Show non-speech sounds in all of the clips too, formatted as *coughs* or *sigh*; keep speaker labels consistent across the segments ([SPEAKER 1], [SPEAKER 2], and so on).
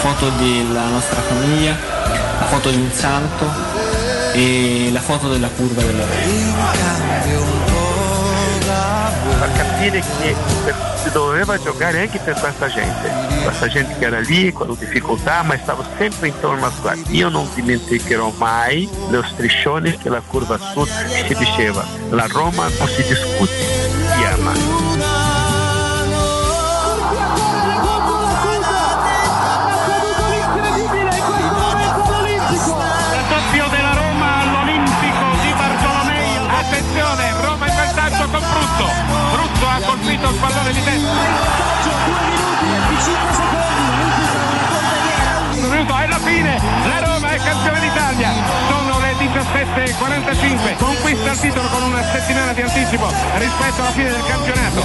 [SPEAKER 1] foto. La foto della nostra famiglia, la foto di un santo e la foto della curva della
[SPEAKER 2] fa capire che si doveva giocare anche per questa gente, questa gente che era lì con difficoltà ma stava sempre intorno a squadra. Io non dimenticherò mai lo striscione che la curva sud si diceva, la Roma non si discute, si ama.
[SPEAKER 3] Colpito il pallone di testa. Un minuto è la fine, la Roma è campione d'Italia. Sono le 17.45. Conquista il titolo con una settimana di anticipo rispetto alla fine del campionato.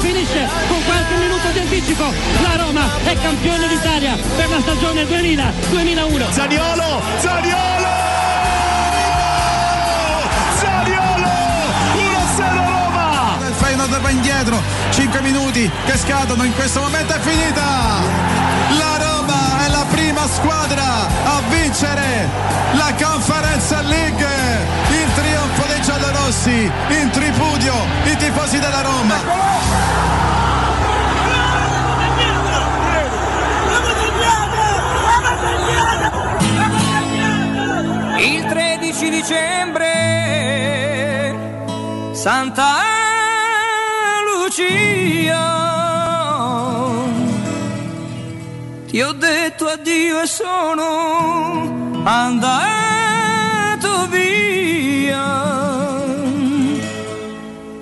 [SPEAKER 4] Finisce con qualche minuto di anticipo. La Roma è campione d'Italia per la stagione 2000-2001.
[SPEAKER 3] Zaniolo! Zaniolo! Zaniolo! 1-0 Roma!
[SPEAKER 5] Il Feyenoord va indietro, 5 minuti che scadono, in questo momento è finita! La Roma è la prima squadra a vincere la Conference League! Il trionfo dei giallorossi, in tripudio i tifosi della Roma!
[SPEAKER 4] Il 13 dicembre, Santa Lucia, ti ho detto addio e sono andato via.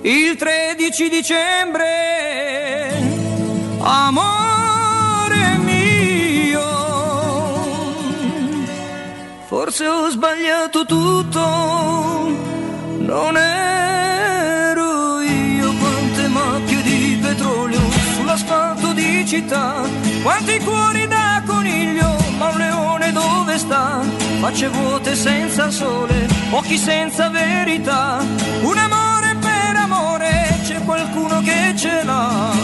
[SPEAKER 4] Il 13 dicembre, amore mio. Forse ho sbagliato tutto, non ero io quante macchie di petrolio sull'asfalto di città, quanti cuori da coniglio, ma un leone dove sta? Facce vuote senza sole, occhi senza verità, un amore per amore, c'è qualcuno che ce l'ha.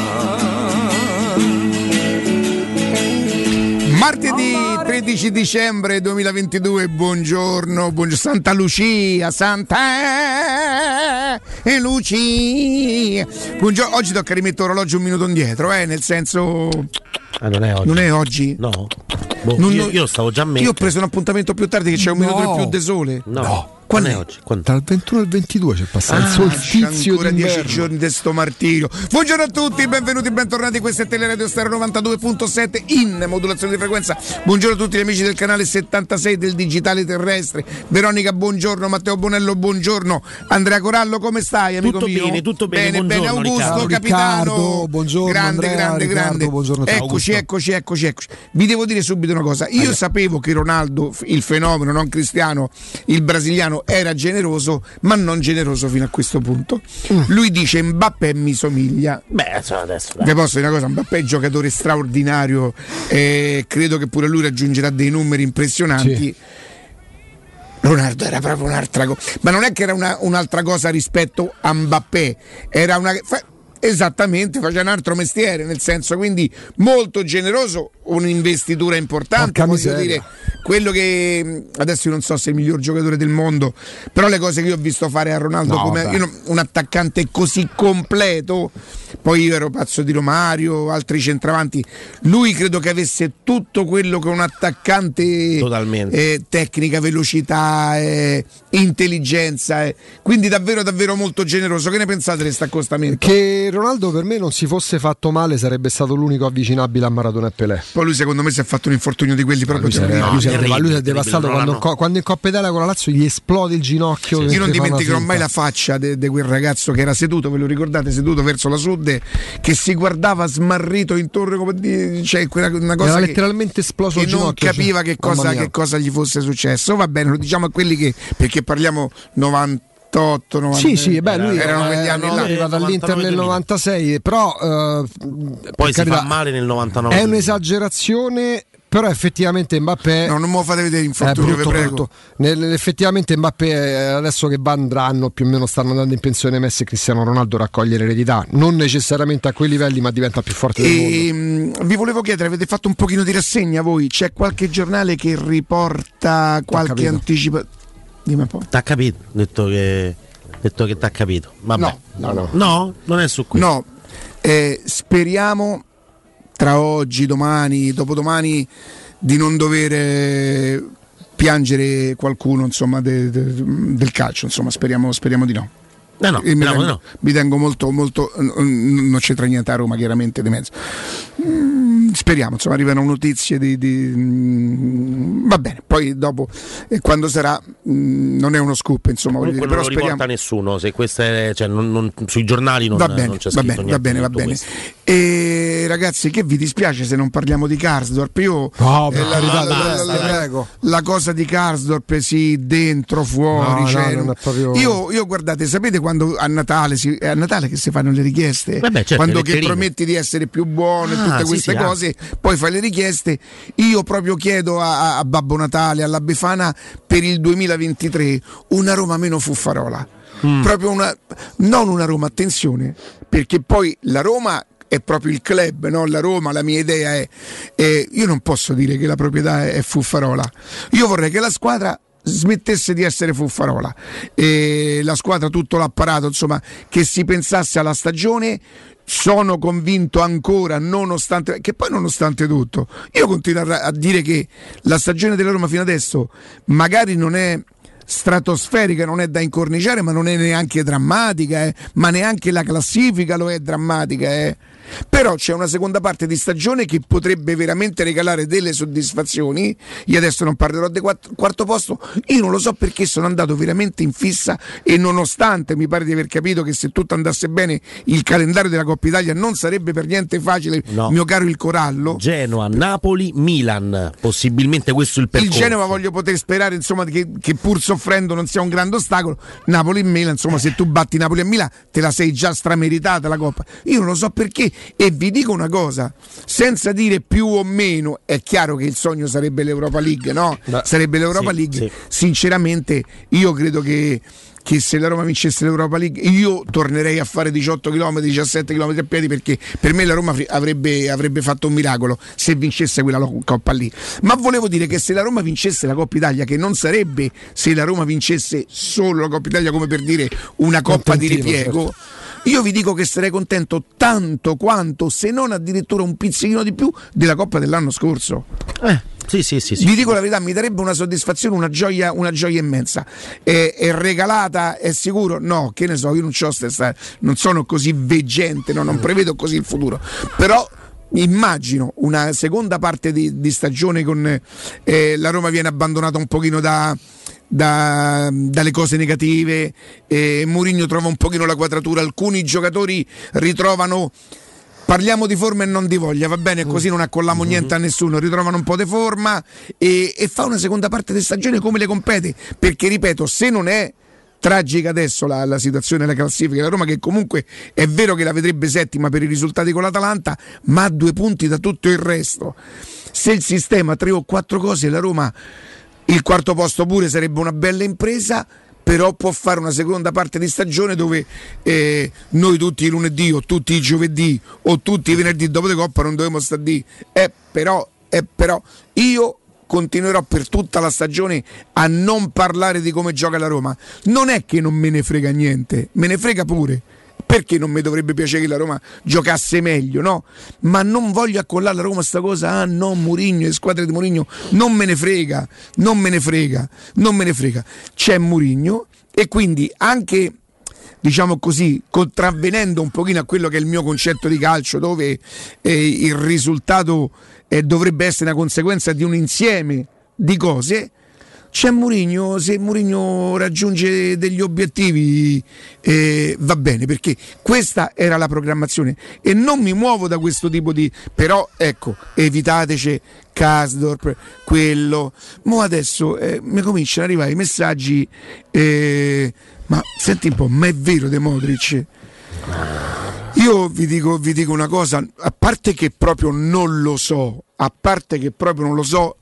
[SPEAKER 6] Martedì 13 dicembre 2022, buongiorno, buongiorno, Santa Lucia, Santa e Lucia. Buongiorno, oggi tocca rimettere l'orologio un minuto indietro, eh, nel senso...
[SPEAKER 7] Ah, non è oggi.
[SPEAKER 6] Non è oggi?
[SPEAKER 7] No. Boh,
[SPEAKER 6] Non-
[SPEAKER 7] io, io stavo già a
[SPEAKER 6] Io ho preso un appuntamento più tardi che c'è un
[SPEAKER 8] No.
[SPEAKER 6] minuto in più di sole.
[SPEAKER 7] No.
[SPEAKER 6] Quando
[SPEAKER 9] Quando
[SPEAKER 7] è oggi? Quando?
[SPEAKER 10] Dal 21 al 22 c'è passato il
[SPEAKER 9] Ah,
[SPEAKER 10] solstizio
[SPEAKER 9] ancora dieci
[SPEAKER 10] d'inverno.
[SPEAKER 9] giorni di sto martirio. Buongiorno a tutti, benvenuti, bentornati. Questo è Teleradio Stereo 92.7 in modulazione di frequenza. Buongiorno a tutti gli amici del canale 76 del Digitale Terrestre. Veronica, buongiorno. Matteo Bonello, buongiorno. Andrea Corallo, come stai, amico
[SPEAKER 7] Tutto
[SPEAKER 9] mio?
[SPEAKER 7] bene, tutto bene.
[SPEAKER 9] Bene, bene. Augusto,
[SPEAKER 7] Riccardo.
[SPEAKER 9] capitano.
[SPEAKER 10] Buongiorno,
[SPEAKER 9] Grande,
[SPEAKER 10] Andrea,
[SPEAKER 9] grande,
[SPEAKER 10] Riccardo,
[SPEAKER 9] grande.
[SPEAKER 10] buongiorno.
[SPEAKER 9] Eccoci, eccoci, eccoci, eccoci. Vi devo dire subito una cosa. Io sapevo che Ronaldo, il fenomeno non cristiano, il brasiliano, era generoso, ma non generoso fino a questo punto.
[SPEAKER 10] Mm.
[SPEAKER 9] Lui dice Mbappé mi somiglia.
[SPEAKER 7] Beh, insomma, adesso dai.
[SPEAKER 9] Vi posso dire una cosa, Mbappé è un giocatore straordinario e credo che pure lui raggiungerà dei numeri impressionanti.
[SPEAKER 10] Sì.
[SPEAKER 9] Ronaldo era proprio un'altra cosa, ma non è che era una- un'altra cosa rispetto a Mbappé, era una... fa- Esattamente, faceva un altro mestiere, nel senso quindi molto generoso, un'investitura importante,
[SPEAKER 10] Porca
[SPEAKER 9] voglio dire, quello che adesso io non so se è il miglior giocatore del mondo, però le cose che io ho visto fare a Ronaldo
[SPEAKER 10] No,
[SPEAKER 9] come io un attaccante così completo, poi io ero pazzo di Romario, altri centravanti, lui credo che avesse tutto quello che un attaccante
[SPEAKER 7] Totalmente.
[SPEAKER 9] eh, tecnica, velocità, eh, intelligenza, eh. quindi davvero davvero molto generoso. Che ne pensate di questo accostamento?
[SPEAKER 10] Che Ronaldo per me non si fosse fatto male sarebbe stato l'unico avvicinabile a Maradona e Pelé.
[SPEAKER 9] Poi lui secondo me si è fatto un infortunio di quelli proprio
[SPEAKER 10] Lui si è,
[SPEAKER 9] terribili.
[SPEAKER 10] lui
[SPEAKER 7] terribile,
[SPEAKER 10] lui si è devastato quando, co- quando in Coppa Italia con la Lazio gli esplode il ginocchio.
[SPEAKER 9] Io non dimenticherò mai la faccia di quel ragazzo che era seduto, ve lo ricordate, seduto verso la sud, che si guardava smarrito intorno come dire, cioè quella, una cosa
[SPEAKER 10] Era
[SPEAKER 9] che,
[SPEAKER 10] letteralmente esploso
[SPEAKER 9] che non capiva
[SPEAKER 10] cioè,
[SPEAKER 9] che cosa, che cosa gli fosse successo. Va bene, lo diciamo a quelli che perché parliamo 98, 90.
[SPEAKER 10] Sì, sì, beh, lui
[SPEAKER 9] erano quegli anni là.
[SPEAKER 10] è arrivato all'Inter nel 96, però eh,
[SPEAKER 7] Poi
[SPEAKER 10] per
[SPEAKER 7] si
[SPEAKER 10] carità,
[SPEAKER 7] fa male nel 99.
[SPEAKER 10] è un'esagerazione, però effettivamente Mbappé
[SPEAKER 9] No, non me lo fate vedere in
[SPEAKER 10] È
[SPEAKER 9] fortuna, vi
[SPEAKER 10] brutto,
[SPEAKER 9] prego.
[SPEAKER 10] brutto. Nel- effettivamente Mbappé eh, adesso che andranno più o meno stanno andando in pensione Messi e Cristiano Ronaldo raccoglie l'eredità non necessariamente a quei livelli ma diventa più forte del mondo
[SPEAKER 9] E, mh, vi volevo chiedere, avete fatto un pochino di rassegna voi? C'è qualche giornale che riporta qualche anticipo? Dimmi un po'.
[SPEAKER 7] T'ha capito? Detto che. detto che t'ha capito. Vabbè.
[SPEAKER 9] No, no, no.
[SPEAKER 7] No, non è su questo.
[SPEAKER 9] No, eh, speriamo tra oggi, domani, dopodomani di non dover eh, piangere qualcuno insomma, de- de- del calcio, insomma, speriamo, speriamo di no.
[SPEAKER 7] No, no,
[SPEAKER 9] E mi, tengo,
[SPEAKER 7] no.
[SPEAKER 9] mi tengo molto, molto, non c'entra niente a Roma chiaramente di mezzo. Mm, Speriamo, insomma, arrivano notizie di... di- mm, va bene, poi dopo, eh, quando sarà, mm, non è uno scoop, insomma,
[SPEAKER 7] Comunque
[SPEAKER 9] dire,
[SPEAKER 7] non
[SPEAKER 9] però
[SPEAKER 7] lo
[SPEAKER 9] speriamo...
[SPEAKER 7] nessuno. Se questa è, cioè, non- non- sui giornali non,
[SPEAKER 9] va bene,
[SPEAKER 7] non c'è
[SPEAKER 9] va bene, va bene, va bene. E ragazzi, che vi dispiace se non parliamo di Karsdorp? Io
[SPEAKER 10] No,
[SPEAKER 9] eh, la, la- la- la- cosa di Karsdorp, sì, dentro, fuori.
[SPEAKER 10] No,
[SPEAKER 9] cioè,
[SPEAKER 10] no, proprio-
[SPEAKER 9] io, io, guardate, sapete quando a Natale, si- a Natale che si fanno le richieste?
[SPEAKER 7] Vabbè, certo,
[SPEAKER 9] quando che prometti di essere più buono e
[SPEAKER 7] Ah,
[SPEAKER 9] tutte
[SPEAKER 7] sì,
[SPEAKER 9] queste
[SPEAKER 7] sì, ah.
[SPEAKER 9] cose, poi fai le richieste. Io proprio chiedo a, a- a Babbo Natale, alla Befana per il 2023 una Roma meno fuffarola.
[SPEAKER 7] Mm.
[SPEAKER 9] Proprio una, non una Roma, attenzione, perché poi la Roma è proprio il club, no? la Roma, la mia idea è, eh, io non posso dire che la proprietà è, è fuffarola, io vorrei che la squadra smettesse di essere fuffarola e la squadra tutto l'apparato insomma che si pensasse alla stagione sono convinto ancora nonostante che poi nonostante tutto io continuo a dire che la stagione della Roma fino adesso magari non è stratosferica, non è da incorniciare, ma non è neanche drammatica, eh. ma neanche la classifica lo è drammatica. Eh. Però c'è una seconda parte di stagione che potrebbe veramente regalare delle soddisfazioni. Io adesso non parlerò del quarto posto, io non lo so perché sono andato veramente in fissa e nonostante mi pare di aver capito che se tutto andasse bene il calendario della Coppa Italia non sarebbe per niente facile,
[SPEAKER 7] No.
[SPEAKER 9] mio caro il Corallo.
[SPEAKER 7] Genoa, Napoli, Milan. Possibilmente questo è il
[SPEAKER 9] Il
[SPEAKER 7] percorso.
[SPEAKER 9] Genova voglio poter sperare insomma, che, che pur soffrendo non sia un grande ostacolo. Napoli e Milan, insomma, se tu batti Napoli e Milan te la sei già strameritata la Coppa. Io non lo so perché e vi dico una cosa, senza dire più o meno, è chiaro che il sogno sarebbe l'Europa League, no?
[SPEAKER 10] Beh,
[SPEAKER 9] sarebbe l'Europa
[SPEAKER 7] sì,
[SPEAKER 9] League.
[SPEAKER 7] sì.
[SPEAKER 9] Sinceramente io credo che che se la Roma vincesse l'Europa League io tornerei a fare 18 km, 17 km a piedi perché per me la Roma avrebbe, avrebbe fatto un miracolo se vincesse quella Coppa lì. Ma volevo dire che se la Roma vincesse la Coppa Italia, che non sarebbe se la Roma vincesse solo la Coppa Italia come per dire una Coppa di ripiego, io vi dico che sarei contento tanto quanto, se non addirittura un pizzichino di più, della Coppa dell'anno scorso.
[SPEAKER 7] Sì, sì, sì. sì.
[SPEAKER 9] Vi dico la verità, mi darebbe una soddisfazione, una gioia, una gioia immensa. È, è regalata, è sicuro? No, che ne so, io non, non sono così veggente, no, non prevedo così il futuro. Però immagino una seconda parte di, di stagione con eh, la Roma viene abbandonata un pochino da, da- dalle cose negative, eh, Mourinho trova un pochino la quadratura, alcuni giocatori ritrovano Parliamo di forma e non di voglia, va bene? Così non accolliamo niente a nessuno. Ritrovano un po' di forma e, e fa una seconda parte di stagione come le compete. Perché, ripeto, se non è tragica adesso la, la situazione della classifica della Roma, che comunque è vero che la vedrebbe settima per i risultati con l'Atalanta, ma ha due punti da tutto il resto. Se il sistema tre o quattro cose, la Roma il quarto posto pure sarebbe una bella impresa però può fare una seconda parte di stagione dove eh, noi tutti i lunedì o tutti i giovedì o tutti i venerdì dopo di coppa non dovremmo stare lì eh, però, eh, però io continuerò per tutta la stagione a non parlare di come gioca la Roma non è che non me ne frega niente me ne frega pure perché non mi dovrebbe piacere che la Roma giocasse meglio, no? Ma non voglio accollare alla Roma sta cosa, ah no, Murigno, le squadre di Murigno, non me ne frega, non me ne frega, non me ne frega. C'è Murigno e quindi anche diciamo così, contravvenendo un pochino a quello che è il mio concetto di calcio, dove eh, il risultato eh, dovrebbe essere una conseguenza di un insieme di cose, c'è Mourinho, se Mourinho raggiunge degli obiettivi eh, va bene perché questa era la programmazione. E non mi muovo da questo tipo di però ecco evitateci Kasdorp quello. Mo adesso eh, mi cominciano ad arrivare i messaggi eh, ma senti un po' ma è vero De Modric io vi dico, vi dico una cosa a parte che proprio non lo so a parte che proprio non lo so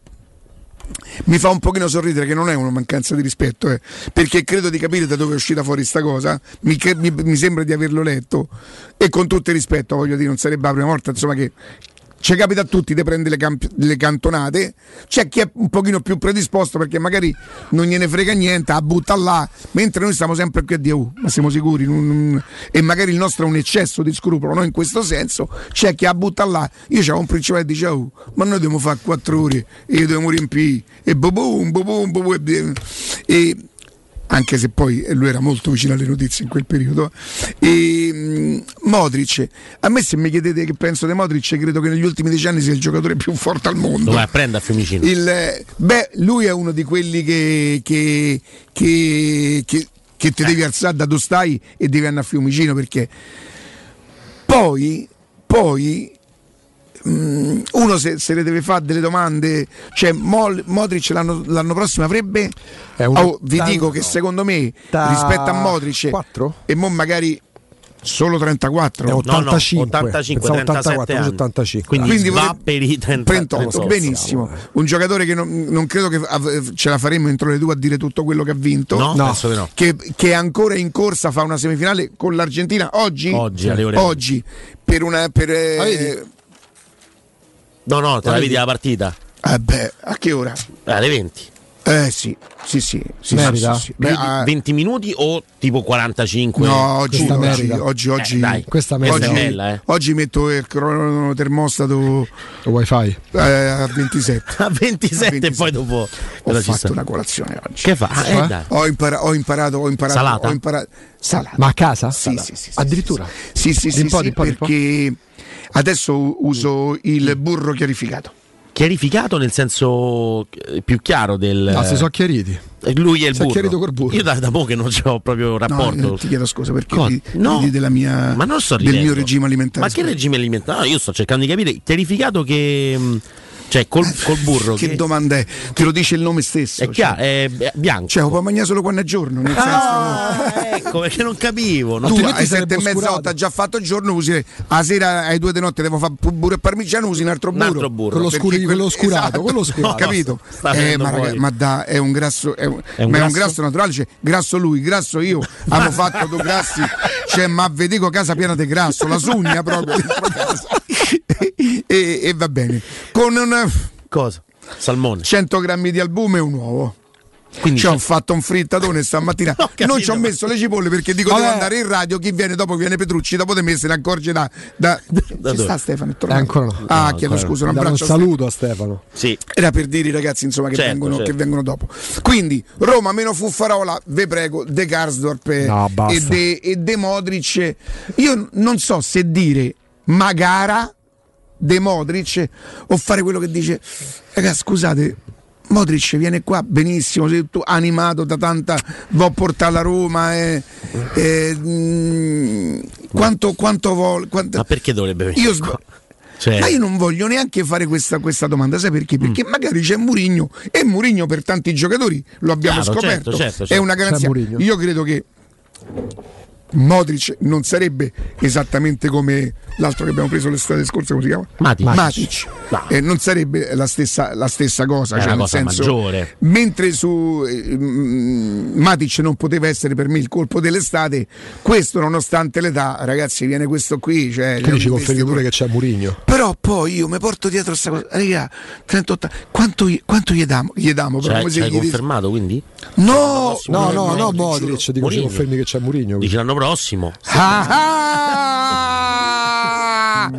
[SPEAKER 9] mi fa un pochino sorridere che non è una mancanza di rispetto, eh, perché credo di capire da dove è uscita fuori sta cosa, mi, mi- mi sembra di averlo letto e con tutto il rispetto, voglio dire, non sarebbe la prima volta insomma, che ci capita a tutti di prendere le, camp- le cantonate, c'è chi è un pochino più predisposto perché magari non gliene frega niente, la butta là, mentre noi stiamo sempre qui a dire, "Oh, ma siamo sicuri, non- non- e magari il nostro è un eccesso di scrupolo, no? in questo senso c'è chi la butta là, io c'avevo un principe che diceva, "Oh, ma noi dobbiamo fare quattro ore e dobbiamo riempire, e bobum, bobum, bobum, e, e anche se poi lui era molto vicino alle notizie in quel periodo. E, mh, Modric, a me se mi chiedete che penso di Modric, credo che negli ultimi dieci anni sia il giocatore più forte al mondo.
[SPEAKER 7] Lo vai a Fiumicino.
[SPEAKER 9] Il, eh, beh, lui è uno di quelli che, che, che, che, che ti devi alzare da dove stai e devi andare a Fiumicino perché poi, poi mm, uno se, se le deve fare delle domande, cioè Mol- Modric l'anno, l'anno prossimo avrebbe,
[SPEAKER 10] un
[SPEAKER 9] Oh, vi
[SPEAKER 10] ottanta-
[SPEAKER 9] dico che secondo me rispetto a Modric
[SPEAKER 10] quattro?
[SPEAKER 9] e mo magari solo 34
[SPEAKER 10] È 85,
[SPEAKER 7] 85,
[SPEAKER 10] pensavo
[SPEAKER 7] 37
[SPEAKER 10] 84,
[SPEAKER 7] anni.
[SPEAKER 10] 85.
[SPEAKER 7] Quindi,
[SPEAKER 9] Quindi
[SPEAKER 7] va per i 30,
[SPEAKER 9] 38,
[SPEAKER 7] 38.
[SPEAKER 9] benissimo. Un giocatore che non, non credo che av- ce la faremo entro le due a dire tutto quello che ha vinto.
[SPEAKER 7] No,
[SPEAKER 10] No.
[SPEAKER 7] che no.
[SPEAKER 9] Che, che è ancora in corsa, fa una semifinale con l'Argentina oggi.
[SPEAKER 7] Oggi, alle ore
[SPEAKER 9] Oggi, per una. Per, eh?
[SPEAKER 7] No, no, te la
[SPEAKER 10] vedi?
[SPEAKER 7] vedi la partita?
[SPEAKER 9] eh, beh, a che ora?
[SPEAKER 7] Eh, alle 20.
[SPEAKER 9] Eh sì, sì, sì. sì,
[SPEAKER 10] Merita?
[SPEAKER 9] sì, sì, sì. Beh,
[SPEAKER 7] Vedi-
[SPEAKER 9] ah,
[SPEAKER 7] 20 minuti o tipo 45?
[SPEAKER 9] No, oggi, oggi, oggi, oggi,
[SPEAKER 7] Eh, dai,
[SPEAKER 10] questa
[SPEAKER 7] è
[SPEAKER 9] oggi,
[SPEAKER 7] bella, eh.
[SPEAKER 9] oggi metto il crono termostato
[SPEAKER 10] Il wifi.
[SPEAKER 9] eh, a 27.
[SPEAKER 7] A 27 e poi dopo
[SPEAKER 9] Ho fatto
[SPEAKER 7] sta?
[SPEAKER 9] una colazione oggi.
[SPEAKER 7] Che fa? Ah, eh.
[SPEAKER 9] Ho, impara- ho imparato, ho imparato,
[SPEAKER 7] Salata?
[SPEAKER 9] ho imparato. Salata.
[SPEAKER 10] Ma a casa?
[SPEAKER 9] Sì, sì, sì, sì,
[SPEAKER 10] Addirittura?
[SPEAKER 9] Sì, sì, sì,
[SPEAKER 10] un po',
[SPEAKER 9] sì,
[SPEAKER 10] di un po',
[SPEAKER 9] adesso uso il burro chiarificato.
[SPEAKER 7] Chiarificato nel senso eh, più chiaro del.
[SPEAKER 10] Ah, si sono chiariti.
[SPEAKER 7] eh, Lui è il
[SPEAKER 10] si
[SPEAKER 7] burro.
[SPEAKER 10] chiarito col burro.
[SPEAKER 7] Io da, da poco che non ho proprio
[SPEAKER 9] No,
[SPEAKER 7] rapporto.
[SPEAKER 9] eh, ti chiedo scusa perché
[SPEAKER 7] Cosa?
[SPEAKER 9] di,
[SPEAKER 7] No.
[SPEAKER 9] di- della mia,
[SPEAKER 7] Ma non sto
[SPEAKER 9] del mio regime alimentare.
[SPEAKER 7] Ma che regime alimentare? No, io sto cercando di capire. Chiarificato che. Cioè, col, col burro. *laughs*
[SPEAKER 9] Che
[SPEAKER 7] che-
[SPEAKER 9] domanda è? Te lo dice il nome stesso.
[SPEAKER 7] è chiaro, è b- bianco.
[SPEAKER 9] Cioè, lo puoi mangiare solo quando è giorno. Nel
[SPEAKER 7] Ah, ecco perché non capivo. non-
[SPEAKER 9] tu
[SPEAKER 10] sarebbe
[SPEAKER 9] sette e mezza otto hai già fatto il giorno, usi a sera alle due di notte devo fare burro e parmigiano, usi un altro
[SPEAKER 7] Un
[SPEAKER 9] burro.
[SPEAKER 7] altro burro.
[SPEAKER 10] Quello scuri- quello
[SPEAKER 9] esatto,
[SPEAKER 10] oscurato, quello oscurato. *laughs*
[SPEAKER 9] Ho capito? *laughs* Eh, ma, raga- ma da, è un grasso, è un,
[SPEAKER 7] È un
[SPEAKER 9] ma è un
[SPEAKER 7] grasso?
[SPEAKER 9] grasso naturale, cioè, grasso lui, grasso io. Hanno fatto due grassi, cioè, ma vi dico casa piena di grasso, la sugna proprio dentro casa. E, e va bene. Con un
[SPEAKER 7] Cosa? Salmone.
[SPEAKER 9] 100 grammi di albume e un uovo.
[SPEAKER 7] Quindi
[SPEAKER 9] Ci ho fatto un frittatone stamattina. *laughs*
[SPEAKER 7] capito,
[SPEAKER 9] non ci ho messo le cipolle perché dico devo
[SPEAKER 10] Vabbè.
[SPEAKER 9] andare in radio. Chi viene dopo viene Petrucci. Dopo di me se ne accorge da. da... Ci
[SPEAKER 7] dove?
[SPEAKER 9] sta Stefano? È
[SPEAKER 10] Eh,
[SPEAKER 9] tornato?
[SPEAKER 10] ancora no.
[SPEAKER 9] Ah,
[SPEAKER 7] No,
[SPEAKER 9] chiedo scusa, un
[SPEAKER 10] un saluto a Stefano.
[SPEAKER 7] Sì.
[SPEAKER 9] Era per dire i ragazzi insomma, che,
[SPEAKER 7] Certo,
[SPEAKER 9] vengono,
[SPEAKER 7] certo.
[SPEAKER 9] che vengono dopo. Quindi Roma meno Fuffarola, ve prego, De Karsdorp e-
[SPEAKER 10] No,
[SPEAKER 9] e, De, e De Modric. Io non so se dire Magara, De Modric o fare quello che dice, ragazzi scusate. Modric viene qua benissimo, sei tu animato da tanta, va a portare la Roma. eh, eh, mm, quanto, quanto vuole? quanto-
[SPEAKER 7] Ma perché dovrebbe venire?
[SPEAKER 9] io sb-
[SPEAKER 7] Cioè,
[SPEAKER 9] ma io non voglio neanche fare questa, questa domanda, sai perché?
[SPEAKER 7] Mm.
[SPEAKER 9] Perché magari c'è Murigno e Murigno per tanti giocatori lo abbiamo
[SPEAKER 7] Chiaro,
[SPEAKER 9] scoperto.
[SPEAKER 7] certo, certo,
[SPEAKER 9] È
[SPEAKER 7] certo.
[SPEAKER 9] una garanzia. Io credo che Modric non sarebbe esattamente come l'altro che abbiamo preso l'estate scorsa, come si chiama?
[SPEAKER 7] Matic.
[SPEAKER 9] Matic.
[SPEAKER 7] No.
[SPEAKER 9] Eh, non sarebbe la stessa, la stessa cosa.
[SPEAKER 7] È
[SPEAKER 9] cioè, nel
[SPEAKER 7] cosa
[SPEAKER 9] senso,
[SPEAKER 7] maggiore.
[SPEAKER 9] Mentre su eh, mm, Matic non poteva essere per me il colpo dell'estate, questo nonostante l'età, ragazzi, viene questo qui. Cioè,
[SPEAKER 10] Quindi ci confermi pure che c'è Murigno.
[SPEAKER 9] però poi io mi porto dietro questa cosa, raga, 38 quanto, gli- quanto gli damo? Gli damo
[SPEAKER 7] cioè,
[SPEAKER 9] come se gli
[SPEAKER 7] confermato quindi?
[SPEAKER 9] No,
[SPEAKER 10] No, no, no,
[SPEAKER 9] Modric,
[SPEAKER 10] Modric, dico ci confermi che c'è Murigno.
[SPEAKER 7] Dici l'anno prossimo?
[SPEAKER 9] Ah, ah!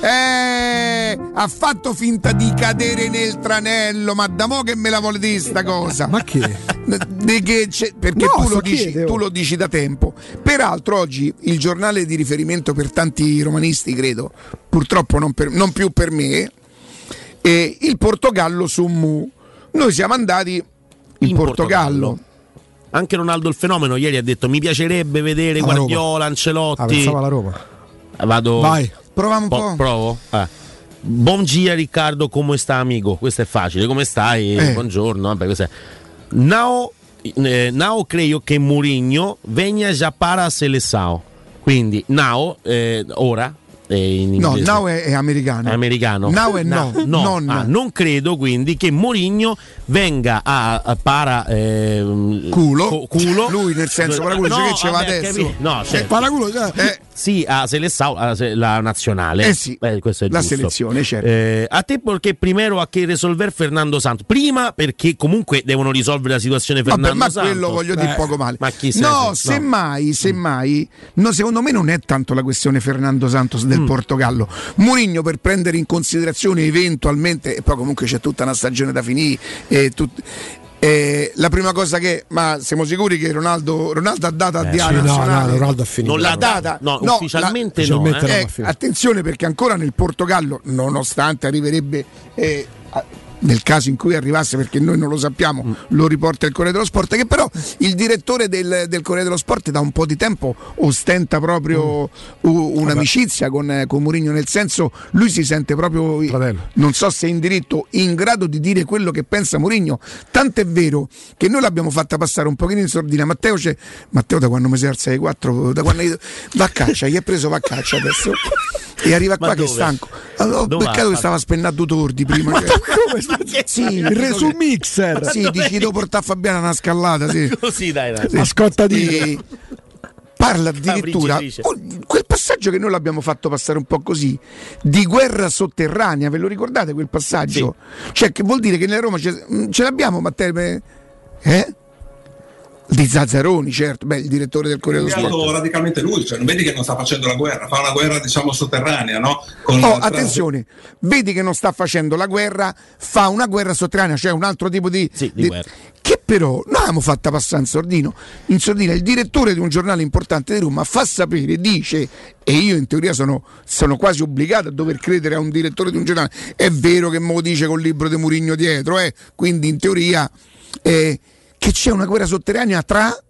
[SPEAKER 9] Eh, ha fatto finta di cadere nel tranello, ma da mo che me la vuole dire sta cosa?
[SPEAKER 10] Ma che?
[SPEAKER 9] Di che c'è- perché
[SPEAKER 10] No,
[SPEAKER 9] tu, lo dici,
[SPEAKER 10] chiede, oh.
[SPEAKER 9] tu lo dici da tempo. Peraltro oggi il giornale di riferimento per tanti romanisti, credo, purtroppo non, per- non più per me, è il Portogallo su Mu. Noi siamo andati in,
[SPEAKER 7] In
[SPEAKER 9] Portogallo.
[SPEAKER 7] Portogallo. Anche Ronaldo il fenomeno ieri ha detto mi piacerebbe vedere
[SPEAKER 10] Alla
[SPEAKER 7] Guardiola,
[SPEAKER 10] Ah,
[SPEAKER 7] Ancelotti.
[SPEAKER 10] pensavo alla Roma.
[SPEAKER 7] Vado.
[SPEAKER 10] Vai.
[SPEAKER 9] Proviamo un
[SPEAKER 7] Po-
[SPEAKER 9] po'.
[SPEAKER 7] provo. Eh. Buon Riccardo, come sta amico? Questo è facile. Come stai?
[SPEAKER 9] Eh.
[SPEAKER 7] Buongiorno. Vabbè, questo è. Now, eh, now credo che Mourinho venga già para a seleção. Quindi now, eh, ora, eh, in
[SPEAKER 9] No,
[SPEAKER 7] inglese.
[SPEAKER 9] now è, è americano.
[SPEAKER 7] È americano.
[SPEAKER 9] Now è no.
[SPEAKER 7] no.
[SPEAKER 9] Non.
[SPEAKER 7] Ah, non credo quindi che Mourinho venga a, a para ehm,
[SPEAKER 9] Culo.
[SPEAKER 7] co- culo.
[SPEAKER 9] Lui nel senso, paraculo, cioè che ce va adesso?
[SPEAKER 7] capi- No, cioè,
[SPEAKER 9] Paraculo, cioè, eh,
[SPEAKER 7] sì, a Seleção, a se- la nazionale.
[SPEAKER 9] Eh sì,
[SPEAKER 7] questo è
[SPEAKER 9] la
[SPEAKER 7] giusto.
[SPEAKER 9] selezione, certo.
[SPEAKER 7] Eh, a te perché primero a che risolver Fernando Santos? Prima perché comunque devono risolvere la situazione
[SPEAKER 9] Vabbè,
[SPEAKER 7] Fernando
[SPEAKER 9] ma
[SPEAKER 7] Santos.
[SPEAKER 9] quello voglio dire
[SPEAKER 7] Eh,
[SPEAKER 9] poco male.
[SPEAKER 7] Ma chi sei?
[SPEAKER 9] no,
[SPEAKER 7] No.
[SPEAKER 9] semmai, semmai, no, secondo me non è tanto la questione Fernando Santos
[SPEAKER 7] Mm.
[SPEAKER 9] del Portogallo. Mourinho per prendere in considerazione eventualmente, e poi comunque c'è tutta una stagione da finire, e tut- eh, la prima cosa che, ma siamo sicuri che Ronaldo, Ronaldo ha data a
[SPEAKER 7] Eh,
[SPEAKER 9] Diana
[SPEAKER 10] Sì, no, no? Ronaldo ha finito.
[SPEAKER 7] Non l'ha
[SPEAKER 9] data,
[SPEAKER 7] No,
[SPEAKER 9] no,
[SPEAKER 7] ufficialmente
[SPEAKER 10] la-
[SPEAKER 7] no.
[SPEAKER 10] ufficialmente
[SPEAKER 7] eh.
[SPEAKER 10] no.
[SPEAKER 9] Eh,
[SPEAKER 10] fine.
[SPEAKER 9] attenzione perché ancora nel Portogallo, nonostante arriverebbe eh, a- nel caso in cui arrivasse, perché noi non lo sappiamo,
[SPEAKER 7] Mm.
[SPEAKER 9] lo riporta il Corriere dello Sport, che però il direttore del, del Corriere dello Sport da un po' di tempo ostenta proprio
[SPEAKER 7] Mm.
[SPEAKER 9] un'amicizia con, con Mourinho, nel senso lui si sente proprio,
[SPEAKER 10] Fratello.
[SPEAKER 9] non so se in diritto, in grado di dire quello che pensa Mourinho. Tant'è vero che noi l'abbiamo fatta passare un pochino in sordina. Matteo, c'è, Matteo da quando mi si alza alle 4, da quando va a caccia, gli ha preso va a caccia adesso. E arriva
[SPEAKER 7] Ma
[SPEAKER 9] qua che è
[SPEAKER 7] dove?
[SPEAKER 9] stanco. Allora,
[SPEAKER 7] Dove
[SPEAKER 9] peccato
[SPEAKER 7] va?
[SPEAKER 9] che stava spennando tordi prima. cioè. Sì,
[SPEAKER 10] Il resu mixer.
[SPEAKER 9] Sì, dici devo portare a Fabiana una scallata, sì. *laughs*
[SPEAKER 7] Così dai, dai.
[SPEAKER 10] Ascoltatino.
[SPEAKER 9] E parla addirittura quel- passaggio che noi l'abbiamo fatto passare un po' così di guerra sotterranea ve lo ricordate quel passaggio? cioè che vuol dire che nella Roma ce, ce l'abbiamo Matteo eh? Di Zazzaroni certo beh il direttore del Corriere dello Sport
[SPEAKER 11] radicalmente lui, cioè non vedi che non sta facendo la guerra, fa una guerra diciamo sotterranea, no? Con-
[SPEAKER 9] Oh,
[SPEAKER 11] tra-
[SPEAKER 9] attenzione, vedi che non sta facendo la guerra, fa una guerra sotterranea, cioè un altro tipo di.
[SPEAKER 7] Sì, di guerra.
[SPEAKER 9] Che però noi abbiamo fatta passare in sordino. In sordina il direttore di un giornale importante di Roma fa sapere, dice, e io in teoria sono, sono quasi obbligato a dover credere a un direttore di un giornale. È vero che me lo dice col libro di Murigno dietro, eh? quindi in teoria eh, che c'è una guerra sotterranea tra.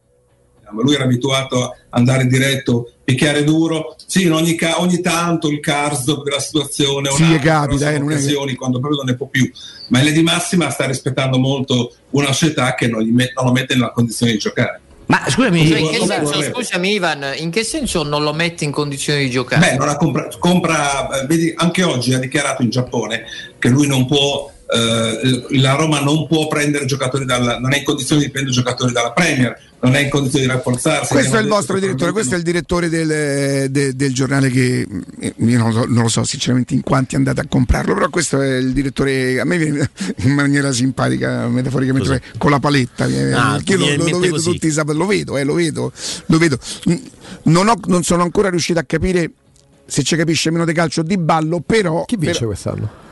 [SPEAKER 11] ma lui era abituato a andare diretto, picchiare duro, sì, in ogni, ca- ogni tanto il Karsdorp della situazione,
[SPEAKER 9] Sì,
[SPEAKER 11] una-
[SPEAKER 9] capita, eh, non è
[SPEAKER 11] occasioni quando proprio non ne può più, ma in linea di massima sta rispettando molto una società che non, gli met- non lo mette nella condizione di giocare.
[SPEAKER 12] Ma scusami, cioè, in che senso, scusami Ivan, in che senso non lo metti in condizioni di giocare?
[SPEAKER 11] Beh, non ha compra, compra eh, vedi, anche oggi ha dichiarato in Giappone che lui non può eh, la Roma non può prendere giocatori dalla, non è in condizione di prendere giocatori dalla Premier, non è in condizione di rafforzarsi.
[SPEAKER 9] Questo è il vostro direttore, questo è il direttore del, de- del giornale che eh, io non lo, so, non lo so sinceramente in quanti andate a comprarlo, però questo è il direttore, a me viene *laughs* in maniera simpatica, metaforicamente,
[SPEAKER 7] Cos'è?
[SPEAKER 9] con la paletta,
[SPEAKER 7] Ah,
[SPEAKER 9] perché io lo, lo- lo vedo
[SPEAKER 7] così.
[SPEAKER 9] tutti i sabati, lo vedo, eh, lo vedo, lo vedo. Non, ho- non sono ancora riuscito a capire se ci capisce meno di calcio o di ballo, però...
[SPEAKER 10] Chi vince
[SPEAKER 9] però-
[SPEAKER 10] quest'anno?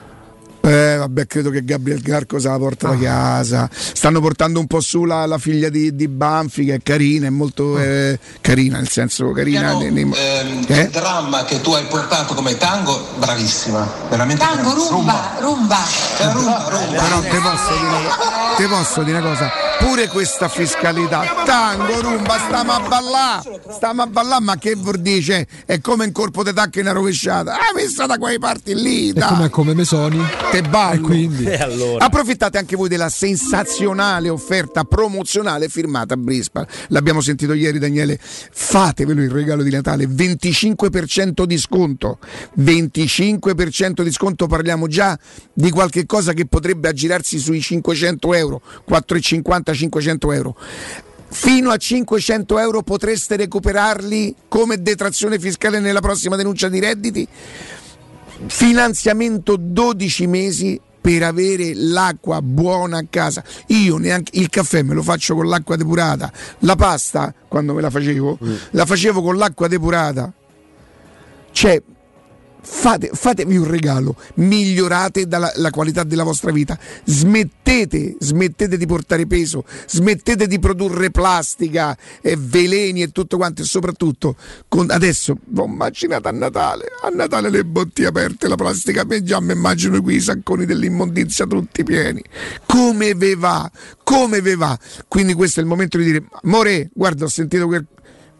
[SPEAKER 9] Eh, vabbè, credo che Gabriel Garco se la porta da casa. Stanno portando un po' su la, la figlia di, di Banfi, che è carina, è molto eh, carina, nel senso carina. nei- nei-
[SPEAKER 13] Ehm,
[SPEAKER 9] Eh?
[SPEAKER 13] Il dramma che tu hai portato come tango, bravissima, veramente
[SPEAKER 14] Tango,
[SPEAKER 13] bravissima.
[SPEAKER 14] rumba, rumba.
[SPEAKER 13] Eh, rumba, rumba.
[SPEAKER 9] Però te posso, dire, te posso dire una cosa, pure questa fiscalità, tango, rumba, stiamo a ballare, stiamo a ballare, ma che vuol dire? È come un corpo di tacca in una rovesciata, ah, messa da quei parti lì,
[SPEAKER 10] E
[SPEAKER 9] dai.
[SPEAKER 10] come, come Mesoni?
[SPEAKER 9] Te ballo.
[SPEAKER 10] quindi? *laughs*
[SPEAKER 7] E allora?
[SPEAKER 9] Approfittate anche voi della sensazionale offerta promozionale firmata a Brisbane. L'abbiamo sentito ieri, Daniele. Fatevelo il regalo di Natale: 25% di sconto. 25% di sconto. Parliamo già di qualche cosa che potrebbe aggirarsi sui 500 euro, 4,50, 500 euro. Fino a 500 euro potreste recuperarli come detrazione fiscale nella prossima denuncia di redditi finanziamento 12 mesi per avere l'acqua buona a casa. Io neanche il caffè me lo faccio con l'acqua depurata, la pasta quando me la facevo, la facevo con l'acqua depurata. Cioè, fate, fatevi un regalo, migliorate dalla- la qualità della vostra vita, smettete, smettete di portare peso, smettete di produrre plastica e veleni e tutto quanto e soprattutto con- adesso oh, immaginate a Natale, a Natale le bottiglie aperte, la plastica, me già mi immagino qui i sacconi dell'immondizia tutti pieni, come ve va, come ve va, quindi questo è il momento di dire, More, guarda ho sentito quel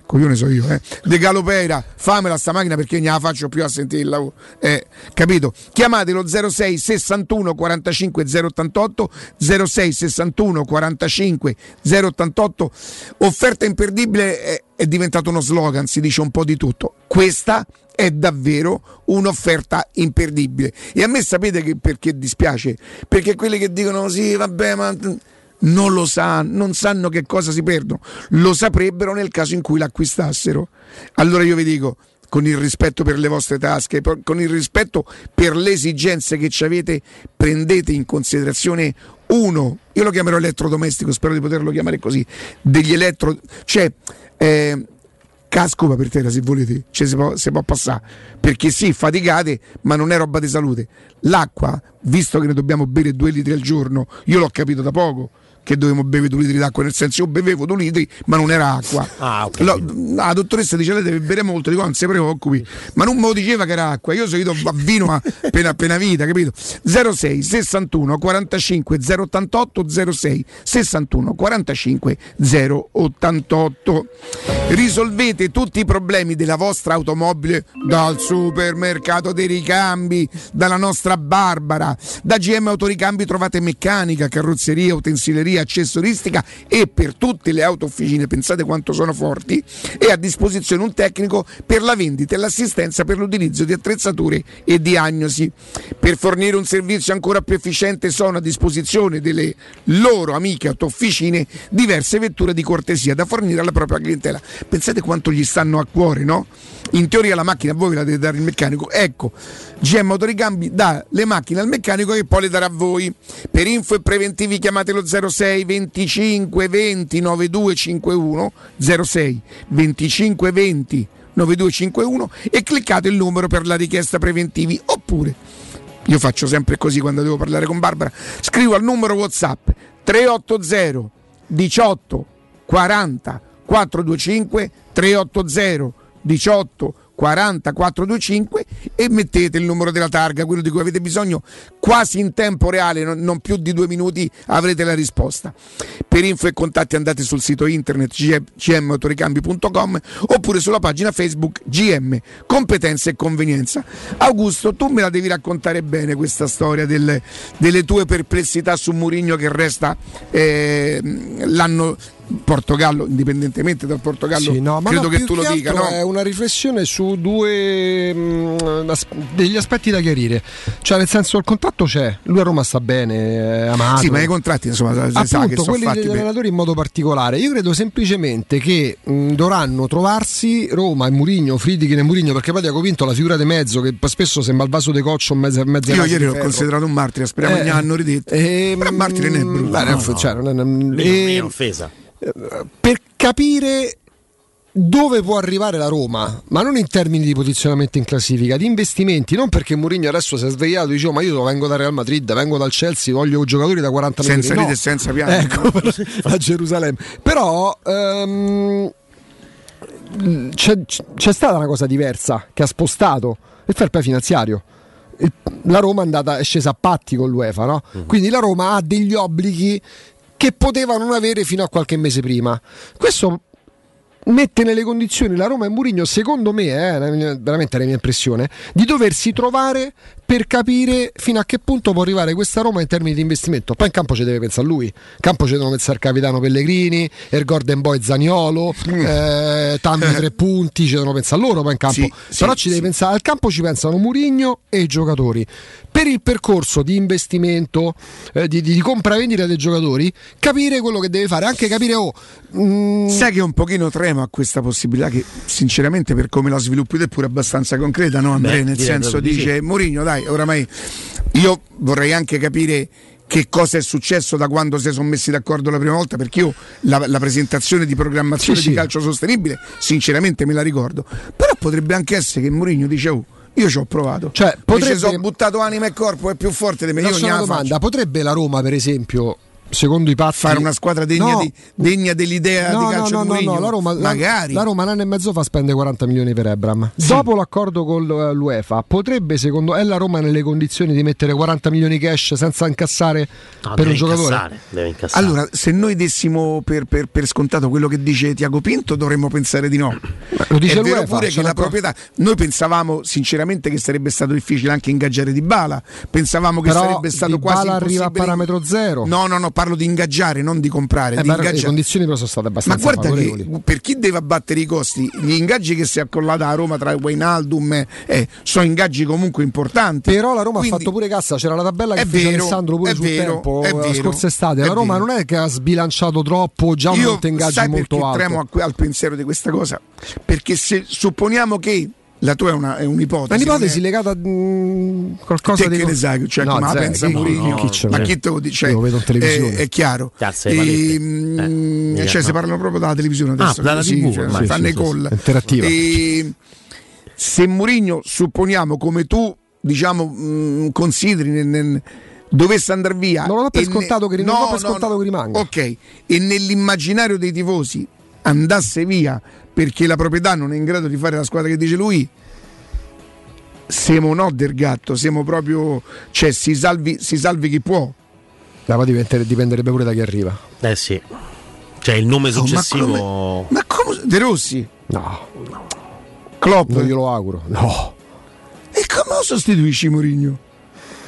[SPEAKER 9] coglione so io, eh. De Galopera, famela sta macchina perché non la faccio più a sentire il lavoro. Eh, capito? Chiamatelo 06 61 45 088 06 61 45 088. Offerta imperdibile è, è diventato uno slogan, si dice un po' di tutto. Questa è davvero un'offerta imperdibile. E a me sapete che perché dispiace? Perché quelli che dicono sì, vabbè, ma non lo sanno, non sanno che cosa si perdono, lo saprebbero nel caso in cui l'acquistassero. Allora io vi dico, con il rispetto per le vostre tasche, con il rispetto per le esigenze che ci avete, prendete in considerazione uno, io lo chiamerò elettrodomestico, spero di poterlo chiamare così, degli elettro... cioè... eh, casco per terra se volete, cioè, si, può, si può passare perché sì, faticate, ma non è roba di salute. L'acqua, visto che ne dobbiamo bere due litri al giorno, io l'ho capito da poco che dovevamo bere due litri d'acqua, nel senso io bevevo due litri, ma non era acqua.
[SPEAKER 7] Ah, ok.
[SPEAKER 9] Lo- la dottoressa dice lei deve bere molto, dico non si preoccupi, ma non me lo diceva che era acqua, io sono ido a *laughs* vino a appena, appena vita, capito? 06 61 45 088 06 61 45 088 risolvete tutti i problemi della vostra automobile dal supermercato dei ricambi, dalla nostra Barbara, da GM Autoricambi trovate meccanica, carrozzeria, utensileria, accessoristica e per tutte le auto officine, pensate quanto sono forti, e a disposizione un tecnico per la vendita e l'assistenza per l'utilizzo di attrezzature e diagnosi. Per fornire un servizio ancora più efficiente sono a disposizione delle loro amiche autofficine diverse vetture di cortesia da fornire alla propria clientela. Pensate quanto gli stanno a cuore, no? In teoria la macchina voi la deve dare il meccanico. Ecco, GM Autoricambi dà le macchine al meccanico che poi le darà a voi. Per info e preventivi chiamatelo 06 25 20 9251 06 25 20 9251 e cliccate il numero per la richiesta preventivi oppure io faccio sempre così quando devo parlare con Barbara scrivo al numero whatsapp 380 18 40 425 380 18 40 425 e mettete il numero della targa, quello di cui avete bisogno quasi in tempo reale, non, più di due minuti avrete la risposta. Per info e contatti andate sul sito internet gmautoricambi.com oppure sulla pagina Facebook GM Competenza e Convenienza. Augusto, tu me la devi raccontare bene questa storia delle, delle tue perplessità su Murigno che resta eh, l'anno Portogallo, indipendentemente dal Portogallo,
[SPEAKER 10] Sì, no,
[SPEAKER 9] credo
[SPEAKER 10] no,
[SPEAKER 9] che tu lo
[SPEAKER 10] che
[SPEAKER 9] dica,
[SPEAKER 10] altro
[SPEAKER 9] no?
[SPEAKER 10] È una riflessione su due mh, degli aspetti da chiarire. Cioè, nel senso, il contratto c'è, lui a Roma sta bene, è amato.
[SPEAKER 9] Sì, ma i contratti insomma si sa che
[SPEAKER 10] Appunto,
[SPEAKER 9] sono
[SPEAKER 10] quelli degli
[SPEAKER 9] per...
[SPEAKER 10] allenatori in modo particolare. Io credo semplicemente che mh, dovranno trovarsi Roma e Murigno, Friedkin e Murigno, perché poi Diaco Vinto la figura di mezzo che lascio sembra il vaso di coccio in mezzo, in mezzo
[SPEAKER 9] Io ieri l'ho
[SPEAKER 10] ferro.
[SPEAKER 9] considerato un martire, speriamo
[SPEAKER 10] Eh,
[SPEAKER 9] che ne hanno ridetto.
[SPEAKER 10] ehm,
[SPEAKER 9] Però martire non è brutto.
[SPEAKER 10] beh,
[SPEAKER 9] no, no.
[SPEAKER 10] cioè, non è-
[SPEAKER 7] Non
[SPEAKER 10] e-
[SPEAKER 7] è offesa.
[SPEAKER 10] per capire dove può arrivare la Roma, ma non in termini di posizionamento in classifica, di investimenti, non perché Mourinho adesso si è svegliato e dice "Oh, ma io vengo dal Real Madrid, vengo dal Chelsea, voglio giocatori da 40
[SPEAKER 9] Senza
[SPEAKER 10] milioni.
[SPEAKER 9] ride e senza pianto.
[SPEAKER 10] Ecco, *laughs* a Gerusalemme. Però ehm, c'è, c'è stata una cosa diversa che ha spostato il fair play finanziario. La Roma è, andata, è scesa a patti con l'UEFA, no? quindi la Roma ha degli obblighi che poteva non avere fino a qualche mese prima. Questo mette nelle condizioni la Roma e Mourinho, secondo me, eh, veramente la mia impressione, di doversi trovare per capire fino a che punto può arrivare questa Roma in termini di investimento. Poi in campo ci deve pensare lui, in campo ci devono pensare il capitano Pellegrini, il Gordon Boy Zaniolo, eh, tanti tre punti, ci devono pensare loro poi in campo.
[SPEAKER 9] Sì,
[SPEAKER 10] Però
[SPEAKER 9] sì,
[SPEAKER 10] ci deve
[SPEAKER 9] sì.
[SPEAKER 10] pensare, al campo ci pensano Mourinho e i giocatori. Per il percorso di investimento, eh, di, di, di compravendita dei giocatori, capire quello che deve fare, anche capire oh, mm,
[SPEAKER 9] Sai che un pochino tremo a questa possibilità che sinceramente per come la sviluppi è pure abbastanza concreta, no Andrea? Nel senso dice Mourinho, dai, oramai io vorrei anche capire che cosa è successo da quando si sono messi d'accordo la prima volta, perché io la, la presentazione di programmazione
[SPEAKER 10] Sì,
[SPEAKER 9] di
[SPEAKER 10] sì.
[SPEAKER 9] calcio sostenibile, sinceramente me la ricordo. Però potrebbe anche essere che Mourinho dice "Oh, io ci ho provato.
[SPEAKER 10] Cioè, potrebbe-
[SPEAKER 9] ci sono buttato anima e corpo, è più forte di me. Io
[SPEAKER 10] una domanda:
[SPEAKER 9] faccio.
[SPEAKER 10] potrebbe la Roma, per esempio, secondo i patti,
[SPEAKER 9] Fare una squadra degna,
[SPEAKER 10] No.
[SPEAKER 9] di- degna dell'idea
[SPEAKER 10] No,
[SPEAKER 9] di calcio
[SPEAKER 10] no,
[SPEAKER 9] di
[SPEAKER 10] no,
[SPEAKER 9] Mourinho?
[SPEAKER 10] no, la Roma, la-
[SPEAKER 9] Magari.
[SPEAKER 10] La, Roma un anno e mezzo fa spende 40 milioni per Ebram. Dopo l'accordo con eh, l'UEFA, potrebbe, secondo è la Roma nelle condizioni di mettere 40 milioni cash senza incassare
[SPEAKER 7] No,
[SPEAKER 10] per un giocatore?
[SPEAKER 7] incassare, deve incassare.
[SPEAKER 9] Allora, se noi dessimo per, per- per scontato quello che dice Tiago Pinto, dovremmo pensare di no.
[SPEAKER 10] lo dice
[SPEAKER 9] È vero pure che la proprietà. Noi pensavamo sinceramente che sarebbe stato difficile anche ingaggiare Di Bala. Pensavamo che
[SPEAKER 10] Però
[SPEAKER 9] sarebbe stato
[SPEAKER 10] Dybala
[SPEAKER 9] quasi
[SPEAKER 10] arriva a
[SPEAKER 9] impossibile.
[SPEAKER 10] parametro zero.
[SPEAKER 9] No, no, no, parlo di ingaggiare, non di comprare.
[SPEAKER 10] Eh,
[SPEAKER 9] di
[SPEAKER 10] ma
[SPEAKER 9] ingaggiare.
[SPEAKER 10] le condizioni però sono state
[SPEAKER 9] Ma
[SPEAKER 10] abbastanza
[SPEAKER 9] guarda
[SPEAKER 10] favorevoli.
[SPEAKER 9] che per chi deve abbattere i costi, gli ingaggi che si è accollata a Roma tra Wijnaldum e eh, sono ingaggi comunque importanti.
[SPEAKER 10] Però la Roma
[SPEAKER 9] Quindi-
[SPEAKER 10] ha fatto pure cassa, c'era la tabella che
[SPEAKER 9] È
[SPEAKER 10] fece
[SPEAKER 9] vero,
[SPEAKER 10] Alessandro pure sul
[SPEAKER 9] vero,
[SPEAKER 10] tempo la
[SPEAKER 9] vero,
[SPEAKER 10] scorsa estate. La Roma
[SPEAKER 9] vero.
[SPEAKER 10] non è che ha sbilanciato troppo, già un
[SPEAKER 9] Io
[SPEAKER 10] monte ingaggi molto alto.
[SPEAKER 9] tremo a- al pensiero di questa cosa? Perché se supponiamo che la tua è, una, è un'ipotesi.
[SPEAKER 10] Un'ipotesi
[SPEAKER 9] è-
[SPEAKER 10] legata a mm, qualcosa
[SPEAKER 9] Te
[SPEAKER 10] di
[SPEAKER 9] che ne sai, cioè,
[SPEAKER 10] No,
[SPEAKER 9] ma
[SPEAKER 10] zero,
[SPEAKER 9] pensa
[SPEAKER 10] chi-
[SPEAKER 9] Mourinho,
[SPEAKER 10] chi ce
[SPEAKER 9] ma chi te lo dice?
[SPEAKER 10] Io lo vedo in televisione.
[SPEAKER 9] È, è chiaro.
[SPEAKER 7] Cazzo, i paletti.
[SPEAKER 9] Ehm,
[SPEAKER 7] Eh,
[SPEAKER 9] cioè, si
[SPEAKER 7] no.
[SPEAKER 9] parlano proprio dalla televisione adesso.
[SPEAKER 7] Ah, dalla
[SPEAKER 9] sì,
[SPEAKER 7] TV,
[SPEAKER 9] cioè,
[SPEAKER 7] ormai,
[SPEAKER 9] si fanno
[SPEAKER 7] sì,
[SPEAKER 9] i
[SPEAKER 7] sì,
[SPEAKER 9] call.
[SPEAKER 10] sì, interattiva.
[SPEAKER 9] E se Mourinho, supponiamo come tu, diciamo, mh, consideri nel- nel- dovesse andare via
[SPEAKER 10] Non lo do per
[SPEAKER 9] e ne-
[SPEAKER 10] scontato che ri- non do per scontato che rimanga.
[SPEAKER 9] ok e nell'immaginario dei tifosi andasse via perché la proprietà non è in grado di fare la squadra che dice lui siamo no del gatto siamo proprio cioè si salvi, si salvi chi può
[SPEAKER 10] La poi dipenderebbe pure da chi arriva.
[SPEAKER 7] Eh sì. Cioè il nome
[SPEAKER 9] Oh, ma
[SPEAKER 7] successivo.
[SPEAKER 9] ma come De Rossi
[SPEAKER 10] No,
[SPEAKER 9] Klopp
[SPEAKER 10] non glielo auguro. No.
[SPEAKER 9] e come lo sostituisci Mourinho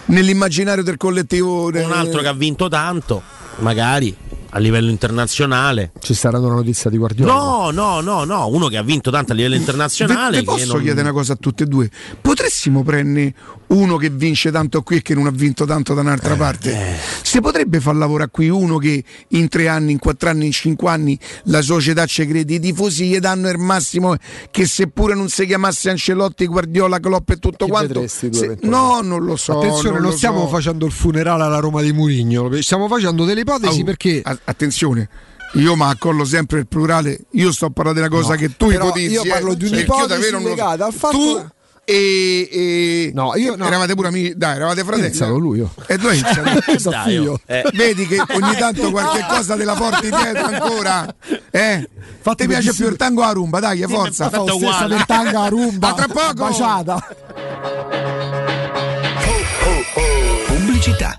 [SPEAKER 9] nell'immaginario del collettivo
[SPEAKER 7] Un altro che ha vinto tanto, magari a livello internazionale.
[SPEAKER 10] Ci saranno una notizia di Guardiola.
[SPEAKER 7] No, no, no, no, uno che ha vinto tanto a livello internazionale.
[SPEAKER 9] Vi
[SPEAKER 7] che
[SPEAKER 9] posso
[SPEAKER 7] non-
[SPEAKER 9] chiedere una cosa a tutte e due? Potressimo prendere uno che vince tanto qui e che non ha vinto tanto da un'altra parte? Si potrebbe far lavorare qui uno che in tre anni, in quattro anni, in cinque anni la società ci crede, i tifosi gli danno il massimo che seppure non si chiamasse Ancelotti, Guardiola, Klopp e tutto
[SPEAKER 10] Chi
[SPEAKER 9] quanto. se- no, non lo so.
[SPEAKER 10] Attenzione, non,
[SPEAKER 9] lo
[SPEAKER 10] stiamo
[SPEAKER 9] so.
[SPEAKER 10] facendo il funerale alla Roma di Murigno, stiamo facendo delle ipotesi
[SPEAKER 9] Oh,
[SPEAKER 10] perché
[SPEAKER 9] a- attenzione. Io ma accollo sempre il plurale, io sto parlando di una cosa
[SPEAKER 10] No,
[SPEAKER 9] che tu ipotizzi.
[SPEAKER 10] io parlo
[SPEAKER 9] eh,
[SPEAKER 10] di
[SPEAKER 9] perché
[SPEAKER 10] un'ipotesi
[SPEAKER 9] non so.
[SPEAKER 10] legata al fatto-
[SPEAKER 9] Tu e, e-
[SPEAKER 10] No, io no.
[SPEAKER 9] eravate pure amici, dai, eravate fratelli.
[SPEAKER 10] iniziato lui io.
[SPEAKER 9] E tu hai *laughs* iniziato.
[SPEAKER 7] Oh, eh.
[SPEAKER 9] Vedi che ogni tanto qualche cosa te la porti dietro ancora? Eh?
[SPEAKER 10] Fatti
[SPEAKER 9] Ti piace
[SPEAKER 10] bellissimo.
[SPEAKER 9] più il tango a rumba, dai, forza.
[SPEAKER 7] Fatto
[SPEAKER 10] Fa lo stesso
[SPEAKER 7] uguale.
[SPEAKER 10] del tanga a rumba.
[SPEAKER 9] A tra poco.
[SPEAKER 10] Baciata.
[SPEAKER 15] Pubblicità.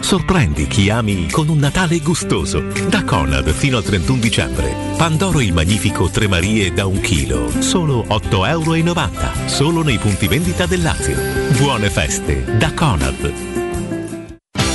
[SPEAKER 16] Sorprendi chi ami con un Natale gustoso. Da Conad fino al 31 dicembre. Pandoro il Magnifico Tre Marie da un chilo. Solo 8,90 euro. Solo nei punti vendita del Lazio. Buone feste da Conad.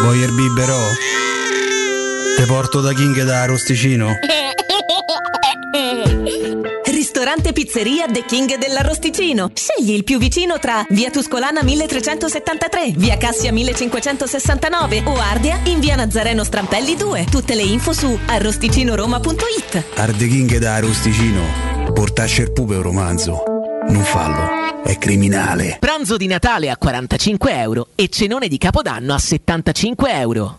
[SPEAKER 17] Voyer biberò? Te porto da King da Arosticino?
[SPEAKER 18] Ristorante Pizzeria The King dell'Arrosticino. Scegli il più vicino tra Via Tuscolana 1373, Via Cassia 1569 o Ardea in Via Nazareno Strampelli 2. Tutte le info su arrosticinoroma.it.
[SPEAKER 17] Arde King da Arosticino. Portasce il pupe un romanzo. Non fallo, è criminale.
[SPEAKER 19] Pranzo di Natale a 45 euro e cenone di Capodanno a 75 euro.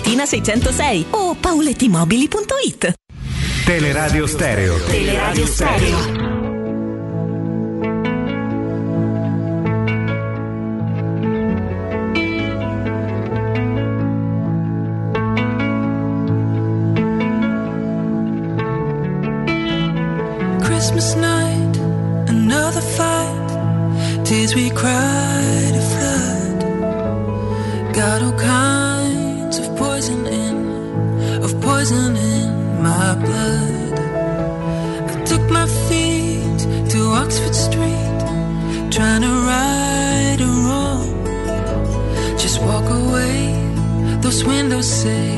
[SPEAKER 18] Tiburtina 606 o paulettimobili.it.
[SPEAKER 20] Teleradio Stereo.
[SPEAKER 18] Teleradio Stereo.
[SPEAKER 21] Christmas night, another fight. Tears we cried a flood. Got all kinds. Of poison in, of poison in my blood. I took my feet to Oxford Street, trying to right a wrong. Just walk away, those windows say,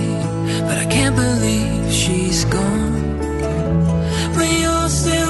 [SPEAKER 21] but I can't believe she's gone. But you're still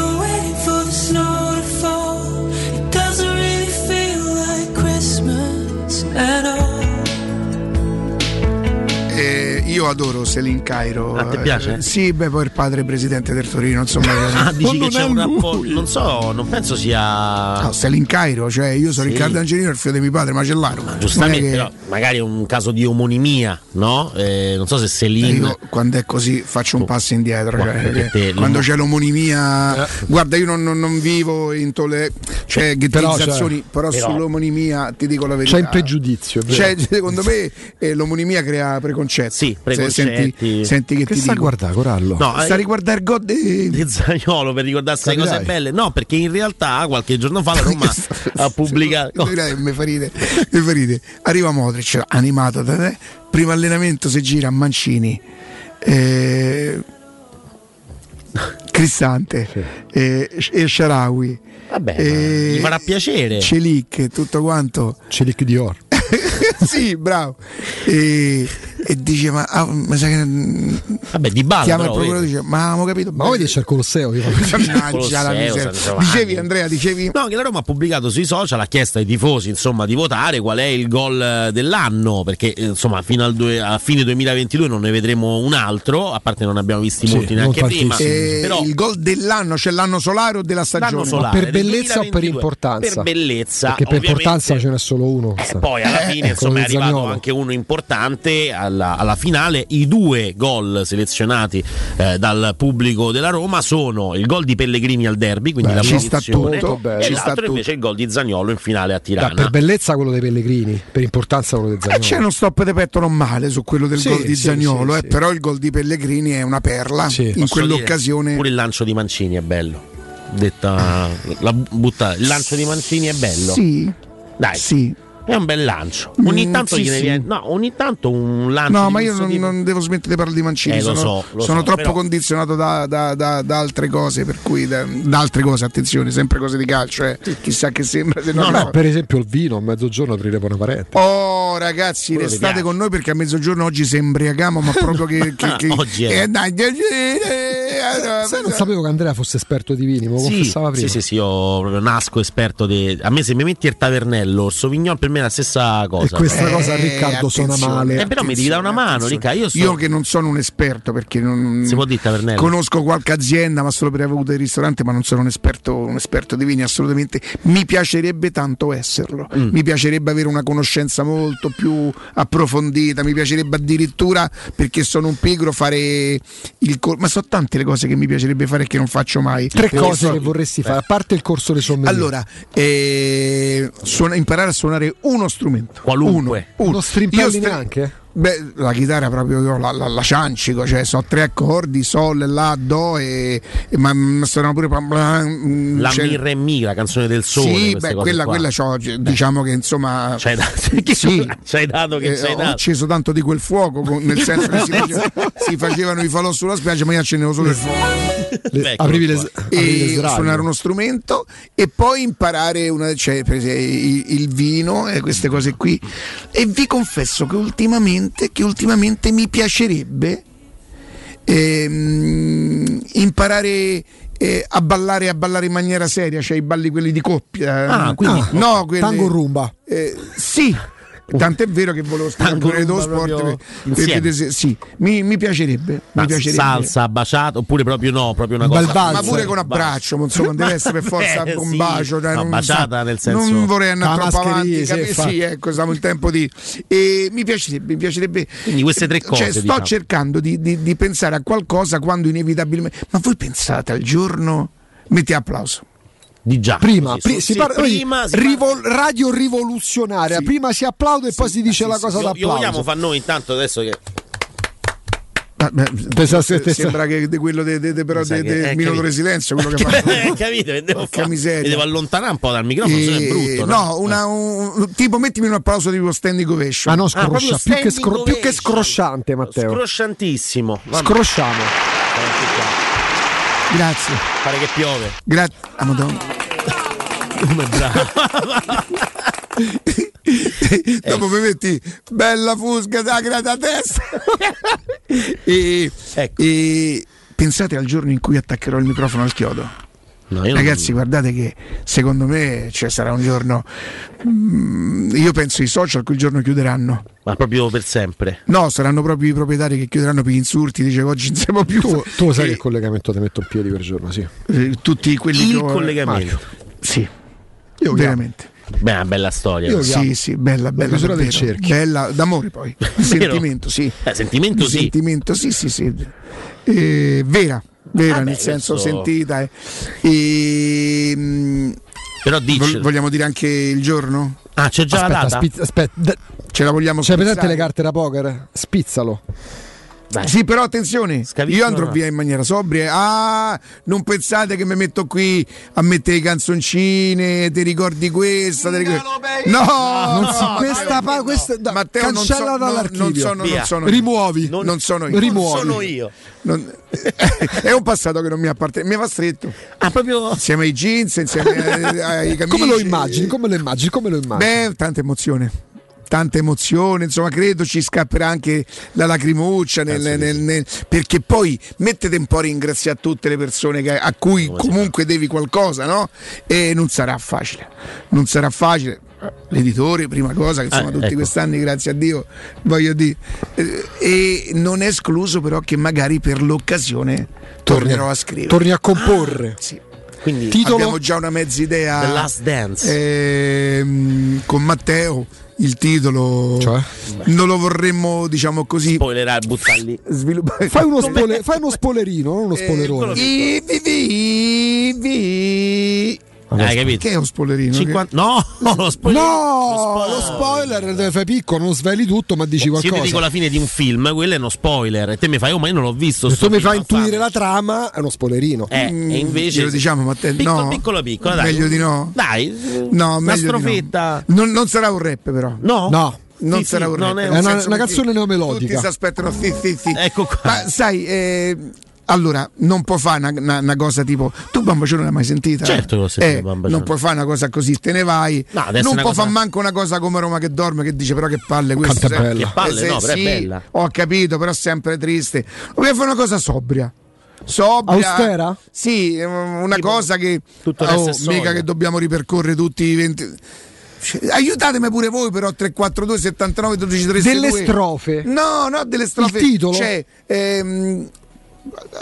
[SPEAKER 9] io adoro Selin Cairo.
[SPEAKER 7] A te piace?
[SPEAKER 9] Eh, sì, beh, poi il padre presidente del Torino, insomma. *laughs*
[SPEAKER 7] Ah, dici
[SPEAKER 9] Non
[SPEAKER 7] che c'è
[SPEAKER 9] è
[SPEAKER 7] un rapporto. Non so, non penso sia.
[SPEAKER 9] No, Selin Cairo, cioè io sono
[SPEAKER 7] Sì.
[SPEAKER 9] Riccardo Angelino, il figlio di mio padre, macellaro.
[SPEAKER 7] Giustamente,
[SPEAKER 9] Non è che-
[SPEAKER 7] però, magari è un caso di omonimia, no? Eh, non so se Selin.
[SPEAKER 9] Io quando è così faccio un passo indietro.
[SPEAKER 7] Guarda,
[SPEAKER 9] cioè,
[SPEAKER 7] te-
[SPEAKER 9] quando c'è l'omonimia, guarda, io non, non- non vivo in tolle, cioè ghettizzazioni, però,
[SPEAKER 10] però-
[SPEAKER 9] sull'omonimia ti dico la verità.
[SPEAKER 10] C'è in pregiudizio.
[SPEAKER 9] Cioè, secondo me eh, l'omonimia crea preconcetti. Sì,
[SPEAKER 7] preconcetti.
[SPEAKER 9] Senti, senti che,
[SPEAKER 10] Che
[SPEAKER 9] ti
[SPEAKER 10] sta a
[SPEAKER 9] dico.
[SPEAKER 10] guardare, Corallo?
[SPEAKER 7] No,
[SPEAKER 9] sta a
[SPEAKER 7] eh,
[SPEAKER 9] riguardare il God *laughs* di...
[SPEAKER 7] di Zagnolo per ricordarsi le cose belle. No, perché in realtà qualche giorno fa la Roma *laughs* ha pubblicato.
[SPEAKER 9] Mi fa ridere, mi fa ridere. Arriva Modric, animato da te. Primo allenamento si gira a Mancini. Eh, Cristante eh, e Sharawi.
[SPEAKER 7] Vabbè,
[SPEAKER 9] Eh,
[SPEAKER 7] ma gli farà piacere.
[SPEAKER 9] Celic, tutto quanto.
[SPEAKER 10] Celic Dior. *laughs*
[SPEAKER 9] sì, bravo. E, e dice: Ma, ah, ma sai che.
[SPEAKER 7] Vabbè, di balla.
[SPEAKER 9] Chiama il
[SPEAKER 7] però,
[SPEAKER 9] procuratore e
[SPEAKER 7] vedi.
[SPEAKER 9] dice: Ma avevamo capito.
[SPEAKER 10] Ma vedi c'è il Colosseo. *laughs*
[SPEAKER 9] Mannaggia la miseria. Dicevi, Andrea, dicevi.
[SPEAKER 7] No, che la Roma ha pubblicato sui social, ha chiesto ai tifosi insomma, di votare qual è il gol eh, dell'anno, perché eh, insomma fino al due- a fine 2022 non ne vedremo un altro, a parte non abbiamo visti
[SPEAKER 10] Sì,
[SPEAKER 7] molti neanche prima.
[SPEAKER 9] Eh,
[SPEAKER 7] Però
[SPEAKER 9] il gol dell'anno, c'è l'anno solare o della stagione?
[SPEAKER 7] solare
[SPEAKER 10] per bellezza o per
[SPEAKER 7] 2022?
[SPEAKER 10] importanza?
[SPEAKER 7] Per bellezza.
[SPEAKER 10] Perché per importanza ce n'è solo uno.
[SPEAKER 7] E poi alla fine
[SPEAKER 10] Eh,
[SPEAKER 7] insomma, è arrivato anche uno importante alla, alla finale. I due gol selezionati eh, dal pubblico della Roma sono il gol di Pellegrini al derby, quindi
[SPEAKER 10] Beh,
[SPEAKER 7] la
[SPEAKER 10] ci sta tutto, beh,
[SPEAKER 7] e
[SPEAKER 10] ci sta
[SPEAKER 7] l'altro
[SPEAKER 10] tutto.
[SPEAKER 7] invece il gol di Zagnolo in finale a Tirana.
[SPEAKER 10] per bellezza quello dei Pellegrini, per importanza quello di
[SPEAKER 9] Eh,
[SPEAKER 10] Zaniolo.
[SPEAKER 9] c'è uno stop de petto non male su quello del
[SPEAKER 10] Sì,
[SPEAKER 9] gol di
[SPEAKER 10] sì,
[SPEAKER 9] Zagnolo,
[SPEAKER 10] sì,
[SPEAKER 9] eh,
[SPEAKER 10] sì.
[SPEAKER 9] però il gol di Pellegrini è una perla. In
[SPEAKER 7] Posso
[SPEAKER 9] quell'occasione.
[SPEAKER 7] dire, Pure il lancio di Mancini è bello. Detta la butta, il lancio di Mancini è bello.
[SPEAKER 9] Sì.
[SPEAKER 7] Dai.
[SPEAKER 9] Sì.
[SPEAKER 7] È un bel lancio. Ogni
[SPEAKER 9] Mm,
[SPEAKER 7] tanto
[SPEAKER 9] sì,
[SPEAKER 7] gliene
[SPEAKER 9] sì.
[SPEAKER 7] viene. No, ogni tanto un lancio.
[SPEAKER 9] No,
[SPEAKER 7] di
[SPEAKER 9] ma io non,
[SPEAKER 7] tipo-
[SPEAKER 9] non devo smettere di parlare di Mancini.
[SPEAKER 7] Eh, lo
[SPEAKER 9] sono
[SPEAKER 7] so, lo
[SPEAKER 9] sono
[SPEAKER 7] so,
[SPEAKER 9] troppo
[SPEAKER 7] però-
[SPEAKER 9] condizionato da, da- da- da altre cose, per cui da, da altre cose, attenzione, sempre cose di calcio. Eh. Chissà che sembra. Se no,
[SPEAKER 10] No,
[SPEAKER 9] no.
[SPEAKER 10] no, per esempio il vino a mezzogiorno apriremo una parete.
[SPEAKER 9] Oh ragazzi,
[SPEAKER 10] Quello
[SPEAKER 9] restate con noi perché a mezzogiorno oggi si embriaghiamo, ma proprio che. che, *laughs* che
[SPEAKER 10] Oggi è.
[SPEAKER 9] eh, dai, eh, eh, allora,
[SPEAKER 10] Sai, non sapevo che Andrea fosse esperto di vini, me lo
[SPEAKER 7] Sì,
[SPEAKER 10] confessava prima.
[SPEAKER 7] sì, sì, sì, io proprio nasco esperto di. A me se mi metti il tavernello, il Sauvignon per me è la stessa cosa.
[SPEAKER 10] E questa
[SPEAKER 7] Eh,
[SPEAKER 10] cosa a Riccardo suona male.
[SPEAKER 7] Eh, però mi devi dare una mano,
[SPEAKER 9] attenzione.
[SPEAKER 7] Ricca. Io, so-
[SPEAKER 9] Io che non sono un esperto perché non
[SPEAKER 7] Si può dire tavernello?
[SPEAKER 9] conosco qualche azienda, ma solo per aver avuto il ristorante, ma non sono un esperto, un esperto di vini assolutamente. Mi piacerebbe tanto esserlo.
[SPEAKER 7] Mm.
[SPEAKER 9] Mi piacerebbe avere una conoscenza molto più approfondita. Mi piacerebbe addirittura perché sono un pigro fare il corso. Ma sono tante le cose che mi piacerebbe fare e che non faccio mai.
[SPEAKER 10] Tre
[SPEAKER 9] Perché
[SPEAKER 10] cose
[SPEAKER 9] so-
[SPEAKER 10] che vorresti fare, a parte il corso dei sommelier.
[SPEAKER 9] Allora, eh, suona- imparare a suonare uno strumento.
[SPEAKER 7] Qualunque.
[SPEAKER 9] Uno.
[SPEAKER 10] Uno strimpelli
[SPEAKER 9] Io stre-
[SPEAKER 10] neanche?
[SPEAKER 9] Beh, la chitarra proprio io la, la, la ciancico, cioè so tre accordi, sol, la, do e, e ma, ma suonano pure mm,
[SPEAKER 7] La
[SPEAKER 9] cioè-
[SPEAKER 7] Mirra e Mi, la canzone del sole.
[SPEAKER 9] Sì, beh, quella,
[SPEAKER 7] qua.
[SPEAKER 9] quella c'ho, diciamo che insomma
[SPEAKER 7] C'hai dato, *laughs*
[SPEAKER 9] sì,
[SPEAKER 7] c'hai dato che
[SPEAKER 9] eh,
[SPEAKER 7] c'hai
[SPEAKER 9] ho
[SPEAKER 7] dato.
[SPEAKER 9] acceso tanto di quel fuoco, con- nel *laughs* senso che si, faceva- si facevano i falò sulla spiaggia, ma io accendevo solo il fuoco.
[SPEAKER 10] Le- aprivi le, aprivi le
[SPEAKER 9] e suonare uno strumento e poi imparare una, cioè, esempio, il, il vino e queste cose qui. E vi confesso che ultimamente, che ultimamente mi piacerebbe ehm, imparare eh, a ballare a ballare in maniera seria, cioè i balli quelli di coppia.
[SPEAKER 10] Ah, quindi-
[SPEAKER 9] Ah, no, quelli,
[SPEAKER 10] Tango rumba.
[SPEAKER 9] eh, sì. Tant'è vero che volevo
[SPEAKER 7] Tango
[SPEAKER 9] pure
[SPEAKER 7] rumba
[SPEAKER 9] sport. per- per sì, mi, mi piacerebbe.
[SPEAKER 7] Ma
[SPEAKER 9] mi piacerebbe.
[SPEAKER 7] salsa, baciato, oppure proprio no, proprio una cosa.
[SPEAKER 9] Ma pure con abbraccio, ma insomma, deve essere per *laughs* forza
[SPEAKER 7] Eh,
[SPEAKER 9] un
[SPEAKER 7] sì.
[SPEAKER 9] bacio. Cioè,
[SPEAKER 7] No,
[SPEAKER 9] non,
[SPEAKER 7] baciata nel senso-
[SPEAKER 9] non vorrei andare troppo avanti.
[SPEAKER 10] sì.
[SPEAKER 9] Sì, ecco, siamo il tempo di. E mi piacerebbe, mi piacerebbe.
[SPEAKER 7] Quindi queste tre
[SPEAKER 9] Cioè,
[SPEAKER 7] cose,
[SPEAKER 9] sto
[SPEAKER 7] diciamo.
[SPEAKER 9] cercando di, di- di pensare a qualcosa quando inevitabilmente. Ma voi pensate al giorno. Metti applauso.
[SPEAKER 7] Di già.
[SPEAKER 10] Prima,
[SPEAKER 7] Sì,
[SPEAKER 10] pri-
[SPEAKER 7] sì,
[SPEAKER 10] si
[SPEAKER 7] sì,
[SPEAKER 10] parla-
[SPEAKER 7] prima si
[SPEAKER 10] rivol- radio rivoluzionaria. Prima si applaude e poi si dice la cosa d'applauso.
[SPEAKER 7] vogliamo fare noi intanto adesso che.
[SPEAKER 9] Ah, beh,
[SPEAKER 10] Pensa-
[SPEAKER 9] se- sembra che di quello de, de- de- però de-
[SPEAKER 7] che-
[SPEAKER 9] del
[SPEAKER 7] eh,
[SPEAKER 9] minuto
[SPEAKER 7] capito.
[SPEAKER 9] di silenzio quello che fa *laughs*
[SPEAKER 7] Eh, capite? Mi devo,
[SPEAKER 9] Porca
[SPEAKER 7] fa-
[SPEAKER 9] miseria.
[SPEAKER 7] mi devo allontanare un po' dal microfono, se no è brutto.
[SPEAKER 9] no,
[SPEAKER 7] no?
[SPEAKER 9] una- un- tipo mettimi un applauso tipo standing ovation
[SPEAKER 10] Ah no,
[SPEAKER 7] Ah,
[SPEAKER 10] scroscia,
[SPEAKER 7] proprio
[SPEAKER 10] più, che scro- più che scrosciante Matteo.
[SPEAKER 7] Scrosciantissimo. Vabbè,
[SPEAKER 10] Scrosciamo.
[SPEAKER 9] Grazie
[SPEAKER 7] Pare che piove.
[SPEAKER 9] grazie ah, madonna.
[SPEAKER 7] Come bravo. *laughs*
[SPEAKER 9] dopo mi metti bella fusca da grata testa *laughs* e,
[SPEAKER 7] Ecco.
[SPEAKER 9] e pensate al giorno in cui attaccherò il microfono al chiodo
[SPEAKER 7] No,
[SPEAKER 9] Ragazzi, guardate che secondo me cioè, sarà un giorno. mm, io penso i social quel giorno chiuderanno.
[SPEAKER 7] Ma proprio per sempre.
[SPEAKER 9] No, saranno proprio i proprietari che chiuderanno per gli insulti. Dice oggi non siamo più.
[SPEAKER 10] Tu, tu sai
[SPEAKER 9] E-
[SPEAKER 10] che collegamento ti metto in piedi per giorno, sì.
[SPEAKER 9] eh, tutti quelli
[SPEAKER 7] Il
[SPEAKER 9] che ho-
[SPEAKER 7] collegamento.
[SPEAKER 9] Sì,
[SPEAKER 10] Io
[SPEAKER 9] veramente.
[SPEAKER 7] Beh, una bella storia.
[SPEAKER 10] Io-
[SPEAKER 9] Sì, sì, bella, bella.
[SPEAKER 10] chiusura del cerchio.
[SPEAKER 9] Bella, d'amore poi. *laughs* sentimento, sì.
[SPEAKER 7] Eh, sentimento sì.
[SPEAKER 9] sentimento, sì, sì, sì. Eh, vera, vera,
[SPEAKER 7] Ah,
[SPEAKER 9] nel
[SPEAKER 7] beh,
[SPEAKER 9] senso
[SPEAKER 7] questo-
[SPEAKER 9] sentita. eh. E, mm,
[SPEAKER 7] Però dici.
[SPEAKER 9] vogliamo dire anche il giorno?
[SPEAKER 7] Ah, c'è già
[SPEAKER 10] Aspetta,
[SPEAKER 7] la data?
[SPEAKER 10] aspetta. d-
[SPEAKER 9] Ce la vogliamo
[SPEAKER 10] C'hai presente
[SPEAKER 9] spizzare?
[SPEAKER 10] le carte da poker? Spizzalo.
[SPEAKER 7] Dai.
[SPEAKER 9] Sì, però attenzione,
[SPEAKER 7] Scavicchio
[SPEAKER 9] io andrò
[SPEAKER 7] no.
[SPEAKER 9] via in maniera sobria. Ah, non pensate che mi metto qui a mettere i canzoncine, ti ricordi questa? ti ricordi- No,
[SPEAKER 10] Non si-
[SPEAKER 9] no,
[SPEAKER 10] questa
[SPEAKER 9] Matteo,
[SPEAKER 10] pa- questa- da-
[SPEAKER 9] Matteo, non
[SPEAKER 10] cancella
[SPEAKER 9] so- no,
[SPEAKER 10] dall'archivio.
[SPEAKER 9] Non sono, non sono io.
[SPEAKER 10] Rimuovi.
[SPEAKER 9] Non, non sono io.
[SPEAKER 10] Rimuovi.
[SPEAKER 7] Sono io.
[SPEAKER 9] Non- *laughs* è un passato che non mi appartiene, mi va stretto.
[SPEAKER 7] Ah, proprio.
[SPEAKER 9] Insieme ai jeans, insieme ai, *laughs* ai camici.
[SPEAKER 10] Come lo immagini? Come lo immagini? Come lo immagini?
[SPEAKER 9] Beh, tanta emozione. Tanta emozione, insomma, credo ci scapperà anche la lacrimuccia nel- nel- nel- perché poi mettete un po' a ringraziare tutte le persone che- a cui comunque devi qualcosa, no? E non sarà facile, non sarà facile. L'editore, prima cosa, che insomma
[SPEAKER 7] Ah,
[SPEAKER 9] tutti
[SPEAKER 7] ecco.
[SPEAKER 9] quest'anni, grazie a Dio, voglio dire, eh, e non è escluso però che magari per l'occasione tornerò a scrivere.
[SPEAKER 10] Torni a comporre.
[SPEAKER 9] Sì.
[SPEAKER 7] Quindi
[SPEAKER 10] Titolo?
[SPEAKER 9] Abbiamo già una mezza idea.
[SPEAKER 7] The Last Dance.
[SPEAKER 9] Ehm, con Matteo il titolo
[SPEAKER 10] Cioè?
[SPEAKER 9] non lo vorremmo diciamo così
[SPEAKER 7] spoilerà buttar lì.
[SPEAKER 9] sviluppare
[SPEAKER 10] Fai uno, spole- fai uno spoilerino, non uno spoilerone.
[SPEAKER 9] I- vi- vi- vi-
[SPEAKER 7] Hai capito?
[SPEAKER 9] che è un spoilerino
[SPEAKER 7] 50 No, *laughs* no, lo spoiler.
[SPEAKER 10] No, lo spoiler te fai piccolo, non sveli tutto, ma dici
[SPEAKER 7] Se io ti
[SPEAKER 10] qualcosa.
[SPEAKER 7] dico la fine di un film, quello è uno spoiler. E te mi fai, oh, ma io non l'ho visto.
[SPEAKER 10] Se tu mi fai intuire la trama, è uno spoilerino.
[SPEAKER 7] Eh, e invece.
[SPEAKER 9] glielo diciamo Matteo
[SPEAKER 7] Piccolo,
[SPEAKER 9] no
[SPEAKER 7] piccolo, piccolo, dai.
[SPEAKER 9] meglio di no
[SPEAKER 7] Dai,
[SPEAKER 9] no
[SPEAKER 7] una
[SPEAKER 9] di no.
[SPEAKER 7] strofetta.
[SPEAKER 9] non, non sarà un rap però
[SPEAKER 7] No,
[SPEAKER 10] No.
[SPEAKER 9] non
[SPEAKER 7] Sì,
[SPEAKER 9] sarà
[SPEAKER 7] sì,
[SPEAKER 9] un rap
[SPEAKER 7] è
[SPEAKER 10] una-
[SPEAKER 9] senso
[SPEAKER 10] una
[SPEAKER 9] perché
[SPEAKER 10] canzone neomelodica.
[SPEAKER 9] tutti si aspettano sì, sì, sì.
[SPEAKER 7] Ecco qua.
[SPEAKER 9] ma sai eh, allora non può fare una, una- una cosa tipo tu Bambacione l'hai mai sentita?
[SPEAKER 7] Certo che l'ho sentita,
[SPEAKER 9] Eh,
[SPEAKER 7] Bambacione.
[SPEAKER 9] non puoi fare una cosa così te ne vai
[SPEAKER 7] No,
[SPEAKER 9] non può
[SPEAKER 7] cosa-
[SPEAKER 9] fare manco una cosa come Roma che dorme che dice però che palle questo
[SPEAKER 10] Quanto è bella.
[SPEAKER 7] Che palle,
[SPEAKER 9] Eh,
[SPEAKER 7] no, però è
[SPEAKER 9] sì,
[SPEAKER 7] bella.
[SPEAKER 9] ho capito però è sempre triste voglio fare una cosa sobria sobria
[SPEAKER 10] Austera?
[SPEAKER 9] sì una
[SPEAKER 7] Tipo,
[SPEAKER 9] cosa che
[SPEAKER 7] tutto
[SPEAKER 9] oh,
[SPEAKER 7] è
[SPEAKER 9] mica che dobbiamo ripercorrere tutti i 20 Cioè, Aiutatemi pure voi però 342 79 12 32
[SPEAKER 10] Delle strofe.
[SPEAKER 9] No, no, delle strofe.
[SPEAKER 10] Il titolo?
[SPEAKER 9] Cioè, ehm,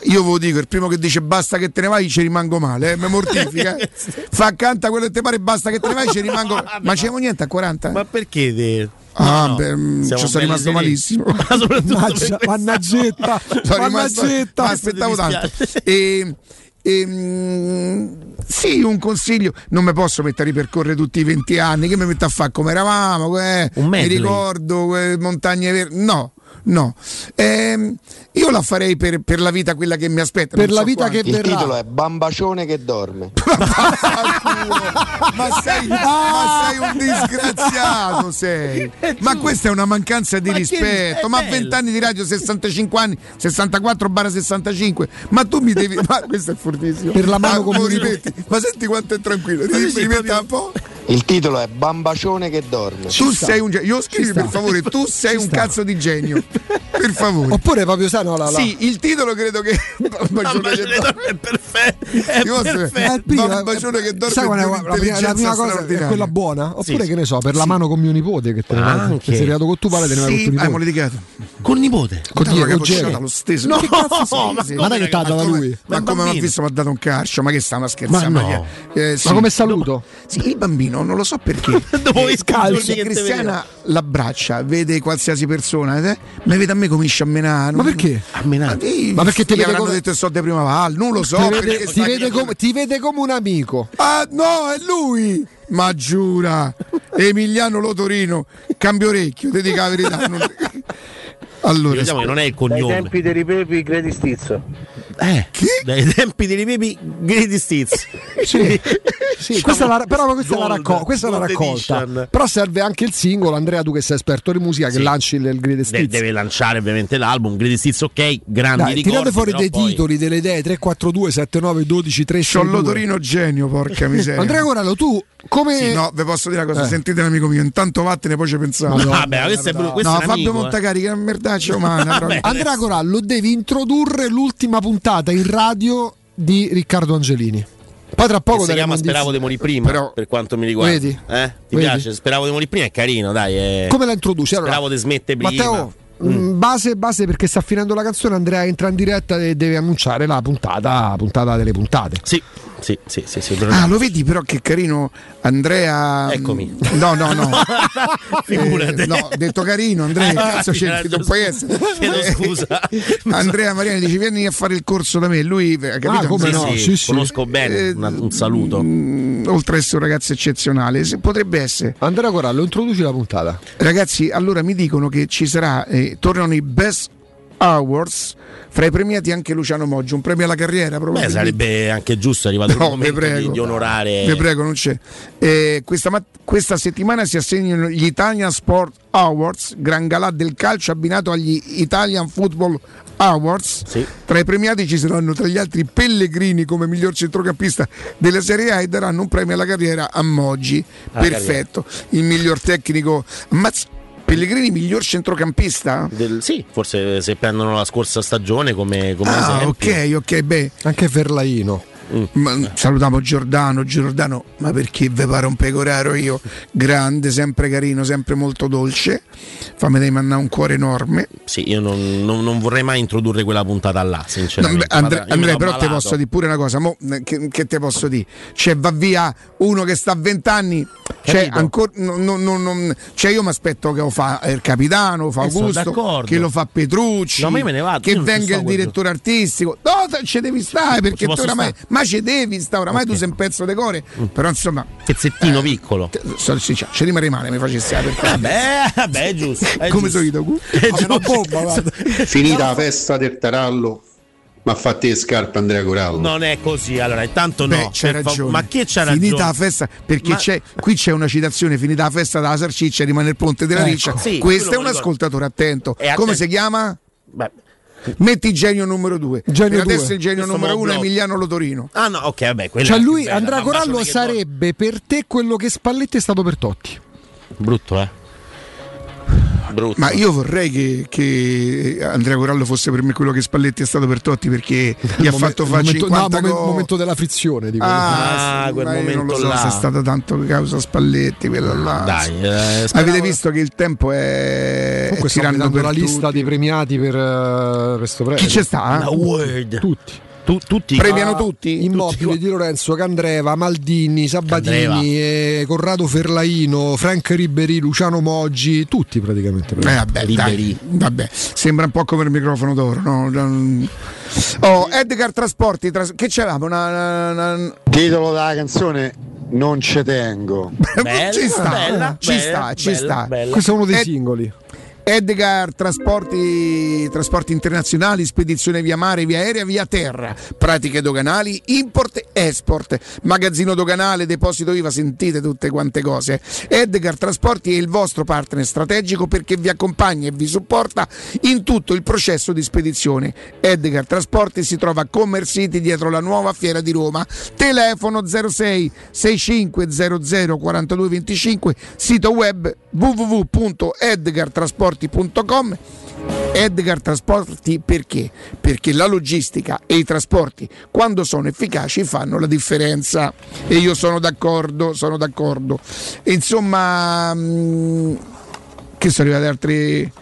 [SPEAKER 9] io ve lo dico, il primo che dice basta che te ne vai ci rimango male, eh, mi mortifica. eh. *laughs* Fa canta quello che ti pare basta che te ne vai ci rimango *laughs* Ma c'è niente a 40?
[SPEAKER 7] Ma perché? te-
[SPEAKER 9] Ah,
[SPEAKER 7] No,
[SPEAKER 9] beh, mm, ci *laughs* sono rimasto malissimo.
[SPEAKER 7] Ma
[SPEAKER 10] Mannaggia, mannaggetta,
[SPEAKER 9] Sono rimasto-
[SPEAKER 10] mannaggetta.
[SPEAKER 9] ma aspettavo tanto.
[SPEAKER 7] dispiace.
[SPEAKER 9] E, ehm, sì, un consiglio, non mi posso mettere a ripercorrere tutti i 20 anni, che mi metto a fare come eravamo, eh,
[SPEAKER 7] Un
[SPEAKER 9] mi ricordo, eh, montagne verdi, no. No, Ehm, io la farei per, per la vita quella che mi aspetta.
[SPEAKER 10] Per la
[SPEAKER 9] so
[SPEAKER 10] vita che
[SPEAKER 9] quanti.
[SPEAKER 10] verrà.
[SPEAKER 22] titolo è Bambacione che dorme. *laughs*
[SPEAKER 9] ma, sei, *laughs* ma sei un disgraziato sei. *laughs* Ma questa è una mancanza di
[SPEAKER 7] Ma che-
[SPEAKER 9] rispetto. Ma a
[SPEAKER 7] bello.
[SPEAKER 9] 20 anni di radio, 65 anni, 64 barra 65. Ma tu mi devi. Ma questo è fortissimo.
[SPEAKER 10] Per la mano
[SPEAKER 9] ma,
[SPEAKER 10] come
[SPEAKER 9] mo
[SPEAKER 10] un-
[SPEAKER 9] ripeti. Ma senti quanto è tranquillo. Ti ripeta
[SPEAKER 7] proprio-
[SPEAKER 9] un po'.
[SPEAKER 22] Il titolo è Bambacione che dorme.
[SPEAKER 9] Tu sei un genio. Io scrivi
[SPEAKER 10] sta.
[SPEAKER 9] per favore, tu sei un
[SPEAKER 10] sta.
[SPEAKER 9] cazzo di genio. Per favore.
[SPEAKER 10] Oppure proprio sai, no, la, la-
[SPEAKER 9] Sì, il titolo credo che.
[SPEAKER 7] Mamma, ce ne dorme, è perfetto. È perfetto.
[SPEAKER 10] Eh, il primo-
[SPEAKER 9] Bambacione che dorme
[SPEAKER 10] sai qual è la, prima, la prima cosa è quella buona? Oppure
[SPEAKER 7] Sì,
[SPEAKER 10] che ne so, per la mano con mio nipote che te ne vai,
[SPEAKER 7] Anche.
[SPEAKER 10] che sei arrivato con tuo padre te ne vai
[SPEAKER 9] Sì,
[SPEAKER 10] con tuo nipote.
[SPEAKER 9] litigato.
[SPEAKER 7] Col nipote.
[SPEAKER 10] Con
[SPEAKER 9] ma
[SPEAKER 10] con
[SPEAKER 9] capocciata lo stesso.
[SPEAKER 7] No,
[SPEAKER 9] Che
[SPEAKER 7] ma
[SPEAKER 10] dai che t'ha
[SPEAKER 9] come-
[SPEAKER 10] lui?
[SPEAKER 9] Ma come mi ha visto mi ha dato un calcio? Ma che sta una scherzata?
[SPEAKER 7] Ma.
[SPEAKER 9] Eh.
[SPEAKER 10] Ma come saluto?
[SPEAKER 9] Sì, il bambino non lo so perché. *laughs*
[SPEAKER 7] Dopo i scalci
[SPEAKER 9] Se
[SPEAKER 7] che te
[SPEAKER 9] Cristiana l'abbraccia, vede qualsiasi persona, eh, ma vede a me comincia a menare.
[SPEAKER 10] Ma perché?
[SPEAKER 7] A menare.
[SPEAKER 9] sì,
[SPEAKER 10] Ma perché ti vede come-
[SPEAKER 9] detto so di prima val, non lo so.
[SPEAKER 10] ti, vede, ti, vede come, ti vede come un amico.
[SPEAKER 9] Ah no, è lui! Ma giura! Emiliano Lotorino, cambio orecchio, ti dico la verità. non- *laughs* Allora,
[SPEAKER 7] Diciamo che non è il cognome.
[SPEAKER 23] tempi dei ripepi credi stizzo.
[SPEAKER 7] Eh, dai tempi dei Ripepi Grady Stiz. *laughs*
[SPEAKER 10] Sì, sì, questa è la- però questa è la,
[SPEAKER 7] Gold,
[SPEAKER 10] racco- questa è la
[SPEAKER 7] Gold
[SPEAKER 10] raccolta.
[SPEAKER 7] Edition.
[SPEAKER 10] Però serve anche il singolo. Andrea, tu che sei esperto di musica, che
[SPEAKER 7] Sì.
[SPEAKER 10] lanci il, il Greatest
[SPEAKER 7] De-
[SPEAKER 10] Hits.
[SPEAKER 7] deve lanciare ovviamente l'album Grady Stiz, ok, grandi
[SPEAKER 10] Dai,
[SPEAKER 7] ricordi.
[SPEAKER 10] tirate fuori dei
[SPEAKER 7] poi-
[SPEAKER 10] titoli, delle idee 342 79 12 3
[SPEAKER 9] C'ho l'odorino genio, porca *laughs* miseria.
[SPEAKER 10] Andrea Corallo, tu come
[SPEAKER 9] Sì, no, vi posso dire una cosa,
[SPEAKER 10] Eh.
[SPEAKER 9] sentite l'amico mio, intanto vattene poi ci pensate.
[SPEAKER 7] Madonna, Vabbè, questo è questo
[SPEAKER 9] no,
[SPEAKER 7] è
[SPEAKER 9] Fabio
[SPEAKER 7] amico, eh.
[SPEAKER 9] Montacari, che è una merdaccia umana. *laughs*
[SPEAKER 10] Andrea Corallo devi introdurre l'ultima puntata in radio di Riccardo Angelini. Poi tra poco
[SPEAKER 7] si chiama Speravo di morire prima,
[SPEAKER 10] Però-
[SPEAKER 7] per quanto mi riguarda.
[SPEAKER 10] Vedi?
[SPEAKER 7] Eh? Ti
[SPEAKER 10] Vedi?
[SPEAKER 7] piace? Speravo di morire prima, è carino, dai. È...
[SPEAKER 10] Come la introduci? Allora,
[SPEAKER 7] Speravo di smette prima.
[SPEAKER 10] Matteo, mm, base, base perché sta finendo la canzone, Andrea entra in diretta e deve annunciare la puntata, puntata delle puntate.
[SPEAKER 7] Sì, sì, sì, sì, sì,
[SPEAKER 9] Ah, lo vedi però che carino Andrea.
[SPEAKER 7] Eccomi.
[SPEAKER 9] No, no, no. *laughs*
[SPEAKER 7] Figurati.
[SPEAKER 9] Eh, no, detto carino, Andrea, che cazzo
[SPEAKER 7] chiedo
[SPEAKER 9] Non puoi essere.
[SPEAKER 7] chiedo
[SPEAKER 9] Eh,
[SPEAKER 7] scusa. *laughs*
[SPEAKER 9] Andrea Mariani dice vieni a fare il corso da me. Lui, eh, capito?
[SPEAKER 10] Ah, come
[SPEAKER 7] Sì,
[SPEAKER 10] no?
[SPEAKER 7] sì,
[SPEAKER 10] Sì, sì.
[SPEAKER 7] conosco bene,
[SPEAKER 9] Eh,
[SPEAKER 7] una- un saluto.
[SPEAKER 9] Mm, oltre ad essere un ragazzo eccezionale, se- potrebbe essere.
[SPEAKER 10] Andrea Corallo, introduci la puntata.
[SPEAKER 9] Ragazzi, allora mi dicono che ci sarà, eh, tornano i Best Awards, fra i premiati anche Luciano Moggi, un premio alla carriera
[SPEAKER 7] Beh,
[SPEAKER 9] probabilmente.
[SPEAKER 7] sarebbe anche giusto, arrivato il
[SPEAKER 9] No,
[SPEAKER 7] momento
[SPEAKER 9] prego.
[SPEAKER 7] di, di onorare.
[SPEAKER 9] Vi prego, non c'è. Eh, questa, mat- questa settimana si assegnano gli Italian Sport Awards, gran galà del calcio abbinato agli Italian Football Awards.
[SPEAKER 7] Sì.
[SPEAKER 9] Tra i premiati ci saranno tra gli altri Pellegrini come miglior centrocampista della Serie A e daranno un premio alla carriera a Moggi.
[SPEAKER 7] Alla
[SPEAKER 9] Perfetto. Il miglior tecnico. Mazz- Pellegrini miglior centrocampista?
[SPEAKER 7] Del- sì, forse se prendono la scorsa stagione come, come
[SPEAKER 9] Ah,
[SPEAKER 7] esempio.
[SPEAKER 9] ok, ok, beh.
[SPEAKER 10] Anche Verlaino.
[SPEAKER 9] Ma, salutiamo Giordano, Giordano, ma perché ve pare un pecoraro io? Grande, sempre carino, sempre molto dolce. Fammi dai mandare un cuore enorme.
[SPEAKER 7] Sì, io non, non- non vorrei mai introdurre quella puntata là,
[SPEAKER 9] No,
[SPEAKER 7] sinceramente.
[SPEAKER 9] Andre-
[SPEAKER 7] mi
[SPEAKER 9] Andrea,
[SPEAKER 7] do
[SPEAKER 9] però ti
[SPEAKER 7] malato.
[SPEAKER 9] posso dire pure una cosa, mo, che, che te posso dire? Cioè, va via uno che sta a 20 anni, cioè, ancora, non- cioè io mi aspetto che lo fa il capitano, fa
[SPEAKER 7] Eh,
[SPEAKER 9] Augusto, che lo fa Petrucci,
[SPEAKER 7] No, ma
[SPEAKER 9] che venga il direttore artistico. No, te- ci devi stare perché tu oramai,
[SPEAKER 7] stare?
[SPEAKER 9] Ma ci devi stare, oramai tu
[SPEAKER 7] Ok.
[SPEAKER 9] sei un pezzo di core, però insomma,
[SPEAKER 7] Pezzettino piccolo.
[SPEAKER 9] so- sì, cioè, ci rimane male, mi facessi la perché
[SPEAKER 7] Vabbè, vabbè, è giusto. È
[SPEAKER 9] come sono io?
[SPEAKER 7] È giusto.
[SPEAKER 9] bomba.
[SPEAKER 22] Finita la festa del tarallo, ma fate le scarpe Andrea Corallo.
[SPEAKER 7] Non è così, allora intanto
[SPEAKER 9] Beh,
[SPEAKER 7] no.
[SPEAKER 9] c'è
[SPEAKER 7] per fa-
[SPEAKER 9] ragione.
[SPEAKER 7] Ma chi c'ha ragione?
[SPEAKER 9] Finita la festa, perché
[SPEAKER 7] Ma-
[SPEAKER 9] c'è, qui c'è una citazione: finita la festa della salsiccia, rimane il ponte della
[SPEAKER 7] Ecco,
[SPEAKER 9] riccia.
[SPEAKER 7] sì,
[SPEAKER 9] Questo è un
[SPEAKER 7] ricordo.
[SPEAKER 9] ascoltatore attento.
[SPEAKER 7] E
[SPEAKER 9] Come
[SPEAKER 7] attento.
[SPEAKER 9] si chiama?
[SPEAKER 7] Beh,
[SPEAKER 9] Metti genio numero 2.
[SPEAKER 10] Genio
[SPEAKER 9] adesso
[SPEAKER 10] due.
[SPEAKER 9] il genio
[SPEAKER 7] Questo
[SPEAKER 9] numero 1 è. Emiliano Lotorino.
[SPEAKER 7] Ah no, ok, vabbè, quella
[SPEAKER 10] Cioè lui, Andrea Corallo,
[SPEAKER 7] dorme.
[SPEAKER 10] sarebbe per te quello che Spalletti è stato per Totti.
[SPEAKER 7] Brutto, eh. Brutto.
[SPEAKER 9] Ma io vorrei che, che Andrea Corallo fosse per me quello che Spalletti è stato per Totti perché gli *laughs* ha fatto fare
[SPEAKER 10] momento,
[SPEAKER 9] 50
[SPEAKER 10] no,
[SPEAKER 9] gol.
[SPEAKER 10] momento della frizione. Dico.
[SPEAKER 7] Ah,
[SPEAKER 9] sì,
[SPEAKER 7] quel
[SPEAKER 9] io non lo
[SPEAKER 7] momento
[SPEAKER 9] so
[SPEAKER 7] là.
[SPEAKER 9] se è stata tanto causa Spalletti quella là.
[SPEAKER 7] Dai, eh,
[SPEAKER 9] Avete visto che il tempo è,
[SPEAKER 10] Comunque
[SPEAKER 9] è tirando per
[SPEAKER 10] la lista
[SPEAKER 9] tutti.
[SPEAKER 10] dei premiati per eh, questo premio.
[SPEAKER 9] Chi c'è sta?
[SPEAKER 7] Word.
[SPEAKER 10] Tutti.
[SPEAKER 7] Tu- tutti
[SPEAKER 9] Premiano
[SPEAKER 10] Ah,
[SPEAKER 9] tutti?
[SPEAKER 10] Immobile di Lorenzo, Candreva, Maldini, Sabatini, eh, Corrado Ferlaino, Frank Riberi, Luciano Moggi, tutti praticamente.
[SPEAKER 9] Eh, vabbè, dai, vabbè, sembra un po' come il microfono d'oro. No? Oh, Edgar Trasporti, tras- che c'avevamo? Una, una- una-
[SPEAKER 22] Titolo della canzone Non ce tengo. *laughs*
[SPEAKER 7] Bella,
[SPEAKER 9] ci sta,
[SPEAKER 7] bella,
[SPEAKER 9] ci
[SPEAKER 7] bella,
[SPEAKER 9] sta, ci
[SPEAKER 7] bella,
[SPEAKER 9] sta.
[SPEAKER 7] bella.
[SPEAKER 10] Questo è uno dei
[SPEAKER 9] Ed-
[SPEAKER 10] singoli.
[SPEAKER 9] Edgar Trasporti, trasporti internazionali, spedizione via mare, via aerea, via terra, pratiche doganali, import, export, magazzino doganale, deposito IVA, sentite tutte quante cose. Edgar Trasporti è il vostro partner strategico perché vi accompagna e vi supporta in tutto il processo di spedizione. Edgar Trasporti si trova a Commerce City dietro la nuova fiera di Roma. Telefono 06 6500 4225, sito web www.edgartrasporti.com Edgar Trasporti perché? Perché la logistica e i trasporti quando sono efficaci fanno la differenza e io sono d'accordo, sono d'accordo. Insomma, mm, che sono arrivati altri...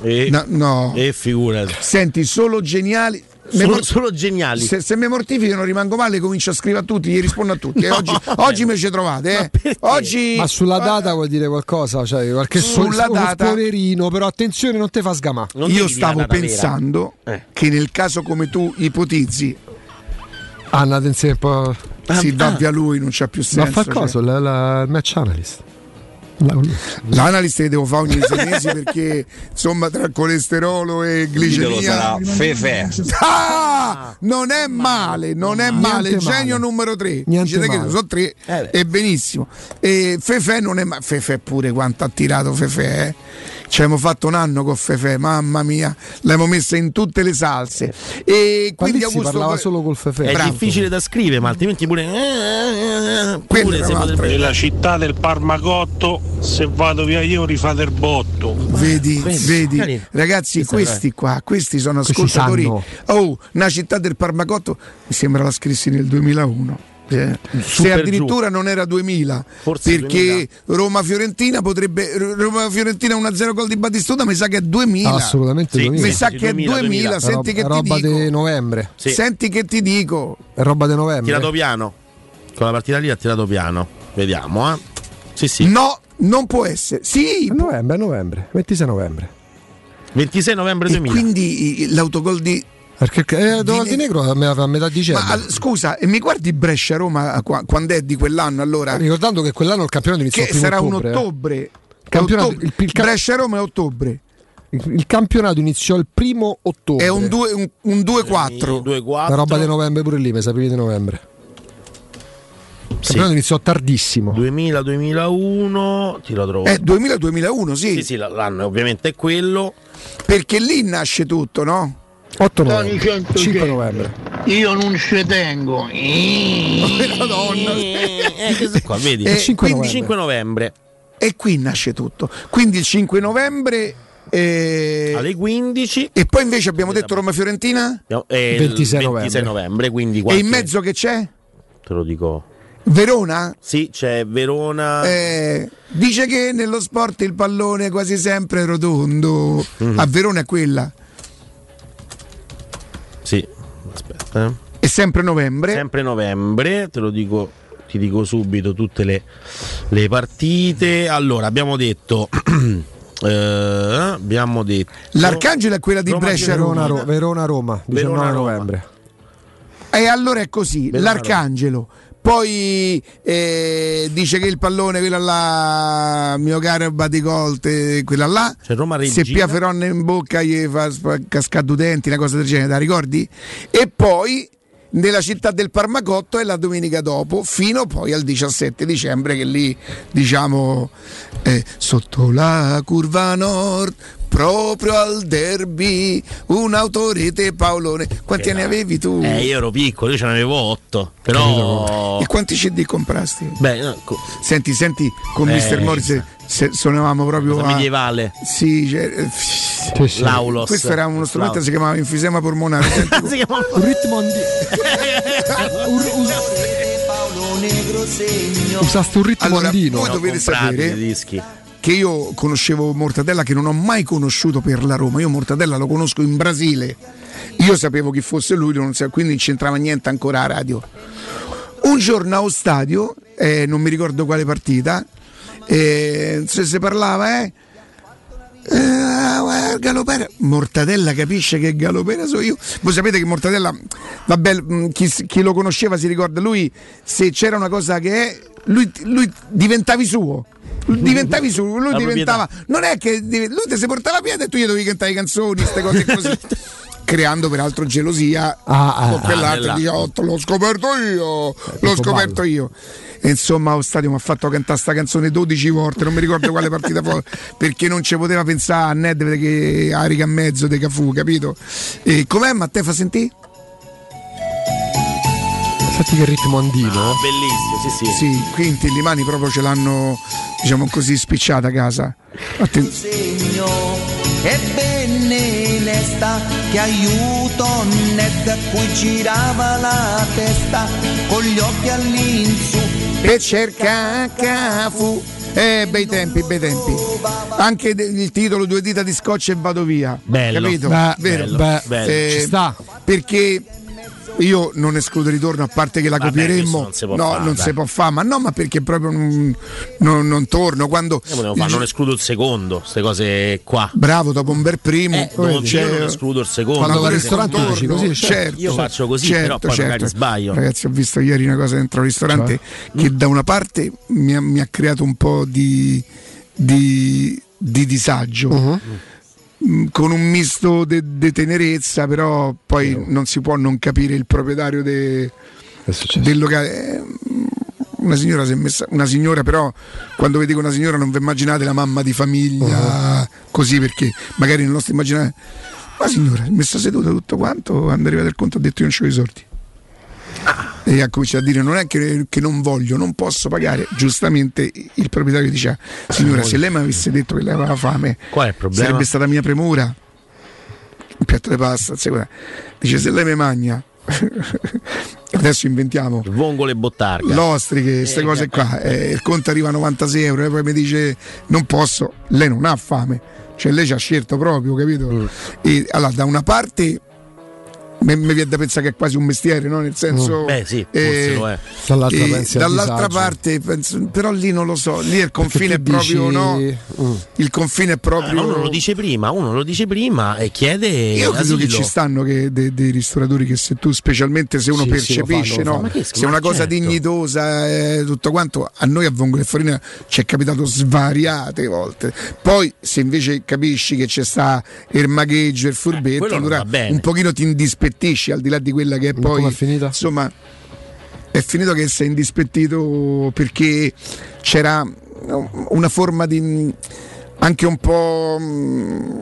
[SPEAKER 7] E,
[SPEAKER 9] No, no.
[SPEAKER 7] e figurati.
[SPEAKER 9] Senti, solo geniali. Me
[SPEAKER 7] Solo,
[SPEAKER 9] mor-
[SPEAKER 7] solo geniali.
[SPEAKER 9] se, se mi mortifico non rimango male, comincio a scrivere a tutti, gli rispondo a tutti. E oggi, oggi me ci trovate, eh. Oggi
[SPEAKER 10] Ma sulla data vuol dire qualcosa? Cioè, qualche
[SPEAKER 9] Sulla
[SPEAKER 10] so- uno
[SPEAKER 9] data-
[SPEAKER 10] spoilerino, però attenzione, non te fa sgamà.
[SPEAKER 7] Non
[SPEAKER 9] io
[SPEAKER 7] la
[SPEAKER 9] stavo pensando
[SPEAKER 7] Eh.
[SPEAKER 9] che nel caso come tu ipotizzi
[SPEAKER 10] Anna, attenzione un po'.
[SPEAKER 9] si va
[SPEAKER 7] ah.
[SPEAKER 9] via lui, non c'ha più
[SPEAKER 10] Ma
[SPEAKER 9] senso.
[SPEAKER 10] fa
[SPEAKER 9] cioè.
[SPEAKER 10] cosa? La, la- il match analyst.
[SPEAKER 9] L'analista che devo fare ogni sei mesi perché insomma tra colesterolo e glicemia
[SPEAKER 22] Fefe.
[SPEAKER 9] Ah, non è male, non è male.
[SPEAKER 10] Niente
[SPEAKER 9] Genio
[SPEAKER 10] male.
[SPEAKER 9] numero 3.
[SPEAKER 10] Niente
[SPEAKER 9] Dicete che sono tre
[SPEAKER 22] Eh
[SPEAKER 9] e benissimo. E Fefe non è male. Fefe pure quanto ha tirato Fefe, eh? Ci abbiamo fatto un anno con Fefe, mamma mia, l'abbiamo messa in tutte le salse. E quindi Augusto
[SPEAKER 10] parlava solo col Fefe.
[SPEAKER 7] È
[SPEAKER 9] Bravo.
[SPEAKER 7] difficile da scrivere, ma altrimenti pure. eh,
[SPEAKER 9] Quello
[SPEAKER 7] Pure se potrebbe.
[SPEAKER 23] Nella città del Parmacotto, se vado via io rifate il botto.
[SPEAKER 9] Vedi,
[SPEAKER 7] Vedi,
[SPEAKER 9] vedi,
[SPEAKER 7] carino.
[SPEAKER 9] ragazzi,
[SPEAKER 7] Questo
[SPEAKER 9] questi qua, questi sono ascoltatori. Oh, una città del Parmacotto, mi sembra la scrissi nel 2001. Eh, Se addirittura non era 2000,
[SPEAKER 7] Forse
[SPEAKER 9] perché Roma-Fiorentina potrebbe Roma-Fiorentina 1-0 gol di Battistuta, mi sa che è 2000.
[SPEAKER 10] Ah, assolutamente
[SPEAKER 7] Sì,
[SPEAKER 10] 2000.
[SPEAKER 9] Mi sa
[SPEAKER 7] Sì,
[SPEAKER 9] che è
[SPEAKER 7] 2000,
[SPEAKER 9] 2000,
[SPEAKER 7] 2000.
[SPEAKER 9] senti
[SPEAKER 10] È
[SPEAKER 9] che ti
[SPEAKER 10] roba
[SPEAKER 9] dico.
[SPEAKER 10] di novembre.
[SPEAKER 7] Sì.
[SPEAKER 9] Senti che ti dico.
[SPEAKER 10] È roba di novembre.
[SPEAKER 7] Tirato piano. Con la partita lì ha tirato piano. Vediamo, eh. Sì, sì.
[SPEAKER 9] No, non può essere. Sì,
[SPEAKER 10] È novembre, è novembre, 26 novembre.
[SPEAKER 7] 26 novembre
[SPEAKER 9] e
[SPEAKER 7] 2000.
[SPEAKER 9] quindi i- l'autogol di
[SPEAKER 10] Perché eh, Donald
[SPEAKER 9] Di
[SPEAKER 10] Di Negro a me- a metà dicembre.
[SPEAKER 9] Ma scusa, e mi guardi Brescia-Roma qua- quando è di quell'anno allora?
[SPEAKER 10] Ricordando che quell'anno il campionato iniziò
[SPEAKER 9] Che sarà
[SPEAKER 10] ottobre,
[SPEAKER 9] un
[SPEAKER 10] eh.
[SPEAKER 9] ottobre.
[SPEAKER 10] Campionato-
[SPEAKER 9] Ottobre.
[SPEAKER 10] il- il ca-
[SPEAKER 9] Brescia-Roma è ottobre.
[SPEAKER 10] Il, il campionato iniziò il primo ottobre.
[SPEAKER 9] È un, due- un- un 2-4.
[SPEAKER 7] 2-4.
[SPEAKER 10] La roba di novembre pure lì, mi sa primi di novembre. Il campionato iniziò tardissimo.
[SPEAKER 7] 2000-2001. Ti lo trovo.
[SPEAKER 9] È 2000-2001, sì.
[SPEAKER 7] Sì, sì, l'anno ovviamente è quello.
[SPEAKER 9] Perché lì nasce tutto, no?
[SPEAKER 10] 8
[SPEAKER 22] Tony
[SPEAKER 10] novembre.
[SPEAKER 22] 100
[SPEAKER 10] 5
[SPEAKER 22] che-
[SPEAKER 10] novembre.
[SPEAKER 22] Io non ci tengo. *laughs*
[SPEAKER 9] Madonna.
[SPEAKER 7] Eh, questo qua, vedi?
[SPEAKER 9] Eh,
[SPEAKER 10] 5
[SPEAKER 9] quindi-
[SPEAKER 10] novembre.
[SPEAKER 7] 5 novembre
[SPEAKER 9] E qui nasce tutto. Quindi il 5 novembre. eh,
[SPEAKER 7] alle 15.
[SPEAKER 9] E poi invece abbiamo detto Roma-Fiorentina?
[SPEAKER 7] Abbiamo- eh, il
[SPEAKER 10] 26 novembre.
[SPEAKER 7] 26 novembre, quindi
[SPEAKER 9] E
[SPEAKER 7] qualche-
[SPEAKER 9] in mezzo che c'è?
[SPEAKER 7] Te lo dico.
[SPEAKER 9] Verona?
[SPEAKER 7] Sì, c'è Verona.
[SPEAKER 9] Eh, dice che nello sport il pallone quasi sempre è rotondo.
[SPEAKER 7] Mhm.
[SPEAKER 9] A Verona è quella.
[SPEAKER 7] Sì. Aspetta. eh.
[SPEAKER 9] È sempre novembre.
[SPEAKER 7] Sempre novembre, te lo dico, ti dico subito tutte le, le partite. Allora, abbiamo detto. *clears throat* eh, abbiamo detto.
[SPEAKER 9] L'Arcangelo è quella di
[SPEAKER 7] Roma-
[SPEAKER 9] Brescia
[SPEAKER 10] Verona,
[SPEAKER 9] Roma.
[SPEAKER 10] Ro- Verona Roma, 19
[SPEAKER 7] Verona, Roma.
[SPEAKER 10] novembre.
[SPEAKER 9] E allora è così,
[SPEAKER 7] Verona,
[SPEAKER 9] l'Arcangelo. Poi eh, dice che il pallone, quella là, mio caro Baticolte, quella là,
[SPEAKER 7] C'è Roma
[SPEAKER 9] se
[SPEAKER 7] Regina.
[SPEAKER 9] Pia Feronna in bocca gli fa cascare denti, una cosa del genere, la ricordi? E poi nella città del Parmacotto è la domenica dopo, fino poi al 17 dicembre, che lì diciamo eh, sotto la curva nord. Proprio al derby, un'autorete Paolone. Quanti anni avevi tu?
[SPEAKER 7] Eh, io ero piccolo, io ce ne avevo 8. Però.
[SPEAKER 9] E quanti CD comprasti?
[SPEAKER 7] Beh, no, co-
[SPEAKER 9] Senti, senti, con
[SPEAKER 7] Eh,
[SPEAKER 9] Mister Morris se- suonavamo proprio a-
[SPEAKER 7] medievale.
[SPEAKER 9] Sì, cioè, eh,
[SPEAKER 10] Sì, sì.
[SPEAKER 7] L'Aulos.
[SPEAKER 9] questo era uno strumento che si chiamava enfisema polmonare. Senti, *laughs*
[SPEAKER 7] Si chiama-
[SPEAKER 10] Un ritmo andi- *laughs* Usaste un ritmo
[SPEAKER 9] Allora,
[SPEAKER 10] andino.
[SPEAKER 9] voi dovete sapere. Che io conoscevo Mortadella che non ho mai conosciuto per la Roma. Io Mortadella lo conosco in Brasile. Io sapevo chi fosse lui, quindi non c'entrava niente ancora a radio. Un giorno allo stadio, eh, non mi ricordo quale partita, eh, se si parlava, eh. eh, guarda, Galopera. Mortadella capisce che Galopera sono io. Voi sapete che Mortadella, vabbè, mh, chi, chi lo conosceva si ricorda, lui se c'era una cosa che è, lui, lui diventavi suo. Diventavi su, lui
[SPEAKER 7] La
[SPEAKER 9] diventava.
[SPEAKER 7] proprietà.
[SPEAKER 9] Non è che lui ti si portava a piede e tu gli dovevi cantare canzoni, queste cose così. *laughs* Creando peraltro gelosia
[SPEAKER 10] Ah, ah,
[SPEAKER 9] con quell'altro che dice "Oh, l'ho scoperto io, l'ho
[SPEAKER 10] Pippo
[SPEAKER 9] scoperto io. E insomma, allo stadio mi ha fatto cantare sta canzone 12 volte, non mi ricordo quale partita fu, *laughs* perché non ci poteva pensare a Nedved che arica a mezzo di Cafu, capito? E com'è Matteo fa sentire?
[SPEAKER 10] Senti che ritmo andino.
[SPEAKER 7] Ah, bellissimo, sì, sì.
[SPEAKER 9] Sì, qui in Tillimani proprio ce l'hanno, diciamo così, spicciata a casa. Atten-
[SPEAKER 24] segno e bene lesta che aiuto Ned a cui girava la testa con gli occhi all'insù
[SPEAKER 9] per cercare Cafu. Eh, bei tempi, bei tempi. Anche il titolo Due dita di scotch e vado via.
[SPEAKER 7] Bello.
[SPEAKER 9] Capito?
[SPEAKER 10] Beh,
[SPEAKER 9] Vero?
[SPEAKER 7] bello,
[SPEAKER 10] Beh,
[SPEAKER 7] bello.
[SPEAKER 9] Eh,
[SPEAKER 10] ci sta.
[SPEAKER 9] Perché io non escludo ritorno, a parte che la
[SPEAKER 7] Vabbè,
[SPEAKER 9] copieremmo.
[SPEAKER 7] non si può
[SPEAKER 9] no,
[SPEAKER 7] fare,
[SPEAKER 9] non si può fare, ma no, ma perché proprio non, non- non torno. Quando
[SPEAKER 7] Io fare, non escludo il secondo, queste cose qua.
[SPEAKER 9] Bravo, dopo un bel primo,
[SPEAKER 7] Eh,
[SPEAKER 9] c'è-
[SPEAKER 7] io non escludo il secondo.
[SPEAKER 10] Quando va al ristorante
[SPEAKER 9] torno,
[SPEAKER 10] dici così,
[SPEAKER 9] certo,
[SPEAKER 7] Io faccio così, però poi magari sbaglio.
[SPEAKER 9] Ragazzi, ho visto ieri una cosa dentro al ristorante
[SPEAKER 10] Cioè?
[SPEAKER 9] che da una parte mi ha, mi ha creato un po' di di, di disagio.
[SPEAKER 10] Uh-huh.
[SPEAKER 9] Mm, Con un misto di tenerezza, però poi non si può non capire il proprietario de- del locale. Eh, Una signora, si è messa, una signora, però, quando vi dico una signora, non vi immaginate la mamma di famiglia
[SPEAKER 10] Uh-huh.
[SPEAKER 9] così, perché magari nel nostro immaginare. La signora si è messa seduta tutto quanto, quando è arrivato il conto ha detto io non c'ho i soldi. E ha cominciato a dire non è che, che non voglio, non posso pagare. Giustamente il proprietario diceva, signora, se lei mi avesse detto che lei aveva fame,
[SPEAKER 7] Qual è il problema?
[SPEAKER 9] sarebbe stata mia premura. Un piatto di pasta, dice se lei mi magna, *laughs* adesso inventiamo.
[SPEAKER 7] Vongole e bottarga.
[SPEAKER 9] L'ostriche, queste
[SPEAKER 7] Eh,
[SPEAKER 9] cose qua, eh, il conto arriva a 96 euro e poi mi dice non posso, lei non ha fame, cioè lei ci ha scelto proprio, capito?
[SPEAKER 7] Mm.
[SPEAKER 9] E allora da una parte mi mi viene da pensare che è quasi un mestiere, no? Nel senso.
[SPEAKER 7] Mm. Beh, sì, forse
[SPEAKER 9] eh,
[SPEAKER 7] lo è.
[SPEAKER 10] Dall'altra
[SPEAKER 9] e
[SPEAKER 10] al
[SPEAKER 9] dall'altra parte, penso- però lì non lo so, lì il confine è proprio
[SPEAKER 10] dici-
[SPEAKER 9] no.
[SPEAKER 10] Mm.
[SPEAKER 9] Il confine è proprio.
[SPEAKER 7] uno lo dice prima, uno lo dice prima e chiede.
[SPEAKER 9] Io credo che
[SPEAKER 7] asilo.
[SPEAKER 9] ci stanno che de- dei ristoratori che se tu, specialmente se uno
[SPEAKER 7] Sì, sì, lo
[SPEAKER 9] percepisce, no?
[SPEAKER 7] che
[SPEAKER 9] se è una cosa
[SPEAKER 7] certo.
[SPEAKER 9] dignitosa, eh, tutto quanto, a noi a Vongole e Farina ci è capitato svariate volte. Poi se invece capisci che c'è sta il magheggio e il furbetto,
[SPEAKER 7] Eh,
[SPEAKER 9] allora un pochino ti indispettisci al di là di quella che è poi...
[SPEAKER 10] Come è finita?
[SPEAKER 9] Insomma, è finito che sei indispettito perché c'era una forma di anche un po' mm,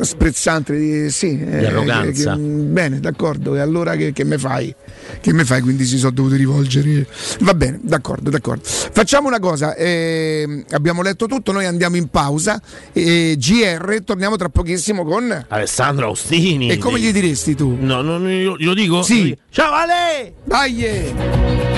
[SPEAKER 9] sprezzante di, sì, eh,
[SPEAKER 7] arroganza.
[SPEAKER 9] che- bene d'accordo e allora che, che me fai che me fai quindi si sono dovuti rivolgere va bene d'accordo d'accordo facciamo una cosa ehm, abbiamo letto tutto noi andiamo in pausa e GR torniamo tra pochissimo con
[SPEAKER 7] Alessandro Austini.
[SPEAKER 9] e come gli diresti tu?
[SPEAKER 7] No, no, glielo dico?
[SPEAKER 9] Sì.
[SPEAKER 7] Ciao Ale!
[SPEAKER 9] Dai!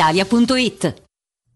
[SPEAKER 25] brispalitalia.it.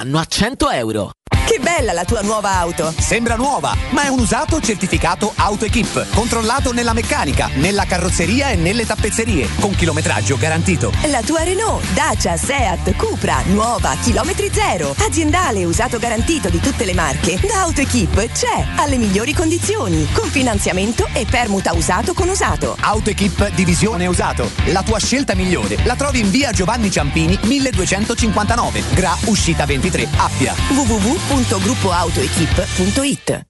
[SPEAKER 19] a 100 euro.
[SPEAKER 15] Che bella la tua nuova auto!
[SPEAKER 26] Sembra nuova, ma è un usato certificato AutoEquip, controllato nella meccanica, nella carrozzeria e nelle tappezzerie, con chilometraggio garantito.
[SPEAKER 15] La tua Renault, Dacia, Seat, Cupra, nuova, chilometri zero, aziendale usato garantito di tutte le marche, da AutoEquip c'è, alle migliori condizioni, con finanziamento e permuta usato con usato.
[SPEAKER 26] AutoEquip Divisione Usato, la tua scelta migliore. La trovi in via Giovanni Ciampini 1259, Gra Uscita 23, Appia.
[SPEAKER 15] www.gruppoautoequip.it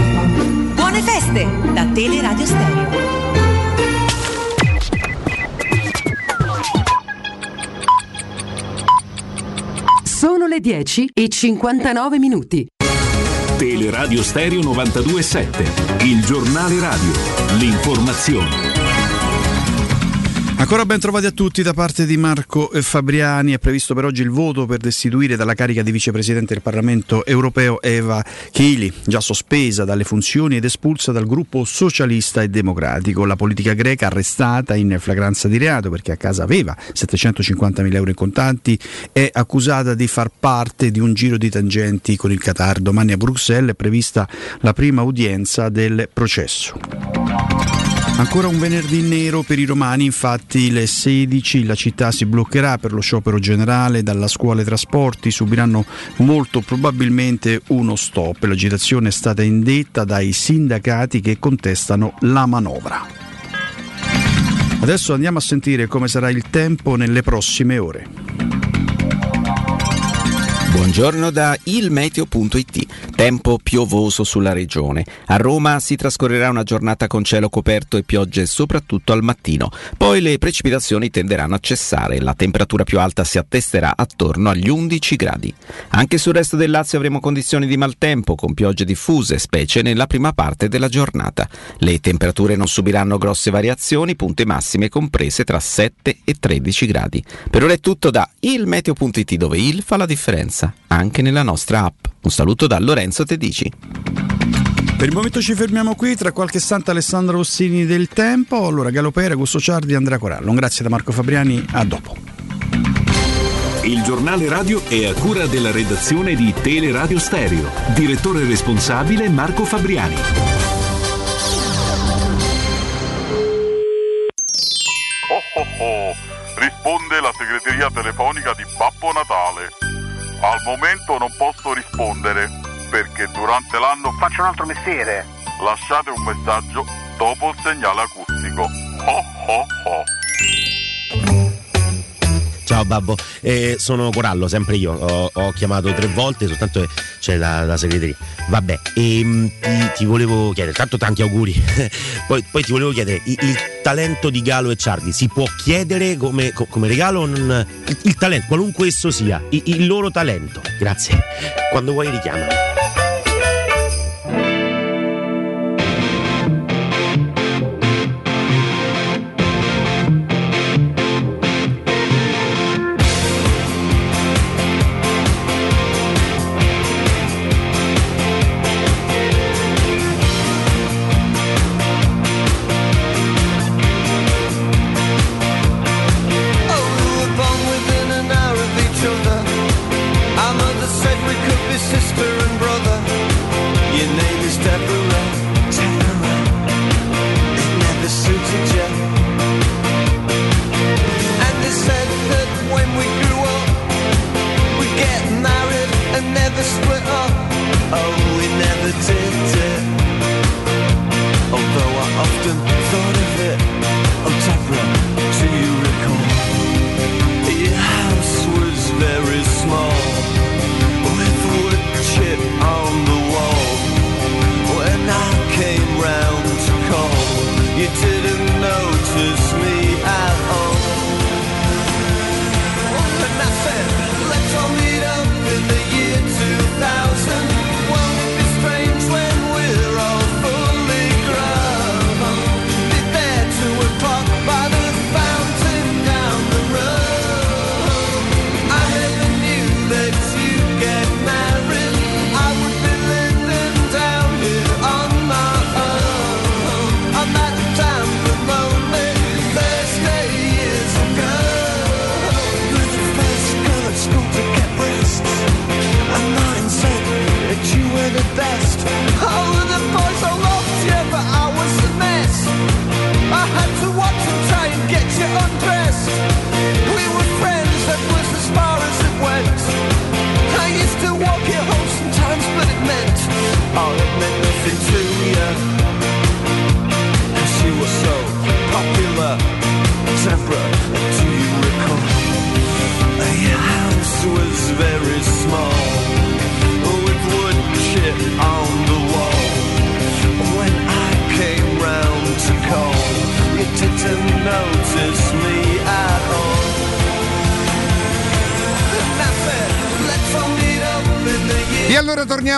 [SPEAKER 27] Buone feste da Teleradio Stereo.
[SPEAKER 28] Sono le 10 e 59 minuti.
[SPEAKER 29] Teleradio Stereo 92.7, il giornale radio, l'informazione.
[SPEAKER 30] Ancora ben trovati a tutti da parte di Marco Fabriani. È previsto per oggi il voto per destituire dalla carica di vicepresidente del Parlamento europeo Eva Chili, già sospesa dalle funzioni ed espulsa dal gruppo socialista e democratico. La politica greca arrestata in flagranza di reato perché a casa aveva 750.000 euro in contanti è accusata di far parte di un giro di tangenti con il Qatar. Domani a Bruxelles è prevista la prima udienza del processo. Ancora un venerdì nero per i romani, infatti le 16 la città si bloccherà per lo sciopero generale, dalla scuola e trasporti subiranno molto probabilmente uno stop. L'agitazione è stata indetta dai sindacati che contestano la manovra. Adesso andiamo a sentire come sarà il tempo nelle prossime ore.
[SPEAKER 31] Buongiorno da ilmeteo.it. Tempo piovoso sulla regione. A Roma si trascorrerà una giornata con cielo coperto e piogge soprattutto al mattino. Poi le precipitazioni tenderanno a cessare. La temperatura più alta si attesterà attorno agli 11 gradi. Anche sul resto del Lazio avremo condizioni di maltempo con piogge diffuse, specie nella prima parte della giornata. Le temperature non subiranno grosse variazioni, punte massime comprese tra 7 e 13 gradi. Per ora è tutto da ilmeteo.it dove il fa la differenza anche nella nostra app. Un saluto da Lorenzo Tedici.
[SPEAKER 30] Per il momento ci fermiamo qui, tra qualche istante Alessandro Rossini del Tempo, allora Galopera, Gusto Ciardi e Andrea Corallo. Un grazie da Marco Fabriani, a dopo.
[SPEAKER 29] Il giornale radio è a cura della redazione di Teleradio Stereo. Direttore responsabile Marco Fabriani.
[SPEAKER 23] Oh oh oh, risponde la segreteria telefonica di Babbo Natale. Al momento non posso rispondere perché durante l'anno faccio un altro mestiere. Lasciate un messaggio dopo il segnale acustico. Ho ho ho.
[SPEAKER 7] Ciao Babbo, eh, sono Corallo, sempre io. Ho, ho chiamato tre volte, soltanto c'è la, la segreteria. Vabbè, ehm, ti, ti volevo chiedere, tanto tanti auguri. *laughs* poi, poi ti volevo chiedere, il, il talento di Galo e Ciardi si può chiedere come, co- come regalo? Non, il, il talento, qualunque esso sia, il, il loro talento. Grazie. Quando vuoi richiamami.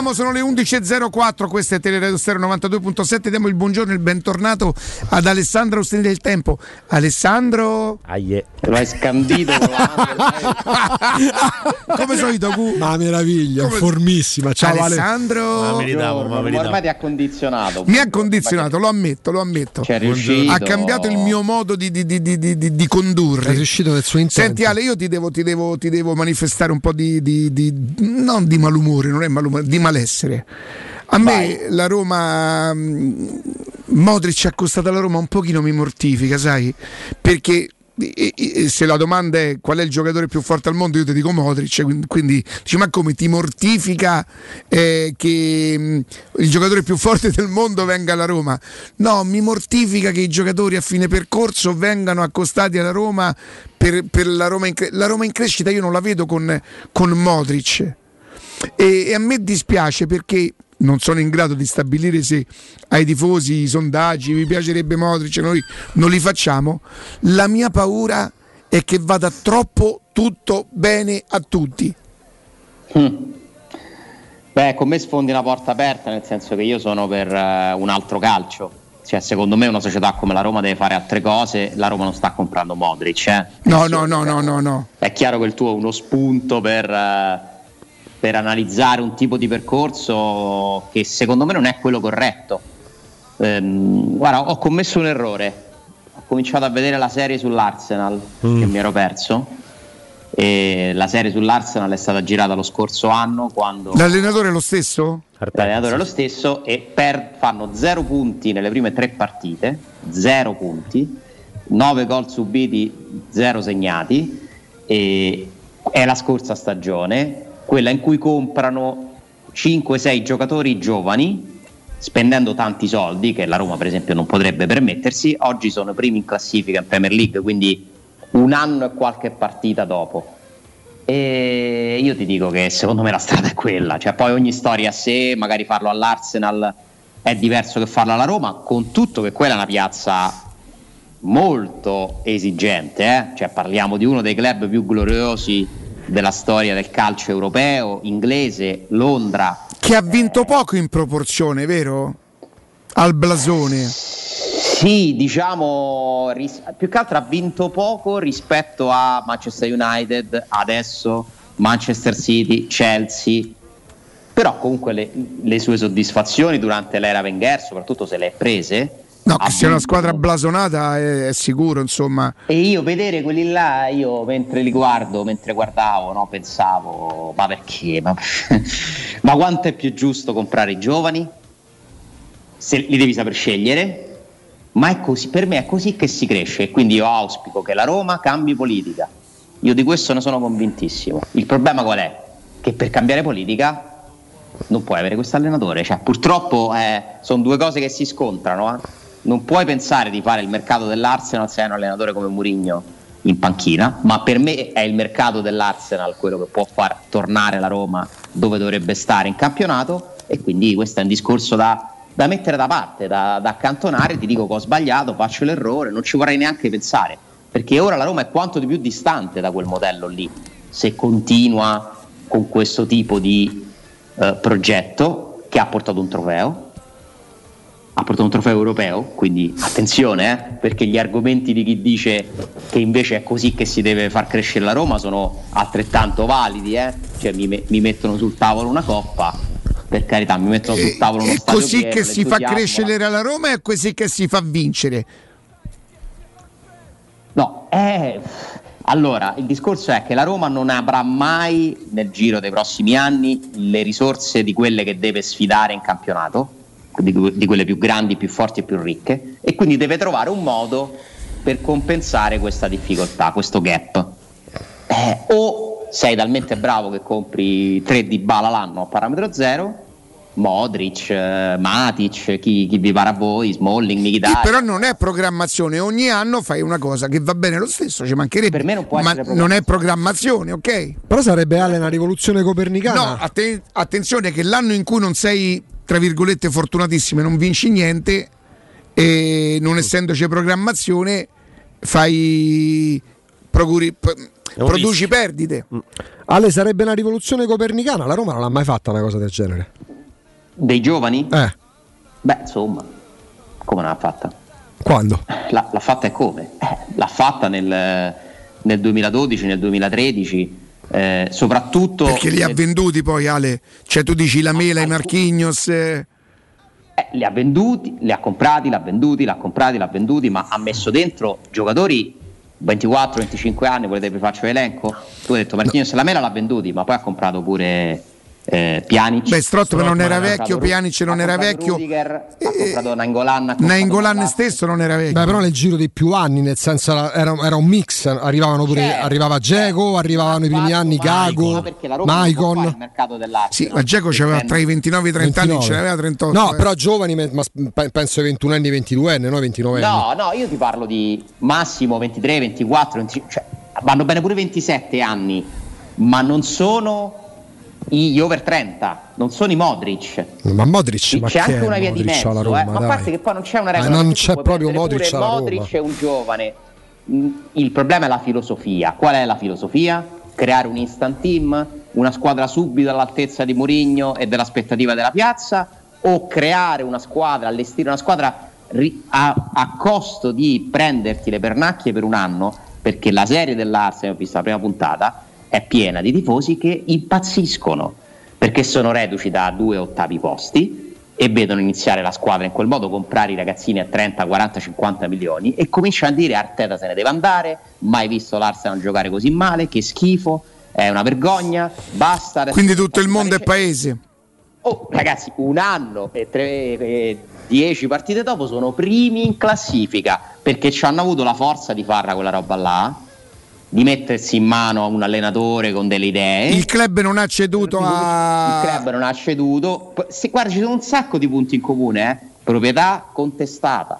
[SPEAKER 9] Torniamo, sono le 11.04, questa è Teleradio Stereo 92.7, diamo il buongiorno e il bentornato ad Alessandro Ostini del Tempo. Alessandro...
[SPEAKER 7] Aie.
[SPEAKER 32] Lo hai scandito *laughs*
[SPEAKER 9] Come solito, Gu.
[SPEAKER 10] Ma meraviglia, formissima. Ciao Ale.
[SPEAKER 9] Alessandro...
[SPEAKER 7] Ma ma.
[SPEAKER 32] Ormai ti ha condizionato.
[SPEAKER 9] Mi ha condizionato, lo ammetto, lo ammetto.
[SPEAKER 32] C'è riuscito.
[SPEAKER 9] Ha cambiato il mio modo di, di- di- di- di- di- di condurre.
[SPEAKER 10] È riuscito nel suo intento.
[SPEAKER 9] Senti Ale, io ti devo, ti devo- ti devo manifestare un po' di, di- di- non di malumore, non è malumore, di malessere. A me la Roma, mh, Modric accostata alla Roma un pochino mi mortifica, sai? Perché se la domanda è qual è il giocatore più forte al mondo, io ti dico Modric, quindi, dici ma come ti mortifica eh, che mh, il giocatore più forte del mondo venga alla Roma? No, mi mortifica che i giocatori a fine percorso vengano accostati alla Roma per, per la, Roma in, la Roma in crescita, io non la vedo con, con Modric. E, e a me dispiace perché non sono in grado di stabilire se ai tifosi i sondaggi vi piacerebbe Modric, noi non li facciamo. La mia paura è che vada troppo tutto bene a tutti.
[SPEAKER 32] Beh, con me sfondi una porta aperta, nel senso che io sono per eh, un altro calcio. Cioè, secondo me una società come la Roma deve fare altre cose, la Roma non sta comprando Modric. Eh.
[SPEAKER 9] No, no, no, no, no, no.
[SPEAKER 32] È chiaro che il tuo è uno spunto per, eh, per analizzare un tipo di percorso che secondo me non è quello corretto. Ehm, guarda, ho commesso un errore. Ho cominciato a vedere la serie sull'Arsenal che mi ero perso. E la serie sull'Arsenal è stata girata lo scorso anno quando
[SPEAKER 9] L'allenatore è lo stesso?
[SPEAKER 32] l'allenatore è lo stesso e per- fanno 0 punti nelle prime tre partite, 0 punti, 9 gol subiti, 0 segnati e è la scorsa stagione, quella in cui comprano 5-6 giocatori giovani spendendo tanti soldi che la Roma per esempio non potrebbe permettersi, oggi sono primi in classifica in Premier League, quindi un anno e qualche partita dopo. E io ti dico che secondo me la strada è quella, cioè poi ogni storia a sé, magari farlo all'Arsenal è diverso che farlo alla Roma, con tutto che quella è una piazza molto esigente, eh? cioè parliamo di uno dei club più gloriosi della storia del calcio europeo, inglese, Londra.
[SPEAKER 9] Che ha vinto poco in proporzione, vero? Al blasone.
[SPEAKER 32] Sì, diciamo, ris- più che altro ha vinto poco rispetto a Manchester United, adesso Manchester City, Chelsea, però comunque le, le sue soddisfazioni durante l'era Wenger, soprattutto se le è prese,
[SPEAKER 9] No, che sia una squadra blasonata è, è sicuro, insomma.
[SPEAKER 32] E io vedere quelli là, io mentre li guardo, mentre guardavo, no, pensavo, ma perché? Ma, *laughs* ma quanto è più giusto comprare i giovani? Se li devi saper scegliere, ma è così, per me è così che si cresce e quindi io auspico che la Roma cambi politica. Io di questo ne sono convintissimo. Il problema qual è? Che per cambiare politica non puoi avere questo allenatore, cioè purtroppo eh, sono due cose che si scontrano. eh. Non puoi pensare di fare il mercato dell'Arsenal se hai un allenatore come Mourinho in panchina, ma per me è il mercato dell'Arsenal quello che può far tornare la Roma dove dovrebbe stare in campionato. E quindi questo è un discorso da da mettere da parte, da, da accantonare, ti dico che ho sbagliato, faccio l'errore, non ci vorrei neanche pensare, perché ora la Roma è quanto di più distante da quel modello lì, se continua con questo tipo di eh, progetto che ha portato un trofeo, ha portato un trofeo europeo, quindi attenzione, eh, perché gli argomenti di chi dice che invece è così che si deve far crescere la Roma sono altrettanto validi, eh. cioè mi, me- mi mettono sul tavolo una coppa, per carità, mi mettono sul tavolo uno
[SPEAKER 9] È così che si fa crescere la Roma e è così che si fa vincere.
[SPEAKER 32] No, eh, allora il discorso è che la Roma non avrà mai nel giro dei prossimi anni le risorse di quelle che deve sfidare in campionato, di, di quelle più grandi, più forti e più ricche, e quindi deve trovare un modo per compensare questa difficoltà, questo gap. Eh, o sei talmente bravo che compri 3 di bala l'anno a parametro zero, Modric, eh, Matic, chi, chi vi pare a voi, Smalling, Mkhitaryan.
[SPEAKER 9] però non è programmazione, ogni anno fai una cosa che va bene lo stesso, ci mancherebbe. Per me non
[SPEAKER 32] può
[SPEAKER 9] Ma
[SPEAKER 32] essere
[SPEAKER 9] non è programmazione, ok?
[SPEAKER 10] Però sarebbe Ale una rivoluzione copernicana.
[SPEAKER 9] No, atten- attenzione che l'anno in cui non sei, tra virgolette, fortunatissimo e non vinci niente, e non essendoci programmazione, fai procuri- produci
[SPEAKER 10] rischio.
[SPEAKER 9] perdite.
[SPEAKER 10] Ale sarebbe una rivoluzione copernicana. La Roma non ha mai fatta una cosa del genere.
[SPEAKER 32] Dei giovani?
[SPEAKER 10] Eh.
[SPEAKER 32] Beh, insomma, come l'ha fatta?
[SPEAKER 10] Quando?
[SPEAKER 32] La- l'ha fatta e come? Eh, l'ha fatta nel, nel 2012, nel 2013, eh, soprattutto...
[SPEAKER 9] Perché li ha venduti poi, Ale. Cioè, tu dici la mela, i Marchignos. eh,
[SPEAKER 32] Eh, li ha venduti, li ha comprati, l'ha venduti, l'ha comprati, l'ha venduti, ma ha messo dentro giocatori 24-25 anni, volete che vi faccio l'elenco? Tu hai detto Marchino se la mela l'ha venduti, ma poi ha comprato pure eh, Pjanic.
[SPEAKER 9] Beh, Strottman non era vecchio, Pjanic non era vecchio.
[SPEAKER 32] Rudiger, ha comprato Nainggolan, ha comprato
[SPEAKER 9] Nainggolan
[SPEAKER 32] Malacia.
[SPEAKER 9] stesso non era vecchio.
[SPEAKER 10] Beh, però nel giro di più anni, nel senso era, era- un mix. Arrivavano pure,
[SPEAKER 32] Certo,
[SPEAKER 10] arrivava Geco, arrivavano i primi anni Gago, Maicon.
[SPEAKER 9] Sì, ma Geco aveva tra i 29 e i 30 anni,
[SPEAKER 10] 29.
[SPEAKER 9] ce n'aveva 38.
[SPEAKER 10] No,
[SPEAKER 9] eh.
[SPEAKER 10] però giovani, ma pe- penso ai 21 anni, 22 anni, no 29 anni.
[SPEAKER 32] No, no, io ti parlo di massimo 23, 24, 25, cioè vanno bene pure 27 anni, ma non sono gli over 30, non sono i Modric.
[SPEAKER 10] Ma Modric, ma
[SPEAKER 32] c'è anche una via di
[SPEAKER 10] Modric
[SPEAKER 32] mezzo,
[SPEAKER 10] alla
[SPEAKER 32] eh,
[SPEAKER 10] Roma,
[SPEAKER 32] ma a parte che poi non c'è una
[SPEAKER 10] Ma
[SPEAKER 32] regola.
[SPEAKER 10] non
[SPEAKER 32] perché tu
[SPEAKER 10] c'è proprio Modric
[SPEAKER 32] pure Modric
[SPEAKER 10] Roma.
[SPEAKER 32] è un giovane. Mm, Il problema è la filosofia. Qual è la filosofia? Creare un instant team, una squadra subito all'altezza di Mourinho e dell'aspettativa della piazza, o creare una squadra, allestire una squadra a, a costo di prenderti le pernacchie per un anno, perché la serie dell'Arsenal, ho visto la prima puntata, è piena di tifosi che impazziscono perché sono reduci da due ottavi posti e vedono iniziare la squadra in quel modo, comprare i ragazzini a 30, 40, 50 milioni e cominciano a dire Arteta se ne deve andare, mai visto l'Arsenal giocare così male, che schifo, è una vergogna, basta.
[SPEAKER 9] Quindi tutto il mondo è paese.
[SPEAKER 32] Oh, ragazzi, un anno e, tre, e dieci partite dopo sono primi in classifica perché ci hanno avuto la forza di farla quella roba là, di mettersi in mano a un allenatore con delle idee.
[SPEAKER 9] Il club non ha ceduto
[SPEAKER 32] Il
[SPEAKER 9] a.
[SPEAKER 32] club non ha ceduto. Se, guarda, ci sono un sacco di punti in comune. eh. Proprietà contestata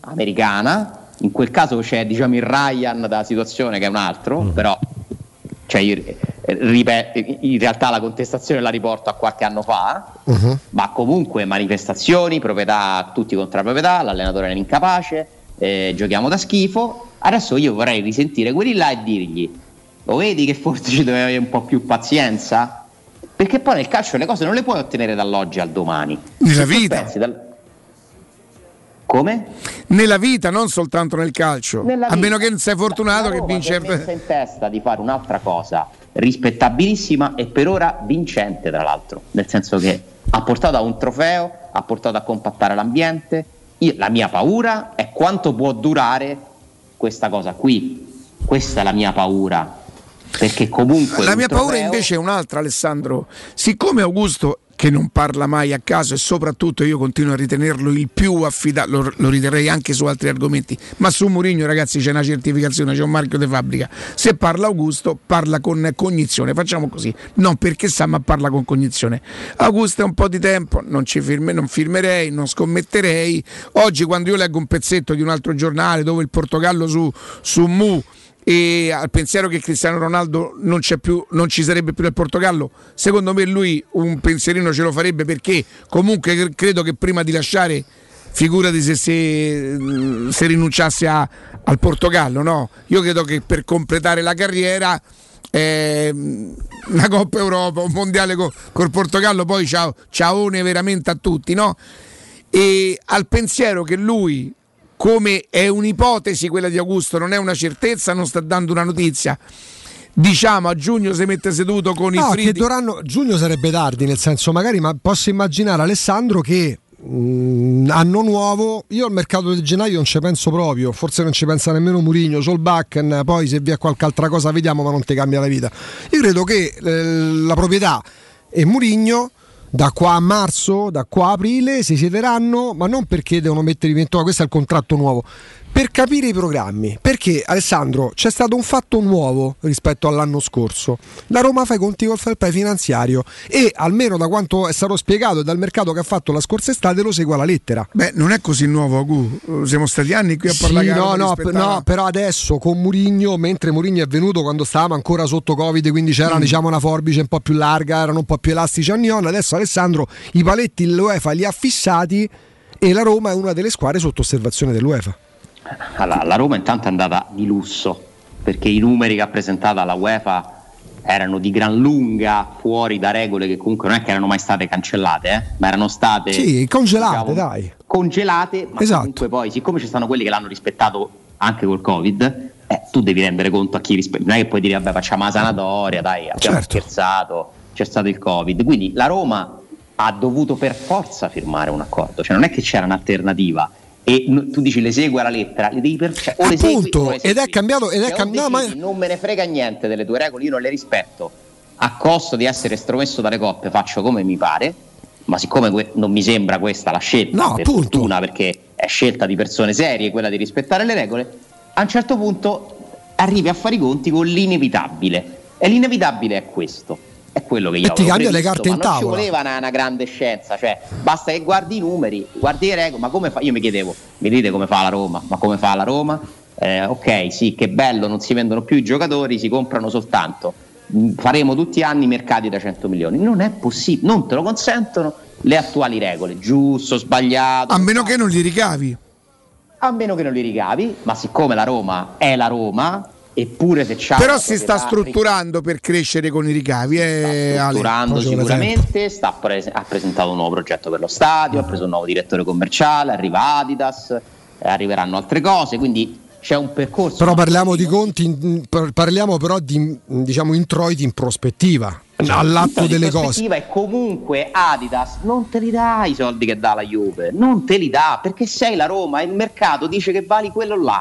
[SPEAKER 32] americana. In quel caso c'è diciamo il Ryan da situazione che è un altro, però cioè, io, eh, ripeto, in realtà la contestazione la riporto a qualche anno fa. Ma comunque manifestazioni, proprietà, tutti contro la proprietà, l'allenatore era incapace, eh, giochiamo da schifo. Adesso io vorrei risentire quelli là e dirgli: Lo vedi che forse ci dovevi avere un po' più pazienza? Perché poi nel calcio le cose non le puoi ottenere dall'oggi al domani.
[SPEAKER 9] Nella vita.
[SPEAKER 32] dal- Come?
[SPEAKER 9] Nella vita, non soltanto nel calcio. A meno che non sei fortunato che
[SPEAKER 32] si è messa
[SPEAKER 9] vince.
[SPEAKER 32] in testa di fare un'altra cosa rispettabilissima e per ora vincente tra l'altro nel senso che ha portato a un trofeo ha portato a compattare l'ambiente Io- la mia paura è quanto può durare questa cosa qui questa è la mia paura perché comunque
[SPEAKER 9] La mia paura invece è un'altra, Alessandro. Siccome Augusto, che non parla mai a caso e soprattutto io continuo a ritenerlo il più affidato, lo, lo riterrei anche su altri argomenti, ma su Mourinho ragazzi c'è una certificazione, c'è un marchio di fabbrica. Se parla Augusto, parla con cognizione, facciamo così, non perché sa, ma parla con cognizione. Augusto è un po' di tempo, non, ci firme- non firmerei, non scommetterei. Oggi quando io leggo un pezzetto di un altro giornale dove il Portogallo su, su Mu e al pensiero che Cristiano Ronaldo non, più, non ci sarebbe più nel Portogallo, secondo me lui un pensierino ce lo farebbe perché comunque cre- credo che prima di lasciare, figurati se, se, se rinunciasse a- al Portogallo, no? Io credo che per completare la carriera eh, una Coppa Europa, un mondiale co- col Portogallo, poi ciao, ciaone veramente a tutti, no? E al pensiero che lui, come è un'ipotesi quella di Augusto, non è una certezza, non sta dando una notizia. Diciamo a giugno si mette seduto con i
[SPEAKER 10] No,
[SPEAKER 9] fridi.
[SPEAKER 10] che dovranno, giugno sarebbe tardi, nel senso magari, ma posso immaginare Alessandro che mm, anno nuovo, io al mercato di gennaio non ci penso proprio, forse non ci pensa nemmeno Murigno, Solbakken, poi se vi è qualche altra cosa vediamo ma non ti cambia la vita. Io credo che eh, la proprietà e Murigno da qua a marzo, da qua a aprile si siederanno, ma non perché devono mettere in vento, questo è il contratto nuovo, per capire i programmi. Perché Alessandro c'è stato un fatto nuovo rispetto all'anno scorso. La Roma fa i conti col fair play finanziario e almeno da quanto è stato spiegato e dal mercato che ha fatto la scorsa estate lo segue alla lettera.
[SPEAKER 9] Beh, non è così nuovo, Agu. Siamo stati anni qui a
[SPEAKER 10] Sì,
[SPEAKER 9] parlare
[SPEAKER 10] no, no, p- no, però adesso con Murigno, mentre Murigno è venuto quando stavamo ancora sotto Covid, quindi c'era
[SPEAKER 9] Mm.
[SPEAKER 10] diciamo una forbice un po' più larga, erano un po' più elastici a Nion, adesso Alessandro i paletti l'UEFA li ha fissati e la Roma è una delle squadre sotto osservazione dell'UEFA.
[SPEAKER 32] Allora, la Roma intanto è andata di lusso perché i numeri che ha presentato alla UEFA erano di gran lunga fuori da regole che comunque non è che erano mai state cancellate, eh, ma erano state
[SPEAKER 10] Sì, congelate,
[SPEAKER 32] diciamo,
[SPEAKER 10] dai.
[SPEAKER 32] congelate, ma
[SPEAKER 10] Esatto.
[SPEAKER 32] comunque poi, siccome ci stanno quelli che l'hanno rispettato anche col Covid, eh, tu devi rendere conto a chi rispetta. Non è che puoi dire, vabbè, facciamo la sanatoria, dai, abbiamo
[SPEAKER 10] Certo.
[SPEAKER 32] scherzato, c'è stato il Covid. Quindi la Roma ha dovuto per forza firmare un accordo, cioè non è che c'era un'alternativa. E tu dici le segui alla lettera, le devi per cioè, o le
[SPEAKER 10] Appunto,
[SPEAKER 32] segui.
[SPEAKER 10] ed è cambiato, ed è
[SPEAKER 32] o
[SPEAKER 10] cambiato,
[SPEAKER 32] decidi, non me ne frega niente delle tue regole, io non le rispetto. A costo di essere estromesso dalle coppe faccio come mi pare, ma siccome que- non mi sembra questa la scelta,
[SPEAKER 10] No,
[SPEAKER 32] per
[SPEAKER 10] appunto.
[SPEAKER 32] fortuna, perché è scelta di persone serie quella di rispettare le regole, a un certo punto arrivi a fare i conti con l'inevitabile. E l'inevitabile è questo. È quello che io
[SPEAKER 10] E ti cambia le carte
[SPEAKER 32] ma
[SPEAKER 10] in
[SPEAKER 32] non
[SPEAKER 10] tavola.
[SPEAKER 32] ci voleva una, una grande scienza, cioè basta che guardi i numeri, guardi le regole, ma come fa? Io mi chiedevo, mi dite come fa la Roma? Ma come fa la Roma? Eh, ok, sì, che bello, non si vendono più i giocatori, si comprano soltanto. Mm, Faremo tutti gli anni mercati da 100 milioni. Non è possibile, non te lo consentono le attuali regole, giusto, sbagliato.
[SPEAKER 9] A meno che non li ricavi.
[SPEAKER 32] A meno che non li ricavi, ma siccome la Roma è la Roma, eppure se c'ha
[SPEAKER 9] Però si sta strutturando per crescere con i ricavi. Eh, Ale.
[SPEAKER 32] strutturando
[SPEAKER 9] tempo.
[SPEAKER 32] sicuramente, sta pre- ha presentato un nuovo progetto per lo stadio, ha preso un nuovo direttore commerciale, arriva Adidas, eh, arriveranno altre cose, quindi c'è un percorso.
[SPEAKER 10] Però parliamo di conti, parliamo però di diciamo introiti in prospettiva, all'atto
[SPEAKER 32] Di
[SPEAKER 10] delle cose.
[SPEAKER 32] prospettiva E comunque Adidas non te li dà i soldi che dà la Juve, non te li dà perché sei la Roma e il mercato dice che vali quello là.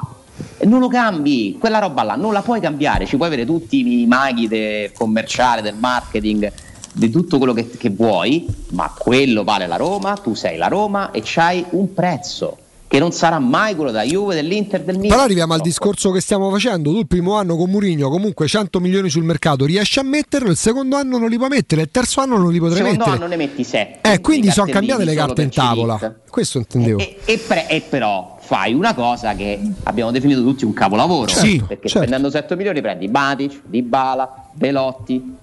[SPEAKER 32] E non lo cambi, quella roba là non la puoi cambiare, ci puoi avere tutti i maghi del commerciale, del marketing, di tutto quello che, che vuoi, ma quello vale la Roma, tu sei la Roma e c'hai un prezzo che non sarà mai quello della Juve, dell'Inter, del Milan.
[SPEAKER 10] Però arriviamo al discorso che stiamo facendo. Tu il primo anno con Murigno comunque 100 milioni sul mercato riesci a metterlo, il secondo anno non li puoi mettere, il terzo anno non li
[SPEAKER 32] Il
[SPEAKER 10] potrai
[SPEAKER 32] secondo
[SPEAKER 10] mettere.
[SPEAKER 32] anno ne metti 7.
[SPEAKER 10] Eh, quindi sono cambiate le carte in tavola. Questo intendevo.
[SPEAKER 32] E, e pre- e però fai una cosa che abbiamo definito tutti un capolavoro.
[SPEAKER 10] Certo,
[SPEAKER 32] perché
[SPEAKER 10] certo.
[SPEAKER 32] spendendo 7 milioni prendi Matic, Dybala, Belotti,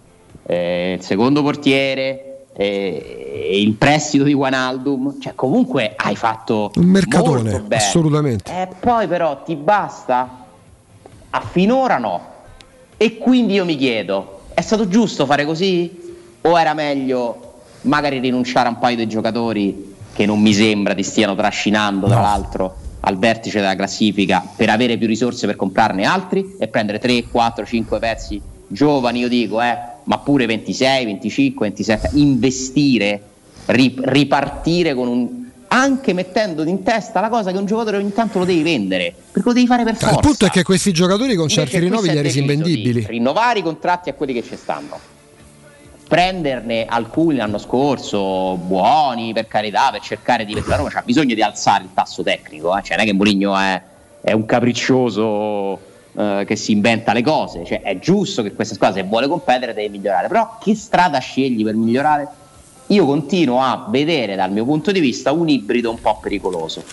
[SPEAKER 32] eh, il secondo portiere, eh, il prestito di Wijnaldum. Cioè comunque hai fatto
[SPEAKER 10] Un mercatone,
[SPEAKER 32] molto bene.
[SPEAKER 10] assolutamente.
[SPEAKER 32] E poi però ti basta? A finora no. E quindi io mi chiedo, è stato giusto fare così? O era meglio magari rinunciare a un paio di giocatori che non mi sembra ti stiano trascinando, tra l'altro, al vertice della classifica per avere più risorse per comprarne altri e prendere 3, 4, 5 pezzi giovani, io dico, eh, ma pure 26, 25, 27, investire, ri- ripartire con un anche mettendo in testa la cosa che un giocatore ogni tanto lo devi vendere, perché lo devi fare per forza.
[SPEAKER 10] Il punto è che questi giocatori con certi rinnovi
[SPEAKER 32] si è
[SPEAKER 10] li hai resi invendibili.
[SPEAKER 32] Rinnovare i contratti a quelli che ci stanno. Prenderne alcuni l'anno scorso buoni per carità, per cercare di la Roma c'ha bisogno di alzare il tasso tecnico, eh. cioè non è che Mourinho è, è un capriccioso eh, che si inventa le cose, cioè è giusto che questa squadra se vuole competere deve migliorare, però che strada scegli per migliorare? Io continuo a vedere dal mio punto di vista un ibrido un po' pericoloso.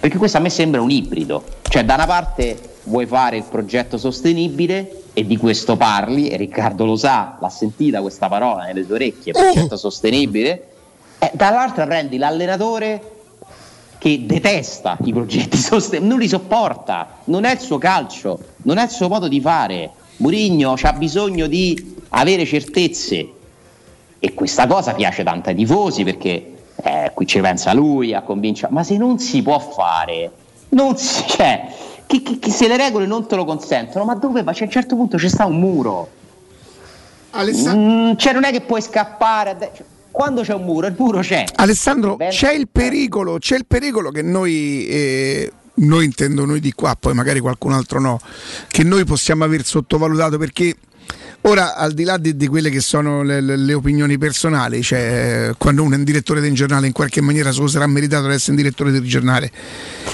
[SPEAKER 32] Perché questo a me sembra un ibrido, cioè da una parte vuoi fare il progetto sostenibile e di questo parli, e Riccardo lo sa, l'ha sentita questa parola nelle tue orecchie, progetto sostenibile, e dall'altra prendi l'allenatore che detesta i progetti *laughs* sostenibili, non li sopporta, non è il suo calcio, non è il suo modo di fare. Murigno ha bisogno di avere certezze. E questa cosa piace tanto ai tifosi perché eh, qui ci pensa lui a convincere, ma se non si può fare, non si, *laughs* cioè, che, che- che se le regole non te lo consentono, ma dove va? Cioè, a un certo punto c'è sta un muro. Mm, cioè non è che puoi scappare, de- cioè, quando c'è un muro, il muro c'è.
[SPEAKER 9] Alessandro, c'è il pericolo, c'è il pericolo che noi, eh, noi intendo noi di qua, poi magari qualcun altro no, che noi possiamo aver sottovalutato perché ora al di là di, di quelle che sono le, le- le opinioni personali, cioè quando uno è un direttore di un giornale in qualche maniera se lo sarà meritato di essere un direttore del giornale,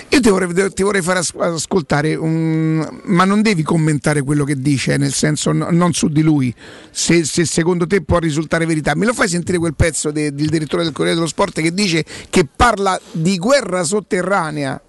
[SPEAKER 9] io ti vorrei, ti vorrei far as- ascoltare, un, ma non devi commentare quello che dice, nel senso no- non su di lui, se, se secondo te può risultare verità. Me lo fai sentire quel pezzo de- del direttore del Corriere dello Sport che dice che parla di guerra sotterranea?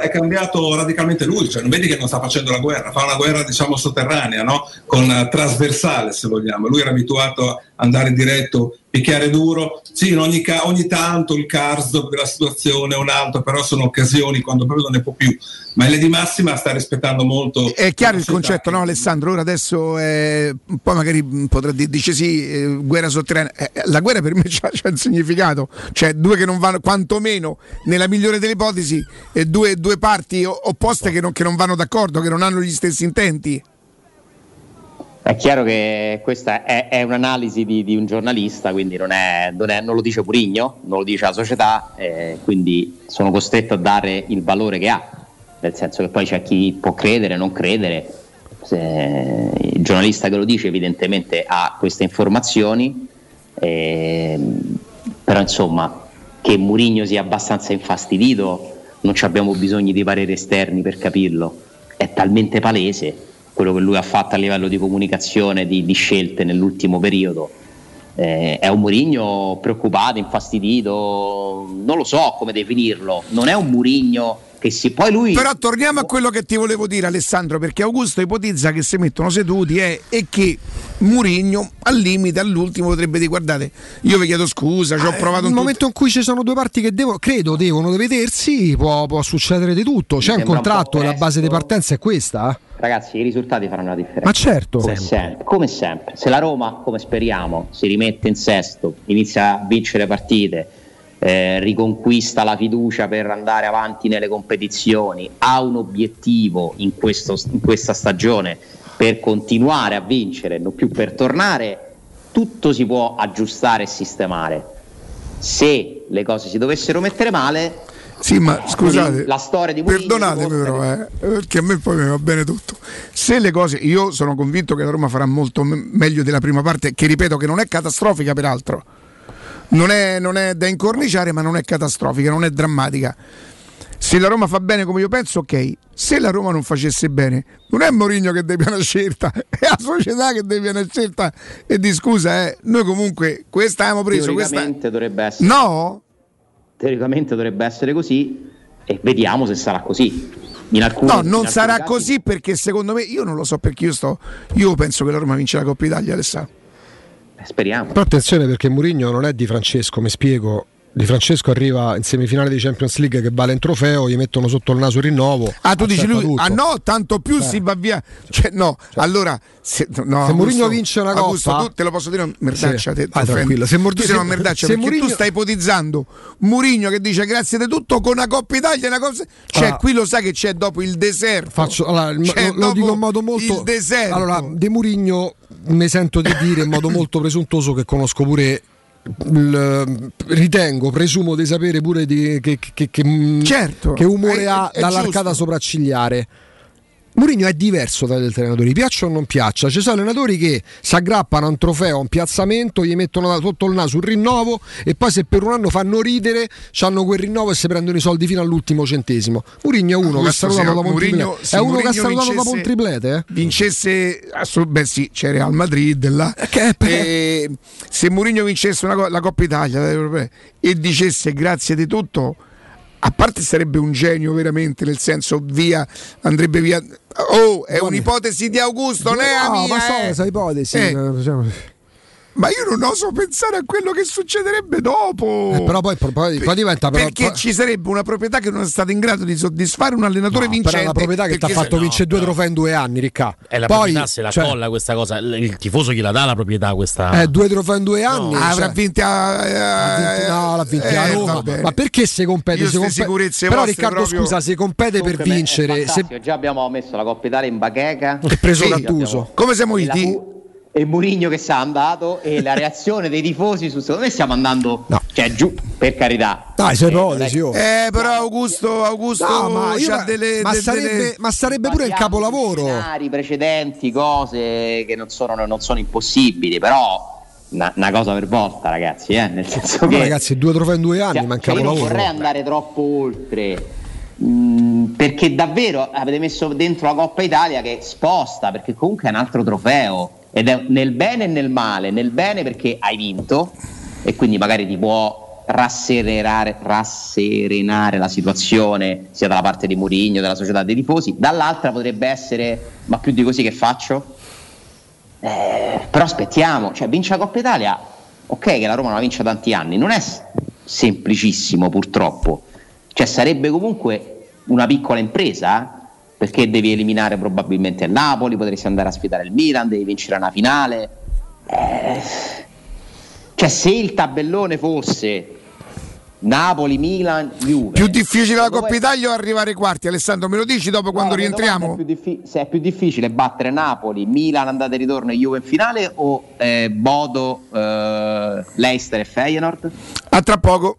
[SPEAKER 33] È cambiato radicalmente lui, cioè non vedi che non sta facendo la guerra, fa una guerra diciamo sotterranea, no? con eh, trasversale se vogliamo, lui era abituato andare diretto, picchiare duro, sì in ogni, ca- ogni tanto il Karsdorp della situazione è un altro, però sono occasioni quando proprio non ne può più, ma linea di massima sta rispettando molto
[SPEAKER 9] È chiaro il concetto, no Alessandro? Ora adesso eh, poi magari potrà dire, dice sì, eh, guerra sotterranea. Eh, eh, la guerra per me *laughs* c'ha, c'ha un significato, cioè due che non vanno, quantomeno nella migliore delle ipotesi, e due, due parti opposte che non, che non vanno d'accordo, che non hanno gli stessi intenti.
[SPEAKER 32] È chiaro che questa è, è un'analisi di, di un giornalista, quindi non, è- non è- non lo dice Purigno, non lo dice la società, eh, quindi sono costretto a dare il valore che ha, nel senso che poi c'è chi può credere, non credere. Se- il giornalista che lo dice evidentemente ha queste informazioni, ehm, però insomma che Murigno sia abbastanza infastidito non abbiamo bisogno di pareri esterni per capirlo, è talmente palese quello che lui ha fatto a livello di comunicazione, di, di scelte nell'ultimo periodo. Eh, è un Murigno preoccupato, infastidito, non lo so come definirlo, non è un Murigno che si... Poi lui...
[SPEAKER 9] Però torniamo a quello che ti volevo dire Alessandro, perché Augusto ipotizza che si mettono seduti eh, e che Murigno al limite all'ultimo potrebbe dire guardate, io vi chiedo scusa, ci ho provato
[SPEAKER 10] Nel
[SPEAKER 9] un
[SPEAKER 10] momento in cui ci sono due parti che devo- credo devono vedersi, può, può succedere di tutto. C'è un
[SPEAKER 32] sembra un
[SPEAKER 10] contratto, la base di
[SPEAKER 32] presto.
[SPEAKER 10] partenza è questa. eh?
[SPEAKER 32] Ragazzi, i risultati faranno la differenza.
[SPEAKER 10] Ma certo.
[SPEAKER 32] Come
[SPEAKER 10] Sempre.
[SPEAKER 32] sempre. come sempre. Se la Roma, come speriamo, si rimette in sesto, inizia a vincere partite, eh, riconquista la fiducia per andare avanti nelle competizioni, ha un obiettivo in, questo- in questa stagione per continuare a vincere, non più per tornare, tutto si può aggiustare e sistemare. Se le cose si dovessero mettere male,
[SPEAKER 9] Sì, ma scusate,
[SPEAKER 32] la storia di Mourinho
[SPEAKER 9] perdonatemi però, eh, perché a me poi mi va bene tutto. Se le cose, io sono convinto che la Roma farà molto me- meglio della prima parte, che ripeto che non è catastrofica peraltro, non è, non è da incorniciare, ma non è catastrofica, non è drammatica. Se la Roma fa bene come io penso, ok. Se la Roma non facesse bene, non è Mourinho che deve *laughs* una scelta, è la società che deve una scelta. E di scusa, eh, noi comunque questa abbiamo preso, questa...
[SPEAKER 32] teoricamente dovrebbe essere
[SPEAKER 9] No,
[SPEAKER 32] teoricamente dovrebbe essere così e vediamo se sarà così. In alcuni,
[SPEAKER 9] No, non sarà
[SPEAKER 32] casi-
[SPEAKER 9] così perché secondo me, io non lo so perché io sto. Io penso che la Roma vince la Coppa Italia, Alessandro.
[SPEAKER 32] Speriamo.
[SPEAKER 10] Però attenzione perché Mourinho non è di Francesco, mi spiego. Di Francesco arriva in semifinale di Champions League che vale un trofeo, gli mettono sotto il naso il rinnovo.
[SPEAKER 9] Ah, tu dici lui,
[SPEAKER 10] tutto.
[SPEAKER 9] ah no, tanto più
[SPEAKER 10] Eh.
[SPEAKER 9] si va via. Cioè, no, allora, se, no,
[SPEAKER 10] Se Mourinho vince una
[SPEAKER 9] Augusto,
[SPEAKER 10] Coppa-
[SPEAKER 9] tu te lo posso dire, merdaccia.
[SPEAKER 10] Sì.
[SPEAKER 9] Te,
[SPEAKER 10] Ah, tranquillo. Se Mourinho-
[SPEAKER 9] una
[SPEAKER 10] se-
[SPEAKER 9] merdaccia
[SPEAKER 10] se
[SPEAKER 9] perché tu
[SPEAKER 10] Mourinho-
[SPEAKER 9] stai ipotizzando Mourinho che dice grazie di tutto con una Coppa Italia, una cosa. Cioè,
[SPEAKER 10] Allora,
[SPEAKER 9] qui lo sai che c'è dopo il deserto.
[SPEAKER 10] Faccio, allora, lo, lo dico in modo molto.
[SPEAKER 9] Il deserto.
[SPEAKER 10] Allora, De Murigno mi sento di dire in modo molto presuntuoso che conosco pure. ritengo, presumo di sapere pure di, che, che- che-
[SPEAKER 9] Certo,
[SPEAKER 10] che umore
[SPEAKER 9] è-
[SPEAKER 10] ha
[SPEAKER 9] è
[SPEAKER 10] dall'arcata
[SPEAKER 9] giusto.
[SPEAKER 10] sopraccigliare. Mourinho è diverso dagli altri allenatori, piaccia o non piaccia. Ci sono allenatori che si aggrappano a un trofeo, a un piazzamento, gli mettono sotto il naso un rinnovo e poi se per un anno fanno ridere, hanno quel rinnovo e si prendono i soldi fino all'ultimo centesimo. Mourinho è uno che ha salutato dopo un
[SPEAKER 9] Mourinho-
[SPEAKER 10] triplete. È uno che ha salutato dopo un triplete, eh?
[SPEAKER 9] vincesse beh sì c'è Real Madrid là E se Mourinho vincesse una la Coppa Italia europee, e dicesse grazie di tutto a parte sarebbe un genio veramente, nel senso via, andrebbe via. Oh, è un'ipotesi di Augusto, non è
[SPEAKER 10] No,
[SPEAKER 9] mia,
[SPEAKER 10] ma so,
[SPEAKER 9] eh.
[SPEAKER 10] ipotesi.
[SPEAKER 9] Eh.
[SPEAKER 10] Eh,
[SPEAKER 9] Ma io non oso pensare a quello che succederebbe dopo.
[SPEAKER 10] Eh, però poi, poi- poi diventa però,
[SPEAKER 9] perché ci sarebbe una proprietà che non è stata in grado di soddisfare un allenatore
[SPEAKER 10] No,
[SPEAKER 9] vincente.
[SPEAKER 10] però è una proprietà che ti ha fatto
[SPEAKER 9] se-
[SPEAKER 10] vincere due trofei in due anni, Ricca.
[SPEAKER 7] È la
[SPEAKER 10] Poi,
[SPEAKER 7] proprietà se la
[SPEAKER 10] cioè,
[SPEAKER 7] colla questa cosa. Il, tifoso chi la dà la proprietà questa.
[SPEAKER 10] eh, due trofei in due anni.
[SPEAKER 9] Ah, avrà
[SPEAKER 10] cioè,
[SPEAKER 9] vinto a,
[SPEAKER 10] ha vinto- no, l'ha vinto
[SPEAKER 9] eh,
[SPEAKER 10] a Roma. Ma perché se compete?
[SPEAKER 9] Io
[SPEAKER 10] se compete-
[SPEAKER 9] sicurezze
[SPEAKER 10] Però Riccardo,
[SPEAKER 9] proprio-
[SPEAKER 10] scusa, se compete per
[SPEAKER 32] beh,
[SPEAKER 10] vincere, se
[SPEAKER 32] Già abbiamo messo la Coppa Italia in bacheca.
[SPEAKER 10] E preso
[SPEAKER 32] Sì.
[SPEAKER 10] Gattuso.
[SPEAKER 9] Come siamo
[SPEAKER 32] E
[SPEAKER 9] iti?
[SPEAKER 32] E Murigno che è andato e la *laughs* reazione dei tifosi su secondo me stiamo andando? Cioè giù per carità.
[SPEAKER 10] Dai, sei
[SPEAKER 32] Eh,
[SPEAKER 10] ipotesi, oh.
[SPEAKER 9] Eh, però Augusto, Augusto
[SPEAKER 10] No, ma, io-
[SPEAKER 9] delle,
[SPEAKER 10] ma
[SPEAKER 9] de-
[SPEAKER 10] sarebbe,
[SPEAKER 9] delle-
[SPEAKER 10] ma sarebbe pure il capolavoro.
[SPEAKER 32] scenari precedenti cose che non sono, non sono impossibili però una, una cosa per volta ragazzi eh, nel senso
[SPEAKER 10] Ma
[SPEAKER 32] che
[SPEAKER 10] ragazzi, due trofei in due anni,
[SPEAKER 32] cioè,
[SPEAKER 10] ma un
[SPEAKER 32] cioè, io non vorrei andare troppo oltre. Mh, perché davvero avete messo dentro la Coppa Italia che sposta perché comunque è un altro trofeo ed è nel bene e nel male nel bene perché hai vinto e quindi magari ti può rasserenare, la situazione sia dalla parte di Murigno, della società dei tifosi. Dall'altra potrebbe essere ma più di così che faccio? Eh, però aspettiamo, cioè vince la Coppa Italia, ok che la Roma non la vince da tanti anni, non è semplicissimo purtroppo, cioè sarebbe comunque una piccola impresa eh, perché devi eliminare probabilmente il Napoli, potresti andare a sfidare il Milan, devi vincere una finale. Eh, cioè se il tabellone fosse Napoli, Milan, Juve.
[SPEAKER 9] più difficile la Coppa Italia o arrivare ai quarti? Alessandro, me lo dici dopo quando
[SPEAKER 32] No,
[SPEAKER 9] rientriamo?
[SPEAKER 32] è più diffi- se è più difficile battere Napoli, Milan andata e ritorno e Juve in finale o eh, Bodo, eh, Leicester e Feyenoord?
[SPEAKER 9] A tra poco.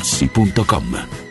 [SPEAKER 29] artigianamaterassi.com.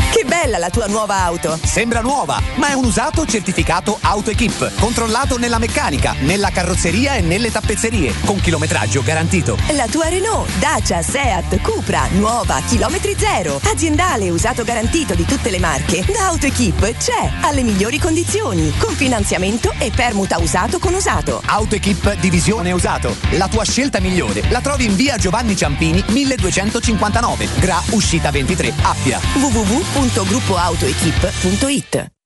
[SPEAKER 15] Che bella la tua nuova auto!
[SPEAKER 34] Sembra nuova, ma è un usato certificato AutoEquip, controllato nella meccanica, nella carrozzeria e nelle tappezzerie, con chilometraggio garantito.
[SPEAKER 15] La tua Renault, Dacia, Seat, Cupra, nuova, chilometri zero. Aziendale usato garantito di tutte le marche. Da AutoEquip c'è, alle migliori condizioni, con finanziamento e permuta usato con usato.
[SPEAKER 34] AutoEquip Divisione Usato. La tua scelta migliore la trovi in via Giovanni Ciampini 1259, Gra Uscita 23, Appia.
[SPEAKER 15] www.gruppoautoequip.it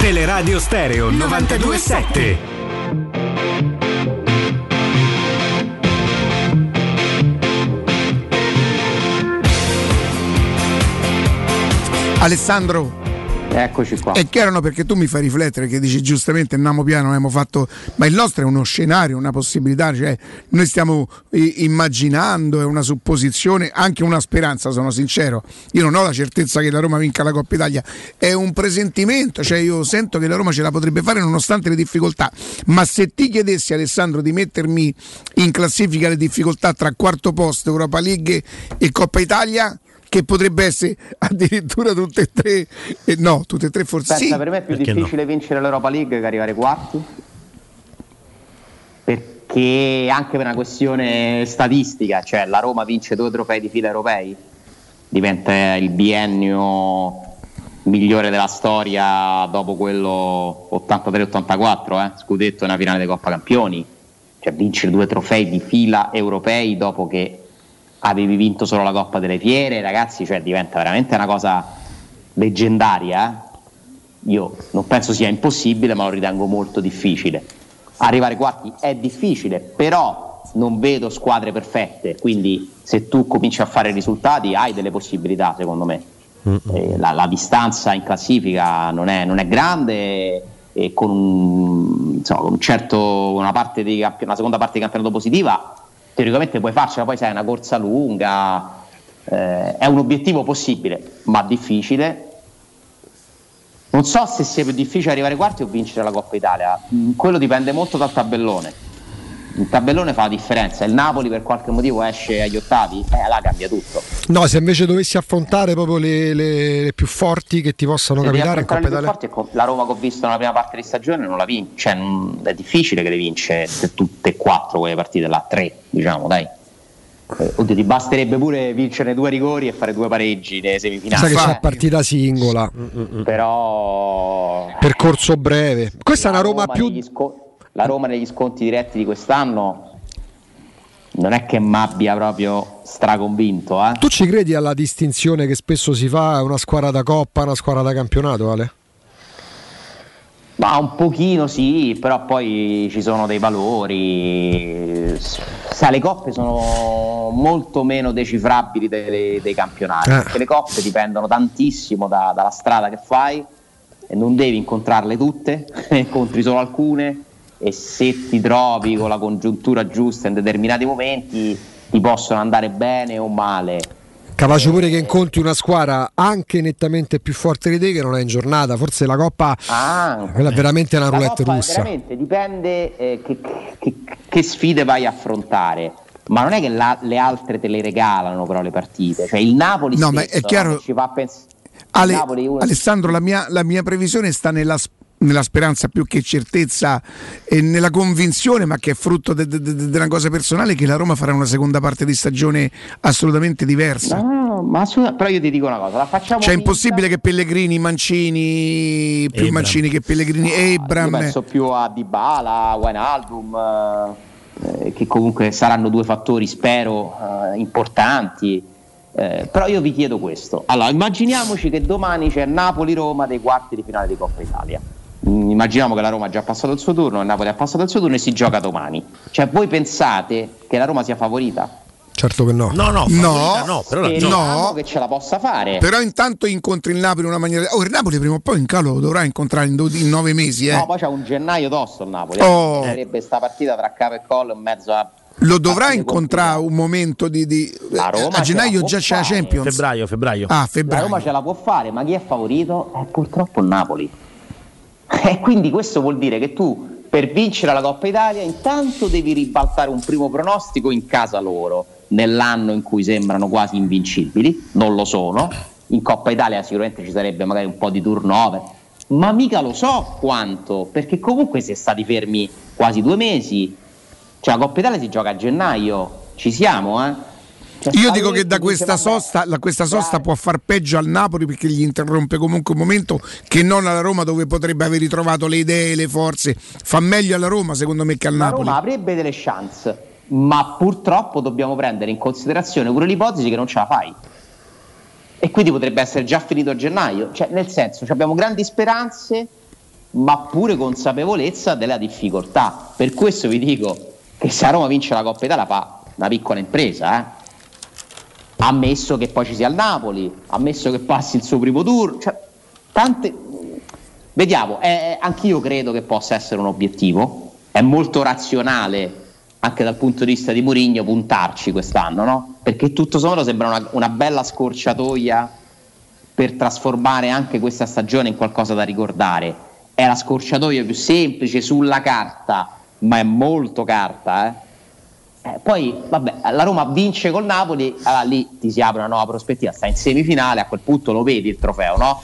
[SPEAKER 35] Teleradio Stereo 927.
[SPEAKER 9] Alessandro.
[SPEAKER 32] Eccoci qua.
[SPEAKER 9] È chiaro no, perché tu mi fai riflettere che dici giustamente andiamo piano, abbiamo fatto, ma il nostro è uno scenario, una possibilità, cioè noi stiamo i- immaginando, è una supposizione, anche una speranza, sono sincero. Io non ho la certezza che la Roma vinca la Coppa Italia, è un presentimento, cioè io sento che la Roma ce la potrebbe fare nonostante le difficoltà, ma se ti chiedessi Alessandro di mettermi in classifica le difficoltà tra quarto posto, Europa League e Coppa Italia, che potrebbe essere *laughs* addirittura tutte e tre, eh, no, tutte e tre forse
[SPEAKER 32] Pensa,
[SPEAKER 9] sì.
[SPEAKER 32] per me è più difficile vincere l'Europa League che arrivare quarti. Perché anche per una questione statistica, cioè la Roma vince due trofei di fila europei, diventa il biennio migliore della storia dopo quello 83-84, eh? scudetto nella finale di Coppa Campioni, cioè vincere due trofei di fila europei dopo che avevi vinto solo la Coppa delle Fiere, ragazzi, cioè diventa veramente una cosa leggendaria. eh. Io non penso sia impossibile, ma lo ritengo molto difficile. Arrivare ai quarti è difficile, però non vedo squadre perfette, quindi se tu cominci a fare risultati hai delle possibilità, secondo me. Eh, la, la distanza in classifica non è, non è grande e con, un, insomma, con un certo, una, parte di una seconda parte di campionato positiva teoricamente puoi farcela, poi sai è una corsa lunga, eh, è un obiettivo possibile, ma difficile. Non so se sia più difficile arrivare quarti o vincere la Coppa Italia, Mm, quello dipende molto dal tabellone. Il tabellone fa la differenza, il Napoli per qualche motivo esce agli ottavi, eh, là cambia tutto.
[SPEAKER 10] No, se invece dovessi affrontare proprio le, le- le più forti che ti possano
[SPEAKER 32] Se
[SPEAKER 10] capitare in Coppa
[SPEAKER 32] più
[SPEAKER 10] Italia.
[SPEAKER 32] forti, la Roma che ho visto nella prima parte di stagione non la vince, cioè, non- è difficile che le vince tutte e quattro quelle partite là, tre diciamo dai. Eh, oddio, ti basterebbe pure vincere due rigori e fare due pareggi nelle semifinali.
[SPEAKER 10] Sai che c'è
[SPEAKER 32] Eh,
[SPEAKER 10] partita singola,
[SPEAKER 32] Però
[SPEAKER 10] percorso breve. Questa è una Roma più.
[SPEAKER 32] negli sco- la Roma negli sconti diretti di quest'anno non è che mi abbia proprio straconvinto, eh.
[SPEAKER 10] Tu ci credi alla distinzione che spesso si fa una squadra da coppa, una squadra da campionato, Ale?
[SPEAKER 32] Ma un pochino sì, però poi ci sono dei valori. Sai, le coppe sono molto meno decifrabili dei, dei campionati,
[SPEAKER 10] Eh.
[SPEAKER 32] perché le coppe dipendono tantissimo da- dalla strada che fai e non devi incontrarle tutte, ne *laughs* incontri solo alcune e se ti trovi con la congiuntura giusta in determinati momenti ti possono andare bene o male.
[SPEAKER 10] Capace pure che incontri una squadra anche nettamente più forte di te che non è in giornata. Forse la Coppa
[SPEAKER 32] Ah,
[SPEAKER 10] quella è veramente una
[SPEAKER 32] La
[SPEAKER 10] roulette russa.
[SPEAKER 32] Veramente dipende eh, che, che- che sfide vai a affrontare. Ma non è che la- le altre te le regalano però le partite. Cioè il Napoli
[SPEAKER 9] No, ma
[SPEAKER 32] stesso,
[SPEAKER 9] è chiaro-
[SPEAKER 32] no, ci fa pens-
[SPEAKER 9] Ale-
[SPEAKER 32] è
[SPEAKER 9] Alessandro, la mia, la mia previsione sta nella, nella speranza più che certezza e nella convinzione, ma che è frutto de- de- de- una cosa personale, che la Roma farà una seconda parte di stagione assolutamente diversa.
[SPEAKER 32] No, ma assolut- però io ti dico una cosa, la facciamo
[SPEAKER 9] Cioè è impossibile che Pellegrini, Mancini, più
[SPEAKER 32] Ebram.
[SPEAKER 9] Mancini che Pellegrini,
[SPEAKER 32] Io
[SPEAKER 9] Ebram.
[SPEAKER 32] penso più a Dybala, a Wijnaldum, eh, che comunque saranno due fattori, spero, eh, importanti. Eh, però io vi chiedo questo. Allora, immaginiamoci che domani c'è Napoli-Roma dei quarti di finale di Coppa Italia. Mm, Immaginiamo che la Roma ha già passato il suo turno, il Napoli ha passato il suo turno e si gioca domani. Cioè, voi pensate che la Roma sia favorita?
[SPEAKER 10] Certo che no.
[SPEAKER 7] No, no,
[SPEAKER 9] No,
[SPEAKER 7] no, però la
[SPEAKER 9] no.
[SPEAKER 32] che ce la possa fare.
[SPEAKER 9] Però intanto incontri il Napoli in una maniera. Oh, il Napoli prima o poi in calo lo dovrà incontrare in, dodi- in nove mesi. Eh.
[SPEAKER 32] No, poi c'è un gennaio tosto il Napoli.
[SPEAKER 9] Oh.
[SPEAKER 32] Eh. Sarebbe sta partita tra capo e collo in mezzo a.
[SPEAKER 9] Lo dovrà incontrare un momento di. di-
[SPEAKER 32] La Roma
[SPEAKER 9] a gennaio
[SPEAKER 32] ce la
[SPEAKER 9] già c'è la. Champions.
[SPEAKER 7] Febbraio, febbraio.
[SPEAKER 9] Ah,
[SPEAKER 32] La
[SPEAKER 9] febbraio.
[SPEAKER 32] Roma ce la può fare, ma chi è favorito? È purtroppo il Napoli. E quindi questo vuol dire che tu per vincere la Coppa Italia intanto devi ribaltare un primo pronostico in casa loro, nell'anno in cui sembrano quasi invincibili, non lo sono. In Coppa Italia sicuramente ci sarebbe magari un po' di turnover, ma mica lo so quanto, perché comunque si è stati fermi quasi due mesi. Cioè la Coppa Italia si gioca a gennaio, ci siamo, eh? Cioè,
[SPEAKER 9] Io dico che da questa
[SPEAKER 32] "Vabbè,
[SPEAKER 9] sosta, la- questa sosta può far peggio al Napoli perché gli interrompe comunque un momento che non alla Roma dove potrebbe aver ritrovato le idee, le forze. Fa meglio alla Roma secondo me che al
[SPEAKER 32] La
[SPEAKER 9] Napoli.
[SPEAKER 32] Roma avrebbe delle chance, ma purtroppo dobbiamo prendere in considerazione pure l'ipotesi che non ce la fai. E quindi potrebbe essere già finito a gennaio. Cioè, nel senso, abbiamo grandi speranze, ma pure consapevolezza della difficoltà. Per questo vi dico che se la Roma vince la Coppa Italia fa una piccola impresa, eh. Ammesso che poi ci sia il Napoli, ammesso che passi il suo primo tour, cioè, tante, Vediamo, eh, anch'io credo che possa essere un obiettivo, è molto razionale anche dal punto di vista di Mourinho puntarci quest'anno, no? Perché tutto sommato sembra una, una bella scorciatoia per trasformare anche questa stagione in qualcosa da ricordare. È la scorciatoia più semplice sulla carta, ma è molto carta, eh? Eh, poi, vabbè, la Roma vince col Napoli, allora lì ti si apre una nuova prospettiva, sta in semifinale, a quel punto lo vedi il trofeo, no?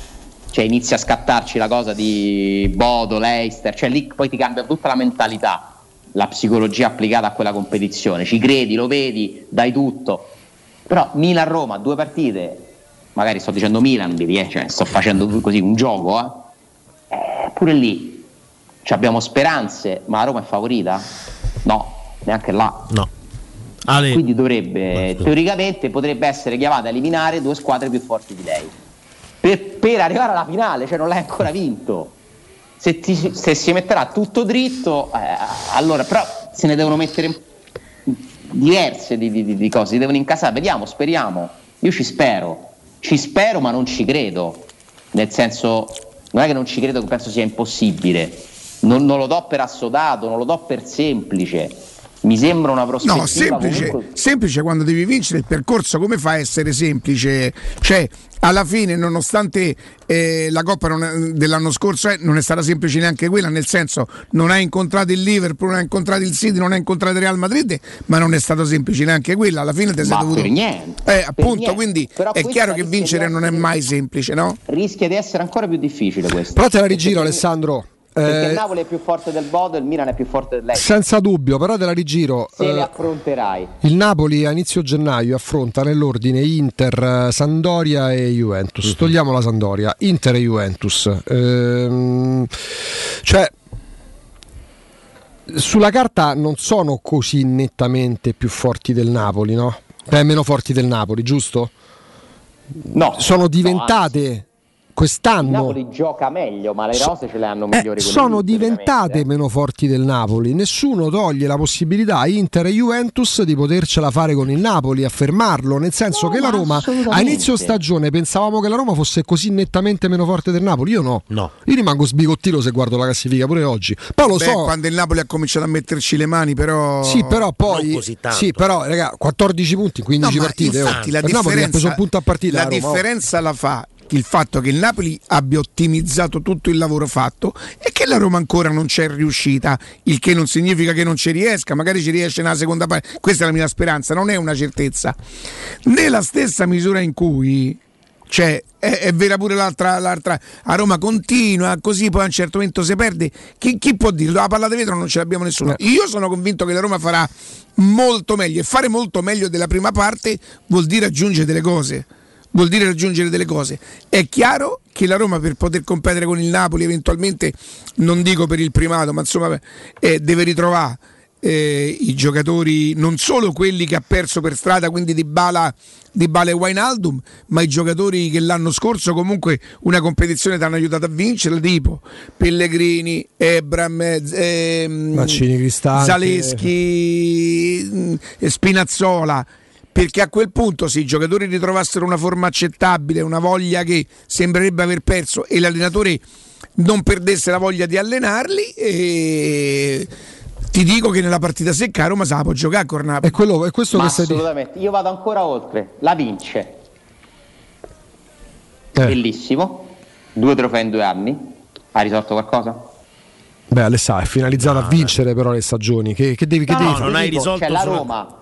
[SPEAKER 32] Cioè inizia a scattarci la cosa di Bodo, Leicester, cioè lì poi ti cambia tutta la mentalità, la psicologia applicata a quella competizione, ci credi, lo vedi, dai tutto. Però Milan-Roma, due partite, magari sto dicendo Milan, eh, cioè, sto facendo così un gioco, eh. Eh, pure lì abbiamo speranze, ma la Roma è favorita? No, neanche là.
[SPEAKER 7] No. Ale,
[SPEAKER 32] Quindi dovrebbe, teoricamente, potrebbe essere chiamata a eliminare due squadre più forti di lei. Per, per arrivare alla finale, cioè non l'hai ancora vinto. Se, ti- se si metterà tutto dritto, eh, allora però se ne devono mettere diverse di, di- di- cose, si devono incassare. Vediamo, speriamo. Io ci spero, ci spero, ma non ci credo. Nel senso, non è che non ci credo, che penso sia impossibile. Non, non lo do per assodato, non lo do per semplice. Mi sembra una prospettiva
[SPEAKER 9] No, semplice,
[SPEAKER 32] comunque-
[SPEAKER 9] semplice quando devi vincere il percorso, come fa a essere semplice? Cioè, alla fine, nonostante eh, la Coppa non è- dell'anno scorso eh, non è stata semplice neanche quella, nel senso non hai incontrato il Liverpool, non hai incontrato il City, non hai incontrato il Real Madrid, ma non è stato semplice neanche quella, alla fine ti sei
[SPEAKER 32] Ma
[SPEAKER 9] dovuto...
[SPEAKER 32] per niente,
[SPEAKER 9] Eh,
[SPEAKER 32] per
[SPEAKER 9] appunto,
[SPEAKER 32] niente.
[SPEAKER 9] quindi
[SPEAKER 32] Però
[SPEAKER 9] è chiaro che vincere non è mai semplice, no?
[SPEAKER 32] rischia di essere ancora più difficile questo.
[SPEAKER 10] Però te la rigiro Alessandro.
[SPEAKER 32] Perché
[SPEAKER 10] Eh,
[SPEAKER 32] il Napoli è più forte del Bodo e il Milan è più forte del Lecce.
[SPEAKER 10] senza dubbio, però te la rigiro.
[SPEAKER 32] Se
[SPEAKER 10] Eh,
[SPEAKER 32] le affronterai.
[SPEAKER 10] il Napoli a inizio gennaio affronta nell'ordine Inter, eh, Sandoria e Juventus. Togliamo la Sandoria, Inter e Juventus. Ehm, cioè, sulla carta non sono così nettamente più forti del Napoli, no? Beh, meno forti del Napoli, giusto?
[SPEAKER 32] No.
[SPEAKER 10] Sono diventate quest'anno
[SPEAKER 32] Napoli gioca meglio, ma le rose ce le hanno
[SPEAKER 10] eh,
[SPEAKER 32] migliori. quelle
[SPEAKER 10] sono diventate meno forti del Napoli. Nessuno toglie la possibilità a Inter e Juventus di potercela fare con il Napoli, affermarlo. Nel senso che la Roma a inizio stagione pensavamo che la Roma fosse così nettamente meno forte del Napoli. Io no.
[SPEAKER 7] No.
[SPEAKER 10] Io rimango sbigottito se guardo la classifica pure oggi. Poi lo
[SPEAKER 9] Beh,
[SPEAKER 10] so.
[SPEAKER 9] quando il Napoli ha cominciato a metterci le mani, però.
[SPEAKER 10] Sì, però poi.
[SPEAKER 7] Non così tanto.
[SPEAKER 10] Sì, però, raga, 14 punti in 15
[SPEAKER 9] No,
[SPEAKER 10] partite. oh.
[SPEAKER 9] infatti la
[SPEAKER 10] Il Napoli ha preso
[SPEAKER 9] differenza,
[SPEAKER 10] un punto a partita.
[SPEAKER 9] la
[SPEAKER 10] la Roma, oh.
[SPEAKER 9] differenza la fa il fatto che il Napoli abbia ottimizzato tutto il lavoro fatto e che la Roma ancora non c'è riuscita, il che non significa che non ci riesca, magari ci riesce nella seconda parte. Questa è la mia speranza, non è una certezza. Nella stessa misura in cui cioè, è, è vera pure l'altra, l'altra. A Roma continua così, poi a un certo momento si perde. Chi, chi può dirlo? La palla di vetro non ce l'abbiamo nessuno. Io sono convinto che la Roma farà molto meglio e fare molto meglio della prima parte vuol dire aggiungere delle cose. Vuol dire raggiungere delle cose. È chiaro che la Roma per poter competere con il Napoli, eventualmente, non dico per il primato, ma insomma, eh, deve ritrovare eh, i giocatori, non solo quelli che ha perso per strada, quindi di Bala, di Bala e Wijnaldum, ma i giocatori che l'anno scorso comunque una competizione ti hanno aiutato a vincere, tipo Pellegrini, Ebram, eh, ehm. Zaleschi, mh, Spinazzola. Perché a quel punto, se i giocatori ritrovassero una forma accettabile, una voglia che sembrerebbe aver perso e l'allenatore non perdesse la voglia di allenarli, e ti dico che nella partita secca Roma se la può giocare con Napoli.
[SPEAKER 10] È, quello, è questo
[SPEAKER 32] Ma
[SPEAKER 10] che stai
[SPEAKER 32] assolutamente, io vado ancora oltre, la vince.
[SPEAKER 10] Eh.
[SPEAKER 32] Bellissimo, due trofei in due anni, ha risolto qualcosa?
[SPEAKER 10] Beh, Alessà, è finalizzato a vincere però le stagioni. Che, che devi, che
[SPEAKER 32] No,
[SPEAKER 10] devi
[SPEAKER 32] no,
[SPEAKER 10] fare?
[SPEAKER 32] non hai
[SPEAKER 7] risolto
[SPEAKER 32] Cioè, la Roma,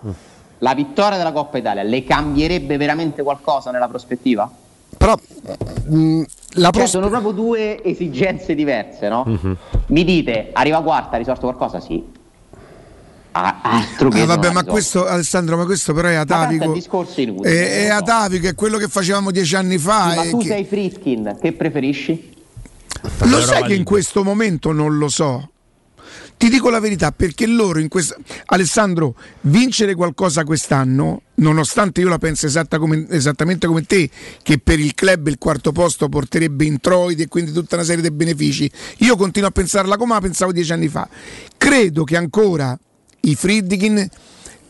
[SPEAKER 32] la vittoria della Coppa Italia, le cambierebbe veramente qualcosa nella prospettiva?
[SPEAKER 10] Però mh, la
[SPEAKER 32] Cioè,
[SPEAKER 10] pros-
[SPEAKER 32] sono proprio due esigenze diverse, no?
[SPEAKER 7] Mhm.
[SPEAKER 32] Mi dite, arriva quarta, ha risolto qualcosa? Sì. Ah, altro che
[SPEAKER 9] Ah, vabbè, ma
[SPEAKER 32] risolto.
[SPEAKER 9] questo Alessandro, ma questo però è
[SPEAKER 32] è
[SPEAKER 9] atavico.
[SPEAKER 32] inutile,
[SPEAKER 9] È, è
[SPEAKER 32] so.
[SPEAKER 9] atavico, è quello che facevamo dieci anni fa.
[SPEAKER 32] Sì, ma tu
[SPEAKER 9] che-
[SPEAKER 32] sei Fritkin, che preferisci?
[SPEAKER 9] Lo sai che in questo momento non lo so. Ti dico la verità, perché loro in questa. Alessandro, vincere qualcosa quest'anno, nonostante io la penso esatta come- esattamente come te, che per il club il quarto posto porterebbe introiti e quindi tutta una serie di benefici, io continuo a pensarla come la pensavo dieci anni fa. Credo che ancora i Friedkin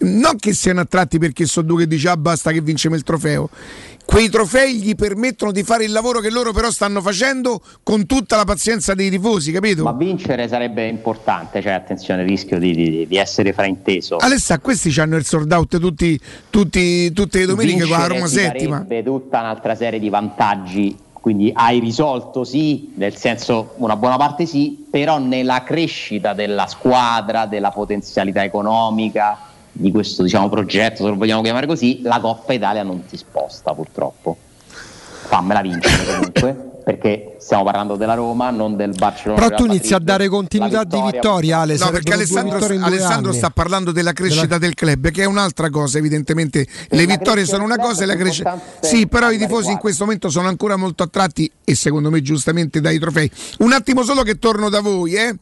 [SPEAKER 9] non che siano attratti perché so due che dice ah basta che vinciamo il trofeo quei trofei gli permettono di fare il lavoro che loro però stanno facendo con tutta la pazienza dei tifosi capito?
[SPEAKER 32] Ma vincere sarebbe importante, cioè attenzione, rischio di, di- di essere frainteso.
[SPEAKER 9] Alessa questi hanno il sold out tutti, tutti- tutte le domeniche con la
[SPEAKER 32] Vincere
[SPEAKER 9] Roma
[SPEAKER 32] ti
[SPEAKER 9] settima
[SPEAKER 32] tutta un'altra serie di vantaggi, quindi hai risolto sì, nel senso una buona parte sì, però nella crescita della squadra, della potenzialità economica di questo diciamo, progetto, se lo vogliamo chiamare così, la Coppa Italia non ti sposta purtroppo. Fammela vincere *laughs* comunque, perché stiamo parlando della Roma, non del Barcellona.
[SPEAKER 10] Però tu inizi a dare continuità
[SPEAKER 32] La
[SPEAKER 10] di
[SPEAKER 32] vittoria-
[SPEAKER 10] vittoria, Ale.
[SPEAKER 9] No, perché Alessandro, Alessandro sta parlando della crescita
[SPEAKER 10] Della-
[SPEAKER 9] del club, che è un'altra cosa, evidentemente. Le
[SPEAKER 32] la
[SPEAKER 9] vittorie sono una cosa e la crescita. Sì, però i tifosi in questo momento sono ancora molto attratti e secondo me giustamente dai trofei. Un attimo solo che torno da voi, eh.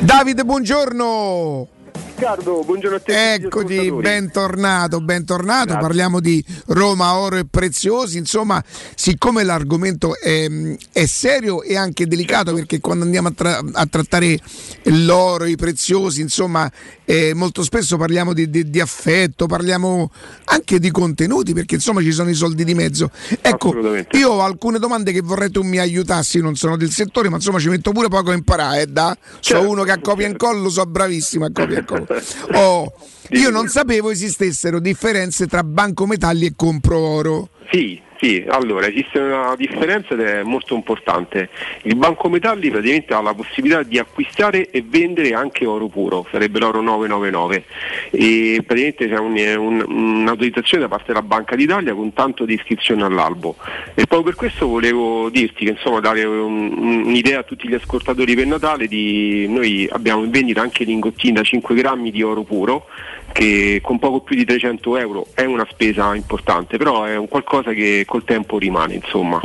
[SPEAKER 9] Davide, buongiorno.
[SPEAKER 36] Riccardo, buongiorno a te.
[SPEAKER 9] Eccoti, bentornato, bentornato.
[SPEAKER 36] Grazie.
[SPEAKER 9] Parliamo di Roma, oro e preziosi. Insomma, siccome l'argomento è, è serio e anche delicato,
[SPEAKER 36] Certo.
[SPEAKER 9] perché quando andiamo a, tra- a trattare l'oro, i preziosi, insomma, eh, molto spesso parliamo di, di- di affetto, parliamo anche di contenuti, perché insomma ci sono i soldi di mezzo. Ecco, io ho alcune domande che vorrei tu mi aiutassi. Non sono del settore, ma insomma ci metto pure poco a imparare. eh, da. So
[SPEAKER 36] Certo,
[SPEAKER 9] uno che a copia e incollo, so bravissimo a copia e incollo. Oh, io non sapevo esistessero differenze tra banco metalli e compro oro.
[SPEAKER 36] Sì, sì, allora esiste una differenza ed è molto importante. Il banco metalli praticamente ha la possibilità di acquistare e vendere anche oro puro, sarebbe l'oro 999 e praticamente c'è un- un- un'autorizzazione da parte della Banca d'Italia con tanto di iscrizione all'albo. E proprio per questo volevo dirti che insomma dare un- un- un'idea a tutti gli ascoltatori per Natale di noi abbiamo in vendita anche lingottini da 5 grammi di oro puro che con poco più di 300 euro è una spesa importante, però è un qualcosa che col tempo rimane, insomma.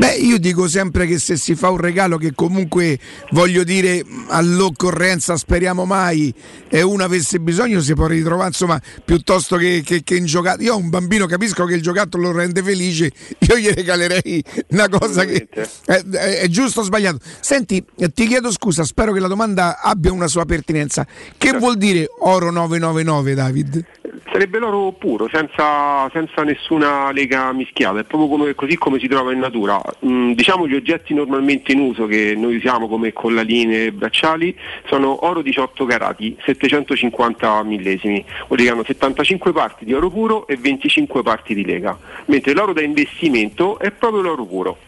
[SPEAKER 9] Beh, io dico sempre che se si fa un regalo che comunque voglio dire all'occorrenza, speriamo mai, e uno avesse bisogno si può ritrovare, insomma, piuttosto che, che, che in giocattolo. Io ho un bambino, capisco che il giocattolo lo rende felice, *laughs* io gli regalerei una cosa che è, è- è giusto o sbagliato. Senti, ti chiedo scusa, spero che la domanda abbia una sua pertinenza. Che vuol dire oro 999, David?
[SPEAKER 36] Sarebbe l'oro puro, senza, senza nessuna lega mischiata, è proprio come- così come si trova in natura. Mm, diciamo gli oggetti normalmente in uso che noi usiamo come collaline e bracciali sono oro 18 carati, 750 millesimi, vuol dire che hanno 75 parti di oro puro e 25 parti di lega, mentre l'oro da investimento è proprio l'oro puro.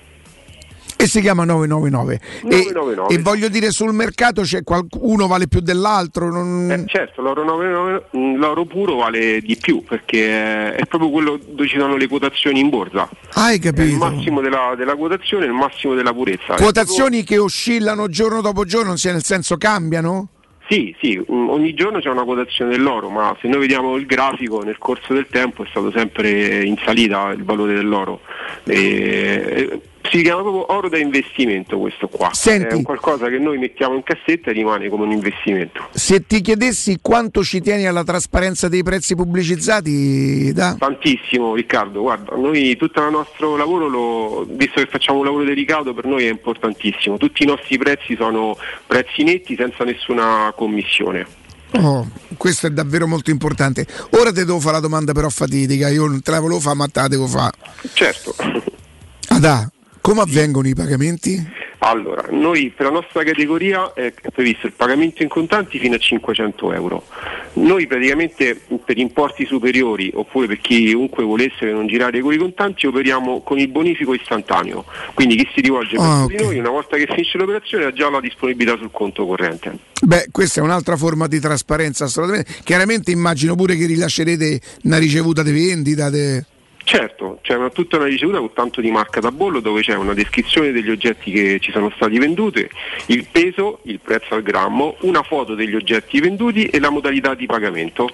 [SPEAKER 9] E si chiama 999. E-
[SPEAKER 36] 999,
[SPEAKER 9] E, voglio dire, sul mercato c'è qualcuno vale più dell'altro. non-
[SPEAKER 36] Eh, certo, l'oro, 99 mm, l'oro puro vale di più perché è proprio quello dove ci sono le quotazioni in borsa.
[SPEAKER 9] Hai
[SPEAKER 36] È il
[SPEAKER 9] capito?
[SPEAKER 36] massimo della, della quotazione e il massimo della purezza.
[SPEAKER 9] Quotazioni che oscillano giorno dopo giorno, sia nel senso cambiano?
[SPEAKER 36] Sì, sì, mm, ogni giorno c'è una quotazione dell'oro, ma se noi vediamo il grafico nel corso del tempo è stato sempre in salita il valore dell'oro. E- e- si chiama proprio oro da investimento questo qua.
[SPEAKER 9] Senti.
[SPEAKER 36] È qualcosa che noi mettiamo in cassetta e rimane come un investimento.
[SPEAKER 9] Se ti chiedessi quanto ci tieni alla trasparenza dei prezzi pubblicizzati, da?
[SPEAKER 36] Tantissimo Riccardo, guarda, noi tutto il nostro lavoro, lo- visto che facciamo un lavoro delicato, per noi è importantissimo. Tutti i nostri prezzi sono prezzi netti senza nessuna commissione.
[SPEAKER 9] Oh, questo è davvero molto importante. Ora ti devo fare la domanda però fatidica, io non te la volevo fare ma te la devo fare.
[SPEAKER 36] Certo.
[SPEAKER 9] Adà, come avvengono i pagamenti?
[SPEAKER 36] Allora, noi per la nostra categoria è previsto il pagamento in contanti fino a 500 euro. Noi praticamente per importi superiori, oppure per chiunque volesse non girare con i contanti, operiamo con il bonifico istantaneo. Quindi chi si rivolge
[SPEAKER 9] Ah,
[SPEAKER 36] verso
[SPEAKER 9] ok.
[SPEAKER 36] di noi, una volta che finisce l'operazione, ha già la disponibilità sul conto corrente.
[SPEAKER 9] Beh, questa è un'altra forma di trasparenza, assolutamente. Chiaramente immagino pure che rilascerete una ricevuta di vendita. de-
[SPEAKER 36] Certo, c'è una, tutta una ricevuta con tanto di marca da bollo dove c'è una descrizione degli oggetti che ci sono stati venduti, il peso, il prezzo al grammo, una foto degli oggetti venduti e la modalità di pagamento.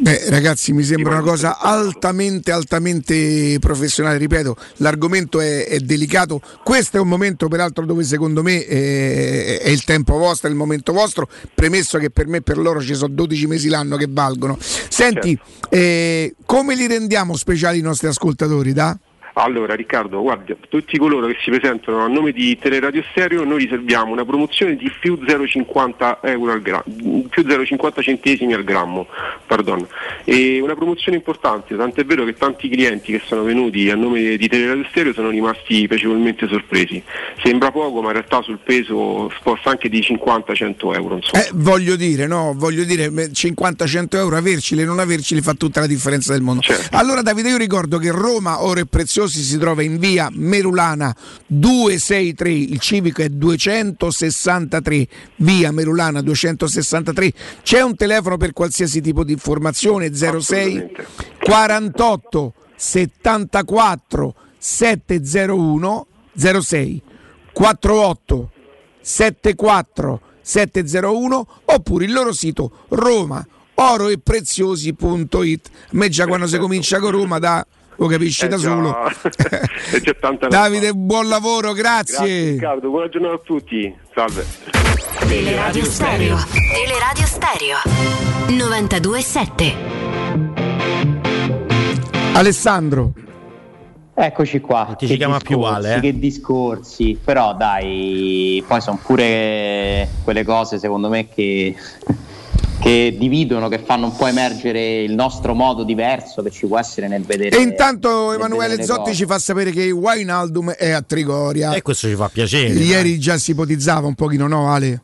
[SPEAKER 9] Beh, ragazzi, mi sembra una cosa altamente, altamente professionale. Ripeto, l'argomento è, è delicato. Questo è un momento, peraltro, dove secondo me eh, è il tempo vostro, è il momento vostro. Premesso che per me e per loro ci sono 12 mesi l'anno che valgono. Senti, eh, come li rendiamo speciali nostri ascoltatori? Da?
[SPEAKER 36] Allora Riccardo, guarda, tutti coloro che si presentano a nome di Teleradio Stereo noi riserviamo una promozione di più 0,50 euro al grammo, più 0,50 centesimi al grammo, pardon. E una promozione importante, tant'è vero che tanti clienti che sono venuti a nome di Teleradio Stereo sono rimasti piacevolmente sorpresi. Sembra poco, ma in realtà sul peso sposta anche di 50-100 euro.
[SPEAKER 9] Eh, voglio dire, no, voglio dire, 50-100 euro avercili e non avercili fa tutta la differenza del mondo. Allora Davide, io ricordo che Roma Oro e Preziosi si trova in via Merulana 263, il civico è 263, via Merulana 263. C'è un telefono per qualsiasi tipo di informazione 06 48 74 701 06 48 74 701 oppure il loro sito Roma oroepreziosi.it a me già quando si comincia con Roma da lo capisci
[SPEAKER 36] Eh
[SPEAKER 9] da
[SPEAKER 36] già,
[SPEAKER 9] solo. *laughs* *laughs* Davide buon lavoro
[SPEAKER 36] Grazie
[SPEAKER 9] grazie,
[SPEAKER 36] Riccardo, buona giornata a tutti. Salve.
[SPEAKER 37] Teleradio Stereo. Teleradio Stereo. 927.
[SPEAKER 9] Alessandro
[SPEAKER 32] Eccoci qua.
[SPEAKER 7] ti ci chiama più Ale, eh?
[SPEAKER 32] Che discorsi, però dai, poi sono pure quelle cose secondo me che, che dividono, che fanno un po' emergere il nostro modo diverso che ci può essere nel vedere.
[SPEAKER 9] e intanto Emanuele Zotti
[SPEAKER 32] cose.
[SPEAKER 9] ci fa sapere che Wijnaldum è a Trigoria
[SPEAKER 7] E questo ci fa piacere.
[SPEAKER 9] ieri già si ipotizzava un pochino no Ale?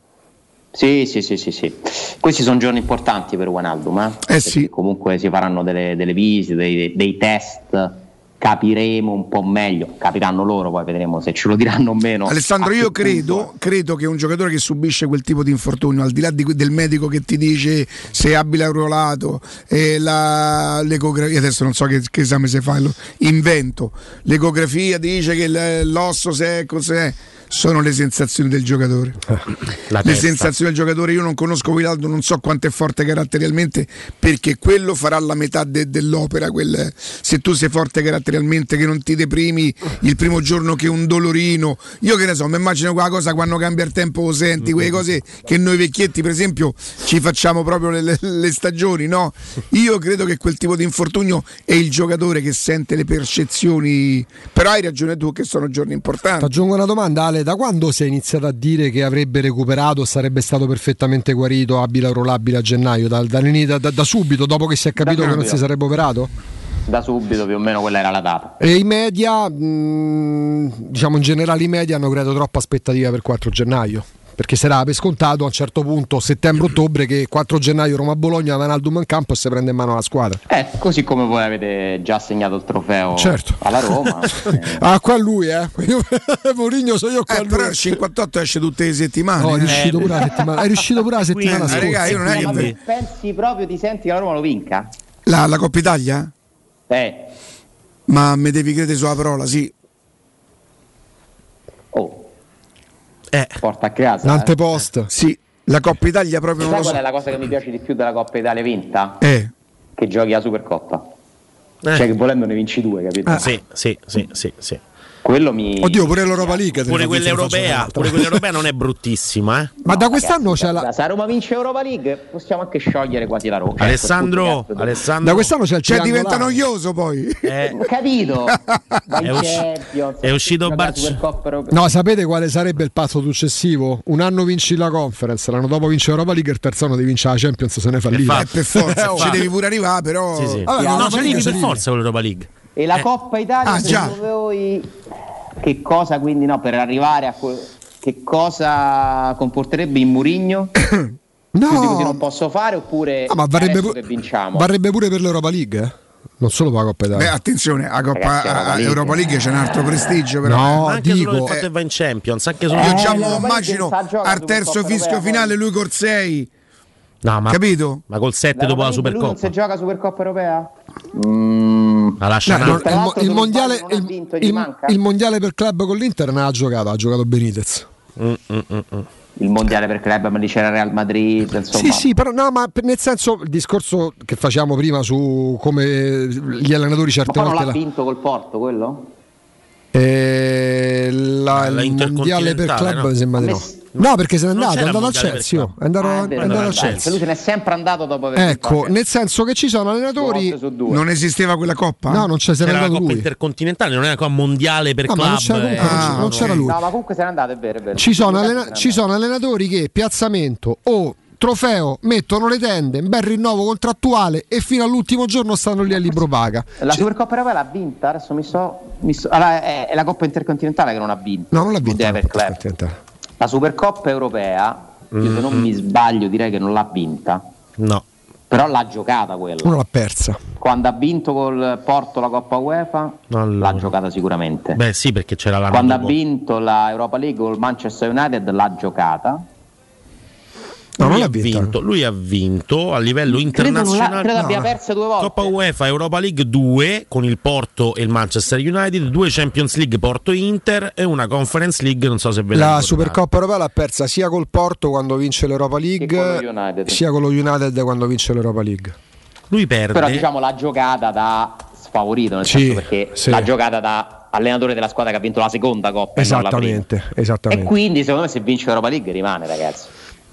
[SPEAKER 32] Sì, sì, sì, sì, sì. Questi sono giorni importanti per Wijnaldum, eh? Perché Comunque si faranno delle, delle visite, dei, dei test, capiremo un po' meglio, capiranno loro, poi vedremo se ce lo diranno o meno.
[SPEAKER 9] Alessandro, io credo, credo che un giocatore che subisce quel tipo di infortunio, al di là di del medico che ti dice se è abile a ruolato, e la- l'ecografia, adesso non so che, che esame si fa, invento, l'ecografia dice che l'osso se è cos'è, sono le sensazioni del giocatore. *laughs*
[SPEAKER 7] La
[SPEAKER 9] le
[SPEAKER 7] testa.
[SPEAKER 9] sensazioni del giocatore, io non conosco Guilaldo, non so quanto è forte caratterialmente, perché quello farà la metà de- dell'opera. quel- se tu sei forte caratterialmente, che non ti deprimi il primo giorno che un dolorino. Io che ne so, mi immagino quella cosa quando cambia il tempo lo senti, quelle cose che noi vecchietti, per esempio, ci facciamo proprio le, le- le stagioni, no? Io credo che quel tipo di infortunio è il giocatore che sente le percezioni. Però hai ragione tu che sono giorni
[SPEAKER 10] Ti
[SPEAKER 9] importanti.
[SPEAKER 10] aggiungo una domanda, Ale. Da quando si è iniziato a dire che avrebbe recuperato, sarebbe stato perfettamente guarito, abile o labile a gennaio? Da, da- da- da subito, dopo che si è capito che non si sarebbe operato?
[SPEAKER 32] Da subito più o meno quella era la data.
[SPEAKER 10] E i media, mh, diciamo in generale i media hanno creato troppa aspettativa per 4 gennaio. Perché si era per scontato a un certo punto, settembre-ottobre, che 4 gennaio Roma-Bologna, Vanaldum in campo e si prende in mano la squadra.
[SPEAKER 32] Eh, così come voi avete già assegnato il trofeo
[SPEAKER 10] Certo.
[SPEAKER 32] alla Roma. *laughs*
[SPEAKER 10] Ah, qua lui, eh. *laughs* Mourinho so io qua
[SPEAKER 9] Eh,
[SPEAKER 10] lui.
[SPEAKER 9] però il 58 esce tutte le settimane.
[SPEAKER 10] No, è
[SPEAKER 9] eh.
[SPEAKER 10] riuscito pure la settimana, è riuscito pure la settimana
[SPEAKER 9] Quindi,
[SPEAKER 10] scorsa.
[SPEAKER 9] raga, io non è che-
[SPEAKER 32] Ma tu pensi proprio, ti senti che la Roma lo vinca?
[SPEAKER 9] La, la Coppa Italia?
[SPEAKER 32] Eh,
[SPEAKER 9] Ma mi devi credere sulla parola, sì.
[SPEAKER 32] oh,
[SPEAKER 7] Eh,
[SPEAKER 32] porta a casa. eh.
[SPEAKER 10] L'antepost.
[SPEAKER 9] Sì, la Coppa Italia proprio
[SPEAKER 32] Sai qual
[SPEAKER 9] so.
[SPEAKER 32] è la cosa che mi piace di più della Coppa Italia vinta?
[SPEAKER 9] Eh.
[SPEAKER 32] Che giochi la Supercoppa.
[SPEAKER 7] Eh.
[SPEAKER 32] Cioè che volendo ne vinci due, capito?
[SPEAKER 7] sì, sì, sì, sì, sì.
[SPEAKER 32] Quello mi...
[SPEAKER 10] Oddio, pure l'Europa League.
[SPEAKER 7] Pure quella europea, pure quella europea non è bruttissima, eh.
[SPEAKER 10] Ma da quest'anno c'è la.
[SPEAKER 32] Se la Roma vince Europa League possiamo anche sciogliere quasi la Roma.
[SPEAKER 7] Alessandro,
[SPEAKER 32] Ecco,
[SPEAKER 7] Alessandro
[SPEAKER 10] Da quest'anno c'è il
[SPEAKER 9] Cioè diventa noioso poi.
[SPEAKER 7] eh, *laughs*
[SPEAKER 32] Capito? *laughs* Vai
[SPEAKER 7] È usci-
[SPEAKER 32] Champions,
[SPEAKER 7] è uscito
[SPEAKER 32] gioca la
[SPEAKER 7] Barce-
[SPEAKER 32] Supercoppa Europea.
[SPEAKER 10] No, sapete quale sarebbe il passo successivo? Un anno vinci la conference, l'anno dopo vinci l'Europa League, il terzo anno devi vincere la Champions, se ne fa lì.
[SPEAKER 7] fa-
[SPEAKER 9] Eh, per forza, *laughs*
[SPEAKER 10] Eh,
[SPEAKER 9] ci devi pure arrivare, però.
[SPEAKER 7] sì, sì.
[SPEAKER 32] Sì,
[SPEAKER 10] no,
[SPEAKER 7] no,
[SPEAKER 10] no,
[SPEAKER 7] ci arrivi
[SPEAKER 10] lì
[SPEAKER 7] per forza con l'Europa League.
[SPEAKER 32] E la Coppa Italia,
[SPEAKER 9] Ah, già.
[SPEAKER 32] voi, che cosa quindi no, per arrivare a que- che cosa comporterebbe in Murigno? *coughs* Quindi così non
[SPEAKER 10] No,
[SPEAKER 32] posso fare oppure
[SPEAKER 10] Ah, ma varrebbe, pu-
[SPEAKER 32] che vinciamo?
[SPEAKER 10] varrebbe pure per l'Europa League, eh? non solo per la Coppa
[SPEAKER 9] Beh,
[SPEAKER 10] Italia.
[SPEAKER 9] attenzione, la Coppa
[SPEAKER 32] Ragazzi, Europa
[SPEAKER 9] a-
[SPEAKER 32] League.
[SPEAKER 9] Europa League c'è un altro prestigio, però.
[SPEAKER 10] No,
[SPEAKER 9] eh.
[SPEAKER 7] Anche solo il
[SPEAKER 10] dico,
[SPEAKER 7] fatto che va in Champions, anche solo
[SPEAKER 9] Io
[SPEAKER 32] Eh,
[SPEAKER 9] già me lo immagino al terzo
[SPEAKER 32] Supercoppa
[SPEAKER 9] fischio finale lui col 6.
[SPEAKER 7] No, ma,
[SPEAKER 9] Capito?
[SPEAKER 7] ma col 7
[SPEAKER 32] La
[SPEAKER 7] dopo la
[SPEAKER 32] lui non si
[SPEAKER 7] Supercoppa.
[SPEAKER 32] gioca Supercoppa Europea? Mm.
[SPEAKER 7] La lascia
[SPEAKER 10] No,
[SPEAKER 32] Tra
[SPEAKER 10] il, il mondiale, il-
[SPEAKER 32] vinto,
[SPEAKER 10] il-
[SPEAKER 32] manca?
[SPEAKER 10] il mondiale per club con l'Inter non ha giocato, ha giocato Benitez.
[SPEAKER 7] Mm, mm, mm, mm.
[SPEAKER 32] Il mondiale per club, ma lì c'era Real Madrid, insomma.
[SPEAKER 10] Sì, sì, però no, ma nel senso il discorso che facciamo prima su come gli allenatori
[SPEAKER 32] Ma
[SPEAKER 10] certe
[SPEAKER 32] non
[SPEAKER 10] volte
[SPEAKER 32] l'ha
[SPEAKER 10] la-
[SPEAKER 32] vinto col Porto quello?
[SPEAKER 10] Eh, la-
[SPEAKER 7] La
[SPEAKER 10] il mondiale per club
[SPEAKER 7] no?
[SPEAKER 10] mi sembra di no. No, perché se n'è
[SPEAKER 7] Non
[SPEAKER 10] andato, è andato al oh, È andato,
[SPEAKER 32] Ah, è
[SPEAKER 10] è andato al
[SPEAKER 32] è.
[SPEAKER 10] Chelsea.
[SPEAKER 32] Lui se n'è sempre andato dopo aver
[SPEAKER 10] Ecco, nel senso che ci sono allenatori.
[SPEAKER 9] Non esisteva quella Coppa?
[SPEAKER 10] No, non c'è, se n'è
[SPEAKER 7] Era la
[SPEAKER 10] andato
[SPEAKER 7] Coppa
[SPEAKER 10] lui.
[SPEAKER 7] intercontinentale, non era qua mondiale per
[SPEAKER 10] No,
[SPEAKER 7] club.
[SPEAKER 10] ma non c'era,
[SPEAKER 7] eh.
[SPEAKER 10] comunque, non,
[SPEAKER 9] Ah,
[SPEAKER 10] non c'era lui.
[SPEAKER 32] No, ma comunque se n'è andato, è vero, è vero.
[SPEAKER 10] Ci sono, allena- ci
[SPEAKER 32] andato.
[SPEAKER 10] sono allenatori che piazzamento o trofeo mettono le tende, un bel rinnovo contrattuale e fino all'ultimo giorno stanno lì a libro paga.
[SPEAKER 32] La Supercoppa Europea l'ha vinta, adesso mi so... mi so- allora, è, è la Coppa Intercontinentale che non ha vinto.
[SPEAKER 10] No, non l'ha vinta.
[SPEAKER 32] Club. La Supercoppa Europea, io se non mi sbaglio direi che non l'ha vinta,
[SPEAKER 7] No.
[SPEAKER 32] però l'ha giocata quella.
[SPEAKER 10] Uno l'ha persa.
[SPEAKER 32] Quando ha vinto col Porto la Coppa UEFA,
[SPEAKER 7] Allora.
[SPEAKER 32] l'ha giocata sicuramente.
[SPEAKER 7] Beh, sì, perché c'era l'anno
[SPEAKER 32] Quando ha vinto la Europa League col Manchester United l'ha giocata.
[SPEAKER 10] No,
[SPEAKER 7] lui ha
[SPEAKER 10] vinta.
[SPEAKER 7] vinto. Lui ha vinto a livello
[SPEAKER 32] Credo, non l'ha-
[SPEAKER 7] internazionale.
[SPEAKER 32] credo abbia
[SPEAKER 7] No.
[SPEAKER 32] perso due volte.
[SPEAKER 7] Coppa UEFA Europa League 2 con il Porto e il Manchester United, due Champions League Porto Inter e una Conference League, non so se ve la
[SPEAKER 10] La
[SPEAKER 7] ricordate.
[SPEAKER 10] Supercoppa europea l'ha persa sia col Porto quando vince l'Europa League,
[SPEAKER 32] con
[SPEAKER 10] sia con lo United quando vince l'Europa League.
[SPEAKER 7] Lui perde.
[SPEAKER 32] Però diciamo l'ha giocata da sfavorito, nel
[SPEAKER 10] Sì,
[SPEAKER 32] senso perché
[SPEAKER 10] sì.
[SPEAKER 32] l'ha giocata da allenatore della squadra che ha vinto la seconda Coppa e non la prima.
[SPEAKER 10] Esattamente,
[SPEAKER 32] E
[SPEAKER 10] esattamente.
[SPEAKER 32] quindi secondo me se vince l'Europa League rimane ragazzi.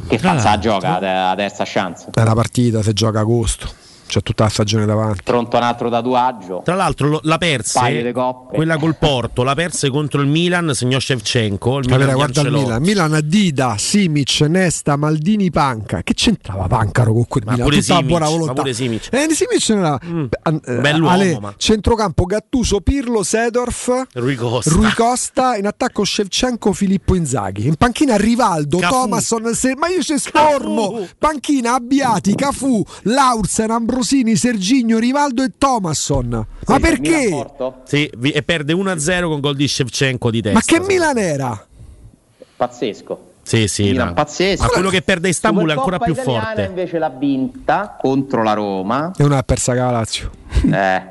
[SPEAKER 32] Che la
[SPEAKER 7] l'altro-
[SPEAKER 32] gioca la la terza chance.
[SPEAKER 10] È una partita, si gioca a agosto, c'è tutta la stagione davanti.
[SPEAKER 32] Pronto un altro tatuaggio.
[SPEAKER 7] Tra l'altro lo- la perse, quella col Porto, la perse contro il Milan, segnò Shevchenko, il Milan
[SPEAKER 10] Allora, guarda il. Milan, Milan, Dida, Simic, Nesta, Maldini, Panca. Che c'entrava Pancaro con quel
[SPEAKER 7] Ma
[SPEAKER 10] Milan?
[SPEAKER 7] pure
[SPEAKER 10] Tutta la
[SPEAKER 7] Simic,
[SPEAKER 10] buona
[SPEAKER 7] ma
[SPEAKER 10] volontà.
[SPEAKER 7] pure Simic.
[SPEAKER 10] Eh, Simic non era. eh,
[SPEAKER 7] bell'uomo,
[SPEAKER 10] Ale,
[SPEAKER 7] ma-
[SPEAKER 10] Centrocampo Gattuso, Pirlo, Sedorf.
[SPEAKER 7] Rui Costa.
[SPEAKER 10] Rui Costa, in attacco Shevchenko, Filippo Inzaghi. In panchina Rivaldo,
[SPEAKER 7] Cafu.
[SPEAKER 10] Thomasson, se- ma io ci sformo. Panchina Abbiati, Cafu, Laursen, Ambrosini, Serginio, Rivaldo e Thomasson. Ma perché?
[SPEAKER 7] Sì, e perde 1-0 con gol di Shevchenko di testa.
[SPEAKER 10] Ma che Milan era?
[SPEAKER 32] Pazzesco.
[SPEAKER 7] Sì, sì,
[SPEAKER 32] Milan
[SPEAKER 7] no.
[SPEAKER 32] pazzesco.
[SPEAKER 7] Ma quello che perde Istanbul è ancora più
[SPEAKER 32] italiana
[SPEAKER 7] forte.
[SPEAKER 32] invece l'ha vinta contro la Roma.
[SPEAKER 10] E una ha persa la Lazio.
[SPEAKER 32] Eh.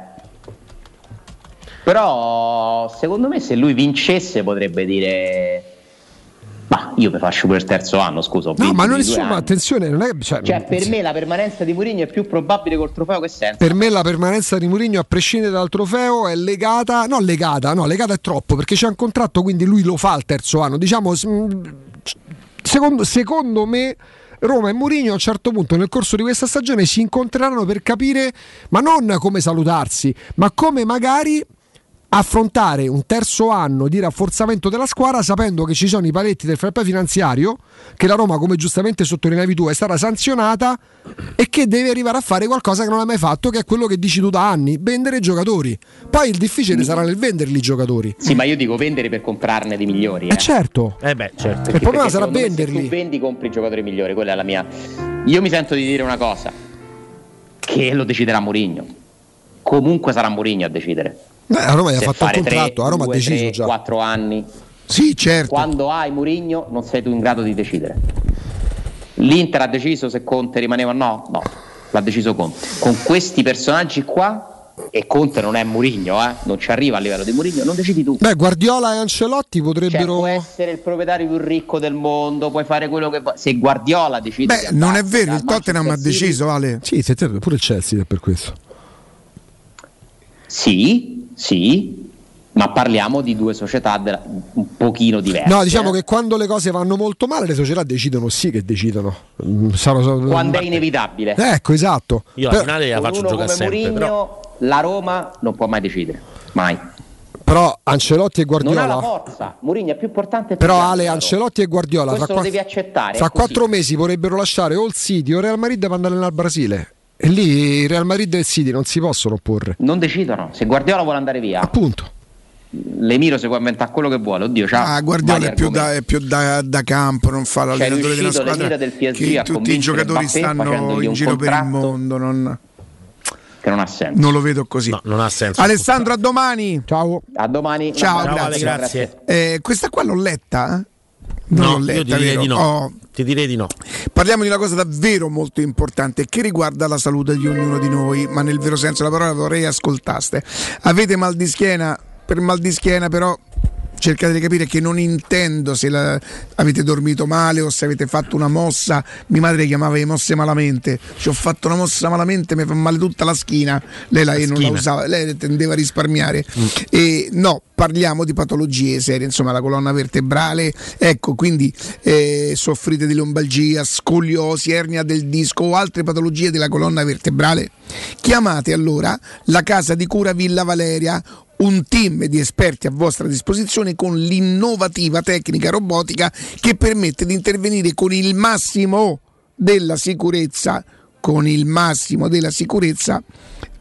[SPEAKER 32] Però secondo me se lui vincesse potrebbe dire io vi faccio pure il terzo anno, scusa.
[SPEAKER 10] No, ma non nessuno, ma attenzione, non è cioè,
[SPEAKER 32] Cioè, per me la permanenza di Mourinho è più probabile col trofeo che senza.
[SPEAKER 10] Per me la permanenza di Mourinho, a prescindere dal trofeo, è legata. No, legata, no, legata è troppo perché c'è un contratto, quindi lui lo fa al terzo anno. Diciamo, secondo, secondo me. Roma e Mourinho a un certo punto nel corso di questa stagione si incontreranno per capire, ma non come salutarsi, ma come magari affrontare un terzo anno di rafforzamento della squadra sapendo che ci sono i paletti del fair play finanziario che la Roma come giustamente sottolineavi tu è stata sanzionata e che deve arrivare a fare qualcosa che non ha mai fatto che è quello che dici tu da anni vendere giocatori poi il difficile sarà nel venderli i giocatori
[SPEAKER 32] Sì, ma io dico vendere per comprarne di migliori.
[SPEAKER 10] eh certo
[SPEAKER 7] Eh beh, certo.
[SPEAKER 10] il problema
[SPEAKER 32] Perché
[SPEAKER 10] sarà venderli
[SPEAKER 32] Se tu vendi, compri i giocatori migliori, quella è la mia. Io mi sento di dire una cosa: che lo deciderà Mourinho. Comunque sarà Mourinho a decidere.
[SPEAKER 10] Beh, a Roma gli ha fatto un contratto a Roma
[SPEAKER 32] due,
[SPEAKER 10] ha deciso
[SPEAKER 32] tre,
[SPEAKER 10] già
[SPEAKER 32] quattro anni.
[SPEAKER 9] Sì, certo.
[SPEAKER 32] Quando hai Mourinho non sei tu in grado di decidere. L'Inter ha deciso se Conte rimaneva o no? No, l'ha deciso Conte. Con questi personaggi qua, e Conte non è Mourinho, eh, non ci arriva a livello di Mourinho, non decidi tu.
[SPEAKER 10] beh Guardiola e Ancelotti
[SPEAKER 32] Cioè,
[SPEAKER 10] potrebbero
[SPEAKER 32] puoi essere il proprietario più ricco del mondo, puoi fare quello che vuoi. Se Guardiola decide
[SPEAKER 9] Beh, non è vero, il Tottenham ha deciso, Ale.
[SPEAKER 10] sì, sì, certo, pure il Chelsea è per questo
[SPEAKER 32] Sì, sì, ma parliamo di due società della- un pochino diverse.
[SPEAKER 10] No, diciamo
[SPEAKER 32] eh.
[SPEAKER 10] che quando le cose vanno molto male, le società decidono sì che decidono. Mm, sarò- sarò-
[SPEAKER 32] quando è inevitabile.
[SPEAKER 10] Ecco, esatto.
[SPEAKER 7] Io alla
[SPEAKER 10] Per-
[SPEAKER 7] finale la faccio
[SPEAKER 32] uno
[SPEAKER 7] giocare
[SPEAKER 32] come
[SPEAKER 7] sempre.
[SPEAKER 32] Mourinho,
[SPEAKER 7] Però
[SPEAKER 32] la Roma non può mai decidere, mai.
[SPEAKER 10] Però Ancelotti e
[SPEAKER 32] Non ha la
[SPEAKER 10] Guardiola.
[SPEAKER 32] forza. Mourinho è più importante.
[SPEAKER 10] Però Ale, Ancelotti e Guardiola
[SPEAKER 32] Questo
[SPEAKER 10] fra,
[SPEAKER 32] lo
[SPEAKER 10] qua-
[SPEAKER 32] devi accettare,
[SPEAKER 10] fra quattro mesi vorrebbero lasciare o il City o Real Madrid per andare al Brasile. E lì il Real Madrid e il City non si possono opporre.
[SPEAKER 32] Non decidono. Se Guardiola vuole andare via,
[SPEAKER 10] appunto.
[SPEAKER 32] L'Emiro si può inventare quello che vuole. Oddio, c'ha
[SPEAKER 9] Ah, Guardiola è più, da, è più da, da campo, non fa l'allenatore della squadra.
[SPEAKER 32] del PSG
[SPEAKER 9] che
[SPEAKER 32] a
[SPEAKER 9] tutti i giocatori
[SPEAKER 32] Mbappé
[SPEAKER 9] stanno in giro per il mondo. Non,
[SPEAKER 32] che non ha senso.
[SPEAKER 9] non lo vedo così.
[SPEAKER 7] non ha senso.
[SPEAKER 9] Alessandro, a domani.
[SPEAKER 10] Ciao.
[SPEAKER 32] A domani.
[SPEAKER 9] Ciao,
[SPEAKER 32] No,
[SPEAKER 9] grazie.
[SPEAKER 7] grazie.
[SPEAKER 9] Eh, questa qua l'ho letta? eh? Non
[SPEAKER 7] No,
[SPEAKER 9] letta,
[SPEAKER 7] io ti direi di no.
[SPEAKER 9] Oh,
[SPEAKER 7] Ti direi di no.
[SPEAKER 9] Parliamo di una cosa davvero molto importante che riguarda la salute di ognuno di noi, ma nel vero senso della parola vorrei ascoltaste. Avete mal di schiena? Per mal di schiena però cercate di capire che non intendo se la- avete dormito male o se avete fatto una mossa. Mia madre chiamava le mosse malamente. Ci ho fatto una mossa malamente, mi fa male tutta la schiena. Lei la, non la
[SPEAKER 7] schiena.
[SPEAKER 9] usava, lei tendeva a risparmiare. E no, parliamo di patologie serie, insomma la colonna vertebrale, ecco quindi eh, soffrite di lombalgia, scoliosi, ernia del disco o altre patologie della colonna vertebrale, chiamate allora la casa di cura Villa Valeria, un team di esperti a vostra disposizione con l'innovativa tecnica robotica che permette di intervenire con il massimo della sicurezza, con il massimo della sicurezza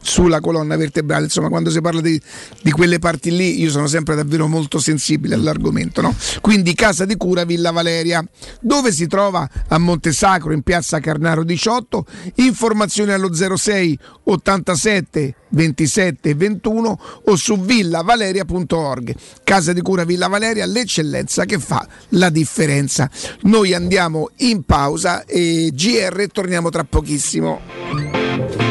[SPEAKER 9] sulla colonna vertebrale, insomma quando si parla di, di quelle parti lì io sono sempre davvero molto sensibile all'argomento, no? Quindi Casa di Cura Villa Valeria, dove si trova a Montesacro in piazza Carnaro 18, informazioni allo 06 87 27 21 o su villavaleria.org. Casa di Cura Villa Valeria, l'eccellenza che fa la differenza. Noi andiamo in pausa e GR torniamo tra pochissimo.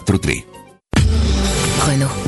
[SPEAKER 38] 343.
[SPEAKER 29] Fanno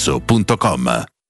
[SPEAKER 39] showroomdelmaterasso.com.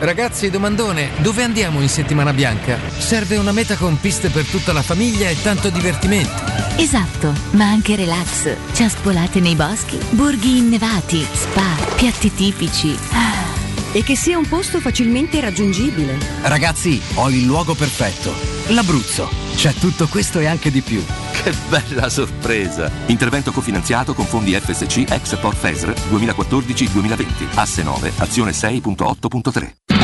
[SPEAKER 40] Ragazzi, domandone, dove andiamo in settimana bianca? Serve una meta con piste per tutta la famiglia e tanto divertimento.
[SPEAKER 37] Esatto, ma anche relax. Ciaspolate nei boschi, borghi innevati, spa, piatti tipici.
[SPEAKER 41] E che sia un posto facilmente raggiungibile.
[SPEAKER 42] Ragazzi, ho il luogo perfetto. L'Abruzzo. C'è tutto questo e anche di più.
[SPEAKER 38] Che bella sorpresa! Intervento cofinanziato con fondi FSC Export FESR 2014-2020. Asse 9, azione 6.8.3.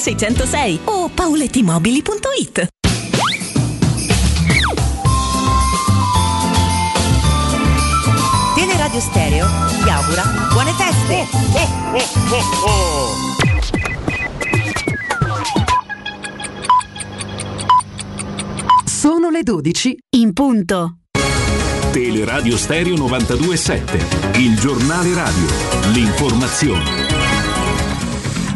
[SPEAKER 18] 606 o paolettimobili.it.
[SPEAKER 15] Teleradio Stereo vi augura buone feste!
[SPEAKER 37] Sono le 12 in punto.
[SPEAKER 38] Teleradio Stereo 92.7, il giornale radio, l'informazione.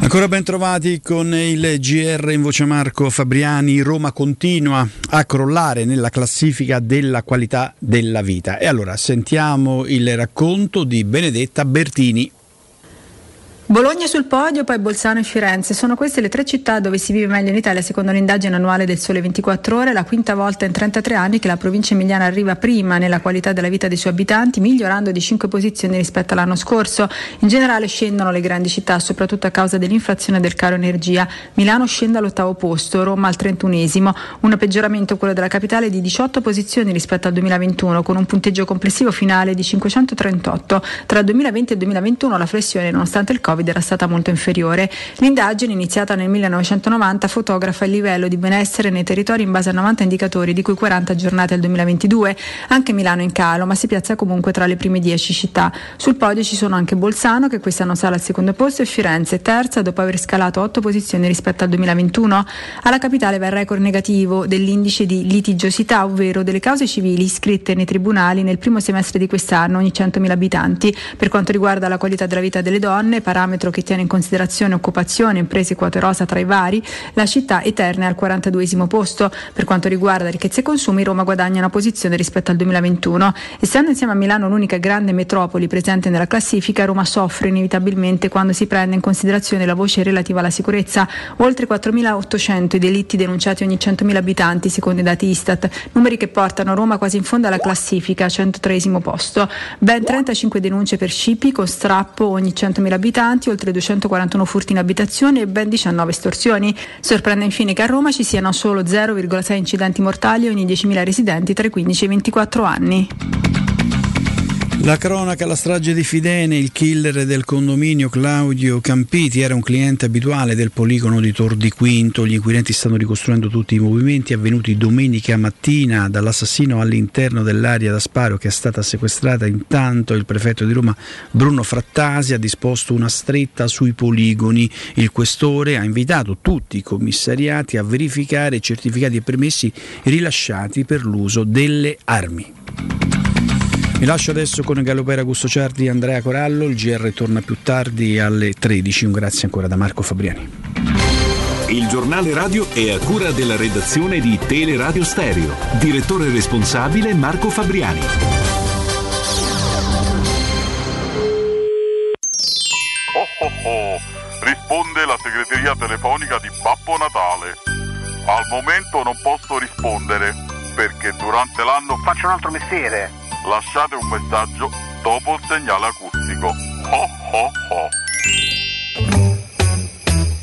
[SPEAKER 30] Ancora ben trovati con il GR in voce Marco Fabriani. Roma continua a crollare nella classifica della qualità della vita. E allora sentiamo il racconto di Benedetta Bertini.
[SPEAKER 43] Bologna sul podio, poi Bolzano e Firenze. Sono queste le tre città dove si vive meglio in Italia secondo l'indagine annuale del Sole 24 Ore, la quinta volta in 33 anni che la provincia emiliana arriva prima nella qualità della vita dei suoi abitanti, migliorando di 5 posizioni rispetto all'anno scorso. In generale scendono le grandi città, soprattutto a causa dell'inflazione del caro energia. Milano scende all'ottavo posto, Roma al trentunesimo, un peggioramento quello della capitale di 18 posizioni rispetto al 2021, con un punteggio complessivo finale di 538. Tra il 2020 e il 2021 la flessione, nonostante il Covid, Covid era stata molto inferiore. L'indagine, iniziata nel 1990, fotografa il livello di benessere nei territori in base a 90 indicatori, di cui 40 aggiornati al 2022. Anche Milano in calo, ma si piazza comunque tra le prime 10 città. Sul podio ci sono anche Bolzano, che quest'anno sale al secondo posto, e Firenze, terza, dopo aver scalato 8 posizioni rispetto al 2021. Alla capitale va il record negativo dell'indice di litigiosità, ovvero delle cause civili iscritte nei tribunali nel primo semestre di quest'anno, ogni 100.000 abitanti. Per quanto riguarda la qualità della vita delle donne, parametro parametro che tiene in considerazione occupazione, imprese quote rosa tra i vari, la città eterna è al 42 posto. Per quanto riguarda ricchezza e consumi, Roma guadagna una posizione rispetto al 2021. Essendo insieme a Milano l'unica grande metropoli presente nella classifica, Roma soffre inevitabilmente quando si prende in considerazione la voce relativa alla sicurezza. Oltre 4.800 i delitti denunciati ogni 100.000 abitanti, secondo i dati Istat, numeri che portano Roma quasi in fondo alla classifica, 103 posto. Ben 35 denunce per scippi con strappo ogni 100.000 abitanti abitanti, oltre 241 furti in abitazione e ben 19 estorsioni. Sorprende infine che a Roma ci siano solo 0,6 incidenti mortali ogni 10.000 residenti tra i 15 e i 24 anni.
[SPEAKER 30] La cronaca, la strage di Fidene, il killer del condominio Claudio Campiti era un cliente abituale del poligono di Tor di Quinto. Gli inquirenti stanno ricostruendo tutti i movimenti avvenuti domenica mattina dall'assassino all'interno dell'area da sparo che è stata sequestrata. Intanto il prefetto di Roma Bruno Frattasi ha disposto una stretta sui poligoni. Il questore ha invitato tutti i commissariati a verificare certificati e permessi rilasciati per l'uso delle armi. Mi lascio adesso con Galopera Gusto Ciardi e Andrea Corallo, il GR torna più tardi alle 13, un grazie ancora da Marco Fabriani.
[SPEAKER 29] Il giornale radio è a cura della redazione di Teleradio Stereo. Direttore responsabile Marco Fabriani.
[SPEAKER 44] Oh oh oh, risponde la segreteria telefonica di Babbo Natale. Al momento non posso rispondere perché durante l'anno faccio un altro mestiere lasciate un messaggio dopo il segnale acustico. Ho ho ho.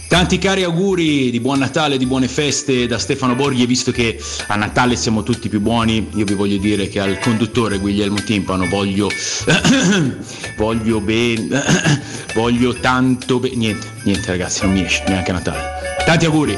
[SPEAKER 45] Tanti cari auguri di buon Natale, di buone feste da Stefano Borghi e visto che a Natale siamo tutti più buoni, io vi voglio dire che al conduttore Guglielmo Timpano voglio *coughs* voglio bene *coughs* voglio tanto bene niente, niente ragazzi, non mi esce neanche a Natale. Tanti auguri.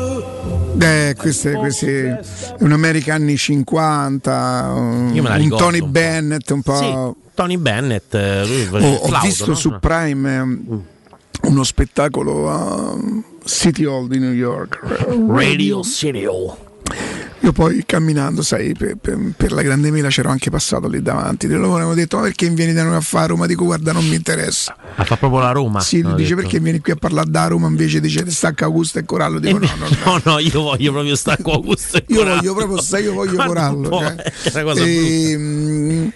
[SPEAKER 46] choir.
[SPEAKER 9] Eh, queste, queste un America anni 50, un,
[SPEAKER 7] ricordo
[SPEAKER 9] Tony. Bennett, un po'.
[SPEAKER 7] Sì, Tony Bennett, eh, lui
[SPEAKER 9] Oh, ho
[SPEAKER 7] flauto,
[SPEAKER 9] visto
[SPEAKER 7] no?
[SPEAKER 9] su Prime eh, uno spettacolo a City Hall di New York.
[SPEAKER 7] Radio City Hall.
[SPEAKER 9] Io poi camminando, sai, per, per- per la grande mela c'ero anche passato lì davanti. E loro hanno detto: Ma perché vieni da noi a fare Roma? Dico, guarda, non mi interessa.
[SPEAKER 7] Ah, fa proprio la Roma.
[SPEAKER 9] Sì,
[SPEAKER 7] hanno
[SPEAKER 9] dice
[SPEAKER 7] detto.
[SPEAKER 9] perché vieni qui a parlare da Roma invece dice stacca Augusto e Corallo. Dico no, no, no. *laughs*
[SPEAKER 7] No, no, io voglio proprio stacco *laughs* Augusto e
[SPEAKER 9] Io
[SPEAKER 7] Corallo.
[SPEAKER 9] voglio proprio, sai, io voglio
[SPEAKER 7] Ma non
[SPEAKER 9] Corallo. cioè.
[SPEAKER 7] è una cosa
[SPEAKER 9] Ehm,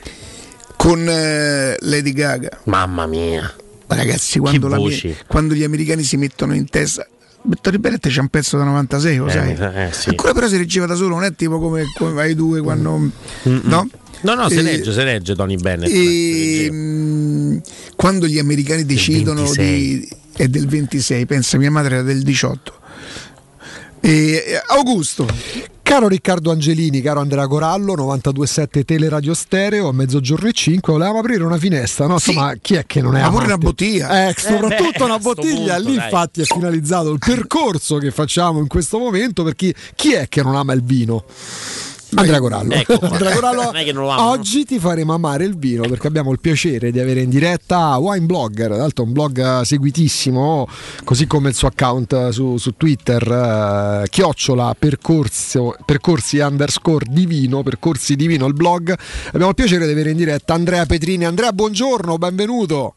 [SPEAKER 9] con eh, Lady Gaga.
[SPEAKER 7] Mamma mia.
[SPEAKER 9] Ragazzi, quando, mia- quando gli americani si mettono in testa. Tony Bennett c'è un pezzo da 96, lo
[SPEAKER 7] Eh,
[SPEAKER 9] sai?
[SPEAKER 7] eh, sì.
[SPEAKER 9] Ancora però si reggeva da solo, non è tipo come, come vai due quando.
[SPEAKER 7] Mm-mm.
[SPEAKER 9] No?
[SPEAKER 7] No, no, si
[SPEAKER 9] E-
[SPEAKER 7] regge, si regge Tony Bennett.
[SPEAKER 9] E, mm, quando gli americani decidono di. è del 26, pensa, mia madre era del 18. E, eh, Augusto,
[SPEAKER 10] Caro Riccardo Angelini, caro Andrea Corallo, 92.7 Teleradio Stereo, a mezzogiorno e 5, volevamo aprire una finestra, no? Insomma, chi è che non è
[SPEAKER 9] Ma pure
[SPEAKER 10] amante?
[SPEAKER 9] una bottiglia.
[SPEAKER 10] Eh, soprattutto
[SPEAKER 9] beh,
[SPEAKER 10] una bottiglia,
[SPEAKER 9] punto,
[SPEAKER 10] lì
[SPEAKER 9] dai.
[SPEAKER 10] infatti è finalizzato il percorso che facciamo in questo momento per chi, chi è che non ama il vino? Andrea Corallo.
[SPEAKER 7] Ecco qua.
[SPEAKER 10] Andrea Corallo,
[SPEAKER 7] Non è che non lo amano.
[SPEAKER 10] oggi ti faremo amare il vino perché abbiamo il piacere di avere in diretta Wine Blogger, tra l'altro un blog seguitissimo, così come il suo account su, su Twitter, eh, chiocciola percorso- percorsi underscore divino, percorsi divino il blog. Abbiamo il piacere di avere in diretta Andrea Petrini. Andrea, buongiorno, benvenuto.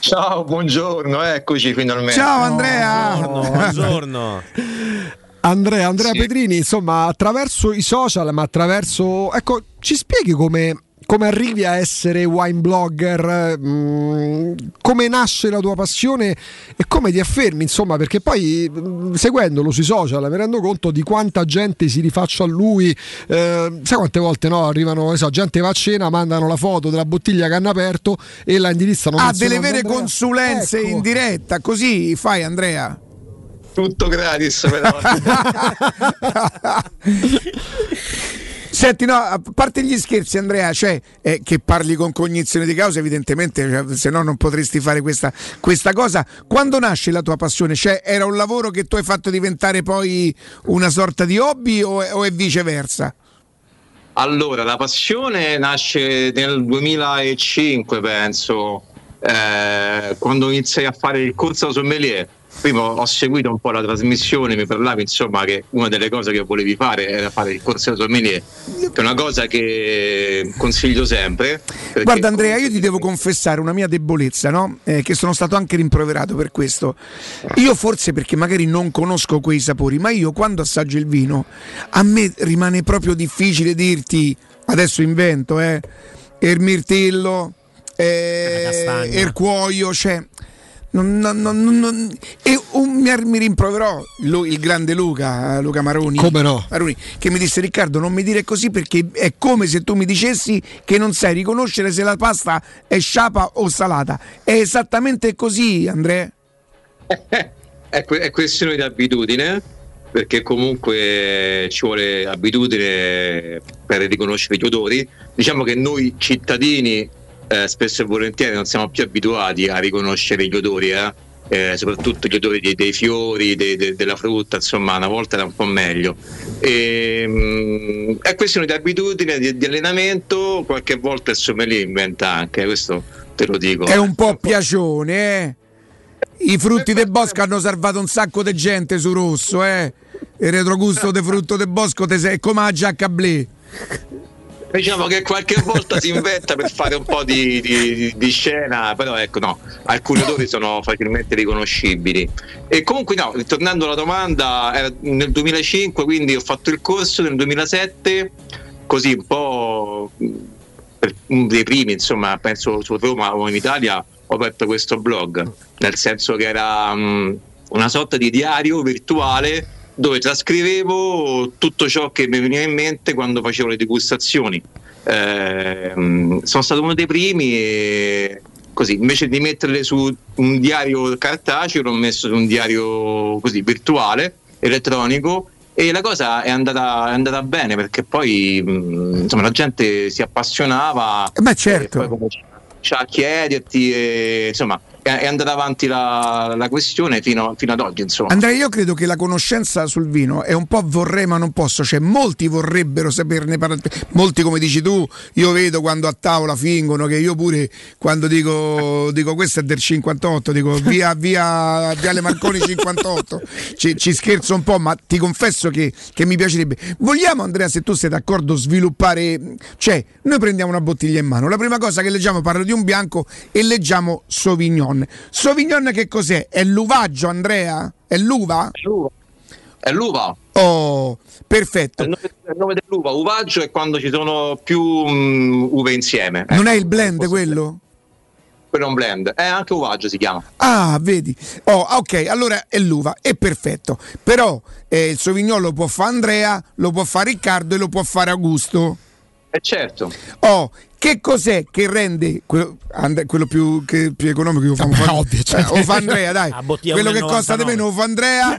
[SPEAKER 47] Ciao, buongiorno, eccoci finalmente.
[SPEAKER 9] Ciao Andrea!
[SPEAKER 7] Buongiorno. *laughs*
[SPEAKER 10] Andrea, Andrea
[SPEAKER 47] Sì.
[SPEAKER 10] Petrini, insomma, attraverso i social, ma attraverso... Ecco, ci spieghi come, come arrivi a essere wine blogger, mm, come nasce la tua passione e come ti affermi, insomma, perché poi mm, seguendolo sui social mi rendo conto di quanta gente si rifaccia a lui, eh, sai quante volte no, arrivano, so, gente va a cena, mandano la foto della bottiglia che hanno aperto e la indirizzano.
[SPEAKER 9] Ha delle vere
[SPEAKER 10] Andrea.
[SPEAKER 9] consulenze
[SPEAKER 10] Ecco.
[SPEAKER 9] in diretta, così fai Andrea.
[SPEAKER 47] Tutto gratis, però. *laughs*
[SPEAKER 9] Senti, no, a parte gli scherzi, Andrea, cioè eh, che parli con cognizione di causa, evidentemente, cioè, se no non potresti fare questa, questa cosa. Quando nasce la tua passione? Cioè, era un lavoro che tu hai fatto diventare poi una sorta di hobby o è, o è viceversa?
[SPEAKER 47] Allora, la passione nasce nel 2005, penso, eh, quando iniziai a fare il corso da sommelier. Prima ho seguito un po' la trasmissione, mi parlavi insomma che una delle cose che volevi fare era fare il corso sommelier, che è una cosa che consiglio sempre.
[SPEAKER 9] Guarda Andrea, io ti devo confessare una mia debolezza, no? Eh, che sono stato anche rimproverato per questo. Io forse perché magari non conosco quei sapori, ma io quando assaggio il vino, a me rimane proprio difficile dirti, adesso invento, eh, il mirtillo, eh, il cuoio, cioè... Non, non- non- non- non- e un- mi, mi rimproverò Lu- il grande Luca, eh, Luca Maroni,
[SPEAKER 10] Come no?
[SPEAKER 9] Maroni, che mi disse Riccardo non mi dire così perché è come se tu mi dicessi che non sai riconoscere se la pasta è sciapa o salata. È esattamente così, Andrea. *laughs*
[SPEAKER 47] È, que- è questione di abitudine, perché comunque ci vuole abitudine per riconoscere gli odori. Diciamo che noi cittadini eh, spesso e volentieri non siamo più abituati a riconoscere gli odori, eh. Eh, soprattutto gli odori dei, dei fiori, dei- de- della frutta, insomma, una volta era un po' meglio. E, mm, è questione di abitudine, di, di allenamento, qualche volta il sommelier inventa anche, questo te lo dico.
[SPEAKER 9] È un po' piacione, eh. I frutti del bosco hanno salvato un sacco di gente su rosso, eh. Il retrogusto del frutto del bosco sei come la giacca blé.
[SPEAKER 47] Diciamo che qualche *laughs* volta si inventa per fare un po' di, di- di scena, però ecco no, alcuni odori sono facilmente riconoscibili. E comunque no, tornando alla domanda, era nel 2005, quindi ho fatto il corso nel 2007, così un po' per uno dei primi, insomma, penso su Roma o in Italia, ho aperto questo blog, nel senso che era mh, una sorta di diario virtuale dove trascrivevo tutto ciò che mi veniva in mente quando facevo le degustazioni. Ehm, sono stato uno dei primi e così, invece di metterle su un diario cartaceo, l'ho messo su un diario così virtuale, elettronico. E la cosa è andata, è andata bene perché poi mh, insomma, la gente si appassionava.
[SPEAKER 9] Ma certo.
[SPEAKER 47] E poi cominciava a chiederti, e, insomma, è, andata avanti la, la questione fino, fino ad oggi. Insomma.
[SPEAKER 9] Andrea, io credo che la conoscenza sul vino è un po' vorrei ma non posso, cioè molti vorrebbero saperne parlare, molti come dici tu, io vedo quando a tavola fingono che io pure quando dico, dico questo è del 58, dico via, via Viale Marconi 58, ci, ci scherzo un po', ma ti confesso che, che mi piacerebbe. Vogliamo Andrea, se tu sei d'accordo, sviluppare, cioè noi prendiamo una bottiglia in mano, la prima cosa che leggiamo parla di un bianco e leggiamo Sauvignon. Sauvignon che cos'è? È l'uvaggio Andrea? È l'uva?
[SPEAKER 47] È l'uva.
[SPEAKER 9] Oh, perfetto.
[SPEAKER 47] Il nome, il nome dell'uva, uvaggio è quando ci sono più mm, uve insieme.
[SPEAKER 9] Non è
[SPEAKER 47] Ecco,
[SPEAKER 9] il blend quello?
[SPEAKER 47] Quello è un blend, è anche uvaggio si chiama.
[SPEAKER 9] Ah, vedi. Oh, ok, allora è l'uva, è perfetto. Però eh, il Sauvignon lo può fare Andrea, lo può fare Riccardo e lo può fare Augusto.
[SPEAKER 47] E certo.
[SPEAKER 9] Oh, che cos'è che rende quello, And- quello più, che- più economico? Lo fa,
[SPEAKER 10] Vabbè, ovvio, cioè-
[SPEAKER 9] Eh, fa Andrea, dai.
[SPEAKER 7] Bottiglia
[SPEAKER 9] Quello che
[SPEAKER 7] 1,99.
[SPEAKER 9] costa di meno lo fa Andrea,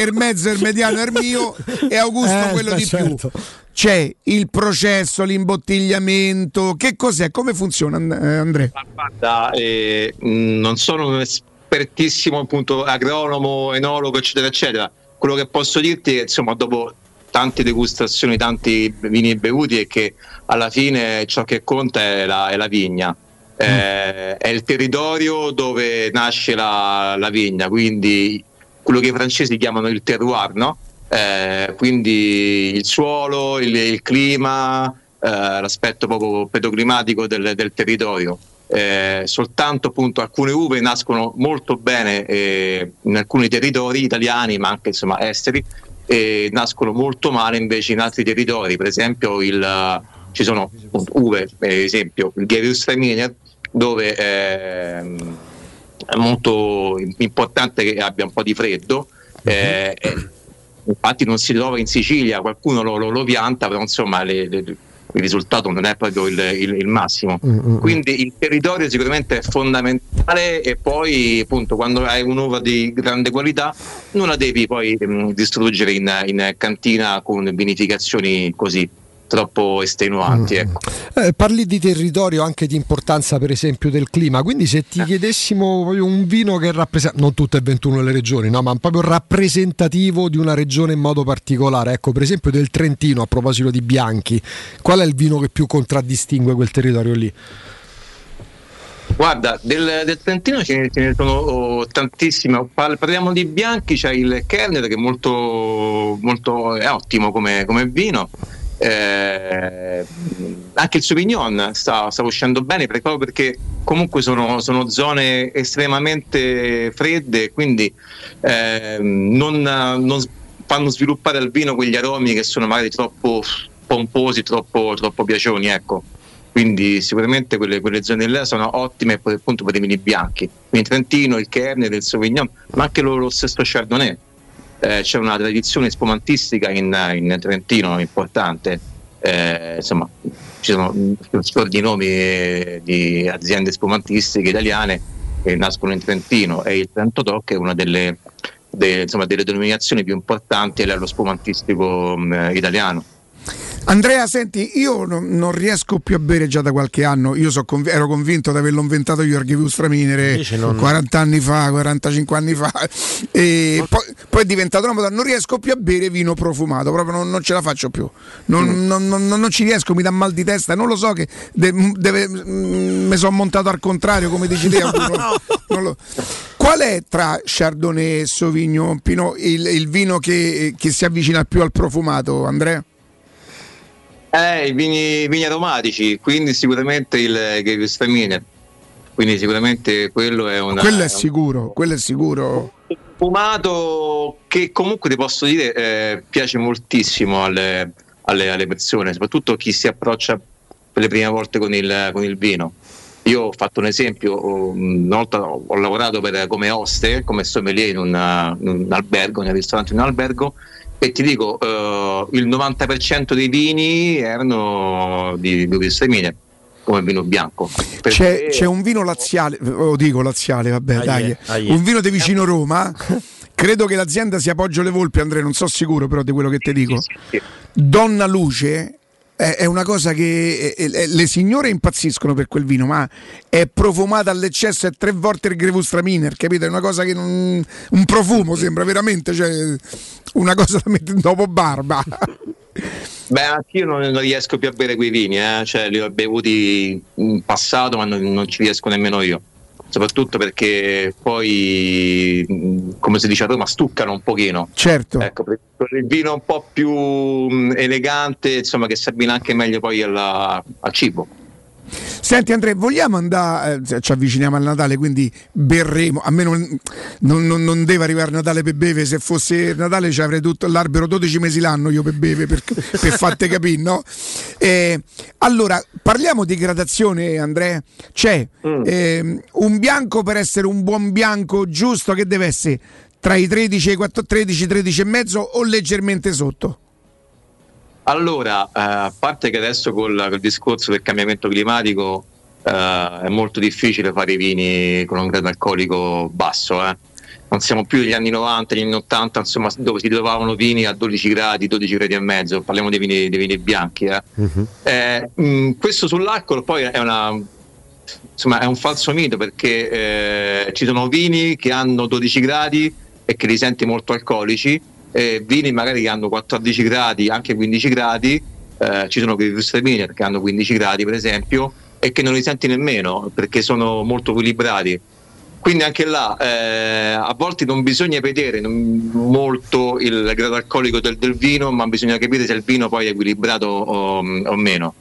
[SPEAKER 9] il mezzo, il mediano è il mio e Augusto
[SPEAKER 10] Eh,
[SPEAKER 9] quello di
[SPEAKER 10] certo.
[SPEAKER 9] più. C'è il processo, l'imbottigliamento, che cos'è? Come funziona eh, Andrea?
[SPEAKER 47] Guarda, eh, non sono un espertissimo appunto agronomo, enologo, eccetera, eccetera. Quello che posso dirti è che insomma, dopo tante degustazioni, tanti vini e bevuti e che alla fine ciò che conta è la, è la vigna. Eh, è il territorio dove nasce la, la vigna, quindi quello che i francesi chiamano il terroir, no? Eh, quindi il suolo, il, il clima, eh, l'aspetto proprio pedoclimatico del, del territorio. Eh, soltanto appunto alcune uve nascono molto bene eh, in alcuni territori italiani, ma anche insomma esteri, e nascono molto male invece in altri territori. Per esempio, il, ci sono uve, per esempio il Gewürztraminer, dove ehm, è molto importante che abbia un po' di freddo. eh, eh, infatti non si trova in Sicilia, qualcuno lo, lo- lo pianta, però insomma le- le- il risultato non è proprio il, il- il massimo. Quindi il territorio sicuramente è fondamentale e poi appunto quando hai un'uva di grande qualità non la devi poi mm, distruggere in, in cantina con vinificazioni così troppo estenuanti. Ecco.
[SPEAKER 10] Eh, parli di territorio anche di importanza per esempio del clima, quindi se ti chiedessimo proprio un vino che rappresenta, non tutte e 21 le regioni, no, ma proprio rappresentativo di una regione in modo particolare, ecco per esempio del Trentino a proposito di bianchi, qual è il vino che più contraddistingue quel territorio lì?
[SPEAKER 47] Guarda, del, del Trentino ce ne, ce ne sono oh, tantissime. Par- parliamo di bianchi, c'è il Kerner che è molto, molto è ottimo come, come vino. Eh, anche il Sauvignon sta, sta uscendo bene proprio perché comunque sono, sono zone estremamente fredde, quindi ehm, non, non fanno sviluppare al vino quegli aromi che sono magari troppo pomposi, troppo, troppo piacioni. Ecco quindi sicuramente quelle, quelle zone là sono ottime per, appunto per i vini bianchi quindi Trentino, il Kerner, il Sauvignon ma anche lo, lo stesso Chardonnay Eh, c'è una tradizione spumantistica in, in Trentino importante. Eh, insomma ci sono un score di nomi eh, di aziende spumantistiche italiane che nascono in Trentino e il Trento Doc è una delle, de- insomma, delle denominazioni più importanti a livello spumantistico mh, italiano
[SPEAKER 9] Andrea, senti, io non, non riesco più a bere già da qualche anno. Io so ero convinto di averlo inventato io Archivius Traminere
[SPEAKER 7] Invece non-
[SPEAKER 9] 40 anni fa, 45 anni fa. E poi, poi è diventato una moda. Non riesco più a bere vino profumato, proprio non, non ce la faccio più. Non, non- non- non ci riesco, mi dà mal di testa. Non lo so che de- deve- mm, mi sono montato al contrario, come dici te. *laughs* Lo- Qual è tra Chardonnay e Sauvignon Pinot il, il vino che, che si avvicina più al profumato, Andrea?
[SPEAKER 47] Eh, i vini, vini aromatici, quindi sicuramente il Gewürztraminer. Quindi sicuramente quello è una,
[SPEAKER 9] quello è sicuro, quello è sicuro.
[SPEAKER 47] un fumato che comunque ti posso dire eh, piace moltissimo alle, alle- alle persone, soprattutto chi si approccia per le prime volte con il, con il vino. Io ho fatto un esempio, ho- una volta ho, ho lavorato per- come oste, come sommelier in, una- in un albergo, in un ristorante in un albergo e ti dico, eh, il 90% dei vini erano di Gewürztraminer come vino bianco.
[SPEAKER 9] C'è, c'è un vino laziale, lo dico laziale, vabbè,
[SPEAKER 47] Aie,
[SPEAKER 9] dai.
[SPEAKER 47] aie.
[SPEAKER 9] Un vino di vicino Roma. *laughs* Credo che l'azienda sia Poggio le Volpi, Andrea, non so sicuro però di quello che ti dico. Donna Luce è, una cosa che eh, eh, le signore impazziscono per quel vino, ma è profumata all'eccesso, è tre volte il Grevustraminer, capito? È una cosa che non. un profumo sembra veramente, cioè una cosa da mettere dopo barba. *laughs*
[SPEAKER 47] Beh, anch'io non, non riesco più a bere quei vini, eh. cioè, li ho bevuti in passato, ma non, non ci riesco nemmeno io. Soprattutto perché poi, come si dice a Roma, stuccano un pochino.
[SPEAKER 9] Certo.
[SPEAKER 47] Ecco, il vino un po' più elegante, insomma, che si abbina anche meglio poi alla- al cibo.
[SPEAKER 9] Senti Andrea, vogliamo andare, eh, ci avviciniamo al Natale, quindi berremo, a me non, non- non- deve arrivare Natale per bere, se fosse Natale ci avrei tutto l'albero 12 mesi l'anno io per bere, per, per fatte capire, no? Eh, allora, parliamo di gradazione Andrea, c'è ehm, un bianco per essere un buon bianco giusto che deve essere tra i 13 e i 14, 13, 13 e mezzo o leggermente sotto?
[SPEAKER 47] Allora, eh, a parte che adesso col, col discorso del cambiamento climatico eh, è molto difficile fare i vini con un grado alcolico basso, eh. Non siamo più negli anni 90, negli anni 80, insomma, dove si trovavano vini a 12 gradi, 12 gradi e mezzo, parliamo dei vini, dei vini bianchi. eh. Eh, mh, questo sull'alcol poi è una insomma è un falso mito perché eh, ci sono vini che hanno 12 gradi e che li senti molto alcolici eh, vini magari che hanno 14 gradi, anche 15 gradi, eh, ci sono Würsteminer che hanno 15 gradi per esempio e che non li senti nemmeno perché sono molto equilibrati. Quindi anche là eh, a volte non bisogna vedere molto il grado alcolico del, del vino, ma bisogna capire se il vino poi è equilibrato o, o meno.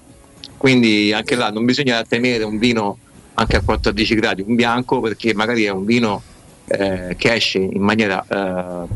[SPEAKER 47] Quindi anche là non bisogna temere un vino anche a 14 gradi, un bianco, perché magari è un vino eh, che esce in maniera eh,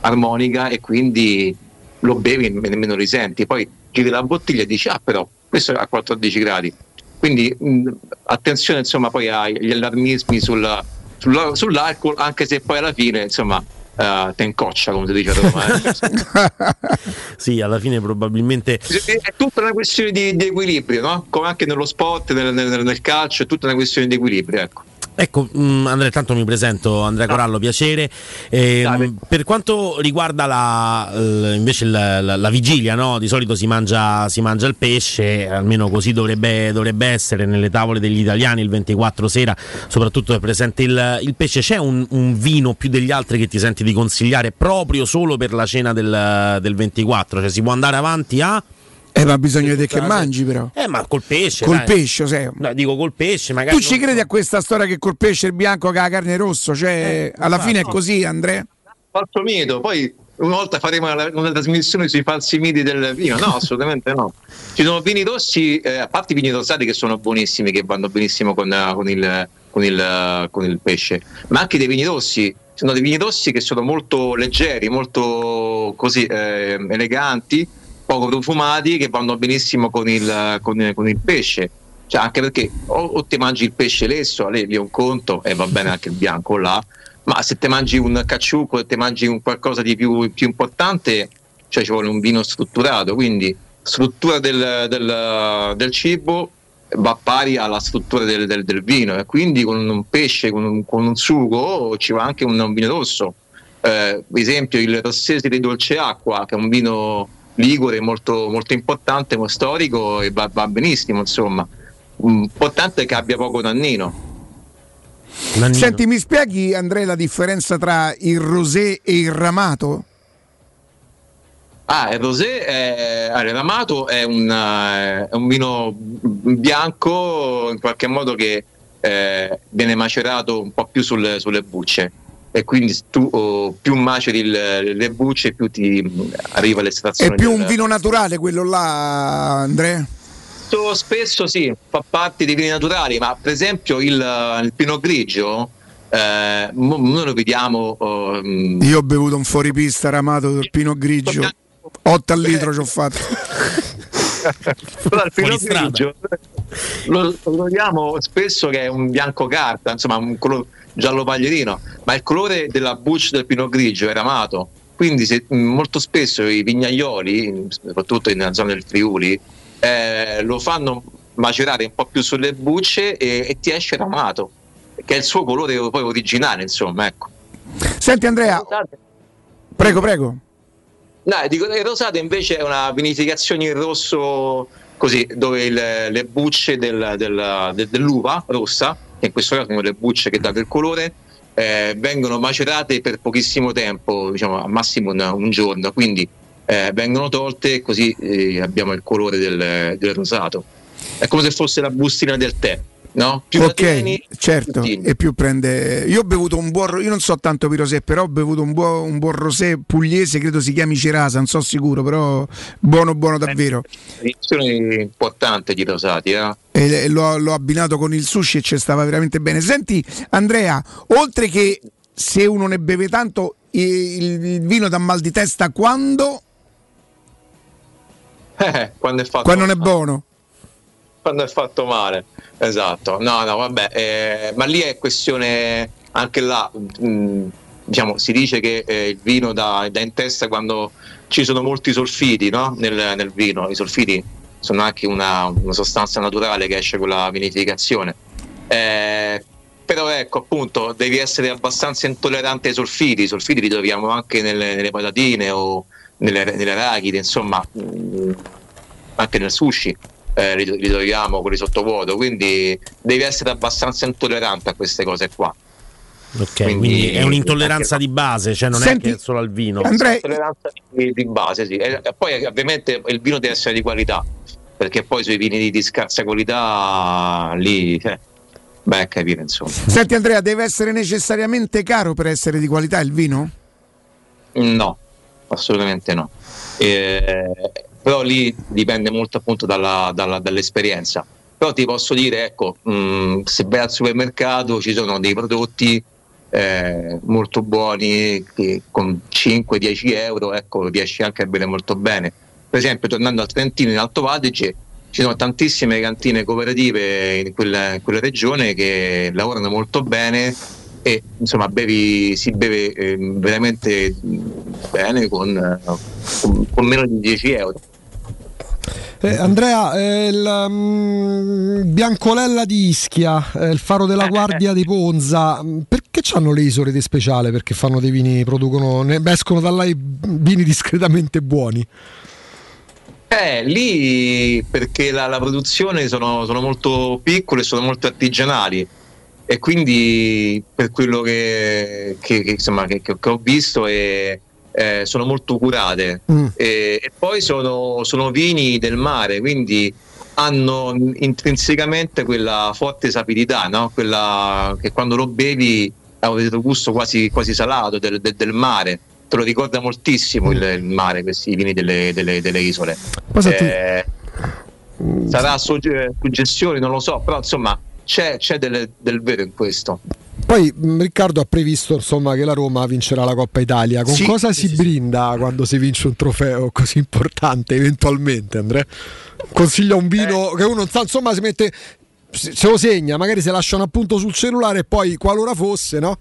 [SPEAKER 47] armonica e quindi lo bevi e nemmeno risenti. Poi giri la bottiglia e dici, ah però questo è a 14 gradi. Quindi mh, attenzione insomma poi agli allarmismi sul- sulla- sull'alcol, anche se poi alla fine insomma eh, te incoccia come si dice a Roma. eh. *laughs*
[SPEAKER 7] Sì, alla fine probabilmente
[SPEAKER 47] È tutta una questione di, di equilibrio, no? Come anche nello sport, nel, nel- nel calcio, è tutta una questione di equilibrio, ecco.
[SPEAKER 7] Ecco, mh, Andrea, tanto mi presento Andrea Corallo, piacere. Ehm, per quanto riguarda la, l- invece la, la- la vigilia, no? di solito si mangia, si mangia il pesce, almeno così dovrebbe, dovrebbe essere nelle tavole degli italiani il 24 sera, soprattutto è presente il, il pesce. C'è un, un vino più degli altri che ti senti di consigliare proprio solo per la cena del, del 24? Cioè si può andare avanti a...
[SPEAKER 9] Eh, ma bisogna vedere che mangi, però.
[SPEAKER 7] Eh, ma col pesce.
[SPEAKER 9] Col
[SPEAKER 7] dai.
[SPEAKER 9] pesce, sai.
[SPEAKER 7] No, dico col pesce, magari.
[SPEAKER 9] Tu ci credi a questa storia che col pesce il bianco che ha la carne rosso? Cioè, alla fine è così, Andrea?
[SPEAKER 47] Falso mito, poi una volta faremo una, una trasmissione sui falsi miti del vino. No, assolutamente no. *laughs* Ci sono vini rossi, eh, a parte i vini rosati che sono buonissimi, che vanno benissimo con, eh, con il, con, il, eh, con il pesce, ma anche dei vini rossi. Ci sono dei vini rossi che sono molto leggeri, molto così eh, eleganti, poco profumati, che vanno benissimo con il, con, con il pesce. Cioè, anche perché o, o ti mangi il pesce lesso, lì è un conto, e va bene anche il bianco là, ma se ti mangi un cacciucco e ti mangi un qualcosa di più, più importante, cioè ci vuole un vino strutturato, quindi struttura del, del- del cibo va pari alla struttura del, del- del vino e quindi con un pesce, con un, con un sugo ci va anche un, un vino rosso. Eh, per esempio il Rossesi di Dolce Acqua, che è un vino ligure molto, molto importante, molto storico e va, va benissimo, insomma. Importante è che abbia poco tannino.
[SPEAKER 9] Senti, mi spieghi, Andrea, la differenza tra il rosé e il ramato?
[SPEAKER 47] Ah, il rosé, è, ah, il ramato è un, eh, è un vino bianco in qualche modo che eh, viene macerato un po' più sulle, sulle bucce e quindi tu oh, più maceri il- le bucce più ti arriva l'estrazione.
[SPEAKER 9] È più
[SPEAKER 47] del-
[SPEAKER 9] un vino naturale quello là, Andrea?
[SPEAKER 47] Molto spesso sì, fa parte dei vini naturali, ma per esempio il, il Pinot Grigio, eh, noi lo vediamo... oh,
[SPEAKER 9] Io ho bevuto un fuoripista ramato del Pinot Grigio. 8 al litro ci ho fatto. *laughs*
[SPEAKER 47] Però il Pinot Grigio lo, lo troviamo spesso che è un bianco carta, insomma un colore giallo paglierino, ma il colore della buccia del Pinot Grigio è ramato. Quindi se- molto spesso i vignaioli, soprattutto nella zona del Friuli, eh, lo fanno macerare un po' più sulle bucce e, e ti esce ramato, che è il suo colore poi originale, insomma, ecco.
[SPEAKER 9] Senti Andrea, prego, prego.
[SPEAKER 47] No, dico il rosato invece è una vinificazione in rosso così, dove il- le bucce del- del- del- dell'uva rossa, che in questo caso sono le bucce che danno il colore, eh, vengono macerate per pochissimo tempo, diciamo al massimo un, un giorno, quindi eh, vengono tolte così eh, abbiamo il colore del, del rosato. È come se fosse la bustina del tè, no? Più
[SPEAKER 9] ok,
[SPEAKER 47] tieni,
[SPEAKER 9] certo, e più prende. Io ho bevuto un buon. Io non so tanto per rosé, però ho bevuto un buon, un buon rosé pugliese, credo si chiami Cerasa, non so sicuro, però buono, buono davvero.
[SPEAKER 47] Edizione importante di rosati, eh?
[SPEAKER 9] E l'ho, l'ho abbinato con il sushi e ci stava veramente bene. Senti, Andrea, oltre che se uno ne beve tanto, il, il vino dà mal di testa quando?
[SPEAKER 47] Eh, quando è fatto
[SPEAKER 9] Quando non è buono.
[SPEAKER 47] quando è fatto male. Esatto, no, no, vabbè, eh, ma lì è questione anche là, mh, diciamo, si dice che eh, il vino dà, dà in testa quando ci sono molti solfiti no? nel, nel vino. I solfiti sono anche una, una sostanza naturale che esce con la vinificazione. Eh, però ecco, appunto, devi essere abbastanza intollerante ai solfiti. I solfiti li troviamo anche nelle, nelle patatine o nelle, nelle arachidi, insomma, mh, anche nel sushi eh, li, li troviamo quelli sottovuoto, quindi devi essere abbastanza intollerante a queste cose qua.
[SPEAKER 7] Ok, quindi, è un'intolleranza di base, cioè non
[SPEAKER 9] Senti,
[SPEAKER 7] è che è solo al vino.
[SPEAKER 9] Andrea-
[SPEAKER 47] Tolleranza di, di base, sì. E, e poi ovviamente il vino deve essere di qualità, perché poi sui vini di, di scarsa qualità lì, eh, beh, capire insomma.
[SPEAKER 9] Senti Andrea, deve essere necessariamente caro per essere di qualità il vino?
[SPEAKER 47] No, assolutamente no. Eh, però lì dipende molto appunto dalla- dalla- dall'esperienza. Però ti posso dire, ecco, mh, se vai al supermercato ci sono dei prodotti eh, molto buoni che con 5-10 euro ecco, riesci anche a bere molto bene. Per esempio, tornando al Trentino in Alto Adige, ci sono tantissime cantine cooperative in quella, in quella regione che lavorano molto bene e insomma bevi, si beve eh, veramente bene con, con- con meno di 10 euro.
[SPEAKER 10] Eh, Andrea, eh, il mm, Biancolella di Ischia, eh, il faro della guardia di Ponza, mm, perché hanno le isole di speciale? Perché fanno dei vini, producono, ne escono da là i vini discretamente buoni.
[SPEAKER 47] Eh, lì perché la, la produzione sono, sono molto piccole, sono molto artigianali e quindi per quello che, che- che, insomma, che ho visto è- eh, sono molto curate e, e poi sono, sono vini del mare, quindi hanno intrinsecamente quella forte sapidità, no? quella che quando lo bevi ha un retrogusto quasi, quasi salato del, del- del mare. Te lo ricorda moltissimo il, il mare, questi vini delle, delle- delle isole. Eh, sarà sugge- suggestione, non lo so, però insomma c'è, c'è del, del vero in questo.
[SPEAKER 10] Poi mh, Riccardo ha previsto insomma, che la Roma vincerà la Coppa Italia. Con
[SPEAKER 47] Sì,
[SPEAKER 10] cosa si brinda quando si vince un trofeo così importante eventualmente, Andrea? Consiglia un vino
[SPEAKER 47] Eh.
[SPEAKER 10] che uno non sa, insomma si mette se se lo segna, magari se lascia un appunto sul cellulare e poi qualora fosse, no?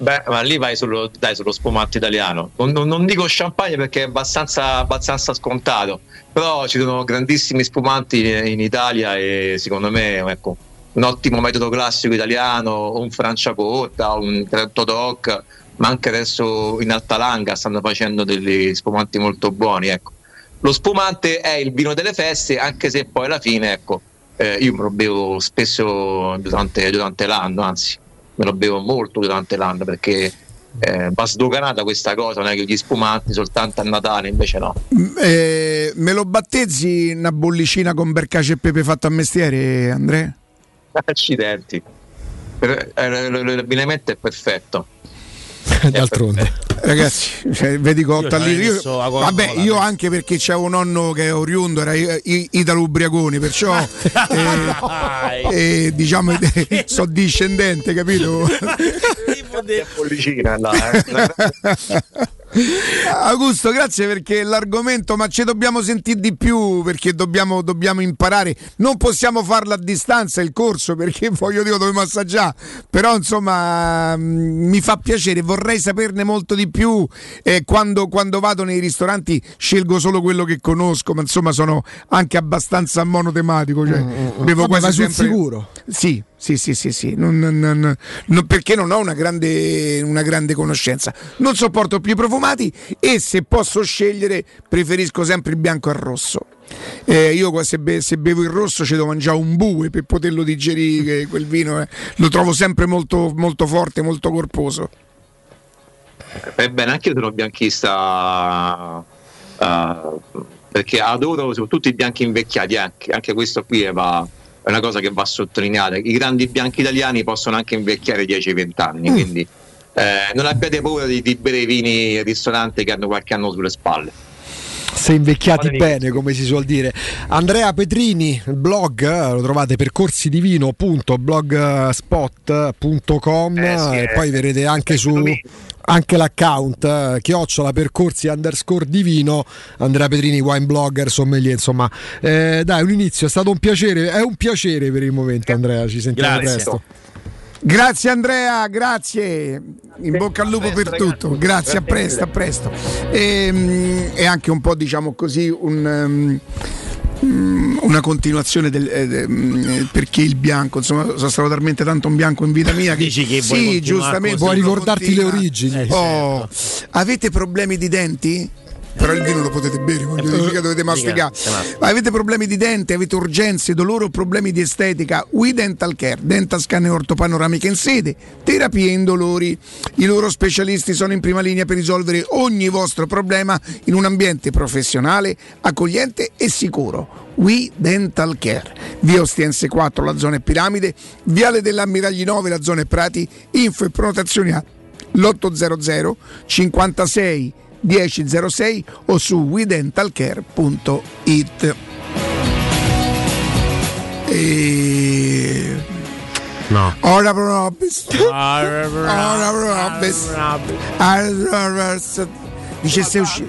[SPEAKER 47] Beh, ma lì vai sullo, dai, sullo spumante italiano. Non, non- non dico champagne perché è abbastanza, abbastanza scontato, però ci sono grandissimi spumanti in, in Italia e secondo me ecco, un ottimo metodo classico italiano, un Franciacorta, un Trento Doc, ma anche adesso in Altalanga stanno facendo degli spumanti molto buoni. Ecco. Lo spumante è il vino delle feste, anche se poi alla fine ecco, eh, io me lo bevo spesso durante, durante l'anno, anzi me lo bevo molto durante l'anno perché eh, va sdoganata questa cosa, non è che gli spumanti soltanto a Natale, invece no.
[SPEAKER 9] Mm, eh, me lo battezzi una bollicina con bercace e pepe fatto a mestiere, Andrea? *laughs*
[SPEAKER 47] Accidenti. Eh, L'abbinamento è perfetto. *laughs*
[SPEAKER 10] D'altronde.
[SPEAKER 9] Ragazzi, cioè, vedi cotta lì. Io, vabbè, io anche perché c'avevo un nonno che è oriundo, era Italo Ubriaconi, perciò *laughs* eh, eh, diciamo eh, so discendente, capito?
[SPEAKER 47] Là, eh.
[SPEAKER 9] Augusto, grazie perché l'argomento, ma ci dobbiamo sentire di più perché dobbiamo, dobbiamo imparare. Non possiamo farlo a distanza il corso perché *laughs* voglio dire dobbiamo assaggiare, però insomma mm, mi fa piacere, vorrei saperne molto di più. Eh, quando, quando vado nei ristoranti scelgo solo quello che conosco, ma insomma sono anche abbastanza monotematico. Cioè, bevo
[SPEAKER 10] Vabbè,
[SPEAKER 9] quasi
[SPEAKER 10] vai sul
[SPEAKER 9] sempre-
[SPEAKER 10] sicuro.
[SPEAKER 9] Sì, sì, sì, sì, sì. Non- non- non- perché non ho una grande, una grande conoscenza. Non sopporto più i profumati e se posso scegliere preferisco sempre il bianco al rosso. Eh, io se, be- se bevo il rosso ci devo mangiare un bue per poterlo digerire, che quel vino eh, lo trovo sempre molto, molto forte, molto corposo.
[SPEAKER 47] Ebbene, anche io sono bianchista eh, perché adoro soprattutto i bianchi invecchiati, anche, anche questo qui va- è una cosa che va sottolineata. I grandi bianchi italiani possono anche invecchiare 10-20 anni, quindi eh, non abbiate paura di, di bere i vini al ristorante che hanno qualche anno sulle spalle.
[SPEAKER 10] Se invecchiati bene, come si suol dire. Andrea Petrini, blog, lo trovate percorsi di vino.blogspot.com
[SPEAKER 47] Eh sì,
[SPEAKER 10] e
[SPEAKER 47] eh,
[SPEAKER 10] poi vedrete anche su anche l'account eh, chiocciola percorsi underscore divino Andrea Petrini wine blogger sommelier insomma eh, dai un inizio è stato un piacere è un piacere per il momento Andrea ci sentiamo
[SPEAKER 9] Grazie.
[SPEAKER 10] presto
[SPEAKER 9] Grazie Andrea, grazie. In bocca al lupo per tutto. Grazie, a presto, a presto. E, e anche un po', diciamo così, un, um, una continuazione del eh, eh, perché il bianco, insomma, sono stato talmente tanto un bianco in vita mia che, *laughs*
[SPEAKER 7] Dici che vuoi
[SPEAKER 9] sì, giustamente
[SPEAKER 7] così.
[SPEAKER 10] Ricordarti le
[SPEAKER 9] continua.
[SPEAKER 10] origini?
[SPEAKER 9] Oh, avete problemi di denti? Però il vino lo potete bere, voglio dire, mica dovete masticare. Ma avete problemi di dente, avete urgenze, dolore o problemi di estetica? We Dental Care, Dental Scan e ortopanoramica in sede, terapie indolori. I loro specialisti sono in prima linea per risolvere ogni vostro problema in un ambiente professionale, accogliente e sicuro. We Dental Care. Via Ostiense 4, la zona è Piramide, Viale dell'Ammiragli 9, la zona è Prati, info e prenotazioni a l'800 56 1006 o su widentalcare.it. E...
[SPEAKER 7] No.
[SPEAKER 9] Ora probis. Ora probis. Ora Dice se uscito.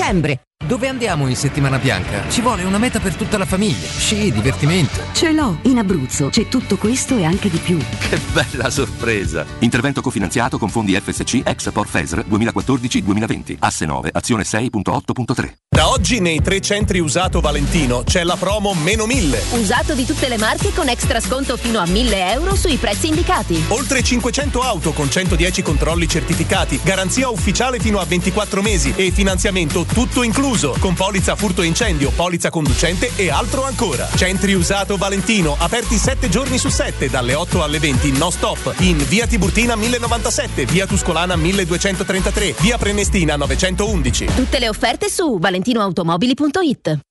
[SPEAKER 25] dicembre.
[SPEAKER 48] Dove andiamo in settimana bianca? Ci vuole una meta per tutta la famiglia. Sci, divertimento.
[SPEAKER 25] Ce l'ho, in Abruzzo c'è tutto questo e anche di più.
[SPEAKER 49] Che bella sorpresa! Intervento cofinanziato con fondi FSC ex Port FESR 2014-2020. Asse 9, azione 6.8.3.
[SPEAKER 50] Da oggi nei tre centri usato Valentino c'è la promo meno 1000.
[SPEAKER 37] Usato di tutte le marche con extra sconto fino a 1000 euro sui prezzi indicati.
[SPEAKER 50] Oltre 500 auto con 110 controlli certificati, garanzia ufficiale fino a 24 mesi e finanziamento tutto incluso con polizza furto incendio, polizza conducente e altro ancora. Centri usato Valentino, aperti 7 giorni su 7 dalle 8 alle 20 no stop in via Tiburtina 1097, via Tuscolana 1233, via Prenestina 911.
[SPEAKER 37] Tutte le offerte su valentinoautomobili.it.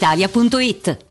[SPEAKER 25] brispalitalia.it.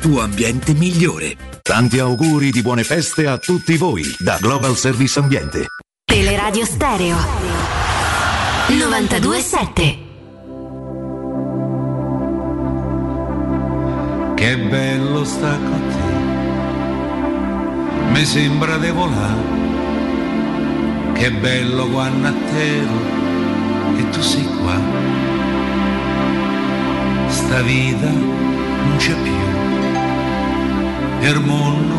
[SPEAKER 51] tuo ambiente migliore.
[SPEAKER 52] Tanti auguri di buone feste a tutti voi da Global Service Ambiente.
[SPEAKER 53] Teleradio Stereo 927
[SPEAKER 54] Che bello sta con te, mi sembra di volare. Che bello quando a e tu sei qua. Sta vita non c'è più, e il mondo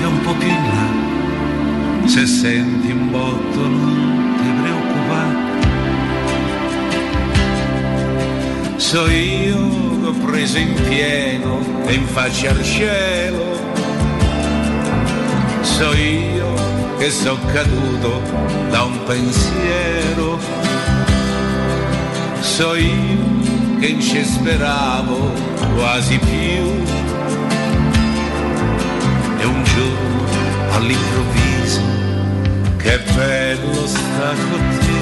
[SPEAKER 54] è un po' più in là. Se senti un botto non ti preoccupare. So io che ho preso in pieno e in faccia al cielo. So io che sono caduto da un pensiero. So io che ci speravo quasi più. E un giorno all'improvviso, che bello sta con te,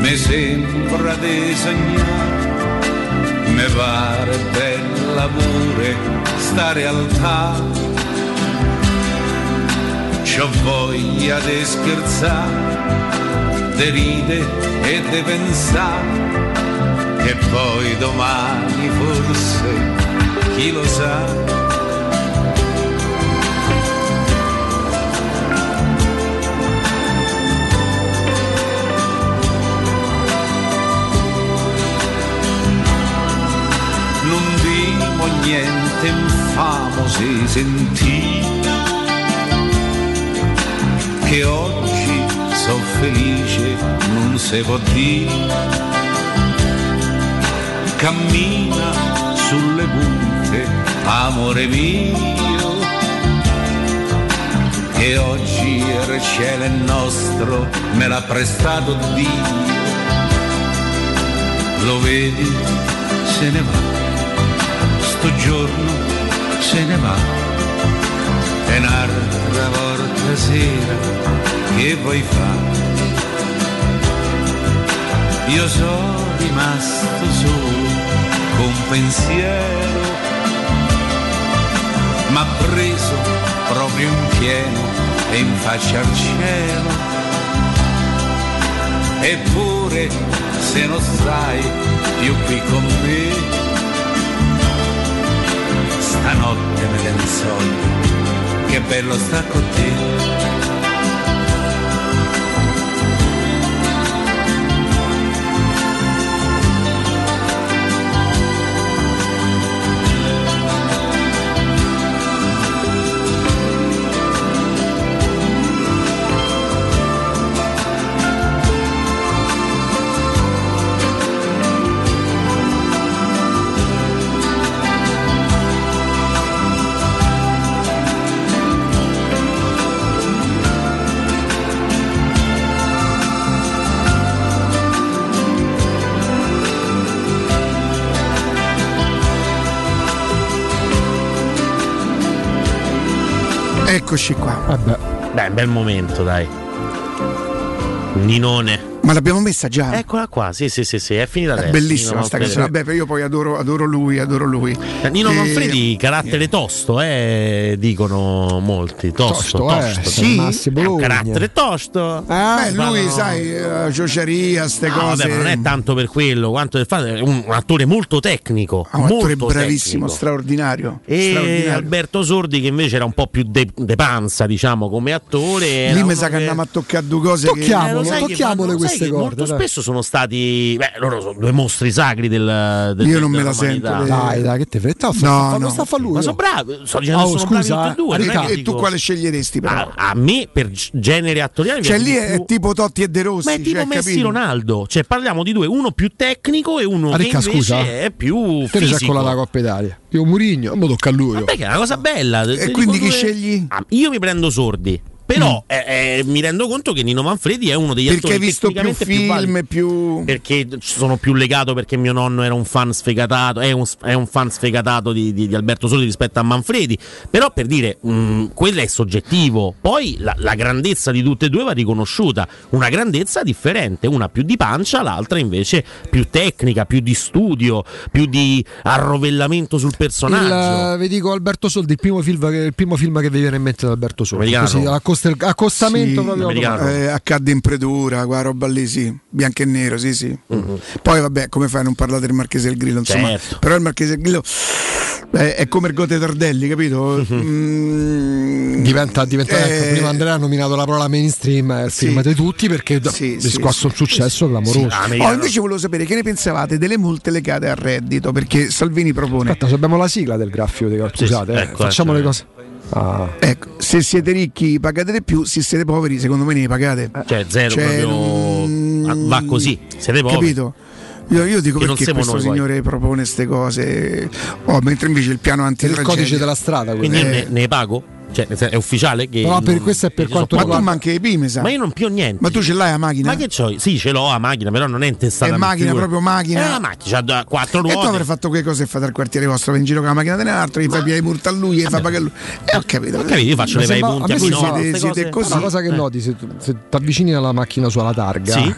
[SPEAKER 54] mi sembra di sognare mi pare bella pure sta realtà. C'ho voglia di scherzare, di ride e di pensare, che poi domani forse, chi lo sa, niente infamo sentì che oggi so felice non si può dire. Cammina sulle punte amore mio che oggi il cielo è nostro me l'ha prestato Dio. Lo vedi? Se ne va sto giorno se ne va. E un'altra volta sera che vuoi fare? Io sono rimasto solo con pensiero m'ha preso proprio in pieno e in faccia al cielo. Eppure se non stai più qui con me stanotte me lenzoglio, che bello sta con te.
[SPEAKER 9] Eccoci qua.
[SPEAKER 7] Vabbè. Beh, bel momento, dai. Ninone.
[SPEAKER 9] L'abbiamo messa già?
[SPEAKER 7] Eccola qua, sì, sì, sì, sì, è finita
[SPEAKER 9] È
[SPEAKER 7] adesso.
[SPEAKER 9] bellissima
[SPEAKER 7] Nino
[SPEAKER 9] sta
[SPEAKER 7] Manfredi.
[SPEAKER 9] canzone. Vabbè, io poi adoro, adoro lui, adoro lui.
[SPEAKER 7] Eh, Nino
[SPEAKER 9] E-
[SPEAKER 7] Manfredi, carattere tosto, eh, dicono molti. Tosto,
[SPEAKER 9] Tosto,
[SPEAKER 7] tosto.
[SPEAKER 9] eh, sì. Massimo
[SPEAKER 7] È un
[SPEAKER 9] Bologna.
[SPEAKER 7] carattere tosto.
[SPEAKER 9] Beh, lui,
[SPEAKER 7] Fanno-
[SPEAKER 9] sai, eh, ciociaria, ste
[SPEAKER 7] No,
[SPEAKER 9] cose.
[SPEAKER 7] vabbè, ma non è tanto per quello, quanto per fare è un, un attore molto tecnico.
[SPEAKER 9] Ah, un attore
[SPEAKER 7] molto
[SPEAKER 9] bravissimo,
[SPEAKER 7] tecnico.
[SPEAKER 9] straordinario.
[SPEAKER 7] E
[SPEAKER 9] straordinario.
[SPEAKER 7] Alberto Sordi che invece era un po' più de, de panza, diciamo come attore.
[SPEAKER 9] Lì mi sa che andiamo a toccare due cose
[SPEAKER 7] Eh, lo
[SPEAKER 9] che
[SPEAKER 7] vanno- sai
[SPEAKER 10] queste
[SPEAKER 7] che
[SPEAKER 10] corde.
[SPEAKER 7] molto
[SPEAKER 10] dai.
[SPEAKER 7] spesso sono stati. Beh, loro sono due mostri sacri del. del
[SPEAKER 9] Io non me
[SPEAKER 7] della
[SPEAKER 9] la sento,
[SPEAKER 7] romanità.
[SPEAKER 9] le-
[SPEAKER 10] Dai, dai, che te fretta?
[SPEAKER 9] No,
[SPEAKER 10] sta,
[SPEAKER 9] no.
[SPEAKER 10] sta a fa lui.
[SPEAKER 7] Ma
[SPEAKER 10] oh.
[SPEAKER 7] sono bravi, sto dicendo
[SPEAKER 10] Oh,
[SPEAKER 7] che sono bravi
[SPEAKER 10] scusa,
[SPEAKER 7] tutti e due.
[SPEAKER 10] eh,
[SPEAKER 7] che
[SPEAKER 9] E tu quale sceglieresti però?
[SPEAKER 7] a, a me, per genere attoriale,
[SPEAKER 9] Cioè lì è
[SPEAKER 7] più-
[SPEAKER 9] tipo Totti e De Rossi.
[SPEAKER 7] Ma è tipo
[SPEAKER 9] cioè,
[SPEAKER 7] Messi
[SPEAKER 9] capito?
[SPEAKER 7] Ronaldo, cioè parliamo di due, uno più tecnico e uno
[SPEAKER 10] Ah,
[SPEAKER 7] che
[SPEAKER 10] Ricca,
[SPEAKER 7] invece
[SPEAKER 10] scusa.
[SPEAKER 7] è più
[SPEAKER 10] Te
[SPEAKER 7] fisico.
[SPEAKER 10] con la Coppa Italia. Io Murigno, mo tocca a lui.
[SPEAKER 7] Vabbè, che è una cosa bella.
[SPEAKER 9] E quindi chi scegli?
[SPEAKER 7] Ah, io mi prendo sordi. Però eh, eh, mi rendo conto che Nino Manfredi è uno degli
[SPEAKER 9] Perché
[SPEAKER 7] attori
[SPEAKER 9] visto più
[SPEAKER 7] tecnicamente più
[SPEAKER 9] film, più...
[SPEAKER 7] perché sono più legato perché mio nonno era un fan sfegatato è un, è un fan sfegatato di, di- di Alberto Soli rispetto a Manfredi. Però per dire mh, quello è soggettivo. Poi la, la grandezza di tutte e due va riconosciuta. Una grandezza differente. Una più di pancia l'altra invece più tecnica più di studio più di arrovellamento sul personaggio.
[SPEAKER 10] Il, vi dico Alberto Soldi, il primo film che, il primo film che vi viene in mente da Alberto Soldi.
[SPEAKER 7] Americano.
[SPEAKER 10] Così, accosta- accostamento
[SPEAKER 9] Sì,
[SPEAKER 10] proprio.
[SPEAKER 9] Eh, accadde in predura, quella roba lì, sì, bianco e nero, sì, sì. Poi vabbè, come fai a non parlare del Marchese del Grillo, insomma.
[SPEAKER 7] Certo.
[SPEAKER 9] Però il Marchese del Grillo eh, è come il Gote Tardelli, capito? Mm,
[SPEAKER 10] Diventa, diventa
[SPEAKER 9] eh,
[SPEAKER 10] ecco, prima Andrea ha nominato la parola mainstream, è il
[SPEAKER 9] Sì.
[SPEAKER 10] film di tutti perché ha
[SPEAKER 9] Sì,
[SPEAKER 10] riscosso
[SPEAKER 9] sì,
[SPEAKER 10] un successo clamoroso.
[SPEAKER 7] Ah,
[SPEAKER 9] Oh, invece volevo sapere che ne pensavate delle multe legate al reddito, perché Salvini propone.
[SPEAKER 10] Aspetta, se abbiamo la sigla del graffio,
[SPEAKER 7] Sì,
[SPEAKER 10] scusate,
[SPEAKER 7] sì,
[SPEAKER 10] eh,
[SPEAKER 7] ecco,
[SPEAKER 10] facciamo
[SPEAKER 7] ecco,
[SPEAKER 10] le cose. Ah.
[SPEAKER 9] Ecco, se siete ricchi pagate di più, se siete poveri secondo me ne pagate.
[SPEAKER 7] cioè zero
[SPEAKER 9] Cioè,
[SPEAKER 7] proprio
[SPEAKER 9] non-
[SPEAKER 7] ah, va così siete poveri
[SPEAKER 9] Capito? Io, io dico
[SPEAKER 7] Che
[SPEAKER 9] perché questo
[SPEAKER 7] noi, poi.
[SPEAKER 9] signore propone queste cose, oh, mentre invece il piano
[SPEAKER 10] Per il codice della strada,
[SPEAKER 7] quindi
[SPEAKER 9] Eh.
[SPEAKER 7] ne, ne pago cioè è ufficiale che
[SPEAKER 10] Però per
[SPEAKER 7] non-
[SPEAKER 10] questo è per quanto
[SPEAKER 7] sono
[SPEAKER 9] Ma tu manchi i primi, sa?
[SPEAKER 7] ma io non più niente
[SPEAKER 9] Ma tu ce l'hai la macchina?
[SPEAKER 7] Ma che c'ho? Sì, ce l'ho a macchina, però non è intestata.
[SPEAKER 9] È
[SPEAKER 7] a
[SPEAKER 9] macchina,
[SPEAKER 7] figura.
[SPEAKER 9] proprio macchina.
[SPEAKER 7] È una macchina, c'ha quattro
[SPEAKER 9] E tu
[SPEAKER 7] ruote.
[SPEAKER 9] avrai fatto quelle cose e fate al quartiere vostro, vai in giro con la macchina di un altro, gli fai pigliare i multa a lui, gli fai pagare a lui. E ho capito.
[SPEAKER 7] Ho capito, io faccio le vai punti
[SPEAKER 10] a
[SPEAKER 7] a Minoro,
[SPEAKER 9] siete-
[SPEAKER 7] queste
[SPEAKER 9] siete
[SPEAKER 7] cose.
[SPEAKER 9] così.
[SPEAKER 10] Una cosa che
[SPEAKER 7] Eh.
[SPEAKER 10] noti, se, se ti avvicini alla macchina sulla targa,
[SPEAKER 7] Sì.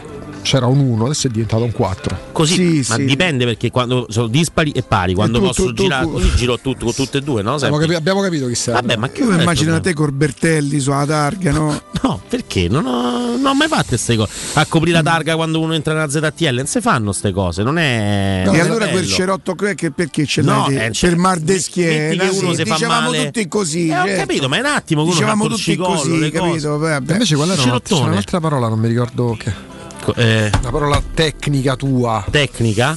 [SPEAKER 10] C'era un 1, adesso è diventato un 4.
[SPEAKER 7] Così,
[SPEAKER 9] Sì,
[SPEAKER 7] ma
[SPEAKER 9] sì.
[SPEAKER 7] dipende perché quando sono dispari e pari, quando
[SPEAKER 9] tu-
[SPEAKER 7] posso
[SPEAKER 9] tu-
[SPEAKER 7] girare
[SPEAKER 9] tu-
[SPEAKER 7] così giro tutto con tutte e due, no?
[SPEAKER 10] Abbiamo, capi- abbiamo capito chi sei.
[SPEAKER 7] Vabbè, ma che
[SPEAKER 9] Io
[SPEAKER 7] il
[SPEAKER 9] immagino te Corbertelli sulla targa, no? *laughs*
[SPEAKER 7] No, perché? Non ho, non ho mai fatto queste cose. A coprire la targa quando uno entra nella ZTL, non si fanno queste cose, non è.
[SPEAKER 9] e
[SPEAKER 7] non è
[SPEAKER 9] allora
[SPEAKER 7] bello.
[SPEAKER 9] quel cerotto crack perché ce
[SPEAKER 7] No,
[SPEAKER 9] l'hai?
[SPEAKER 7] eh,
[SPEAKER 9] te?
[SPEAKER 7] cioè,
[SPEAKER 9] per mar de schiena,
[SPEAKER 7] che uno
[SPEAKER 9] sì,
[SPEAKER 7] si fa
[SPEAKER 9] dicevamo
[SPEAKER 7] male.
[SPEAKER 9] tutti così.
[SPEAKER 7] Eh, ho
[SPEAKER 9] certo.
[SPEAKER 7] capito, ma è un attimo che uno
[SPEAKER 9] Dicevamo tutti così, capito?
[SPEAKER 10] Invece quella era un'altra parola, non mi ricordo che.
[SPEAKER 7] Co- eh,
[SPEAKER 10] La parola tecnica tua,
[SPEAKER 7] tecnica?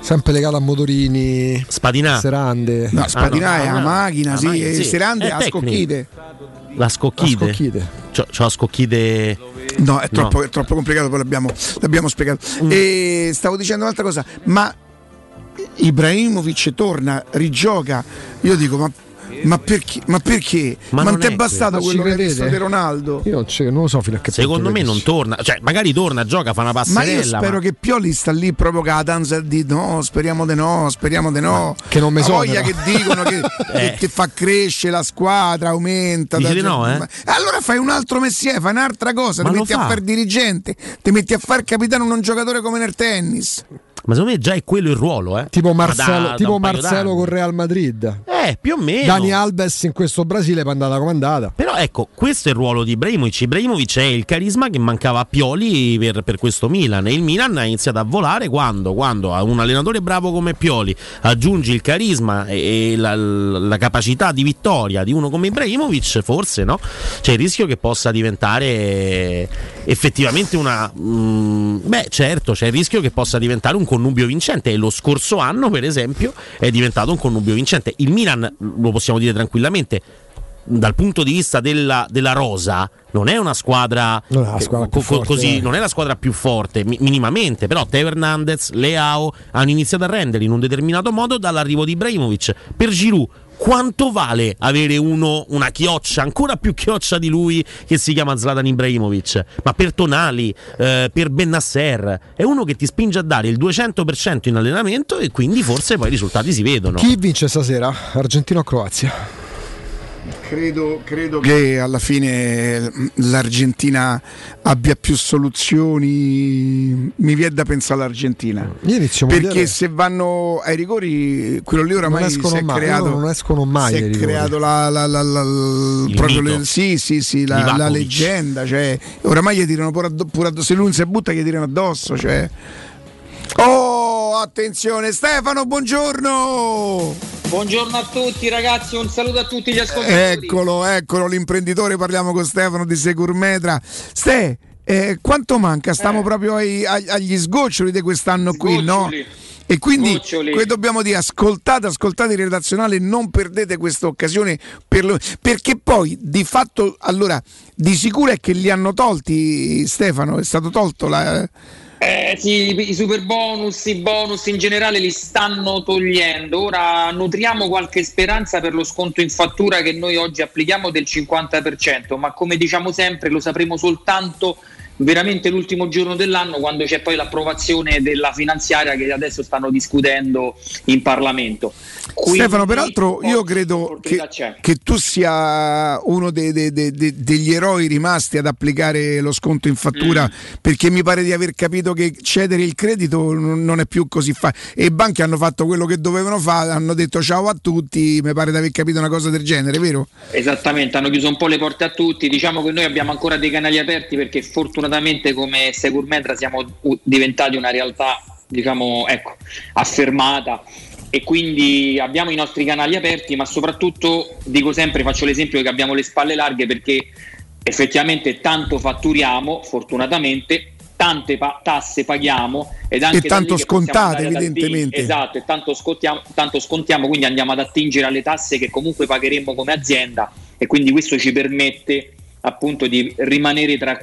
[SPEAKER 10] sempre legata a motorini,
[SPEAKER 7] Spadinà?
[SPEAKER 10] serande.
[SPEAKER 9] No, spadinà
[SPEAKER 7] Ah, no,
[SPEAKER 9] è
[SPEAKER 7] no,
[SPEAKER 9] a
[SPEAKER 7] no.
[SPEAKER 9] macchina, sì,
[SPEAKER 7] macchina,
[SPEAKER 9] e
[SPEAKER 7] sì.
[SPEAKER 9] serande
[SPEAKER 7] È
[SPEAKER 9] a
[SPEAKER 7] tecnica.
[SPEAKER 9] scocchite.
[SPEAKER 7] La scocchite?
[SPEAKER 10] La scocchite.
[SPEAKER 7] C'ho, c'ho la scocchite.
[SPEAKER 9] No, è troppo,
[SPEAKER 7] No.
[SPEAKER 9] è troppo complicato, poi l'abbiamo, l'abbiamo spiegato.
[SPEAKER 7] Mm.
[SPEAKER 9] E stavo dicendo un'altra cosa, ma Ibrahimovic torna, rigioca. Io dico, ma, ma perché? Ma perché?
[SPEAKER 7] Ma
[SPEAKER 9] Ma,
[SPEAKER 7] non
[SPEAKER 9] non ti
[SPEAKER 7] è
[SPEAKER 9] bastato quello
[SPEAKER 10] Ma ci
[SPEAKER 9] che hai visto di? Ronaldo?
[SPEAKER 10] Io non, lo so fino a che
[SPEAKER 7] Secondo me non torna, cioè magari torna, gioca, fa una
[SPEAKER 9] Ma
[SPEAKER 7] passerella.
[SPEAKER 9] io spero che Pioli sta lì proprio con la danza di no, speriamo di no, speriamo di no.
[SPEAKER 10] che non mi
[SPEAKER 9] La voglia che dicono che, *laughs*
[SPEAKER 7] Eh.
[SPEAKER 9] che ti fa crescere la squadra, aumenta.
[SPEAKER 7] Dici di
[SPEAKER 9] da-
[SPEAKER 7] no, eh?
[SPEAKER 9] Ma- Allora fai un altro mestiere, fai un'altra cosa,
[SPEAKER 7] Ma
[SPEAKER 9] ti metti a
[SPEAKER 7] fa.
[SPEAKER 9] fare dirigente, ti metti a fare capitano un giocatore come nel tennis.
[SPEAKER 7] Ma secondo me già è quello il ruolo, eh.
[SPEAKER 10] Tipo
[SPEAKER 7] Ma
[SPEAKER 10] Marcelo,
[SPEAKER 7] da- da
[SPEAKER 10] tipo Marcelo
[SPEAKER 7] d'anni.
[SPEAKER 10] con Real Madrid.
[SPEAKER 7] Eh, più o meno.
[SPEAKER 10] Dani Alves in questo Brasile è andata come è andata.
[SPEAKER 7] Però ecco, questo è il ruolo di Ibrahimovic. Ibrahimovic è il carisma che mancava a Pioli per, per questo Milan. E il Milan ha iniziato a volare quando? Quando a un allenatore bravo come Pioli aggiungi il carisma e, e la, la capacità di vittoria di uno come Ibrahimovic, forse no? C'è il rischio che possa diventare effettivamente una. mm, beh, certo, c'è il rischio che possa diventare un connubio vincente. E lo scorso anno, per esempio, è diventato un connubio vincente. Il Milan, lo possiamo dire tranquillamente, dal punto di vista della, della rosa non è una squadra,
[SPEAKER 10] Non è la squadra più forte,
[SPEAKER 7] così,
[SPEAKER 10] eh.
[SPEAKER 7] non è la squadra più forte mi- minimamente però Teo Hernandez, Leao hanno iniziato a rendere in un determinato modo dall'arrivo di Ibrahimovic per Giroud quanto vale avere uno, una chioccia, ancora più chioccia di lui che si chiama Zlatan Ibrahimovic? Ma per Tonali, eh, per Bennasser, è uno che ti spinge a dare il 200% in allenamento e quindi forse poi i risultati si vedono.
[SPEAKER 10] Chi vince stasera? Argentina o Croazia?
[SPEAKER 9] Credo, credo che alla fine l'Argentina abbia più soluzioni. Mi viene da pensare all'Argentina. Perché
[SPEAKER 10] mondiale-
[SPEAKER 9] se vanno ai rigori, quello lì oramai
[SPEAKER 10] Non
[SPEAKER 9] si
[SPEAKER 10] escono
[SPEAKER 9] è
[SPEAKER 10] mai,
[SPEAKER 9] creato.
[SPEAKER 10] non escono mai
[SPEAKER 9] Si è creato la, la- la- la- proprio le- sì, sì, sì, la leggenda. Cioè, oramai gli tirano pure addosso, pure addosso. Se lui non si butta, gli tirano addosso. Cioè. Oh, attenzione, Stefano, buongiorno.
[SPEAKER 55] Buongiorno a tutti ragazzi, un saluto a tutti gli ascoltatori.
[SPEAKER 9] Eccolo, eccolo l'imprenditore, parliamo con Stefano di Securmetra. Ste, eh, quanto manca? Stiamo proprio ai- agli sgoccioli di quest'anno qui, no?
[SPEAKER 55] Sgoccioli.
[SPEAKER 9] E quindi
[SPEAKER 55] Sgoccioli.
[SPEAKER 9] que- dobbiamo dire ascoltate, ascoltate il redazionale, non perdete questa occasione per lo- perché poi di fatto allora di sicuro è che li hanno tolti Stefano, è stato tolto la
[SPEAKER 55] Eh, sì, i super bonus, i bonus in generale li stanno togliendo. Ora nutriamo qualche speranza per lo sconto in fattura che noi oggi applichiamo del 50%, ma come diciamo sempre lo sapremo soltanto veramente l'ultimo giorno dell'anno quando c'è poi l'approvazione della finanziaria che adesso stanno discutendo in Parlamento. Quindi,
[SPEAKER 9] Stefano, peraltro io credo che, che tu sia uno dei- dei- dei- degli eroi rimasti ad applicare lo sconto in fattura
[SPEAKER 55] Mm.
[SPEAKER 9] perché mi pare di aver capito che cedere il credito non è più così facile e i banchi hanno fatto quello che dovevano fare, hanno detto ciao a tutti, mi pare di aver capito una cosa del genere, vero?
[SPEAKER 55] Esattamente, hanno chiuso un po' le porte a tutti. Diciamo che noi abbiamo ancora dei canali aperti perché fortunatamente come Securmetra siamo diventati una realtà, diciamo, ecco, affermata e quindi abbiamo i nostri canali aperti, ma soprattutto dico sempre, faccio l'esempio che abbiamo le spalle larghe perché effettivamente tanto fatturiamo, fortunatamente, tante pa- tasse paghiamo ed anche
[SPEAKER 9] E tanto scontate,
[SPEAKER 55] atting-
[SPEAKER 9] evidentemente.
[SPEAKER 55] Esatto, e tanto scontiamo, tanto scontiamo, quindi andiamo ad attingere alle tasse che comunque pagheremo come azienda e quindi questo ci permette appunto di rimanere tra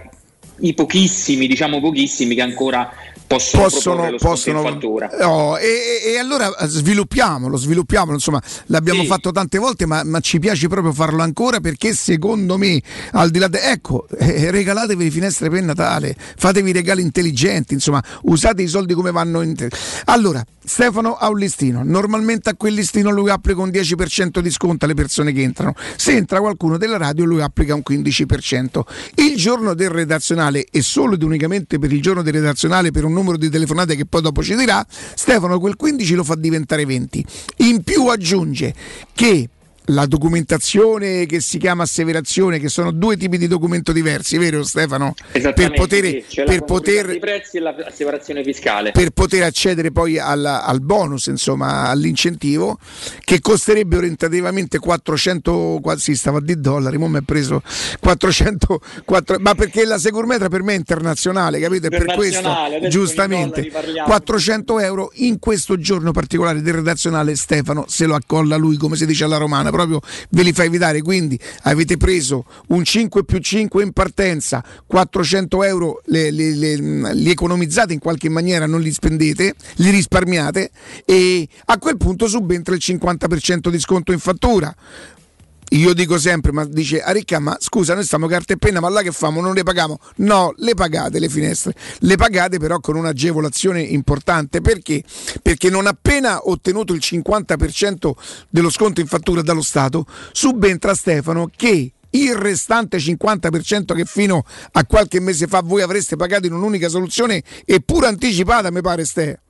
[SPEAKER 55] i pochissimi, diciamo pochissimi che ancora possono,
[SPEAKER 9] possono, possono. Oh, e, e- e allora sviluppiamolo, sviluppiamolo, insomma, l'abbiamo
[SPEAKER 55] Sì.
[SPEAKER 9] fatto tante volte, ma, ma ci piace proprio farlo ancora perché secondo me, al di là de- ecco, eh, regalatevi le finestre per Natale, fatevi regali intelligenti, insomma, usate i soldi come vanno in te- Allora, Stefano ha un listino, normalmente a quel listino lui applica un 10% di sconto alle persone che entrano. Se entra qualcuno della radio lui applica un 15%. Il giorno del redazionale e solo ed unicamente per il giorno del redazionale per un numero di telefonate che poi dopo ci dirà, Stefano quel 15 lo fa diventare 20. In più aggiunge che la documentazione che si chiama asseverazione, che sono due tipi di documento diversi, vero Stefano? Per
[SPEAKER 55] Esattamente,
[SPEAKER 9] poter,
[SPEAKER 55] sì,
[SPEAKER 9] per poter
[SPEAKER 55] e
[SPEAKER 9] per poter accedere poi al, al bonus, insomma, all'incentivo, che costerebbe orientativamente 400, quasi stava di dollari, mo mi è preso 400, quattro- ma perché la Securmetra per me è internazionale, capito? E per questo, giustamente,
[SPEAKER 55] in dollari parliamo.
[SPEAKER 9] 400 euro in questo giorno particolare del redazionale Stefano se lo accolla lui, come si dice alla romana, proprio ve li fa evitare, quindi avete preso un 5 più 5 in partenza, 400 euro le- le- le- li economizzate in qualche maniera, non li spendete, li risparmiate e a quel punto subentra il 50% di sconto in fattura. Io dico sempre, ma dice Aricca, ma scusa, noi stiamo carta e penna, ma là che famo? Non le paghiamo? No, le pagate le finestre, le pagate però con un'agevolazione importante perché? Perché non appena ottenuto il 50% dello sconto in fattura dallo Stato, subentra Stefano che il restante 50% che fino a qualche mese fa voi avreste pagato in un'unica soluzione eppure anticipata, mi pare Ste.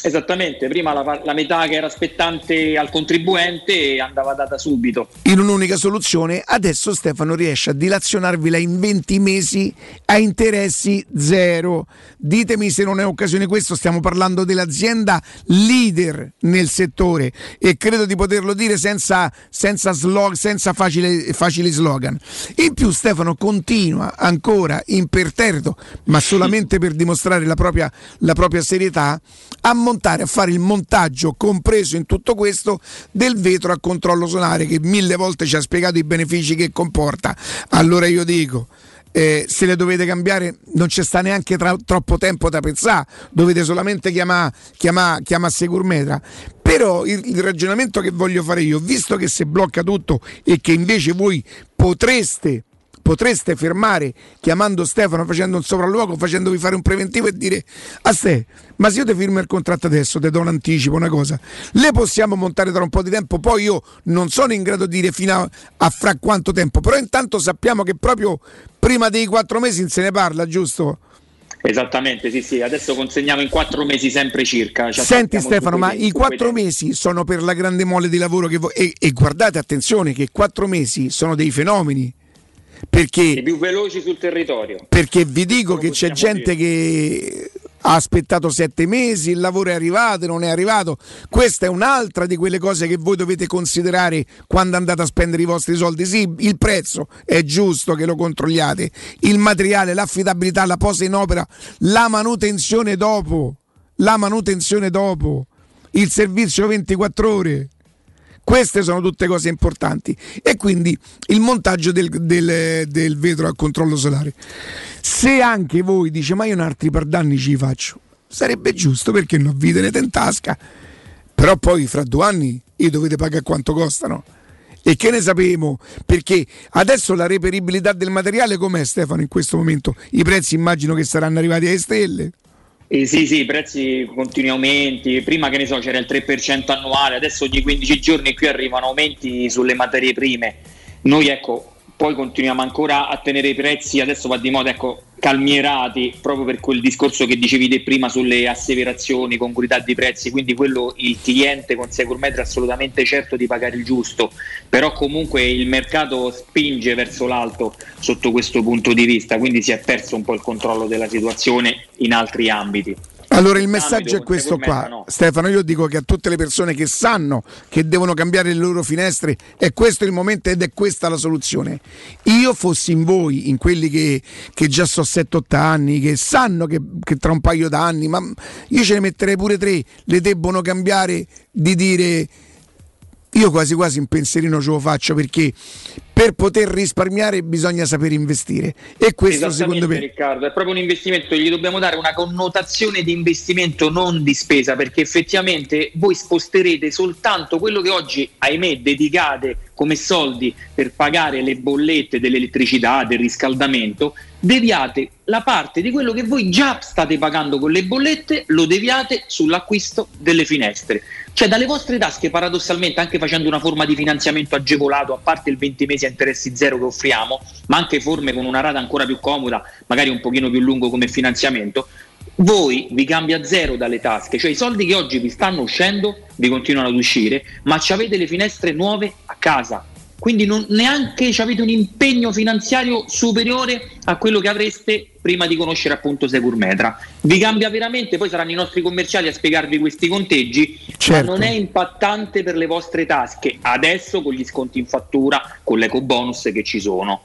[SPEAKER 55] Esattamente, prima la, la metà che era aspettante al contribuente andava data subito.
[SPEAKER 9] in un'unica soluzione, adesso Stefano riesce a dilazionarvela in 20 mesi a interessi zero. Ditemi se non è occasione questo, stiamo parlando dell'azienda leader nel settore e credo di poterlo dire senza, senza, slog- senza facile- facili slogan. In più Stefano continua ancora imperterrito, ma solamente per dimostrare la propria, la propria serietà, a montare, a fare il montaggio compreso in tutto questo del vetro a controllo solare che mille volte ci ha spiegato i benefici che comporta. Allora io dico, eh, se le dovete cambiare non ci sta neanche tra- troppo tempo da pensare, dovete solamente chiamare chiama, chiama Securmetra. Però il, il ragionamento che voglio fare io, visto che si blocca tutto e che invece voi potreste potreste fermare chiamando Stefano facendo un sopralluogo, facendovi fare un preventivo e dire a te, ma se io ti firmo il contratto adesso, ti do un anticipo, una cosa, le possiamo montare tra un po' di tempo, poi io non sono in grado di dire fino a, a fra quanto tempo, però intanto sappiamo che proprio prima dei quattro mesi se ne parla, giusto?
[SPEAKER 55] Esattamente, sì, sì, adesso consegniamo in quattro mesi sempre circa. Ci
[SPEAKER 9] Senti Stefano, ma i quattro mesi sono per la grande mole di lavoro che voi... E, e guardate, attenzione, che quattro mesi sono dei fenomeni. Perché
[SPEAKER 55] I più veloci sul territorio.
[SPEAKER 9] perché vi dico che c'è gente che ha aspettato sette mesi, il lavoro è arrivato, non è arrivato. Questa è un'altra di quelle cose che voi dovete considerare quando andate a spendere i vostri soldi. Sì, il prezzo è giusto che lo controlliate, il materiale, l'affidabilità, la posa in opera, la manutenzione dopo, la manutenzione dopo, il servizio 24 ore. Queste sono tutte cose importanti. E quindi il montaggio del, del- del vetro a controllo solare. Se anche voi dice ma io altri per danni ci faccio, sarebbe giusto perché non vi tenete in tasca. Però poi fra due anni io dovete pagare quanto costano. E che ne sapemo? Perché adesso la reperibilità del materiale com'è Stefano in questo momento? I prezzi immagino che saranno arrivati alle stelle.
[SPEAKER 55] Eh, sì, sì, prezzi continui aumenti. Prima che ne so, c'era il 3% annuale, adesso ogni 15 giorni qui arrivano aumenti sulle materie prime. Noi ecco, poi continuiamo ancora a tenere i prezzi, adesso va di moda, ecco, calmierati proprio per quel discorso che dicevi te prima sulle asseverazioni, congruità di prezzi, quindi quello il cliente con Securmetra è assolutamente certo di pagare il giusto, però comunque il mercato spinge verso l'alto sotto questo punto di vista, quindi si è perso un po' il controllo della situazione in altri ambiti.
[SPEAKER 9] Allora il messaggio è questo qua,
[SPEAKER 55] no.
[SPEAKER 9] Stefano. Io dico che a tutte le persone che sanno che devono cambiare le loro finestre, è questo il momento ed è questa la soluzione. Io fossi in voi, in quelli che, che già so 7-8 anni, che sanno che, che tra un paio d'anni, ma io ce ne metterei pure tre, le debbono cambiare di dire. Io quasi quasi un pensierino ce lo faccio perché per poter risparmiare bisogna saper investire e questo secondo me
[SPEAKER 55] Riccardo, è proprio un investimento, gli dobbiamo dare una connotazione di investimento, non di spesa, perché effettivamente voi sposterete soltanto quello che oggi, ahimè, dedicate come soldi per pagare le bollette dell'elettricità, del riscaldamento, deviate la parte di quello che voi già state pagando con le bollette, lo deviate sull'acquisto delle finestre. Cioè dalle vostre tasche paradossalmente anche facendo una forma di finanziamento agevolato, a parte il 20 mesi a interessi zero che offriamo, ma anche forme con una rata ancora più comoda, magari un pochino più lungo come finanziamento, voi vi cambia zero dalle tasche, cioè i soldi che oggi vi stanno uscendo vi continuano ad uscire, ma ci avete le finestre nuove a casa. Quindi non, neanche avete un impegno finanziario superiore a quello che avreste prima di conoscere appunto Securmetra. Vi cambia veramente, poi saranno i nostri commerciali a spiegarvi questi conteggi,
[SPEAKER 9] Certo.
[SPEAKER 55] ma non è impattante per le vostre tasche adesso con gli sconti in fattura, con l'eco bonus che ci sono.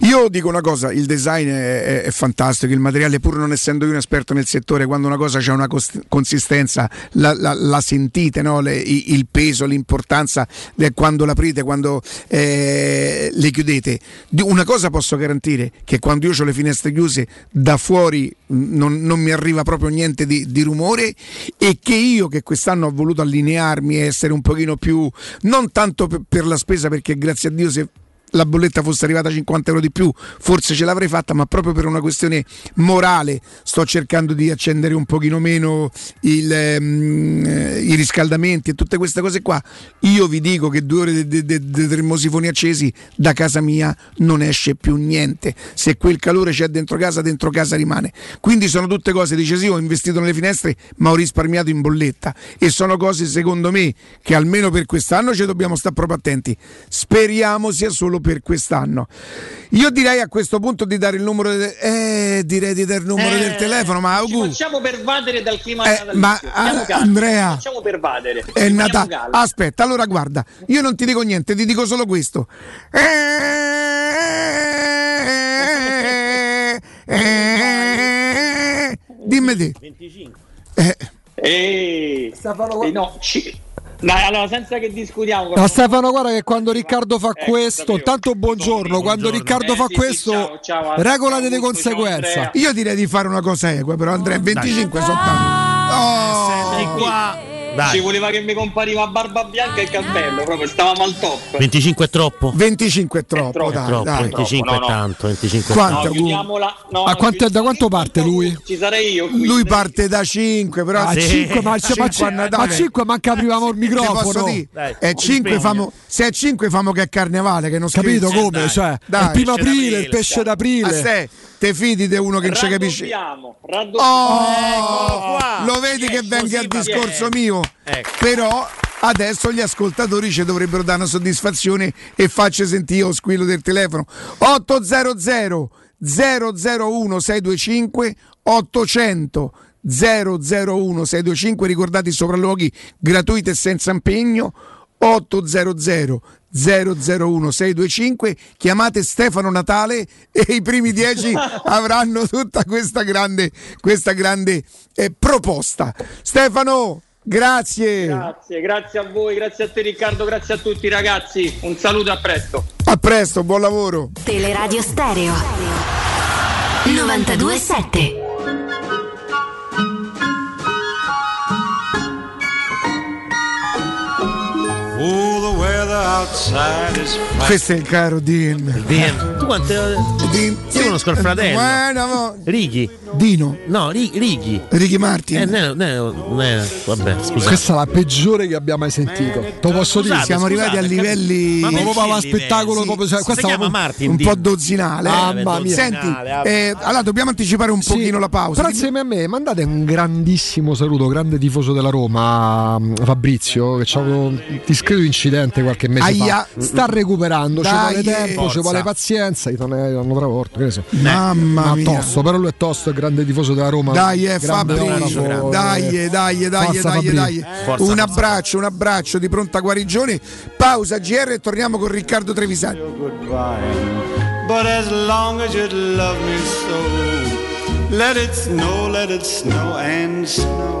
[SPEAKER 9] Io dico una cosa, il design è, è- fantastico, il materiale pur non essendo io un esperto nel settore, quando una cosa ha una cos- consistenza la, la- la sentite, no? Le- il peso, l'importanza quando l'aprite, quando eh, le chiudete. Una cosa posso garantire, che quando io ho le finestre chiuse da fuori non, non mi arriva proprio niente di, di rumore e che io che quest'anno ho voluto allinearmi e essere un pochino più, non tanto per, per la spesa perché grazie a Dio se la bolletta fosse arrivata a 50 euro di più, forse ce l'avrei fatta, ma proprio per una questione morale sto cercando di accendere un pochino meno il, eh, i riscaldamenti e tutte queste cose qua. Io vi dico che due ore di termosifoni accesi da casa mia non esce più niente. Se quel calore c'è dentro casa, dentro casa rimane. Quindi sono tutte cose, dice sì, ho investito nelle finestre, ma ho risparmiato in bolletta. E sono cose, secondo me, che almeno per quest'anno ci dobbiamo stare proprio attenti. Speriamo sia solo per quest'anno. Io direi a questo punto di dare il numero, de- eh, direi di dare il numero
[SPEAKER 55] Eh,
[SPEAKER 9] del telefono, ma
[SPEAKER 55] Ci
[SPEAKER 9] Augu,
[SPEAKER 55] facciamo pervadere dal clima
[SPEAKER 9] Eh,
[SPEAKER 55] natalizio.
[SPEAKER 9] ma, ah,
[SPEAKER 55] calmi,
[SPEAKER 9] Andrea,
[SPEAKER 55] ci facciamo pervadere.
[SPEAKER 9] è
[SPEAKER 55] calmi.
[SPEAKER 9] Aspetta, allora guarda, io non ti dico niente, ti dico solo questo. Dimmi te.
[SPEAKER 7] 25.
[SPEAKER 9] Eh,
[SPEAKER 55] Eh, eh, no, ci- Dai, allora, senza che discutiamo.
[SPEAKER 10] No, Stefano, guarda che quando Riccardo fa
[SPEAKER 55] Ecco,
[SPEAKER 10] questo,
[SPEAKER 55] sapevo.
[SPEAKER 10] intanto buongiorno, quando Riccardo
[SPEAKER 55] Eh,
[SPEAKER 10] fa
[SPEAKER 55] sì, sì,
[SPEAKER 10] questo,
[SPEAKER 55] ciao, ciao,
[SPEAKER 10] regola delle conseguenze.
[SPEAKER 55] Andrea.
[SPEAKER 9] io direi di fare una cosa equa, però Andrea, 25 sono tanti. Oh,
[SPEAKER 7] Sei qua.
[SPEAKER 55] Ci
[SPEAKER 7] Dai.
[SPEAKER 55] voleva che mi compariva barba bianca e cappello, proprio stavamo al top.
[SPEAKER 7] 25 è troppo?
[SPEAKER 9] 25 è troppo,
[SPEAKER 55] troppo,
[SPEAKER 9] dai,
[SPEAKER 7] troppo,
[SPEAKER 9] dai.
[SPEAKER 7] 25
[SPEAKER 55] no, no.
[SPEAKER 7] è tanto, 25 è
[SPEAKER 9] Quanto?
[SPEAKER 7] tanto.
[SPEAKER 55] No,
[SPEAKER 10] A quanto- da quanto parte lui?
[SPEAKER 55] Ci sarei io. qui.
[SPEAKER 9] Lui parte da 5, però
[SPEAKER 10] A
[SPEAKER 7] Sì.
[SPEAKER 10] 5, ma, ma,
[SPEAKER 9] Cinque a
[SPEAKER 10] ma
[SPEAKER 9] Natale.
[SPEAKER 10] 5 manca aprivamo il
[SPEAKER 9] Te posso
[SPEAKER 10] microfono.
[SPEAKER 9] dire,
[SPEAKER 7] Dai,
[SPEAKER 9] è 5
[SPEAKER 7] impegno.
[SPEAKER 9] famo, se è 5 famo che è carnevale, che non
[SPEAKER 10] Capito
[SPEAKER 9] scherzi.
[SPEAKER 10] come?
[SPEAKER 7] dai.
[SPEAKER 10] Cioè,
[SPEAKER 9] Dai.
[SPEAKER 10] è il primo
[SPEAKER 7] Pesce
[SPEAKER 10] aprile, il pesce
[SPEAKER 7] dai.
[SPEAKER 10] D'aprile.
[SPEAKER 9] te fidi di uno che non ci capisce.
[SPEAKER 55] Raddoppiamo.
[SPEAKER 9] Oh,
[SPEAKER 7] qua.
[SPEAKER 9] lo vedi che venga al discorso mio?
[SPEAKER 7] Ecco.
[SPEAKER 9] Però adesso gli ascoltatori ci dovrebbero dare una soddisfazione e facci sentire lo squillo del telefono. 800 001 625 800 001 625, ricordate i sopralluoghi gratuiti e senza impegno? 800 001 625 chiamate Stefano Natale e i primi 10 *laughs* avranno tutta questa grande, questa grande eh, proposta. Stefano grazie
[SPEAKER 55] Grazie, grazie a voi, grazie a te Riccardo, grazie a tutti ragazzi. Un saluto e a presto.
[SPEAKER 9] a presto buon lavoro
[SPEAKER 37] Teleradio Stereo 927
[SPEAKER 9] questo è il caro Dean
[SPEAKER 7] Dean. Tu quante. Io conosco il fratello.
[SPEAKER 9] Buona, mo-
[SPEAKER 7] Righi.
[SPEAKER 9] Dino.
[SPEAKER 7] No, Ri- Righi.
[SPEAKER 9] Ricky Martin.
[SPEAKER 7] Eh, no, no, no, vabbè, scusa.
[SPEAKER 10] Questa è la peggiore che abbia mai sentito. Te lo posso dire.
[SPEAKER 7] Scusate,
[SPEAKER 9] siamo arrivati a
[SPEAKER 7] scusate,
[SPEAKER 9] livelli
[SPEAKER 7] ma
[SPEAKER 10] proprio a spettacolo
[SPEAKER 9] Sì,
[SPEAKER 10] proprio, cioè,
[SPEAKER 7] si
[SPEAKER 10] questa
[SPEAKER 7] chiama
[SPEAKER 10] proprio-
[SPEAKER 7] Martin
[SPEAKER 9] un
[SPEAKER 7] Dean.
[SPEAKER 9] po' dozzinale.
[SPEAKER 10] Mamma mia.
[SPEAKER 9] Senti, eh, allora dobbiamo anticipare un
[SPEAKER 10] Sì,
[SPEAKER 9] pochino la pausa.
[SPEAKER 10] Però insieme a me mandate un grandissimo saluto, grande tifoso della Roma, Fabrizio, che avuto un discreto incidente qualche mese
[SPEAKER 9] Aia.
[SPEAKER 10] fa. Sta recuperando, ci
[SPEAKER 9] Dai,
[SPEAKER 10] vuole tempo,
[SPEAKER 7] forza.
[SPEAKER 10] ci vuole pazienza, gli torna- hanno travolto, che ne so.
[SPEAKER 9] Mamma
[SPEAKER 10] Ma
[SPEAKER 9] mia.
[SPEAKER 10] tosto, però lui è tosto, è grande tifoso della Roma.
[SPEAKER 9] Dai, eh, Fabrizio, dai,
[SPEAKER 10] eh.
[SPEAKER 9] dai, dai, dai,
[SPEAKER 10] Fabrizio.
[SPEAKER 9] dai.
[SPEAKER 7] Forza,
[SPEAKER 9] un abbraccio, un abbraccio di pronta guarigione. Pausa GR e torniamo con Riccardo Trevisani.
[SPEAKER 54] But as long as you love me so, let it snow, let it snow and snow.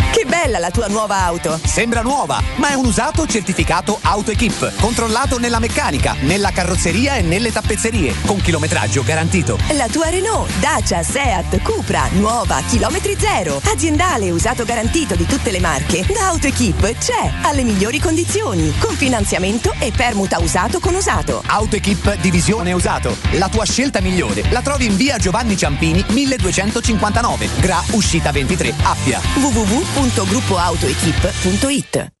[SPEAKER 15] Che bella la tua nuova auto!
[SPEAKER 56] Sembra nuova, ma è un usato certificato AutoEquip, controllato nella meccanica, nella carrozzeria e nelle tappezzerie, con chilometraggio garantito.
[SPEAKER 15] La tua Renault, Dacia, Seat, Cupra, nuova, chilometri zero, aziendale usato garantito di tutte le marche, da AutoEquip c'è, alle migliori condizioni, con finanziamento e permuta usato con usato.
[SPEAKER 56] AutoEquip Divisione Usato, la tua scelta migliore. La trovi in via Giovanni Ciampini, 1259, Gra Uscita 23, Appia.
[SPEAKER 15] www.gruppoautoequip.it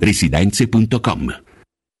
[SPEAKER 29] residenze.com.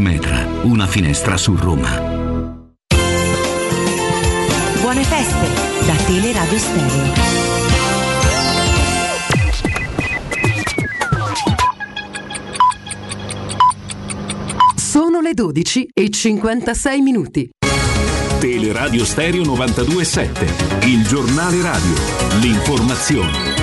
[SPEAKER 57] Metra, una finestra su Roma.
[SPEAKER 53] Buone feste da Teleradio Stereo.
[SPEAKER 58] Sono le 12 e 56 minuti.
[SPEAKER 29] Teleradio Stereo 92.7, il giornale radio, l'informazione.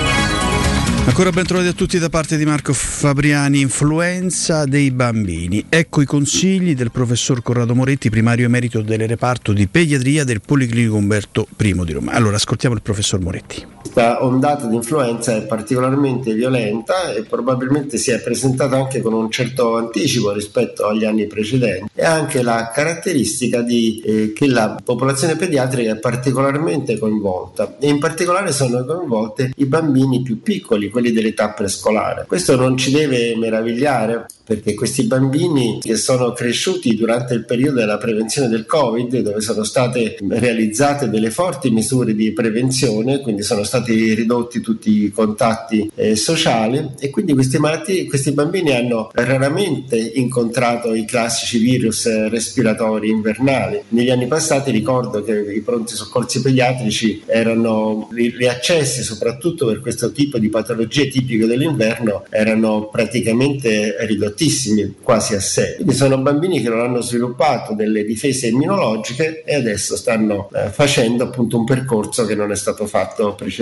[SPEAKER 59] Ancora ben trovati a tutti da parte di Marco Fabriani, influenza dei bambini. Ecco i consigli del professor Corrado Moretti, primario emerito del reparto di pediatria del Policlinico Umberto I di Roma. Allora ascoltiamo il professor Moretti.
[SPEAKER 60] Questa ondata di influenza è particolarmente violenta e probabilmente si è presentata anche con un certo anticipo rispetto agli anni precedenti e anche la caratteristica di, eh, che la popolazione pediatrica è particolarmente coinvolta e in particolare sono coinvolte i bambini più piccoli, quelli dell'età prescolare. Questo non ci deve meravigliare perché questi bambini che sono cresciuti durante il periodo della prevenzione del Covid, dove sono state realizzate delle forti misure di prevenzione, quindi sono stati ridotti tutti i contatti eh, sociali e quindi questi, malattie, questi bambini hanno raramente incontrato i classici virus respiratori invernali. Negli anni passati ricordo che i pronti soccorsi pediatrici erano riaccessi soprattutto per questo tipo di patologie tipiche dell'inverno, erano praticamente ridottissimi quasi a sé. Quindi sono bambini che non hanno sviluppato delle difese immunologiche e adesso stanno eh, facendo appunto un percorso che non è stato fatto precedentemente.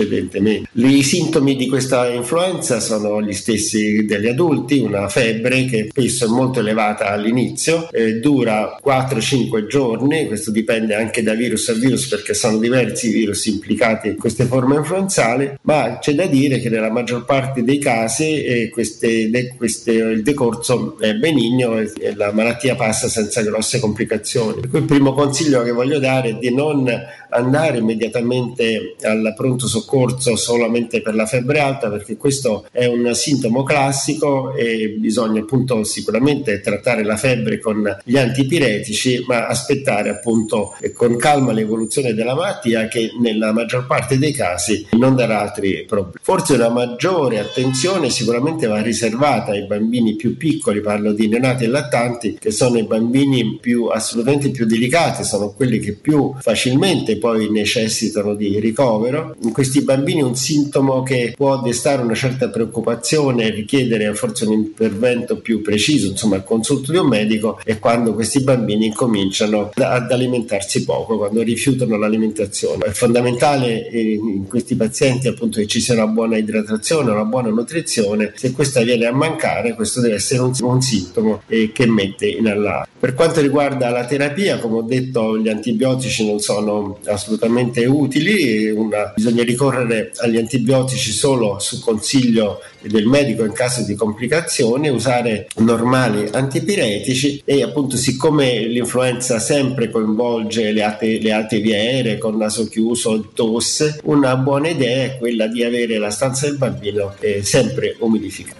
[SPEAKER 60] I sintomi di questa influenza sono gli stessi degli adulti, una febbre che spesso è molto elevata all'inizio, eh, dura 4-5 giorni, questo dipende anche da virus a virus perché sono diversi i virus implicati in queste forme influenzali, ma c'è da dire che nella maggior parte dei casi eh, queste, queste, il decorso è benigno e, e la malattia passa senza grosse complicazioni. Per cui il primo consiglio che voglio dare è di non andare immediatamente al pronto soccorso solamente per la febbre alta perché questo è un sintomo classico e bisogna appunto sicuramente trattare la febbre con gli antipiretici ma aspettare appunto con calma l'evoluzione della malattia che nella maggior parte dei casi non darà altri problemi. Forse una maggiore attenzione sicuramente va riservata ai bambini più piccoli, parlo di neonati e lattanti che sono i bambini più assolutamente più delicati, sono quelli che più facilmente poi necessitano di ricovero. In questi bambini un sintomo che può destare una certa preoccupazione richiedere forse un intervento più preciso, insomma il consulto di un medico, è quando questi bambini cominciano ad alimentarsi poco, quando rifiutano l'alimentazione. È fondamentale in questi pazienti appunto che ci sia una buona idratazione, una buona nutrizione, se questa viene a mancare questo deve essere un, un sintomo eh, che mette in allarme. Per quanto riguarda la terapia, come ho detto, gli antibiotici non sono assolutamente utili, una, bisogna ricorrere agli antibiotici solo su consiglio del medico in caso di complicazioni, usare normali antipiretici e appunto siccome l'influenza sempre coinvolge le alte, le aeree con naso chiuso, tosse, una buona idea è quella di avere la stanza del bambino eh, sempre umidificata.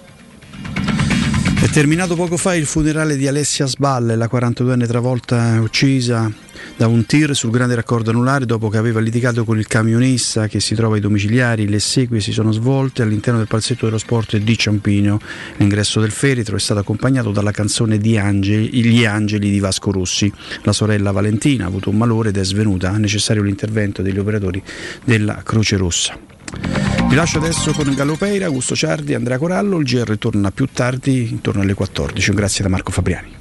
[SPEAKER 59] È terminato poco fa il funerale di Alessia Sballe, la 42enne travolta uccisa da un tir sul grande raccordo anulare dopo che aveva litigato con il camionista che si trova ai domiciliari. Le esequie si sono svolte all'interno del palazzetto dello sport di Ciampino. L'ingresso del feretro è stato accompagnato dalla canzone di Angeli, Gli Angeli di Vasco Rossi. La sorella Valentina ha avuto un malore ed è svenuta. È necessario l'intervento degli operatori della Croce Rossa. Vi lascio adesso con Gallopeira, Augusto Ciardi, Andrea Corallo. Il GR torna più tardi, intorno alle 14. Un grazie da Marco Fabriani.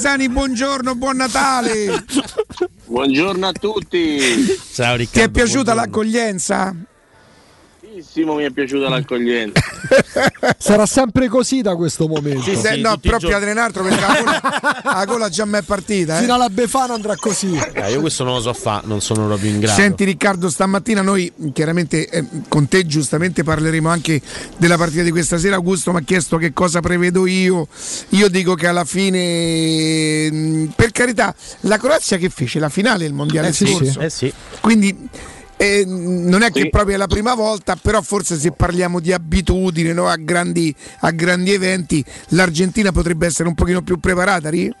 [SPEAKER 9] Riccardo Trevisani, buongiorno, buon Natale.
[SPEAKER 61] Buongiorno a tutti.
[SPEAKER 7] Ciao
[SPEAKER 9] Ti è piaciuta l'accoglienza?
[SPEAKER 61] Tantissimo mi è piaciuta l'accoglienza.
[SPEAKER 10] Sarà sempre così da questo momento.
[SPEAKER 9] Sì, se- no, però Piadre Nastro perché la *laughs* gola, la gola già mi è partita. eh.
[SPEAKER 10] Fino alla Befana andrà così.
[SPEAKER 7] Eh, io questo non lo so fa, non sono proprio in grado.
[SPEAKER 9] Senti Riccardo, stamattina noi chiaramente eh, con te giustamente parleremo anche della partita di questa sera. Augusto mi ha chiesto che cosa prevedo io. Io dico che alla fine, mh, per carità, la Croazia che fece la finale del mondiale
[SPEAKER 7] Eh sì,
[SPEAKER 9] scorso.
[SPEAKER 7] eh sì.
[SPEAKER 9] Quindi eh, non è che proprio è la prima volta, però forse se parliamo di abitudini no, a, grandi, a grandi eventi, l'Argentina potrebbe essere un pochino più preparata, Ri?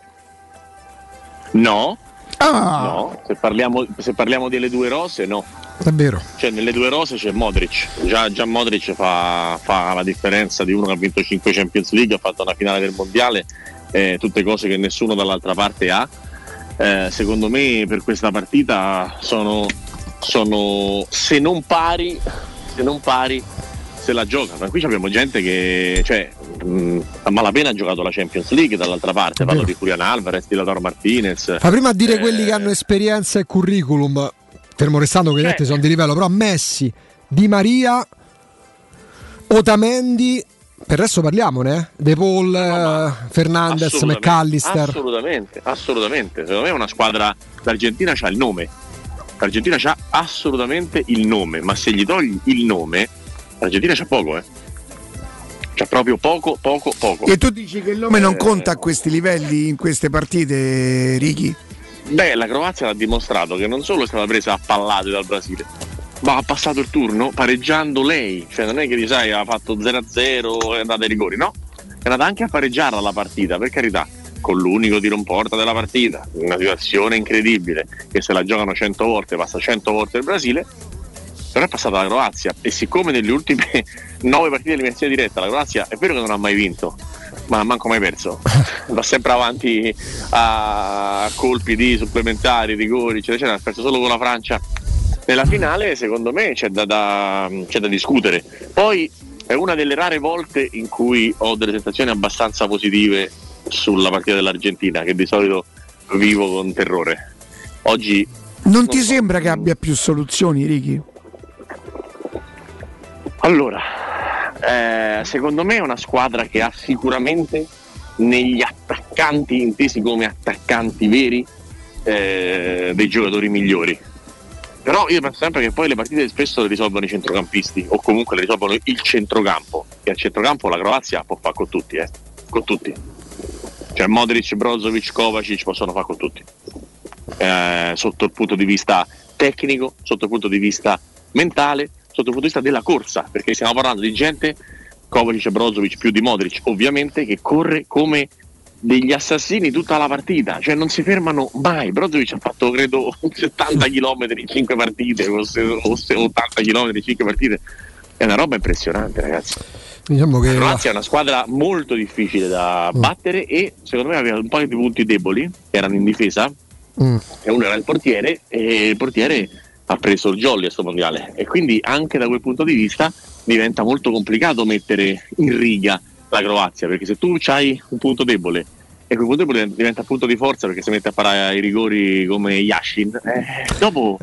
[SPEAKER 61] No.
[SPEAKER 9] Ah.
[SPEAKER 61] No, se parliamo, se parliamo delle due rose, no.
[SPEAKER 10] È vero.
[SPEAKER 61] Cioè, nelle due rose c'è Modric. Già, già Modric fa, fa la differenza di uno che ha vinto 5 Champions League, ha fatto una finale del mondiale, eh, tutte cose che nessuno dall'altra parte ha. Eh, secondo me per questa partita sono, sono se non pari, se non pari, se la giocano. E qui abbiamo gente che cioè, mh, a malapena ha giocato la Champions League dall'altra parte, parlo di Julian Alvarez, di Lautaro Martinez.
[SPEAKER 10] Fa prima a dire
[SPEAKER 61] Eh,
[SPEAKER 10] quelli che hanno esperienza e curriculum, fermo restando che gli altri sono di livello, però Messi, Di Maria, Otamendi, per il resto parliamone, eh? De Paul, eh, Fernandez,
[SPEAKER 61] Assolutamente,
[SPEAKER 10] McAllister.
[SPEAKER 61] Assolutamente, assolutamente. Secondo me è una squadra. L'Argentina ha il nome. L'Argentina ha assolutamente il nome, ma se gli togli il nome, l'Argentina c'ha poco, eh. C'ha proprio poco, poco, poco.
[SPEAKER 9] E tu dici che il nome non
[SPEAKER 61] Eh,
[SPEAKER 9] conta a questi livelli in queste partite, Ricky?
[SPEAKER 61] Beh, la Croazia l'ha dimostrato che non solo è stata presa a pallate dal Brasile, ma ha passato il turno pareggiando lei. Cioè, non è che sai, ha fatto 0-0 e è andata ai rigori, no? È andata anche a pareggiarla la partita, per carità, con l'unico tiro in porta della partita. Una situazione incredibile, che se la giocano 100 volte, passa 100 volte il Brasile. Però è passata la Croazia e siccome nelle ultime *laughs* 9 partite di eliminazione diretta la Croazia è vero che non ha mai vinto, ma manco mai perso. *laughs* Va sempre avanti a colpi di supplementari, rigori, eccetera, eccetera. Ha perso solo con la Francia. Nella finale, secondo me, c'è da, da- c'è da discutere. Poi è una delle rare volte in cui ho delle sensazioni abbastanza positive sulla partita dell'Argentina, che di solito vivo con terrore. Oggi
[SPEAKER 9] Non ti sembra che abbia più soluzioni, Ricky?
[SPEAKER 61] Allora, eh, secondo me è una squadra che ha sicuramente negli attaccanti, intesi come attaccanti veri, eh, dei giocatori migliori. Però io penso sempre che poi le partite spesso le risolvono i centrocampisti o comunque le risolvono il centrocampo. E al centrocampo la Croazia può fare con tutti, eh. Con tutti. Cioè Modric, Brozovic, Kovacic possono fare con tutti. Eh, sotto il punto di vista tecnico, sotto il punto di vista mentale, sotto il punto di vista della corsa, perché stiamo parlando di gente, Kovacic e Brozovic più di Modric, ovviamente, che corre come degli assassini tutta la partita, cioè non si fermano mai. Brozovic ha fatto credo *laughs* 70 km in 5 partite, o se- o se- 80 km in 5 partite. È una roba impressionante, ragazzi.
[SPEAKER 10] Diciamo che
[SPEAKER 61] La Croazia è una squadra molto difficile da
[SPEAKER 10] Mm.
[SPEAKER 61] battere e secondo me aveva un po' di punti deboli che erano in difesa
[SPEAKER 10] Mm.
[SPEAKER 61] e uno era il portiere e il portiere ha preso il jolly a questo mondiale e quindi anche da quel punto di vista diventa molto complicato mettere in riga la Croazia perché se tu hai un punto debole e quel punto debole diventa punto di forza perché si mette a parare i rigori come Yashin eh, dopo,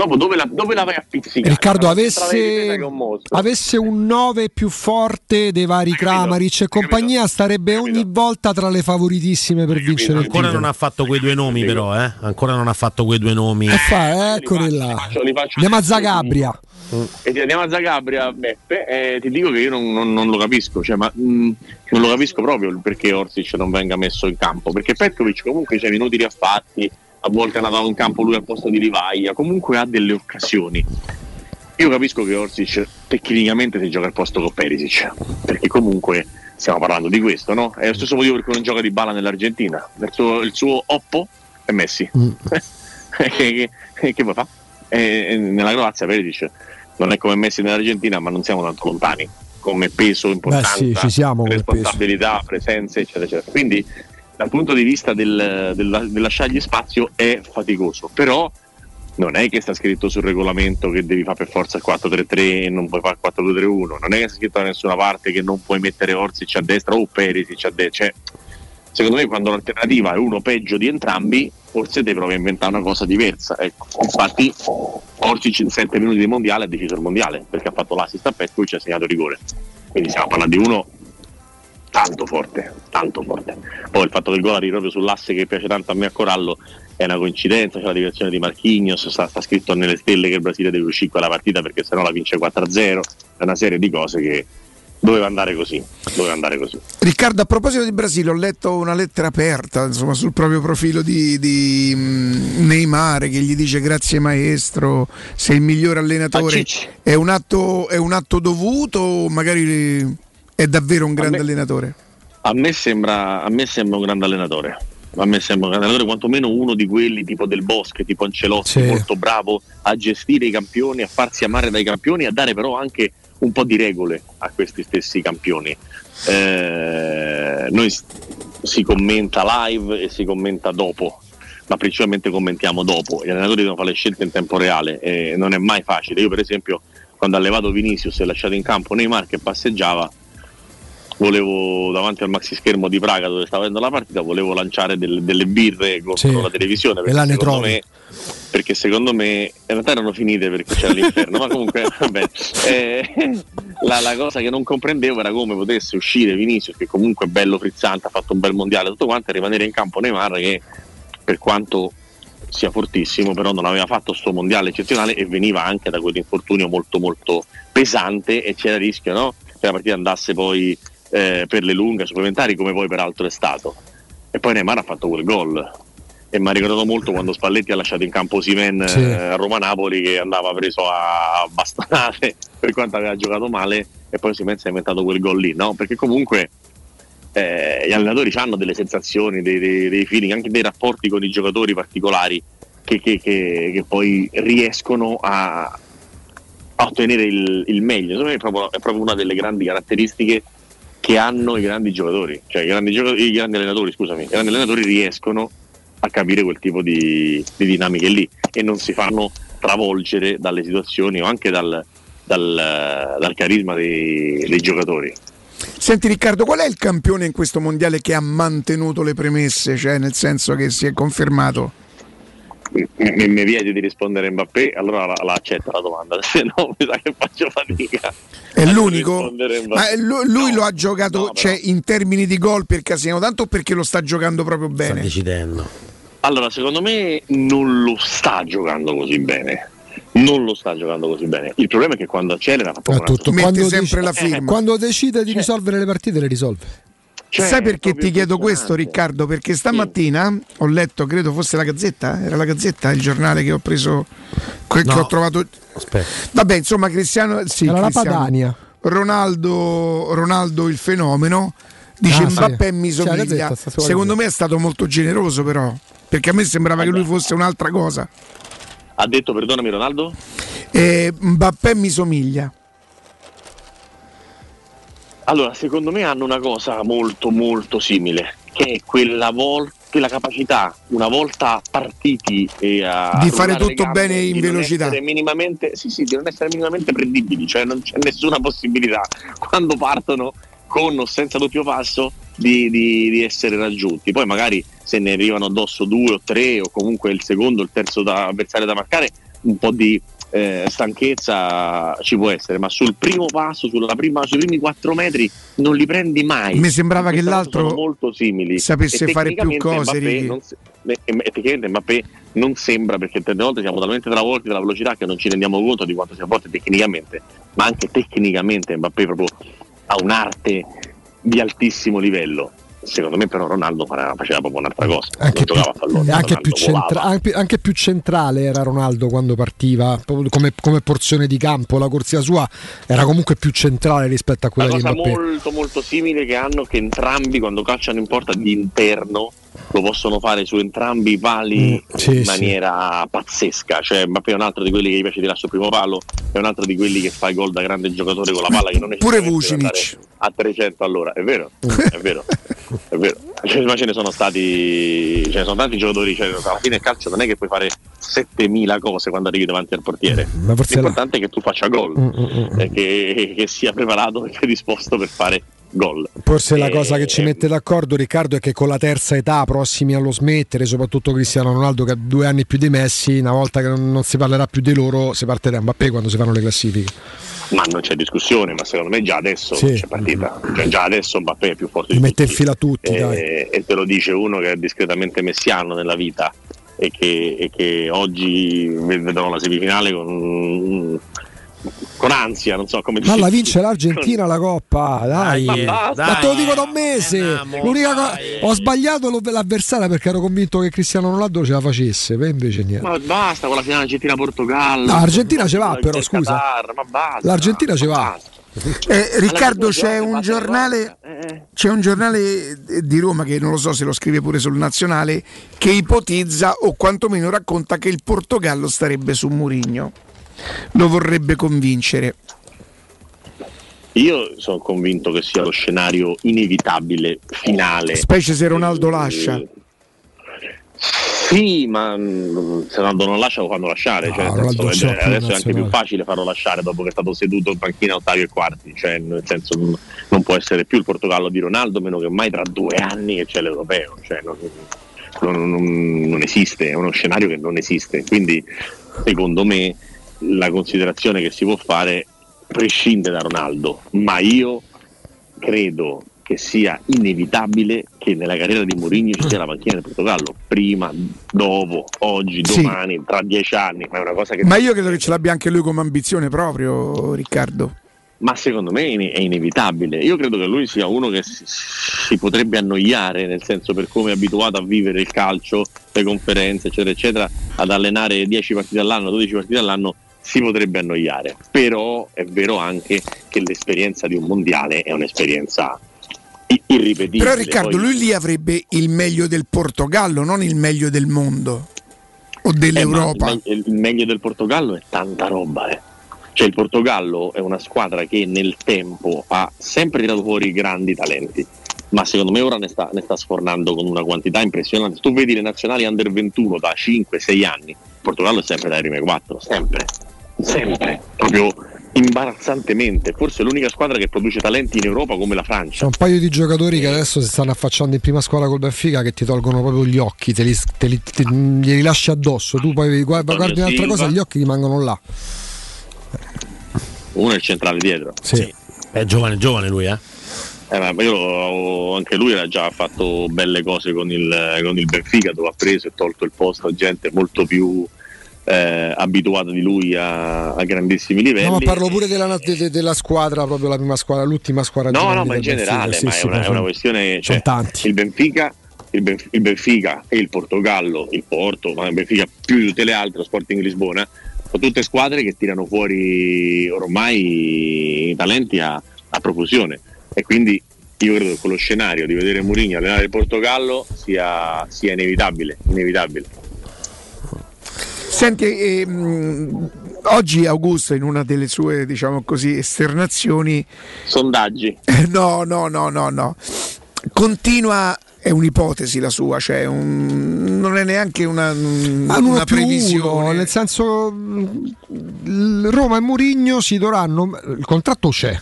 [SPEAKER 61] dopo dove, la, dove la vai a pizzicare?
[SPEAKER 10] Riccardo avesse,
[SPEAKER 61] un
[SPEAKER 10] avesse un 9 più forte dei vari Kramaric e compagnia starebbe ogni volta tra le favoritissime per vincere il
[SPEAKER 7] Ancora non ha fatto quei due nomi, però, eh? Ancora non ha fatto quei due nomi.
[SPEAKER 10] E fa, eccoli là.
[SPEAKER 61] faccio- li faccio
[SPEAKER 10] Andiamo a. Zagabria.
[SPEAKER 61] E ti andiamo a Zagabria, Beppe, e ti dico che io non, non- non lo capisco, cioè, ma, mh, non lo capisco proprio il perché Orsic non venga messo in campo, perché Petkovic comunque c'è minuti riaffatti, a volte è andato in campo lui al posto di Livaglia, comunque ha delle occasioni. Io capisco che Orsic tecnicamente si gioca al posto con Perisic, perché comunque stiamo parlando di questo, no? È lo stesso motivo per cui non gioca di balla nell'Argentina, il suo, il suo Oppo è Messi. *laughs* che, che, che vuoi fa? E- nella Croazia Perisic non è come Messi nell'Argentina, ma non siamo tanto lontani come peso, importanza,
[SPEAKER 10] sì,
[SPEAKER 61] responsabilità, presenze, eccetera, eccetera. Quindi dal punto di vista del, del- del lasciargli spazio è faticoso, però non è che sta scritto sul regolamento che devi fare per forza il 4-3-3 e non puoi fare il 4-2-3-1, non è che sta scritto da nessuna parte che non puoi mettere Orsic a destra o Perisic a destra, cioè, secondo me quando l'alternativa è uno peggio di entrambi, forse te provi a inventare una cosa diversa. Ecco. Infatti Orsic in 7 minuti di mondiale ha deciso il mondiale, perché ha fatto l'assist a Petkovic e ha segnato rigore. Quindi stiamo parlando di uno tanto forte, tanto forte. Poi il fatto del gol arrivi proprio sull'asse che piace tanto a me a Corallo è una coincidenza, c'è la direzione di Marquinhos, sta, sta scritto nelle stelle che il Brasile deve uscire quella partita perché sennò la vince 4-0, è una serie di cose che doveva andare così, doveva andare così.
[SPEAKER 9] Riccardo, a proposito di Brasile, ho letto una lettera aperta insomma, sul proprio profilo di, di, mm, Neymar che gli dice grazie maestro, sei il miglior allenatore. È un, atto, è un atto dovuto o magari è davvero un grande
[SPEAKER 61] me-
[SPEAKER 9] allenatore?
[SPEAKER 61] A me, sembra, a me sembra un grande allenatore. A me sembra un grande allenatore, quantomeno uno di quelli tipo del Bosque, tipo Ancelotti,
[SPEAKER 10] Sì.
[SPEAKER 61] molto bravo a gestire i campioni, a farsi amare dai campioni, a dare però anche un po' di regole a questi stessi campioni. Eh, noi si commenta live e si commenta dopo, ma principalmente commentiamo dopo. Gli allenatori devono fare le scelte in tempo reale e non è mai facile. Io, per esempio, quando ha levato Vinicius e lasciato in campo Neymar che passeggiava, volevo davanti al maxi schermo di Praga dove stava vedendo la partita, volevo lanciare del- delle birre contro
[SPEAKER 10] Sì.
[SPEAKER 61] la televisione perché secondo, me, perché secondo me in realtà erano finite perché c'era l'inferno, ma comunque *laughs* vabbè, eh, la, la cosa che non comprendevo era come potesse uscire Vinicius che comunque è bello frizzante, ha fatto un bel mondiale tutto quanto e rimanere in campo Neymar che per quanto sia fortissimo però non aveva fatto sto mondiale eccezionale e veniva anche da quell'infortunio molto molto pesante e c'era il rischio no? che la partita andasse poi eh, per le lunghe supplementari come poi peraltro è stato e poi Neymar ha fatto quel gol e mi ha ricordato molto quando Spalletti ha lasciato in campo Simen
[SPEAKER 10] Sì.
[SPEAKER 61] eh, a Roma-Napoli che andava preso a bastonate *laughs* per quanto aveva giocato male e poi Simen si è inventato quel gol lì no? perché comunque eh, gli allenatori hanno delle sensazioni, dei, dei, dei feeling, anche dei rapporti con i giocatori particolari che, che- che- che poi riescono a, a ottenere il, il meglio. Secondo me è proprio, è proprio una delle grandi caratteristiche che hanno i grandi giocatori, cioè i grandi, giocatori, i grandi allenatori, scusami, i grandi allenatori riescono a capire quel tipo di, di dinamiche lì e non si fanno travolgere dalle situazioni o anche dal, dal- dal carisma dei- dei giocatori.
[SPEAKER 9] Senti Riccardo, qual è il campione in questo mondiale che ha mantenuto le premesse, cioè nel senso che si è confermato?
[SPEAKER 61] Mi, mi- vieti di rispondere Mbappé, allora la, la accetta la domanda, *laughs* se no mi sa che faccio fatica.
[SPEAKER 9] È l'unico? Ma lui, lui lo ha giocato cioè, in termini di gol per Casino, tanto o perché lo sta giocando proprio bene?
[SPEAKER 7] decidendo.
[SPEAKER 61] Allora, secondo me non lo sta giocando così bene. Non lo sta giocando così bene. Il problema è che quando accelera fa proprio
[SPEAKER 10] tutto.
[SPEAKER 61] una
[SPEAKER 10] Quando,
[SPEAKER 9] sempre
[SPEAKER 10] dec-
[SPEAKER 9] la firma.
[SPEAKER 10] quando decide di risolvere le partite, le risolve.
[SPEAKER 61] Cioè,
[SPEAKER 9] Sai perché ti chiedo questo Riccardo? Perché stamattina ho letto, credo fosse la Gazzetta, era la Gazzetta il giornale che ho preso, che
[SPEAKER 10] No.
[SPEAKER 9] ho trovato...
[SPEAKER 7] Aspetta.
[SPEAKER 9] Vabbè, insomma Cristiano... Sì,
[SPEAKER 10] Era la
[SPEAKER 9] Cristiano.
[SPEAKER 10] Padania.
[SPEAKER 9] Ronaldo, Ronaldo il fenomeno, dice
[SPEAKER 10] Ah, sì.
[SPEAKER 9] Mbappé mi
[SPEAKER 10] Sì, la
[SPEAKER 9] somiglia.
[SPEAKER 10] Gazzetta
[SPEAKER 9] Secondo me è stato molto generoso però, perché a me sembrava che lui fosse un'altra cosa.
[SPEAKER 61] Ha detto, perdonami Ronaldo?
[SPEAKER 9] Eh, Mbappé mi somiglia.
[SPEAKER 61] Allora, secondo me hanno una cosa molto molto simile, che è quella, vol- quella capacità, una volta partiti e a
[SPEAKER 9] Di fare tutto
[SPEAKER 61] gambe,
[SPEAKER 9] bene in
[SPEAKER 61] di non
[SPEAKER 9] velocità.
[SPEAKER 61] essere minimamente, sì, sì, di non essere minimamente prendibili, cioè non c'è nessuna possibilità *laughs* quando partono con o senza doppio passo di, di- di essere raggiunti. Poi magari se ne arrivano addosso due o tre o comunque il secondo o il terzo da- avversario da marcare, un po' di eh, stanchezza ci può essere, ma sul primo passo, sulla prima- sui primi quattro metri non li prendi mai.
[SPEAKER 9] Mi sembrava che l'altro
[SPEAKER 61] molto simili.
[SPEAKER 9] sapesse
[SPEAKER 61] E
[SPEAKER 9] fare più cose,
[SPEAKER 61] Mbappé non se- tecnicamente Mbappé non sembra perché tante volte siamo talmente travolti dalla velocità che non ci rendiamo conto di quanto sia forte tecnicamente, ma anche tecnicamente Mbappé proprio ha un'arte di altissimo livello. Secondo me però Ronaldo faceva proprio un'altra cosa, non giocava a pallone,
[SPEAKER 10] anche più, centra- anche- anche più centrale era Ronaldo quando partiva, come, come porzione di campo. La corsia sua era comunque più centrale rispetto a
[SPEAKER 61] Una
[SPEAKER 10] quella di
[SPEAKER 61] cosa
[SPEAKER 10] Mbappé.
[SPEAKER 61] molto molto simile che hanno che entrambi quando calciano in porta di interno lo possono fare su entrambi i pali
[SPEAKER 10] Mm, sì,
[SPEAKER 61] in
[SPEAKER 10] sì.
[SPEAKER 61] maniera pazzesca. Cioè, Mbappé è un altro di quelli che gli piace tirare sul primo palo, è un altro di quelli che fa i gol da grande giocatore con la palla che non è
[SPEAKER 9] Pure Vucinic.
[SPEAKER 61] a 300 all'ora, è vero, *laughs* è vero, è vero. Cioè, ma ce ne sono stati, ce ne sono tanti giocatori, cioè, alla fine il calcio non è che puoi fare 7000 cose quando arrivi davanti al portiere.
[SPEAKER 10] La-
[SPEAKER 61] L'importante è che tu faccia gol,
[SPEAKER 10] Mm, mm, mm.
[SPEAKER 61] e che, che sia preparato e predisposto per fare gol.
[SPEAKER 10] Forse la
[SPEAKER 61] E-
[SPEAKER 10] cosa che ci mette d'accordo Riccardo è che con la terza età, prossimi allo smettere, soprattutto Cristiano Ronaldo che ha due anni più di Messi, una volta che non, si parlerà più di loro, si parte da Mbappé quando si fanno le classifiche.
[SPEAKER 61] Ma non c'è discussione, ma secondo me già adesso
[SPEAKER 10] Sì.
[SPEAKER 61] c'è partita. Cioè, già adesso Mbappé è più forte di
[SPEAKER 10] mette in
[SPEAKER 61] tutti.
[SPEAKER 10] fila tutti,
[SPEAKER 61] e, e te lo dice uno che è discretamente messiano nella vita e che, e che oggi vedono la semifinale con, con ansia, non so come
[SPEAKER 10] Ma
[SPEAKER 61] dire.
[SPEAKER 10] la vince *laughs* l'Argentina la Coppa, dai.
[SPEAKER 61] Dai,
[SPEAKER 10] ma
[SPEAKER 61] dai.
[SPEAKER 10] te lo dico da un mese. L'unica co- ho sbagliato l'avversaria perché ero convinto che Cristiano Ronaldo ce la facesse, e invece niente.
[SPEAKER 61] Ma basta con la finale Argentina-Portogallo.
[SPEAKER 10] No, Argentina ce va, però, scusa.
[SPEAKER 61] Qatar, ma basta.
[SPEAKER 10] L'Argentina ci va.
[SPEAKER 9] Eh, Riccardo, c'è un, giornale,
[SPEAKER 61] eh.
[SPEAKER 9] c'è un giornale eh, di Roma che non lo so se lo scrive pure sul nazionale che ipotizza o quantomeno racconta che il Portogallo starebbe su Murigno. Lo vorrebbe convincere.
[SPEAKER 61] Io sono convinto che sia lo scenario inevitabile, finale.
[SPEAKER 9] Specie se Ronaldo lascia.
[SPEAKER 61] Sì, ma mm, se Ronaldo non lascia lo fanno lasciare. Cioè, nel
[SPEAKER 10] Ronaldo
[SPEAKER 61] senso, eh, adesso è anche più facile farlo lasciare dopo che è stato seduto in panchina ottavi e quarti. Cioè, nel senso, non, non può essere più il Portogallo di Ronaldo, meno che mai tra due anni che c'è l'europeo. Cioè, non, non- non- non esiste, è uno scenario che non esiste. Quindi, secondo me, la considerazione che si può fare prescinde da Ronaldo, ma io credo che sia inevitabile che nella carriera di Mourinho ci sia la panchina del Portogallo, prima, dopo, oggi,
[SPEAKER 9] Sì.
[SPEAKER 61] domani, tra dieci anni, ma è una cosa che...
[SPEAKER 9] Ma io credo che ce l'abbia anche lui come ambizione proprio, Riccardo.
[SPEAKER 61] Ma secondo me è inevitabile. Io credo che lui sia uno che si, si potrebbe annoiare, nel senso per come è abituato a vivere il calcio, le conferenze, eccetera, eccetera, ad allenare 10 partite all'anno, 12 partite all'anno, si potrebbe annoiare. Però è vero anche che l'esperienza di un mondiale è un'esperienza irripetibile.
[SPEAKER 9] Però Riccardo,
[SPEAKER 61] Poi-
[SPEAKER 9] lui lì avrebbe il meglio del Portogallo, non il meglio del mondo o
[SPEAKER 61] Eh,
[SPEAKER 9] dell'Europa.
[SPEAKER 61] ma il, meglio- del Portogallo è tanta roba, eh. Cioè il Portogallo è una squadra che nel tempo ha sempre tirato fuori grandi talenti, ma secondo me ora ne sta, ne sta sfornando con una quantità impressionante. Tu vedi le nazionali under 21 da 5-6 anni, Portogallo è sempre dalle prime 4, sempre, sempre, proprio imbarazzantemente. Forse è l'unica squadra che produce talenti in Europa come la Francia.
[SPEAKER 10] C'è un paio di giocatori che adesso si stanno affacciando in prima squadra col Benfica che ti tolgono proprio gli occhi, te li, te li- te- glieli lasci addosso. Tu poi guardi,
[SPEAKER 61] Antonio
[SPEAKER 10] guardi un'altra cosa, gli occhi rimangono là.
[SPEAKER 61] Uno è il centrale dietro.
[SPEAKER 10] Sì.
[SPEAKER 7] È giovane, giovane lui, eh?
[SPEAKER 61] Eh, ma io anche lui ha già fatto belle cose con il, con il Benfica dove ha preso e tolto il posto a gente molto più eh, abituata di lui a, a grandissimi livelli.
[SPEAKER 10] No, ma parlo pure della, de- de- della squadra, proprio la prima squadra, l'ultima squadra.
[SPEAKER 61] No, no, ma in
[SPEAKER 10] Benfica.
[SPEAKER 61] generale,
[SPEAKER 10] Sì,
[SPEAKER 61] ma
[SPEAKER 10] sì,
[SPEAKER 61] è, una, è una questione. Cioè,
[SPEAKER 10] tanti.
[SPEAKER 61] Il Benfica, il, Benf- il Benfica e il Portogallo, il Porto, ma il Benfica più di tutte le altre, Sporting Lisbona, sono tutte squadre che tirano fuori ormai i talenti a, a profusione. E quindi io credo che quello scenario di vedere Mourinho allenare il Portogallo sia, sia inevitabile, inevitabile.
[SPEAKER 9] Senti, ehm, oggi Augusto in una delle sue, diciamo così, esternazioni...
[SPEAKER 61] Sondaggi. *laughs*
[SPEAKER 9] No, no, no, no, no. Continua è un'ipotesi la sua, cioè un, non è neanche una,
[SPEAKER 10] Ma
[SPEAKER 9] una previsione.
[SPEAKER 10] uno, nel senso Roma e Mourinho si dovranno il contratto c'è.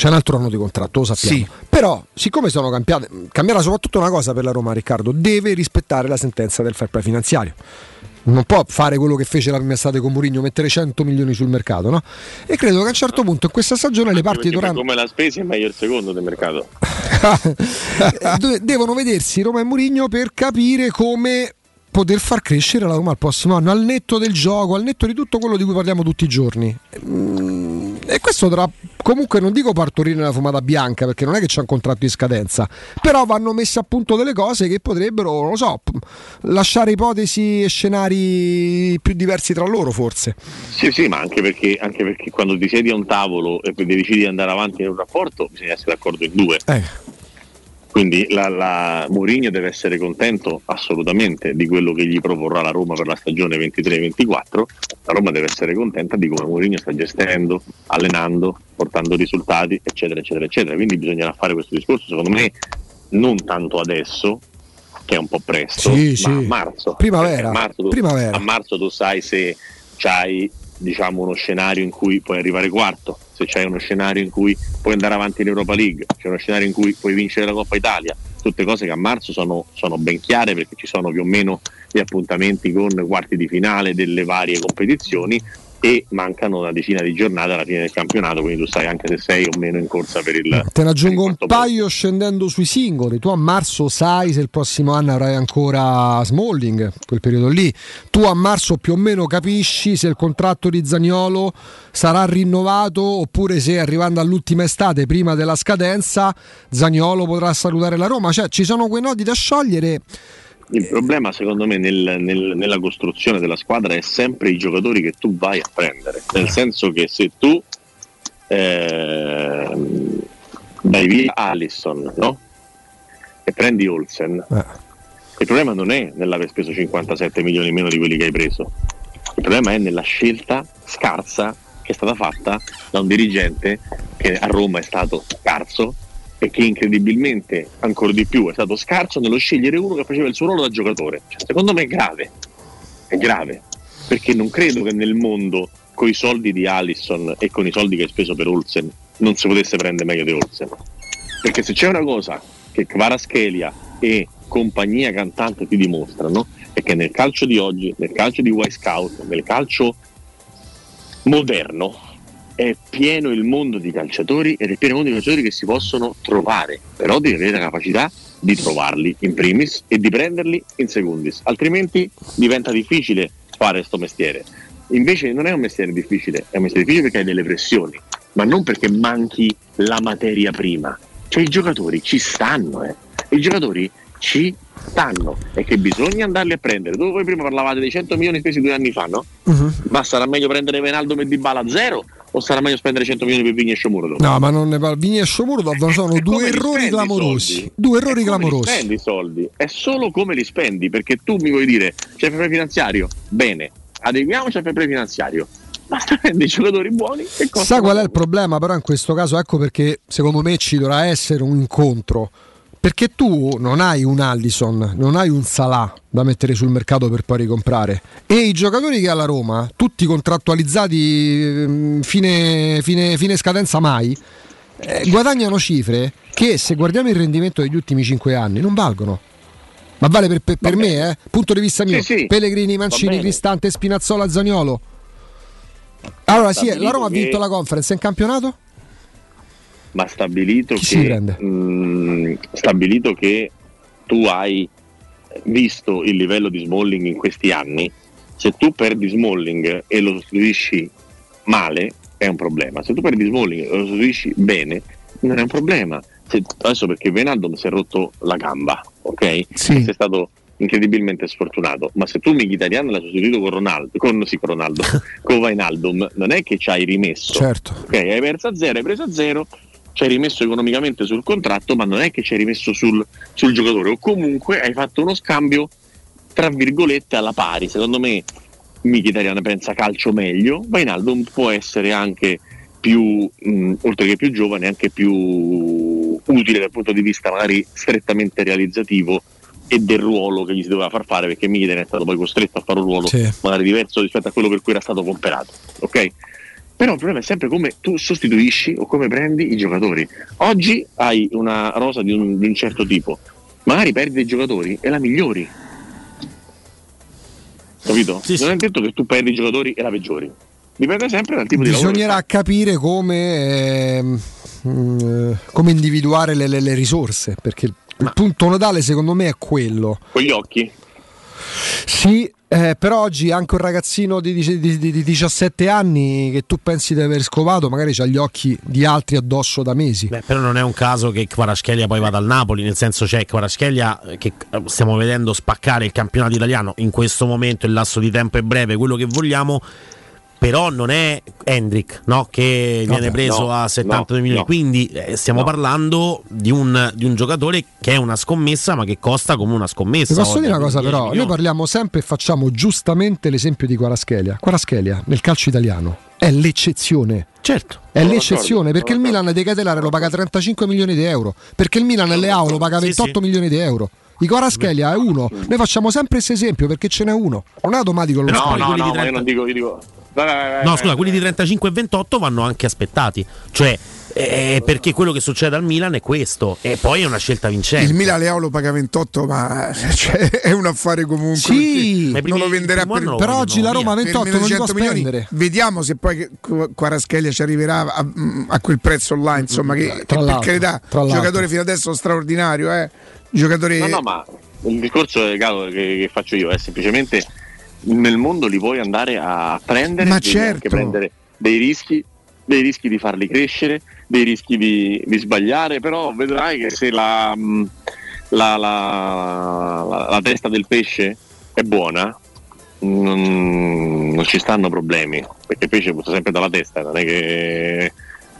[SPEAKER 10] C'è un altro anno di contratto, lo sappiamo.
[SPEAKER 9] Sì.
[SPEAKER 10] Però, siccome sono cambiate, cambierà soprattutto una cosa per la Roma, Riccardo, deve rispettare la sentenza del fair play finanziario. Non può fare quello che fece la prima estate con Mourinho, mettere 100 milioni sul mercato, no? E credo che a un certo punto in questa stagione le parti dovranno.
[SPEAKER 61] come la spesa è meglio il secondo del mercato. *laughs*
[SPEAKER 10] Devono vedersi Roma e Mourinho per capire come poter far crescere la Roma al prossimo anno, al netto del gioco, al netto di tutto quello di cui parliamo tutti i giorni. Mm, E questo dovrà comunque non dico partorire la fumata bianca perché non è che c'è un contratto di scadenza, però vanno messe a punto delle cose che potrebbero, non lo so, lasciare ipotesi e scenari più diversi tra loro forse.
[SPEAKER 61] Sì, sì, ma anche perché, anche perché quando ti siedi a un tavolo e decidi di andare avanti in un rapporto, bisogna essere d'accordo in due. Quindi la, la Mourinho deve essere contento assolutamente di quello che gli proporrà la Roma per la stagione 23-24. La Roma deve essere contenta di come Mourinho sta gestendo, allenando, portando risultati, eccetera, eccetera, eccetera. Quindi bisognerà fare questo discorso, secondo me, non tanto adesso, che è un po' presto,
[SPEAKER 10] Sì,
[SPEAKER 61] ma
[SPEAKER 10] sì.
[SPEAKER 61] a marzo.
[SPEAKER 10] Primavera,
[SPEAKER 61] A marzo, tu,
[SPEAKER 10] primavera.
[SPEAKER 61] a marzo tu sai se c'hai diciamo, uno scenario in cui puoi arrivare quarto, se c'hai uno scenario in cui puoi andare avanti in Europa League, c'è uno scenario in cui puoi vincere la Coppa Italia, tutte cose che a marzo sono, sono ben chiare perché ci sono più o meno gli appuntamenti con quarti di finale delle varie competizioni e mancano una decina di giornate alla fine del campionato, quindi tu sai anche se sei o meno in corsa per il...
[SPEAKER 10] Te ne aggiungo un paio scendendo sui singoli. Tu a marzo sai se il prossimo anno avrai ancora Smalling, quel periodo lì. Tu a marzo più o meno capisci se il contratto di Zagnolo sarà rinnovato oppure se arrivando all'ultima estate, prima della scadenza, Zagnolo potrà salutare la Roma. Cioè ci sono quei nodi da sciogliere.
[SPEAKER 61] Il problema secondo me nel- nel- nella costruzione della squadra è sempre i giocatori che tu vai a prendere, nel senso che se tu ehm, dai via Allison no? e prendi Olsen, il problema non è nell'aver speso 57 milioni in meno di quelli che hai preso, il problema è nella scelta scarsa che è stata fatta da un dirigente che a Roma è stato scarso e che incredibilmente ancora di più è stato scarso nello scegliere uno che faceva il suo ruolo da giocatore. Cioè, secondo me è grave, è grave, perché non credo che nel mondo con i soldi di Allison e con i soldi che hai speso per Olsen non si potesse prendere meglio di Olsen. Perché se c'è una cosa che Kvaraschelia e compagnia cantante ti dimostrano è che nel calcio di oggi, nel calcio di Y Scout, nel calcio moderno è pieno il mondo di calciatori ed è pieno il mondo di calciatori che si possono trovare, però devi avere la capacità di trovarli in primis e di prenderli in secundis, altrimenti diventa difficile fare questo mestiere. Invece non è un mestiere difficile, è un mestiere difficile perché hai delle pressioni, ma non perché manchi la materia prima. Cioè i giocatori ci stanno, eh. I giocatori ci stanno e che bisogna andarli a prendere. Dove voi prima parlavate dei 100 milioni spesi due anni fa, no? Ma sarà meglio prendere Venaldo e Dybala a zero o sarà meglio spendere 100 milioni per Vigni e Sciomuro?
[SPEAKER 10] No, ma non ne parlo. Vigni e Sciomuro sono due
[SPEAKER 61] come li
[SPEAKER 10] errori clamorosi. Due errori clamorosi.
[SPEAKER 61] spendi i soldi? È solo come li spendi, perché tu mi vuoi dire c'è play finanziario? Bene, adeguiamoci al fair play finanziario. Basta prendere i giocatori buoni e
[SPEAKER 10] Sa qual è il problema? Però in questo caso, ecco perché secondo me ci dovrà essere un incontro. Perché tu non hai un Allison, non hai un Salah da mettere sul mercato per poi ricomprare. E i giocatori che ha la Roma, tutti contrattualizzati ehm, fine, fine- fine scadenza mai, eh, guadagnano cifre che se guardiamo il rendimento degli ultimi 5 anni non valgono. Ma vale per, per- per me, eh? punto di vista mio.
[SPEAKER 61] Sì, sì.
[SPEAKER 10] Pellegrini, Mancini. Cristante, Spinazzola, Zaniolo. Allora, sì, la Roma ha vinto la conference in campionato?
[SPEAKER 61] Ma stabilito che, mh, stabilito che tu hai visto il livello di Smalling in questi anni, se tu perdi Smalling e lo sostituisci male è un problema, se tu perdi Smalling e lo sostituisci bene non è un problema. Se- adesso perché Venaldum si è rotto la gamba, ok? E sei stato incredibilmente sfortunato, ma se tu Mkhitaryan l'hai sostituito con Ronaldo, con, sì, con Ronaldo, *laughs* con Vainaldum, non è che ci hai rimesso.
[SPEAKER 10] Certo.
[SPEAKER 61] Ok, hai perso a zero, hai preso a zero, ci hai rimesso economicamente sul contratto, ma non è che ci hai rimesso sul, sul giocatore, o comunque hai fatto uno scambio tra virgolette alla pari. Secondo me Mkhitaryan pensa calcio meglio, Wijnaldum può essere anche più, mh, oltre che più giovane, anche più utile dal punto di vista magari strettamente realizzativo e del ruolo che gli si doveva far fare perché Mkhitaryan è stato poi costretto a fare un ruolo
[SPEAKER 10] Sì.
[SPEAKER 61] magari diverso rispetto a quello per cui era stato comperato, ok? Però il problema è sempre come tu sostituisci o come prendi i giocatori. Oggi hai una rosa di un, di un certo tipo, magari perdi dei giocatori e la migliori. Capito? non è detto che tu perdi i giocatori e la peggiori. Dipende sempre dal tipo di lavoro.
[SPEAKER 10] Bisognerà capire come, ehm, mm, come individuare le, le- le risorse, perché il, il punto nodale secondo me è quello.
[SPEAKER 61] Con gli occhi.
[SPEAKER 10] Sì, eh, però oggi anche un ragazzino di, di- di- di 17 anni che tu pensi di aver scovato, magari ha gli occhi di altri addosso da mesi.
[SPEAKER 7] Beh, però non è un caso che Kvaratskhelia poi vada al Napoli, nel senso c'è Kvaratskhelia eh, che eh, stiamo vedendo spaccare il campionato italiano in questo momento, il lasso di tempo è breve, quello che vogliamo. Però non è Hendrik no? che
[SPEAKER 10] Vabbè,
[SPEAKER 7] viene preso
[SPEAKER 10] no,
[SPEAKER 7] a 72
[SPEAKER 10] no,
[SPEAKER 7] milioni.
[SPEAKER 10] no.
[SPEAKER 7] Quindi eh, stiamo parlando di un, di un giocatore che è una scommessa, ma che costa come una scommessa.
[SPEAKER 10] Ti posso dire una cosa
[SPEAKER 7] quindi 10
[SPEAKER 10] però, noi
[SPEAKER 7] milioni.
[SPEAKER 10] parliamo sempre e facciamo giustamente l'esempio di Quaraschelia. Quaraschelia nel calcio italiano è l'eccezione.
[SPEAKER 7] Certo.
[SPEAKER 10] È l'eccezione perché il Milan De Catelare lo paga 35 milioni di euro, perché il Milan Leao lo paga 28 milioni di euro. I Quaraschelia è uno, noi facciamo sempre questo esempio perché ce n'è uno, non è automatico lo
[SPEAKER 61] No, no, no, ma io non dico, io dico. Vai, vai, vai,
[SPEAKER 7] No, scusa,
[SPEAKER 61] vai.
[SPEAKER 7] quelli di 35 e 28 vanno anche aspettati. Cioè, eh, perché quello che succede al Milan è questo. E poi è una scelta vincente.
[SPEAKER 9] Il Milan Leao lo paga 28, ma cioè, *laughs* è un affare comunque.
[SPEAKER 10] Sì,
[SPEAKER 9] non lo venderà per
[SPEAKER 10] però oggi la Roma 28
[SPEAKER 9] per
[SPEAKER 10] non li può
[SPEAKER 9] 100 milioni.
[SPEAKER 10] spendere.
[SPEAKER 9] Vediamo se poi che- Qu- Quaraschelia ci arriverà a, a quel prezzo là. Insomma, che, che per carità, giocatore fino adesso straordinario, eh. Giocatore
[SPEAKER 61] No, no, ma il discorso eh, che, che faccio io è semplicemente nel mondo li puoi andare a prendere,
[SPEAKER 9] Ma certo.
[SPEAKER 61] prendere dei rischi, dei rischi di farli crescere, dei rischi di, di sbagliare, però vedrai che se la, mh, la- la- la- la testa del pesce è buona, non, non ci stanno problemi, perché il pesce puzza sempre dalla testa, non è che,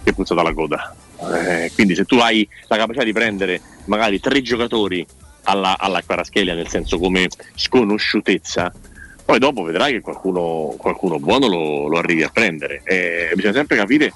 [SPEAKER 61] che puzza dalla coda. Eh, quindi se tu hai la capacità di prendere magari tre giocatori alla, alla Kvaratskhelia, nel senso come sconosciutezza, poi dopo vedrai che qualcuno, qualcuno buono lo, lo arrivi a prendere. Eh, bisogna sempre capire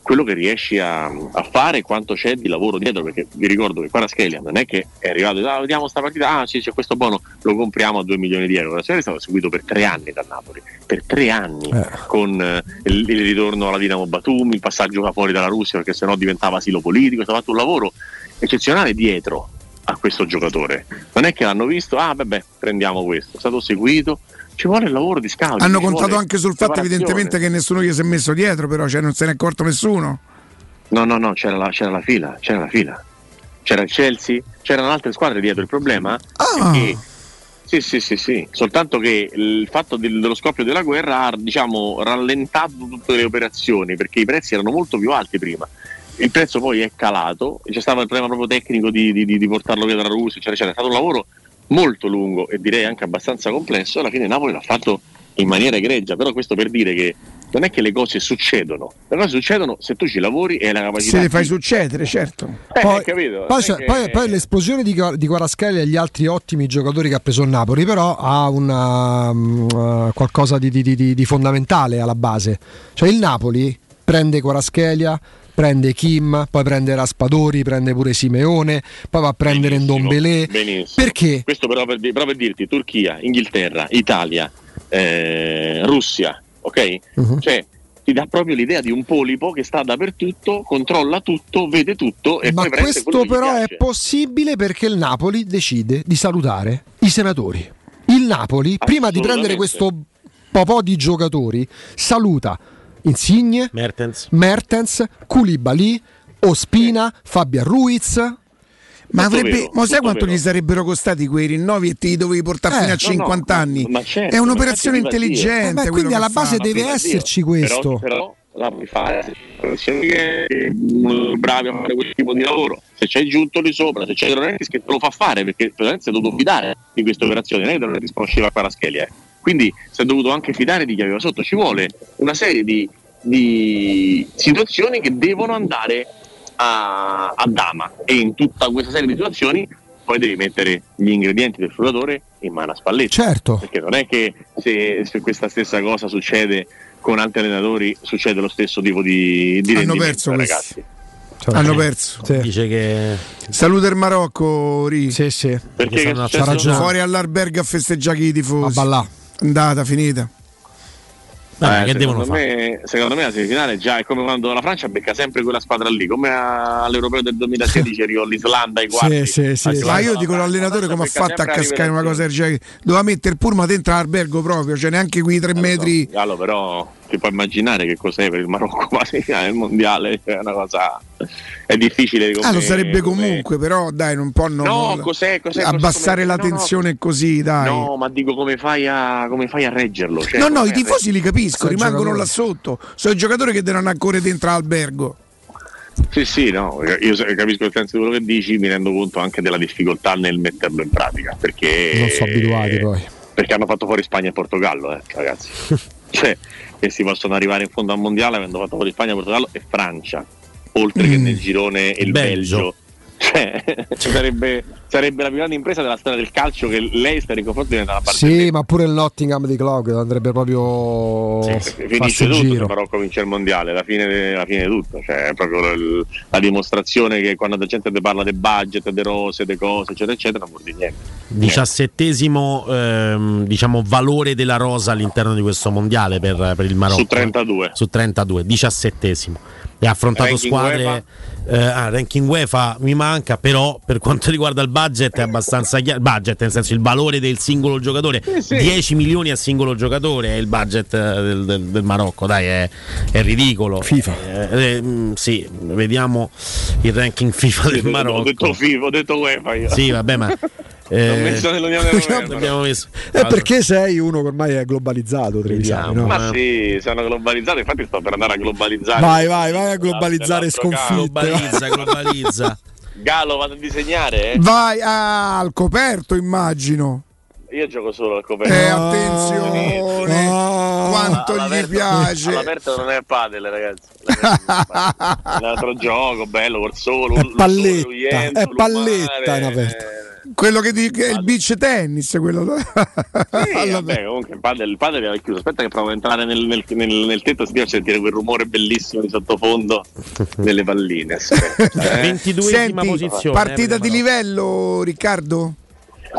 [SPEAKER 61] quello che riesci a, a fare e quanto c'è di lavoro dietro, perché vi ricordo che Kvaratskhelia non è che è arrivato e ah, vediamo sta partita, ah sì c'è questo buono, lo compriamo a 2 milioni di euro. Kvaratskhelia è stato seguito per tre anni da Napoli, per tre anni, con eh, il, il ritorno alla Dinamo Batumi, il passaggio fuori dalla Russia perché sennò diventava asilo politico, è stato fatto un lavoro eccezionale dietro a questo giocatore. Non è che l'hanno visto, ah vabbè, prendiamo questo, è stato seguito, ci vuole il lavoro di scouting.
[SPEAKER 9] Hanno contato anche sul fatto, evidentemente, che nessuno gli si è messo dietro, però cioè, non se ne è accorto nessuno.
[SPEAKER 61] No, no, no, c'era la, c'era la fila, c'era la fila. C'era il Chelsea, c'erano altre squadre dietro. Il problema
[SPEAKER 9] Ah.
[SPEAKER 61] è che sì, sì, sì, sì, soltanto che il fatto del- dello scoppio della guerra ha diciamo rallentato tutte le operazioni perché i prezzi erano molto più alti prima. Il prezzo poi è calato, c'è stato il problema proprio tecnico di, di- di- portarlo via dalla Russia, eccetera, eccetera. È stato un lavoro molto lungo e direi anche abbastanza complesso. Alla fine Napoli l'ha fatto in maniera egregia, però questo per dire che non è che le cose succedono, le cose succedono se tu ci lavori e hai la capacità.
[SPEAKER 9] Se le fai succedere, certo.
[SPEAKER 61] Eh,
[SPEAKER 10] Poi, poi
[SPEAKER 61] Non è
[SPEAKER 10] c'è-
[SPEAKER 61] che-
[SPEAKER 10] poi- poi l'esplosione di, di Kvaratskhelia e gli altri ottimi giocatori che ha preso il Napoli, però ha una, uh, qualcosa di, di- di- di fondamentale alla base. Cioè il Napoli prende Kvaratskhelia, prende Kim, poi prende Raspadori, prende pure Simeone, poi va a prendere Ndombele. Perché?
[SPEAKER 61] Questo però per, però per dirti Turchia, Inghilterra, Italia, eh, Russia, ok?
[SPEAKER 10] Mhm.
[SPEAKER 61] Cioè ti dà proprio l'idea di un polipo che sta dappertutto, controlla tutto, vede tutto e
[SPEAKER 10] Ma
[SPEAKER 61] poi
[SPEAKER 10] questo però è possibile perché il Napoli decide di salutare i senatori. Il Napoli, prima di prendere questo popò di giocatori, saluta Insigne,
[SPEAKER 7] Mertens,
[SPEAKER 10] Mertens Koulibaly, Ospina, Fabian Ruiz.
[SPEAKER 9] Ma, avrebbe,
[SPEAKER 10] vero,
[SPEAKER 9] ma sai quanto
[SPEAKER 10] vero.
[SPEAKER 9] gli sarebbero costati quei rinnovi e te li dovevi portare
[SPEAKER 10] Eh,
[SPEAKER 9] fino a
[SPEAKER 10] no, no,
[SPEAKER 9] 50 anni?
[SPEAKER 61] ma certo,
[SPEAKER 9] è un'operazione intelligente.
[SPEAKER 10] Eh, quindi alla
[SPEAKER 9] fa.
[SPEAKER 10] base
[SPEAKER 61] Ma
[SPEAKER 10] deve esserci questo.
[SPEAKER 61] Però, però la puoi fare se che sono bravi a fare quel tipo di lavoro. Se c'hai giunto lì sopra, se c'hai De Laurentiis che te lo fa fare, perché si è dovuto fidare di questa operazione, non è che De Laurentiis conosceva Paraschelia. Eh. Quindi si è dovuto anche fidare di chi aveva sotto. Ci vuole una serie di, di situazioni che devono andare a, a dama e in tutta questa serie di situazioni poi devi mettere gli ingredienti del frullatore in mano a Spalletti.
[SPEAKER 10] Certo.
[SPEAKER 61] Perché non è che se, se questa stessa cosa succede con altri allenatori succede lo stesso tipo di, di
[SPEAKER 9] Hanno
[SPEAKER 61] rendimento,
[SPEAKER 9] perso
[SPEAKER 61] eh,
[SPEAKER 9] questi.
[SPEAKER 61] ragazzi.
[SPEAKER 9] Hanno perso.
[SPEAKER 7] Dice che.
[SPEAKER 9] Saluta il Marocco, Ri.
[SPEAKER 10] Sì, sì.
[SPEAKER 61] Perché è
[SPEAKER 10] c'ha ragione.
[SPEAKER 9] Fuori all'albergo a festeggiare i tifosi.
[SPEAKER 10] A ballà.
[SPEAKER 9] Andata, finita.
[SPEAKER 7] Vabbè,
[SPEAKER 61] Eh,
[SPEAKER 7] che devono fare?
[SPEAKER 61] me, secondo me la semifinale già è come quando la Francia becca sempre quella squadra lì, come all'Europeo del 2016 *laughs* arrivò l'Islanda ai quarti.
[SPEAKER 10] Sì, sì, sì.
[SPEAKER 9] Ma io dico l'allenatore come ha fatto a cascare una cosa del genere. Doveva mettere il pullman dentro l'albergo proprio, cioè neanche quei tre metri.
[SPEAKER 61] Gallo, però ti puoi immaginare che cos'è per il Marocco *laughs* semifinale del mondiale, è una cosa è difficile come,
[SPEAKER 9] Ah, lo sarebbe
[SPEAKER 61] come-
[SPEAKER 9] comunque, però dai, non possono
[SPEAKER 61] No, cos'è, cos'è,
[SPEAKER 9] abbassare
[SPEAKER 61] cos'è,
[SPEAKER 9] la
[SPEAKER 61] no, no.
[SPEAKER 9] tensione così, dai.
[SPEAKER 61] No, ma dico come fai a, come fai a reggerlo? Cioè,
[SPEAKER 9] no, no, i tifosi li capisco,
[SPEAKER 10] Sono
[SPEAKER 9] rimangono là sotto. Sono i giocatori che devono ancora dentro l'albergo.
[SPEAKER 61] Sì, sì, no, io capisco il senso di quello che dici, mi rendo conto anche della difficoltà nel metterlo in pratica, perché,
[SPEAKER 10] Non sono abituati poi.
[SPEAKER 61] perché hanno fatto fuori Spagna e Portogallo, eh, ragazzi. *laughs* cioè, che si possono arrivare in fondo al mondiale avendo fatto fuori Spagna, Portogallo e Francia, oltre che
[SPEAKER 9] Mm.
[SPEAKER 61] nel girone il
[SPEAKER 7] Belgio.
[SPEAKER 61] Belgio. Cioè, sarebbe, sarebbe la più grande impresa della storia del calcio che l'Eister in confronto diventa la parte
[SPEAKER 10] Sì, ma pure il Nottingham di Clock andrebbe proprio farsi
[SPEAKER 61] finisce tutto se
[SPEAKER 10] giro.
[SPEAKER 61] Marocco vince il mondiale, la fine, la fine di tutto, cioè è proprio il- la dimostrazione che quando la gente ti parla del budget, delle rose, delle cose, eccetera, eccetera, non vuol dire niente.
[SPEAKER 7] Diciassettesimo ehm, diciamo, valore della rosa all'interno di questo mondiale per, per il Marocco.
[SPEAKER 61] Su 32.
[SPEAKER 7] Su 32, diciassettesimo. E ha affrontato
[SPEAKER 61] Ranking
[SPEAKER 7] squadre. eh, ah, ranking UEFA mi manca, però per quanto riguarda il budget è abbastanza chiaro. Il budget, nel senso il valore del singolo giocatore. 10 milioni a singolo giocatore è il budget eh, del, del- del Marocco, dai, è, è ridicolo. FIFA. sì, vediamo il ranking FIFA del
[SPEAKER 61] Ho
[SPEAKER 7] Marocco.
[SPEAKER 61] detto FIFO, ho detto UEFA io.
[SPEAKER 7] Sì, vabbè, ma. *laughs*
[SPEAKER 61] L'ho messo nell'Unione Europea, *laughs* però.
[SPEAKER 7] abbiamo messo.
[SPEAKER 10] È perché sei uno che ormai è globalizzato, Trevisani, no?
[SPEAKER 61] Ma sì, sono globalizzato, infatti sto per andare a globalizzare.
[SPEAKER 10] Vai, vai, vai a globalizzare sconfitte.
[SPEAKER 7] Globalizza, globalizza. *laughs*
[SPEAKER 61] Galo, vado a disegnare? eh?
[SPEAKER 9] Vai ah, al coperto, immagino.
[SPEAKER 61] Io gioco solo al coperto.
[SPEAKER 9] Eh, attenzione, quanto gli piace.
[SPEAKER 61] All'aperto non è padel, ragazzi. *laughs* È un altro gioco, bello, col sole.
[SPEAKER 10] È palletta, è palletta in aperto.
[SPEAKER 9] Quello che dico è il beach tennis, quello.
[SPEAKER 61] Sì, *laughs* vabbè, comunque il padel, il padel era chiuso. Aspetta che provo a entrare nel, nel, nel, nel tetto e sentire quel rumore bellissimo di sottofondo *laughs* delle palline. *laughs* Eh.
[SPEAKER 9] Senti, partita di livello, Riccardo?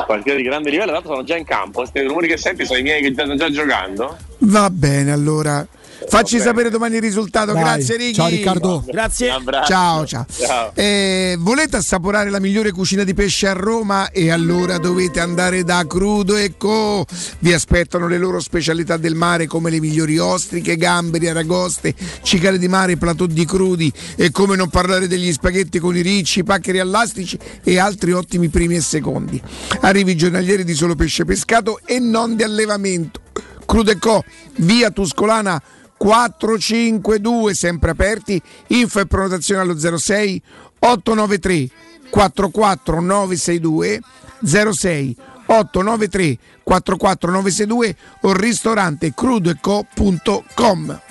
[SPEAKER 61] Partita di grande livello, tanto sono già in campo. Questi rumori che senti sono i miei che stanno già giocando.
[SPEAKER 9] Va bene, allora. Facci sapere domani il risultato.
[SPEAKER 10] Dai.
[SPEAKER 9] Grazie, Ricky.
[SPEAKER 10] Ciao, Riccardo.
[SPEAKER 7] Grazie.
[SPEAKER 9] Ciao, ciao.
[SPEAKER 61] Ciao.
[SPEAKER 9] Eh, volete assaporare la migliore cucina di pesce a Roma? E allora dovete andare da Crudo e Co. Vi aspettano le loro specialità del mare come le migliori ostriche, gamberi, aragoste, cicale di mare, platò di crudi e come non parlare degli spaghetti con i ricci, paccheri allastici e altri ottimi primi e secondi. Arrivi giornalieri di solo pesce pescato e non di allevamento. Crudo e Co. Via Tuscolana 452 sempre aperti. Info e prenotazione allo 06 893 44 962 06 893 44 962 o ristorante crudoeco.com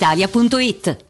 [SPEAKER 25] brispalitalia.it.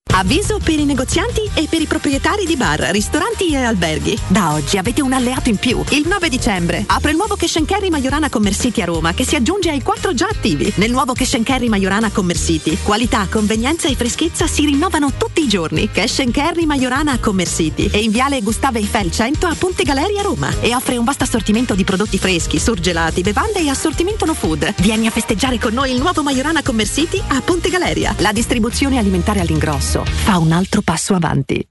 [SPEAKER 62] Avviso per i negozianti e per i proprietari di bar, ristoranti e alberghi. Da oggi avete un alleato in più. Il 9 dicembre apre il nuovo Cash Carry Majorana Commercity a Roma che si aggiunge ai quattro già attivi. Nel nuovo Cash Carry Majorana Commercity, qualità, convenienza e freschezza si rinnovano tutti i giorni. Cash Carry Majorana Commercity è in viale Gustavo Eiffel 100 a Ponte Galeria Roma e offre un vasto assortimento di prodotti freschi, surgelati, bevande e assortimento no food. Vieni a festeggiare con noi il nuovo Majorana Commercity a Ponte Galeria. La distribuzione alimentare all'ingrosso fa un altro passo avanti.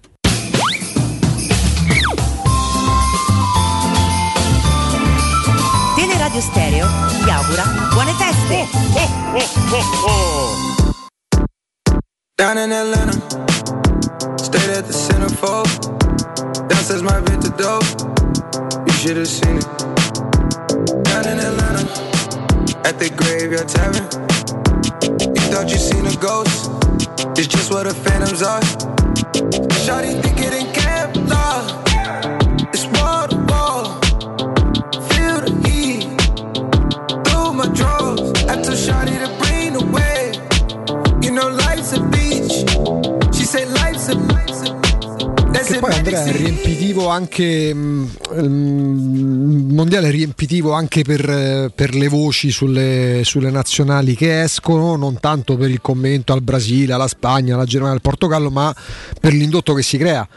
[SPEAKER 53] Teleradio Stereo vi augura buone feste!
[SPEAKER 63] Down in Atlanta, stayed at the centerfold. Downstairs my bed to. You should have seen it. Down in Atlanta, at the graveyard tavern. You thought you seen a ghost. It's just what the phantoms are. Shawty think it in It,
[SPEAKER 10] poi Andrea è riempitivo anche mm, il mondiale è riempitivo anche per, per le voci sulle, sulle nazionali che escono, non tanto per il commento al Brasile, alla Spagna, alla Germania, al Portogallo, ma per l'indotto che si crea.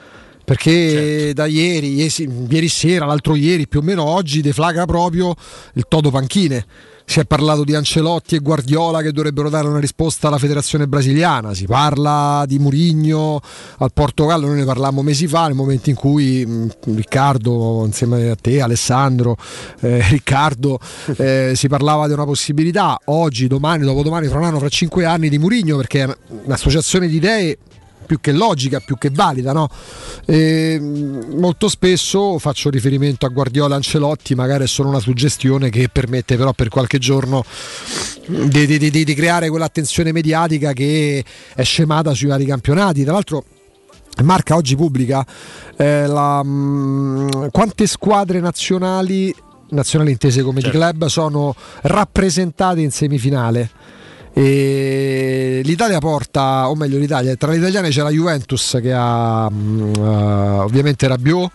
[SPEAKER 10] Perché da ieri, iesi- ieri sera, l'altro ieri, più o meno oggi, deflagra proprio il Toto Panchine. Si è parlato di Ancelotti e Guardiola che dovrebbero dare una risposta alla federazione brasiliana, si parla di Murigno al Portogallo, noi ne parlammo mesi fa, nel momento in cui mh, Riccardo, insieme a te, Alessandro, eh, *laughs* Riccardo, eh, si parlava di una possibilità. Oggi, domani, dopodomani, fra un anno, fra cinque anni di Murigno, perché è un'associazione di idee più che logica, più che valida. No? E, molto spesso faccio riferimento a Guardiola Ancelotti, magari è solo una suggestione che permette però per qualche giorno di, di, di, di creare quell'attenzione mediatica che è scemata sui vari campionati. Tra l'altro Marca oggi pubblica eh, la, mh, quante squadre nazionali, nazionali intese come certo. di club, sono rappresentate in semifinale. E l'Italia porta, o meglio l'Italia, tra le italiane c'è la Juventus che ha uh, ovviamente Rabiot.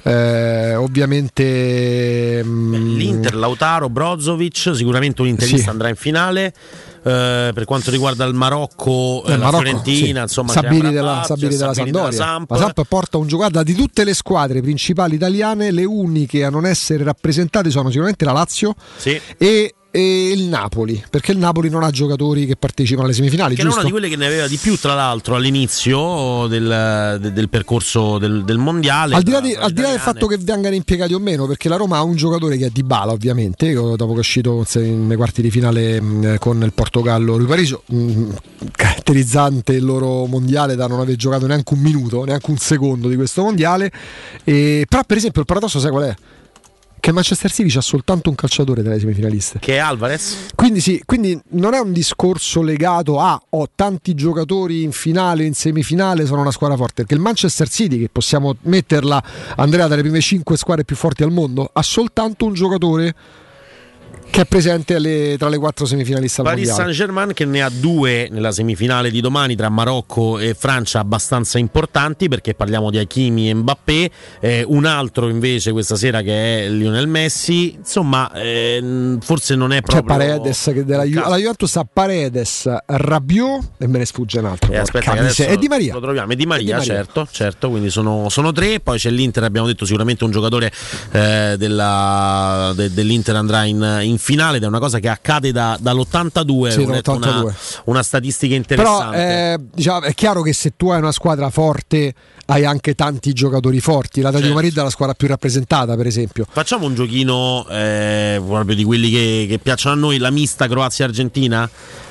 [SPEAKER 10] Eh, ovviamente
[SPEAKER 7] mh, l'Inter, Lautaro, Brozovic, sicuramente un interista sì. andrà in finale. Eh, per quanto riguarda il Marocco, eh, la Marocco, Fiorentina, sì. insomma,
[SPEAKER 10] Sabiri della, Sabiri della Sampdoria. Della Samp. La Samp porta un giocato di tutte le squadre principali italiane, le uniche a non essere rappresentate sono sicuramente la Lazio
[SPEAKER 7] sì.
[SPEAKER 10] e e il Napoli, perché il Napoli non ha giocatori che partecipano alle semifinali.
[SPEAKER 7] Che
[SPEAKER 10] giusto?
[SPEAKER 7] è una di quelle che ne aveva di più, tra l'altro, all'inizio del, del, del percorso del, del, mondiale.
[SPEAKER 10] Al di, là, di, al di là del fatto che vengano impiegati o meno, perché la Roma ha un giocatore che è Di Bala, ovviamente, dopo che è uscito nei quarti di finale con il Portogallo Rui Pariso, caratterizzante il loro mondiale da non aver giocato neanche un minuto, neanche un secondo di questo mondiale. E, però, per esempio, il paradosso sai qual è? Che Manchester City c'ha soltanto un calciatore tra le semifinaliste.
[SPEAKER 7] Che è Alvarez?
[SPEAKER 10] Quindi sì, quindi non è un discorso legato a ho oh, tanti giocatori in finale, in semifinale, sono una squadra forte, perché il Manchester City, che possiamo metterla, Andrea, tra le prime 5 squadre più forti al mondo, ha soltanto un giocatore che è presente alle, tra le quattro semifinaliste al
[SPEAKER 7] Paris
[SPEAKER 10] mondiale.
[SPEAKER 7] Saint Germain che ne ha due nella semifinale di domani tra Marocco e Francia abbastanza importanti perché parliamo di Hakimi e Mbappé. Eh, un altro invece questa sera che è Lionel Messi. Insomma eh, forse non è proprio
[SPEAKER 10] c'è Paredes che della Ju- alla Juventus ha Paredes Rabiot e me ne sfugge un altro
[SPEAKER 7] eh, aspetta,
[SPEAKER 10] e Di Maria.
[SPEAKER 7] lo troviamo. E Di Maria, Di Maria. certo, certo quindi sono, sono, tre. Poi c'è l'Inter abbiamo detto sicuramente un giocatore eh, della, de, dell'Inter andrà in, in finale ed è una cosa che accade da, dall'82,
[SPEAKER 10] sì,
[SPEAKER 7] una, una, statistica interessante.
[SPEAKER 10] Però eh, diciamo, è chiaro che se tu hai una squadra forte hai anche tanti giocatori forti. La certo. Madrid è la squadra più rappresentata, per esempio.
[SPEAKER 7] Facciamo un giochino eh, proprio di quelli che, che piacciono a noi, la mista Croazia-Argentina?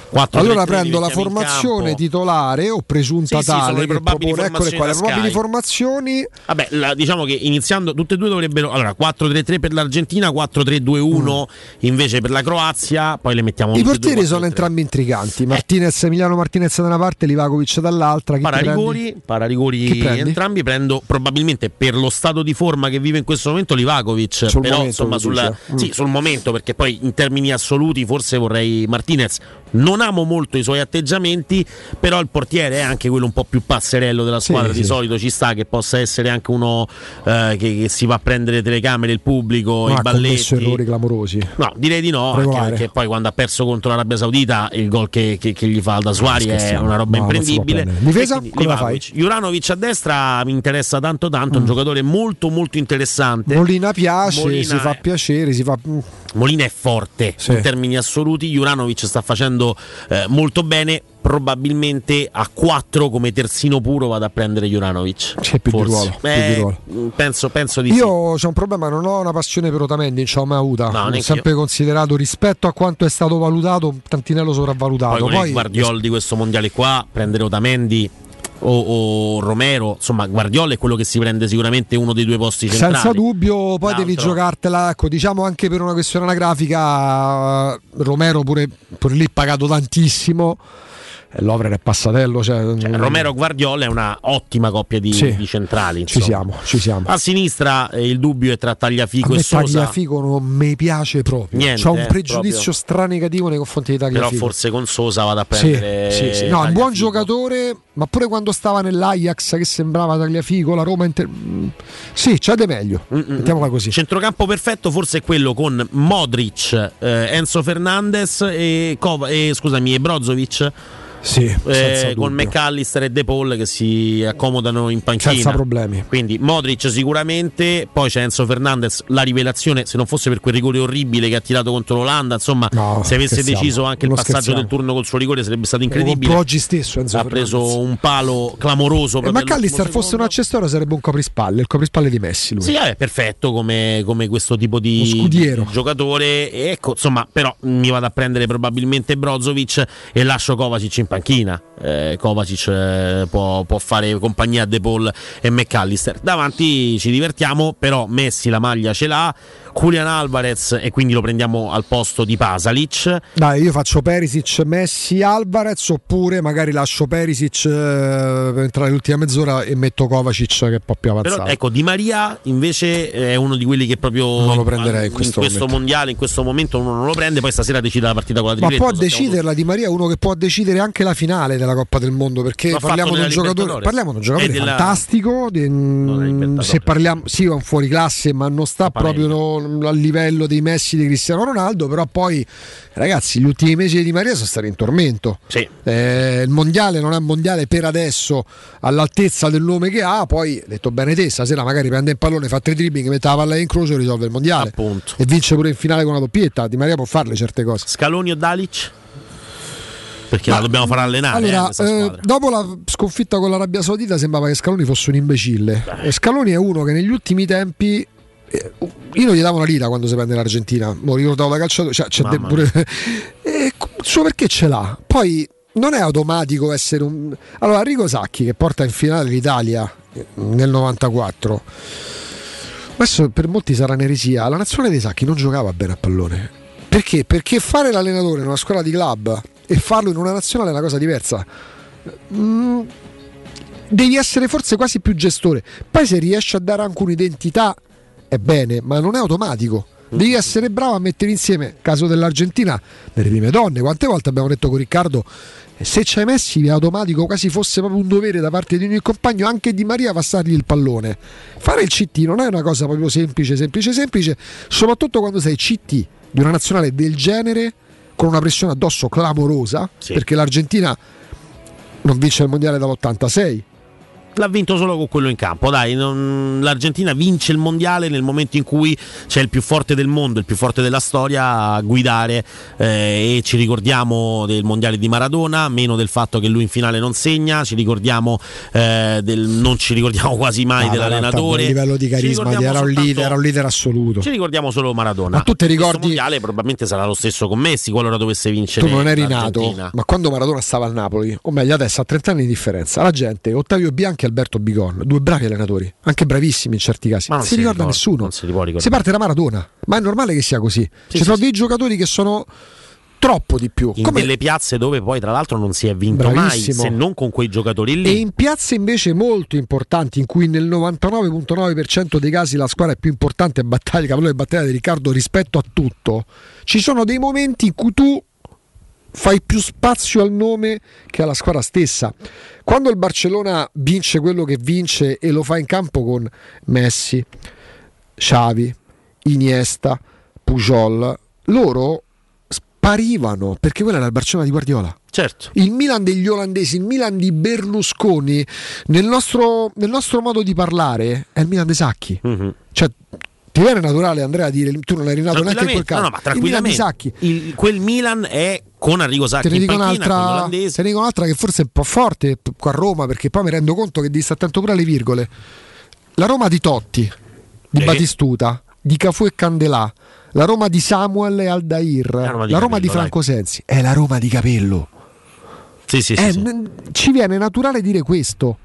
[SPEAKER 7] 4,
[SPEAKER 10] allora prendo la formazione titolare o presunta
[SPEAKER 7] sì,
[SPEAKER 10] tale
[SPEAKER 7] sì, propone, eccole
[SPEAKER 10] qua, le probabili formazioni.
[SPEAKER 7] Vabbè, la, diciamo che iniziando tutte e due dovrebbero allora 4-3-3 per l'Argentina, 4-3-2-1 mm. invece per la Croazia, poi le mettiamo
[SPEAKER 10] I portieri sono entrambi intriganti. Martinez, eh. Emiliano Martinez da una parte, Livakovic dall'altra.
[SPEAKER 7] Pararigori, Pararigori entrambi prendo probabilmente per lo stato di forma che vive in questo momento Livakovic, sul però momento, insomma sul, mm. sì, sul momento perché poi in termini assoluti forse vorrei Martinez non amo molto i suoi atteggiamenti, però il portiere è anche quello un po' più passerello della squadra. Sì, di sì. solito ci sta che possa essere anche uno eh, che, che, si va a prendere le telecamere, il pubblico,
[SPEAKER 10] non
[SPEAKER 7] i balletti.
[SPEAKER 10] Ha errori clamorosi.
[SPEAKER 7] No, direi di no, anche perché poi quando ha perso contro l'Arabia Saudita il gol che, che, che gli fa Alda Suari è una roba no, imprendibile.
[SPEAKER 10] Difesa? Come la fai?
[SPEAKER 7] Juranovic a destra mi interessa tanto tanto, mm. un giocatore molto molto interessante.
[SPEAKER 10] Molina piace, Molina si fa piacere, si fa
[SPEAKER 7] Molina è forte sì. in termini assoluti, Juranovic sta facendo eh, molto bene. Probabilmente a 4 come terzino puro vado a prendere Juranovic.
[SPEAKER 10] C'è più, di ruolo,
[SPEAKER 7] eh,
[SPEAKER 10] più di ruolo.
[SPEAKER 7] Mm, penso, penso di
[SPEAKER 10] Io
[SPEAKER 7] sì.
[SPEAKER 10] ho un problema, non ho una passione per Otamendi, non ce l'ho mai avuta. No, ho sempre io. considerato rispetto a quanto è stato valutato un tantinello sopravvalutato.
[SPEAKER 7] Poi, Poi il Guardiol di questo mondiale qua, prendere Otamendi o, o, Romero, insomma Guardiola è quello che si prende sicuramente uno dei due posti centrali.
[SPEAKER 10] Senza dubbio, poi L'altro. devi giocartela, ecco, diciamo anche per una questione anagrafica, Romero pure, pure lì pagato tantissimo Lovren è passatello. Cioè,
[SPEAKER 7] cioè, Romero Guardiola è una ottima coppia di, sì, di centrali.
[SPEAKER 10] Ci siamo, ci siamo,
[SPEAKER 7] A sinistra eh, il dubbio è tra Tagliafico e Sosa.
[SPEAKER 10] Tagliafico non mi piace proprio. Niente, C'ho un eh, pregiudizio stranificativo nei confronti di Tagliafico.
[SPEAKER 7] Però forse con Sosa vado a prendere.
[SPEAKER 10] Sì, sì, no, un buon giocatore, ma pure quando stava nell'Ajax che sembrava Tagliafico, la Roma. Inter... Mm, sì, c'è de meglio. Mm-mm. Mettiamola così.
[SPEAKER 7] Centrocampo perfetto forse è quello con Modric, eh, Enzo Fernandez e, Kova, e, scusami, e Brozovic
[SPEAKER 10] Sì,
[SPEAKER 7] eh, con McAllister e De Paul che si accomodano in panchina.
[SPEAKER 10] Senza problemi.
[SPEAKER 7] Quindi Modric sicuramente, poi c'è Enzo Fernandez, la rivelazione, se non fosse per quel rigore orribile che ha tirato contro l'Olanda, insomma,
[SPEAKER 10] no,
[SPEAKER 7] se avesse deciso anche il passaggio
[SPEAKER 10] scherziamo.
[SPEAKER 7] del turno col suo rigore sarebbe stato incredibile.
[SPEAKER 10] oggi stesso Enzo
[SPEAKER 7] ha
[SPEAKER 10] Fernandez.
[SPEAKER 7] preso un palo clamoroso.
[SPEAKER 10] E McAllister fosse un accessorio sarebbe un coprispalle, il coprispalle di Messi lui.
[SPEAKER 7] Sì, è perfetto come, come questo tipo di, di giocatore. Ecco, insomma, però mi vado a prendere probabilmente Brozovic e lascio Kovacic in panchina. Eh, Kovacic eh, può, può, fare compagnia a De Paul e McAllister. Davanti ci divertiamo, però Messi la maglia ce l'ha. Julian Alvarez e quindi lo prendiamo al posto di Pasalic.
[SPEAKER 10] Dai, io faccio Perisic, Messi, Alvarez oppure magari lascio Perisic eh, per entrare l'ultima mezz'ora e metto Kovacic che è un po' più avanzato.
[SPEAKER 7] Però ecco, Di Maria invece è uno di quelli che proprio
[SPEAKER 10] non lo prenderei in questo,
[SPEAKER 7] in questo mondiale, in questo momento uno non lo prende, poi stasera decide la partita con la
[SPEAKER 10] Ma può deciderla Di Maria, uno che può decidere anche la finale della Coppa del Mondo, perché parliamo di, un giocatore, parliamo di un giocatore della... fantastico, di, se parliamo sì, è un fuoriclasse, ma non sta proprio no, a livello dei Messi di Cristiano Ronaldo, però poi ragazzi gli ultimi mesi di Di Maria sono stati in tormento.
[SPEAKER 7] Sì.
[SPEAKER 10] Eh, il mondiale non è un mondiale per adesso all'altezza del nome che ha, poi detto bene te, stasera magari prende il pallone, fa tre dribbling, mette la palla in croce e risolve il mondiale.
[SPEAKER 7] Appunto.
[SPEAKER 10] E vince pure in finale con una doppietta. Di Maria può farle certe cose.
[SPEAKER 7] Scaloni o Dalic? perché Ma, la dobbiamo far allenare.
[SPEAKER 10] Allora,
[SPEAKER 7] eh,
[SPEAKER 10] eh, dopo la sconfitta con l'Arabia Saudita sembrava che Scaloni fosse un imbecille. E Scaloni è uno che negli ultimi tempi io non gli davo una lira quando si prende l'Argentina, lo ricordavo da calciatore, cioè, c'è pure... *laughs* e il suo perché ce l'ha? Poi non è automatico essere un... Allora, Arrigo Sacchi che porta in finale l'Italia nel 94, questo per molti sarà un'eresia, la nazionale dei Sacchi non giocava bene a pallone. Perché? Perché fare l'allenatore in una scuola di club e farlo in una nazionale è una cosa diversa. Mm, devi essere forse quasi più gestore. Poi se riesci a dare anche un'identità è bene, ma non è automatico. Devi essere bravo a mettere insieme, caso dell'Argentina, delle prime donne. Quante volte abbiamo detto con Riccardo, se ci hai messi è automatico, quasi fosse proprio un dovere da parte di ogni compagno, anche di Maria passargli il pallone. Fare il CT non è una cosa proprio semplice, semplice, semplice, soprattutto quando sei CT di una nazionale del genere, con una pressione addosso clamorosa,
[SPEAKER 7] sì.
[SPEAKER 10] perché l'Argentina non vince il mondiale dall'86
[SPEAKER 7] l'ha vinto solo con quello in campo. Dai, non... l'Argentina vince il mondiale nel momento in cui c'è il più forte del mondo, il più forte della storia a guidare eh, e ci ricordiamo del mondiale di Maradona, meno del fatto che lui in finale non segna, ci ricordiamo eh, del... non ci ricordiamo quasi mai
[SPEAKER 10] Ah,
[SPEAKER 7] dell'allenatore.
[SPEAKER 10] A livello di carisma era un, leader, era un leader assoluto.
[SPEAKER 7] Ci ricordiamo solo Maradona.
[SPEAKER 10] Ma tu ti ricordi
[SPEAKER 7] il mondiale probabilmente sarà lo stesso con Messi qualora dovesse vincere
[SPEAKER 10] Tu non eri nato, ma quando Maradona stava al Napoli, o meglio adesso a 30 anni di differenza, la gente, Ottavio Bianchi Alberto Bigon, due bravi allenatori, anche bravissimi in certi casi.
[SPEAKER 7] Ma non
[SPEAKER 10] si, si ricorda
[SPEAKER 7] ricorda,
[SPEAKER 10] nessuno.
[SPEAKER 7] Non si,
[SPEAKER 10] si parte da Maradona, ma è normale che sia così.
[SPEAKER 7] Sì,
[SPEAKER 10] Ci
[SPEAKER 7] sì,
[SPEAKER 10] sono
[SPEAKER 7] sì.
[SPEAKER 10] dei giocatori che sono troppo di più.
[SPEAKER 7] in
[SPEAKER 10] Come-
[SPEAKER 7] delle piazze dove poi tra l'altro non si è vinto
[SPEAKER 10] Bravissimo.
[SPEAKER 7] mai se non con quei giocatori lì
[SPEAKER 10] E in piazze invece molto importanti, in cui nel 99,9% dei casi la squadra è più importante, battaglia, *laughs* cavallo di battaglia di Riccardo rispetto a tutto, ci sono dei momenti in cui tu fai più spazio al nome che alla squadra stessa. Quando il Barcellona vince quello che vince e lo fa in campo con Messi, Xavi, Iniesta, Pujol, loro sparivano perché quello era il Barcellona di Guardiola.
[SPEAKER 7] Certo.
[SPEAKER 10] Il Milan degli olandesi, il Milan di Berlusconi, nel nostro, nel nostro modo di parlare, è il Milan dei Sacchi.
[SPEAKER 7] Mhm.
[SPEAKER 10] Cioè, ti viene naturale, Andrea, dire tu non eri nato neanche in quel caso.
[SPEAKER 7] No, no, ma
[SPEAKER 10] il Milan
[SPEAKER 7] tranquillamente.
[SPEAKER 10] Sacchi.
[SPEAKER 7] Il- quel Milan è con Arrigo Sacchi
[SPEAKER 10] Te ne,
[SPEAKER 7] in
[SPEAKER 10] dico
[SPEAKER 7] panchina,
[SPEAKER 10] un'altra, te ne dico un'altra che forse è un po' forte qua a Roma, perché poi mi rendo conto che devi stare attento pure alle virgole. La Roma di Totti, di
[SPEAKER 7] Eh.
[SPEAKER 10] Batistuta, di Cafu e Candelà, la Roma di Samuel e Aldair, la
[SPEAKER 7] Roma
[SPEAKER 10] Roma
[SPEAKER 7] di
[SPEAKER 10] di,
[SPEAKER 7] Capello,
[SPEAKER 10] Franco Sensi, è la Roma di Capello.
[SPEAKER 7] Sì, sì, sì,
[SPEAKER 10] Eh,
[SPEAKER 7] sì.
[SPEAKER 10] Ci viene naturale dire questo.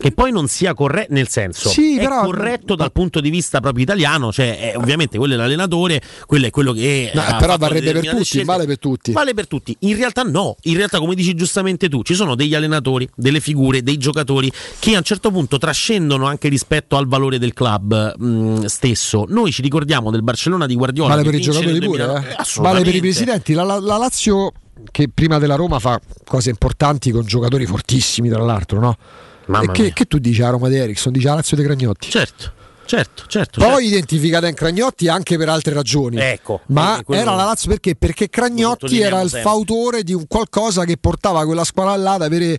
[SPEAKER 7] Che poi non sia corretto, nel senso,
[SPEAKER 10] Sì, però-
[SPEAKER 7] corretto dal punto di vista proprio italiano, cioè è- ovviamente quello è l'allenatore, quello è quello che...
[SPEAKER 10] No,
[SPEAKER 7] ha
[SPEAKER 10] però varrebbe per tutti,
[SPEAKER 7] scelte.
[SPEAKER 10] vale per tutti.
[SPEAKER 7] Vale per tutti. In realtà no, in realtà come dici giustamente tu, ci sono degli allenatori, delle figure, dei giocatori che a un certo punto trascendono anche rispetto al valore del club mh, stesso. Noi ci ricordiamo del Barcellona di Guardiola.
[SPEAKER 10] Vale per i giocatori pure,
[SPEAKER 7] 2009.
[SPEAKER 10] eh.
[SPEAKER 7] Assolutamente.
[SPEAKER 10] vale per i presidenti. La, la- la Lazio, che prima della Roma fa cose importanti con giocatori fortissimi, tra l'altro, no? E che, che tu dici a Roma di Ericsson? Dici a Lazio dei Gragnotti?
[SPEAKER 7] Certo. Certo, certo.
[SPEAKER 10] Poi
[SPEAKER 7] certo.
[SPEAKER 10] identifica Dan Cragnotti anche per altre ragioni.
[SPEAKER 7] Ecco.
[SPEAKER 10] Ma era la Lazio perché? Perché Cragnotti era il
[SPEAKER 7] sempre.
[SPEAKER 10] fautore di un qualcosa che portava quella squadra là ad avere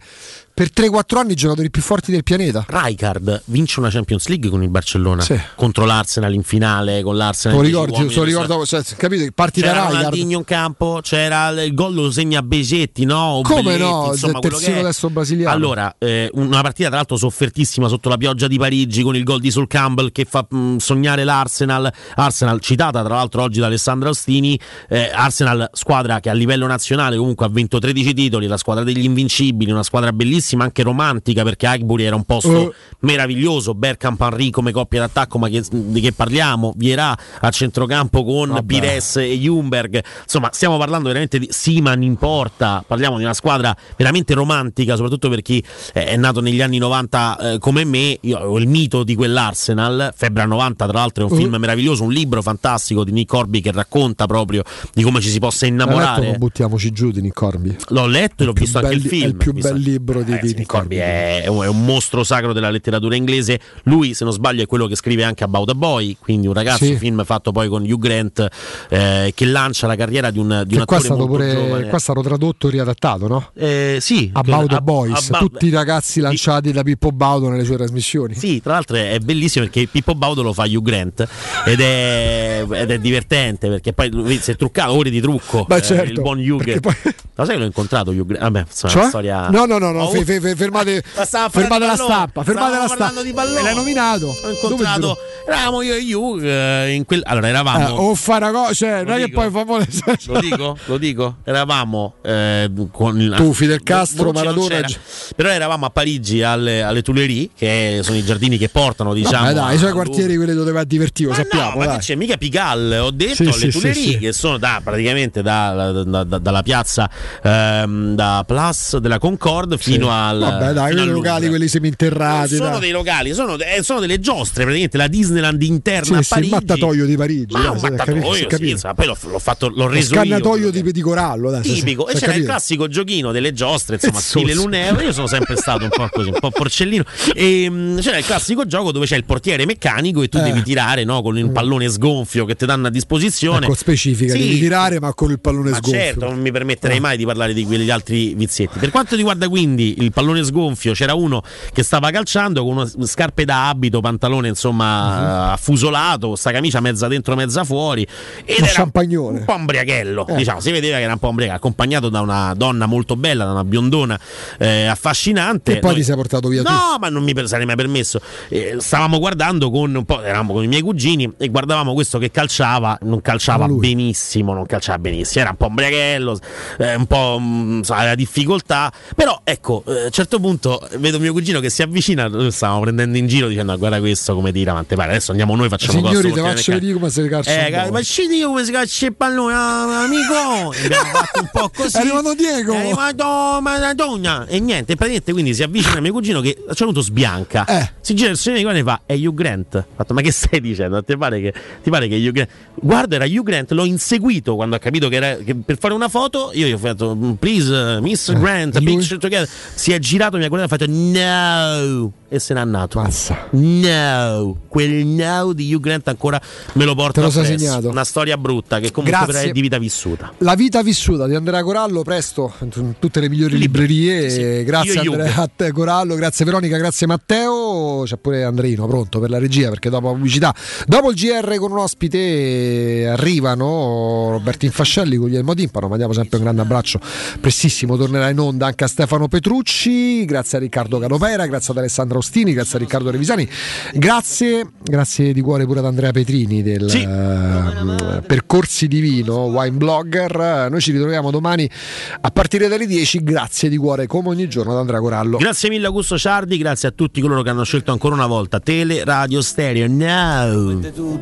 [SPEAKER 10] per 3-4 anni i giocatori più forti del pianeta.
[SPEAKER 7] Rijkaard vince una Champions League con il Barcellona
[SPEAKER 10] Sì.
[SPEAKER 7] contro l'Arsenal in finale con l'Arsenal.
[SPEAKER 10] Lo ricordi? te lo ricordo, cioè, capito? che Parti da
[SPEAKER 7] C'era
[SPEAKER 10] Rijkaard.
[SPEAKER 7] Ronaldinho in campo, c'era il gol lo segna Besetti, no? O
[SPEAKER 10] Come
[SPEAKER 7] Belletti,
[SPEAKER 10] no?
[SPEAKER 7] insomma, che
[SPEAKER 10] terzino destro brasiliano.
[SPEAKER 7] Allora, eh, una partita tra l'altro soffertissima sotto la pioggia di Parigi con il gol di Sul Campbell che fa mh, sognare l'Arsenal. Arsenal citata tra l'altro oggi da Alessandro Ostini. Eh, Arsenal, squadra che a livello nazionale comunque ha vinto 13 titoli, la squadra degli invincibili, una squadra bellissima, anche romantica perché Agbury era un posto
[SPEAKER 10] Oh.
[SPEAKER 7] meraviglioso. Bergkamp Henry come coppia d'attacco, ma che- di che parliamo? Vierà a centrocampo con
[SPEAKER 10] Vabbè.
[SPEAKER 7] Pires e Jumberg. Insomma, stiamo parlando veramente di Siman in porta. Parliamo di una squadra veramente romantica, soprattutto per chi è nato negli anni 90 eh, come me. Io ho il mito di quell'Arsenal. Febbre a 90, tra l'altro, è un
[SPEAKER 10] Uh.
[SPEAKER 7] film meraviglioso, un libro fantastico di Nick Corby che racconta proprio di come ci si possa
[SPEAKER 10] letto
[SPEAKER 7] innamorare.
[SPEAKER 10] Non buttiamoci giù di Nick Corby.
[SPEAKER 7] L'ho letto e l'ho visto anche il film.
[SPEAKER 10] È il più bel libro di, di
[SPEAKER 7] sì,
[SPEAKER 10] Nick
[SPEAKER 7] Corby
[SPEAKER 10] Corby.
[SPEAKER 7] è, è un mostro sacro della letteratura inglese. Lui, se non sbaglio, è quello che scrive anche About a Boy, quindi un ragazzo,
[SPEAKER 10] Sì.
[SPEAKER 7] film fatto poi con Hugh Grant, eh, che lancia la carriera di un, di un
[SPEAKER 10] qua è
[SPEAKER 7] attore
[SPEAKER 10] pure
[SPEAKER 7] giovane.
[SPEAKER 10] qua è stato tradotto e riadattato, no?
[SPEAKER 7] Eh, sì,
[SPEAKER 10] About
[SPEAKER 7] che-
[SPEAKER 10] the Boys,
[SPEAKER 7] About-
[SPEAKER 10] tutti i ragazzi lanciati da Pippo Baudo nelle sue trasmissioni.
[SPEAKER 7] Sì, tra l'altro è bellissimo perché Pippo Baudo lo fa Hugh Grant ed è, ed è divertente perché poi si è truccato ore di trucco.
[SPEAKER 10] Beh,
[SPEAKER 7] eh,
[SPEAKER 10] certo,
[SPEAKER 7] il buon Hugh Grant. Lo sai che l'ho incontrato Hugh Grant? Vabbè, insomma,
[SPEAKER 10] Cioè?
[SPEAKER 7] una storia.
[SPEAKER 10] No, no, no, no,
[SPEAKER 7] Oh,
[SPEAKER 10] fe- fermate, fermate *laughs* la stampa, fermate la stampa.
[SPEAKER 7] di pallone.
[SPEAKER 10] L'hai nominato.
[SPEAKER 7] Ho incontrato. Eravamo io e Hugh eh, in quel. Allora, eravamo.
[SPEAKER 10] Eh, o fare una cosa, cioè, non è che poi famoso.
[SPEAKER 7] Lo dico, lo dico. Eravamo eh, con il-
[SPEAKER 10] Tu, Fidel Castro, Maradona,
[SPEAKER 7] c'era. Però eravamo a Parigi alle, alle Tuileries, che sono i giardini che portano, diciamo.
[SPEAKER 10] Vabbè, dai, i suoi
[SPEAKER 7] a-
[SPEAKER 10] quartieri quelli dove va divertito,
[SPEAKER 7] ma
[SPEAKER 10] sappiamo.
[SPEAKER 7] no, ma
[SPEAKER 10] dai.
[SPEAKER 7] che c'è? Mica Pigalle, ho detto
[SPEAKER 10] Sì,
[SPEAKER 7] alle
[SPEAKER 10] sì,
[SPEAKER 7] Tuileries,
[SPEAKER 10] sì, sì.
[SPEAKER 7] che sono da, praticamente da- da- da- dalla piazza ehm, da Place della Concorde fino al.
[SPEAKER 10] Vabbè, dai, quei
[SPEAKER 7] al
[SPEAKER 10] locali, quelli seminterrati.
[SPEAKER 7] sono
[SPEAKER 10] dai.
[SPEAKER 7] dei locali, sono, eh, sono delle giostre, praticamente la Disneyland interna
[SPEAKER 10] Sì,
[SPEAKER 7] a
[SPEAKER 10] sì, il
[SPEAKER 7] Parigi.
[SPEAKER 10] mattatoio di Parigi.
[SPEAKER 7] Ma un
[SPEAKER 10] si è capito,
[SPEAKER 7] mattatoio, sì,
[SPEAKER 10] capito.
[SPEAKER 7] insomma, poi l'ho, l'ho fatto, l'ho reso io.
[SPEAKER 10] scannatoio di, di corallo, dai,
[SPEAKER 7] Tipico, e c'era il classico giochino delle giostre, insomma,
[SPEAKER 10] Eh,
[SPEAKER 7] stile
[SPEAKER 10] sos.
[SPEAKER 7] Luneo. Io sono sempre stato un po' così, un po' porcellino. E mm, c'era il classico gioco dove c'è il portiere meccanico e tu
[SPEAKER 10] Eh.
[SPEAKER 7] devi tirare no, con un pallone sgonfio che ti danno a disposizione.
[SPEAKER 10] Ecco, specifica,
[SPEAKER 7] Sì.
[SPEAKER 10] devi tirare ma con il pallone
[SPEAKER 7] Ma
[SPEAKER 10] sgonfio.
[SPEAKER 7] certo, non mi permetterei mai di parlare di quegli altri vizietti. Per quanto riguarda quindi il pallone sgonfio, c'era uno che stava calciando con uno scarpe da abito, pantalone insomma
[SPEAKER 10] Mhm.
[SPEAKER 7] affusolato, sta camicia mezza dentro, mezza fuori. Ed
[SPEAKER 10] Uno
[SPEAKER 7] era
[SPEAKER 10] champagnone.
[SPEAKER 7] un po' ombriachello,
[SPEAKER 10] Eh.
[SPEAKER 7] diciamo, si vedeva che era un po' ombriacato, accompagnato da una donna molto bella, da una biondona eh, affascinante.
[SPEAKER 10] E poi
[SPEAKER 7] Noi-
[SPEAKER 10] ti sei portato via tu.
[SPEAKER 7] No, ma non mi sarei mai permesso. Eh, stavamo guardando con un po', eravamo con i miei cugini e guardavamo questo che calciava, non calciava benissimo, non calciava benissimo, era un po' ombriachello, eh, un po' mm, insomma, aveva difficoltà, però ecco, a un certo punto vedo mio cugino che si avvicina, noi stavamo prendendo in giro dicendo "Ah, guarda questo come tira, ma te pare, adesso andiamo noi, facciamo
[SPEAKER 10] Signori,
[SPEAKER 7] cosa,
[SPEAKER 10] ti faccio
[SPEAKER 7] meccanico".
[SPEAKER 10] vedere come si calcia.
[SPEAKER 7] Eh, ma ci dico come si calcia il pallone, ah, amico. E abbiamo fatto un po' così.
[SPEAKER 10] È arrivato Diego.
[SPEAKER 7] È arrivato Maradona. E niente, praticamente quindi si avvicina a mio cugino che a un certo punto sbianca.
[SPEAKER 10] Eh.
[SPEAKER 7] Si gira di me e fa: È Hugh Grant. Fatto, ma che stai dicendo? Ti pare che, ti pare che Hugh Grant. Guarda, era Hugh Grant. L'ho inseguito quando ha capito che, era, che per fare una foto. Io gli ho fatto, Please, Mr. Grant, a
[SPEAKER 10] Eh,
[SPEAKER 7] picture together. Si è girato, mi ha guardato e ha fatto No. E se n'è andato.
[SPEAKER 10] Mazza.
[SPEAKER 7] No. Quel no di Hugh Grant ancora me lo porta
[SPEAKER 10] Te lo segnato.
[SPEAKER 7] Una storia brutta che comunque
[SPEAKER 10] Grazie.
[SPEAKER 7] è di vita vissuta.
[SPEAKER 10] La vita vissuta di Andrea Corallo presto in tutte le migliori librerie.
[SPEAKER 7] Sì.
[SPEAKER 10] Grazie
[SPEAKER 7] Io
[SPEAKER 10] Andrea te Corallo, grazie Veronica, grazie Matteo. C'è pure Andreino pronto per la regia perché dopo la pubblicità, dopo il GR con un ospite arrivano Roberto Infascelli, Guglielmo Timpano. Mandiamo sempre un grande abbraccio. Prestissimo tornerà in onda anche a Stefano Petrucci. Grazie a Riccardo Canovera, grazie ad Alessandro Ostini, grazie a Riccardo Revisani. Grazie, grazie di cuore pure ad Andrea Petrini del
[SPEAKER 7] Sì.
[SPEAKER 10] eh, Percorsi di Vino, Wine Blogger. Noi ci ritroviamo domani a partire dalle 10. Grazie di cuore come ogni giorno ad Andrea Corallo.
[SPEAKER 7] Grazie mille Augusto Ciardi, grazie a tutti coloro che hanno scelto ancora una volta Tele Radio Stereo. No.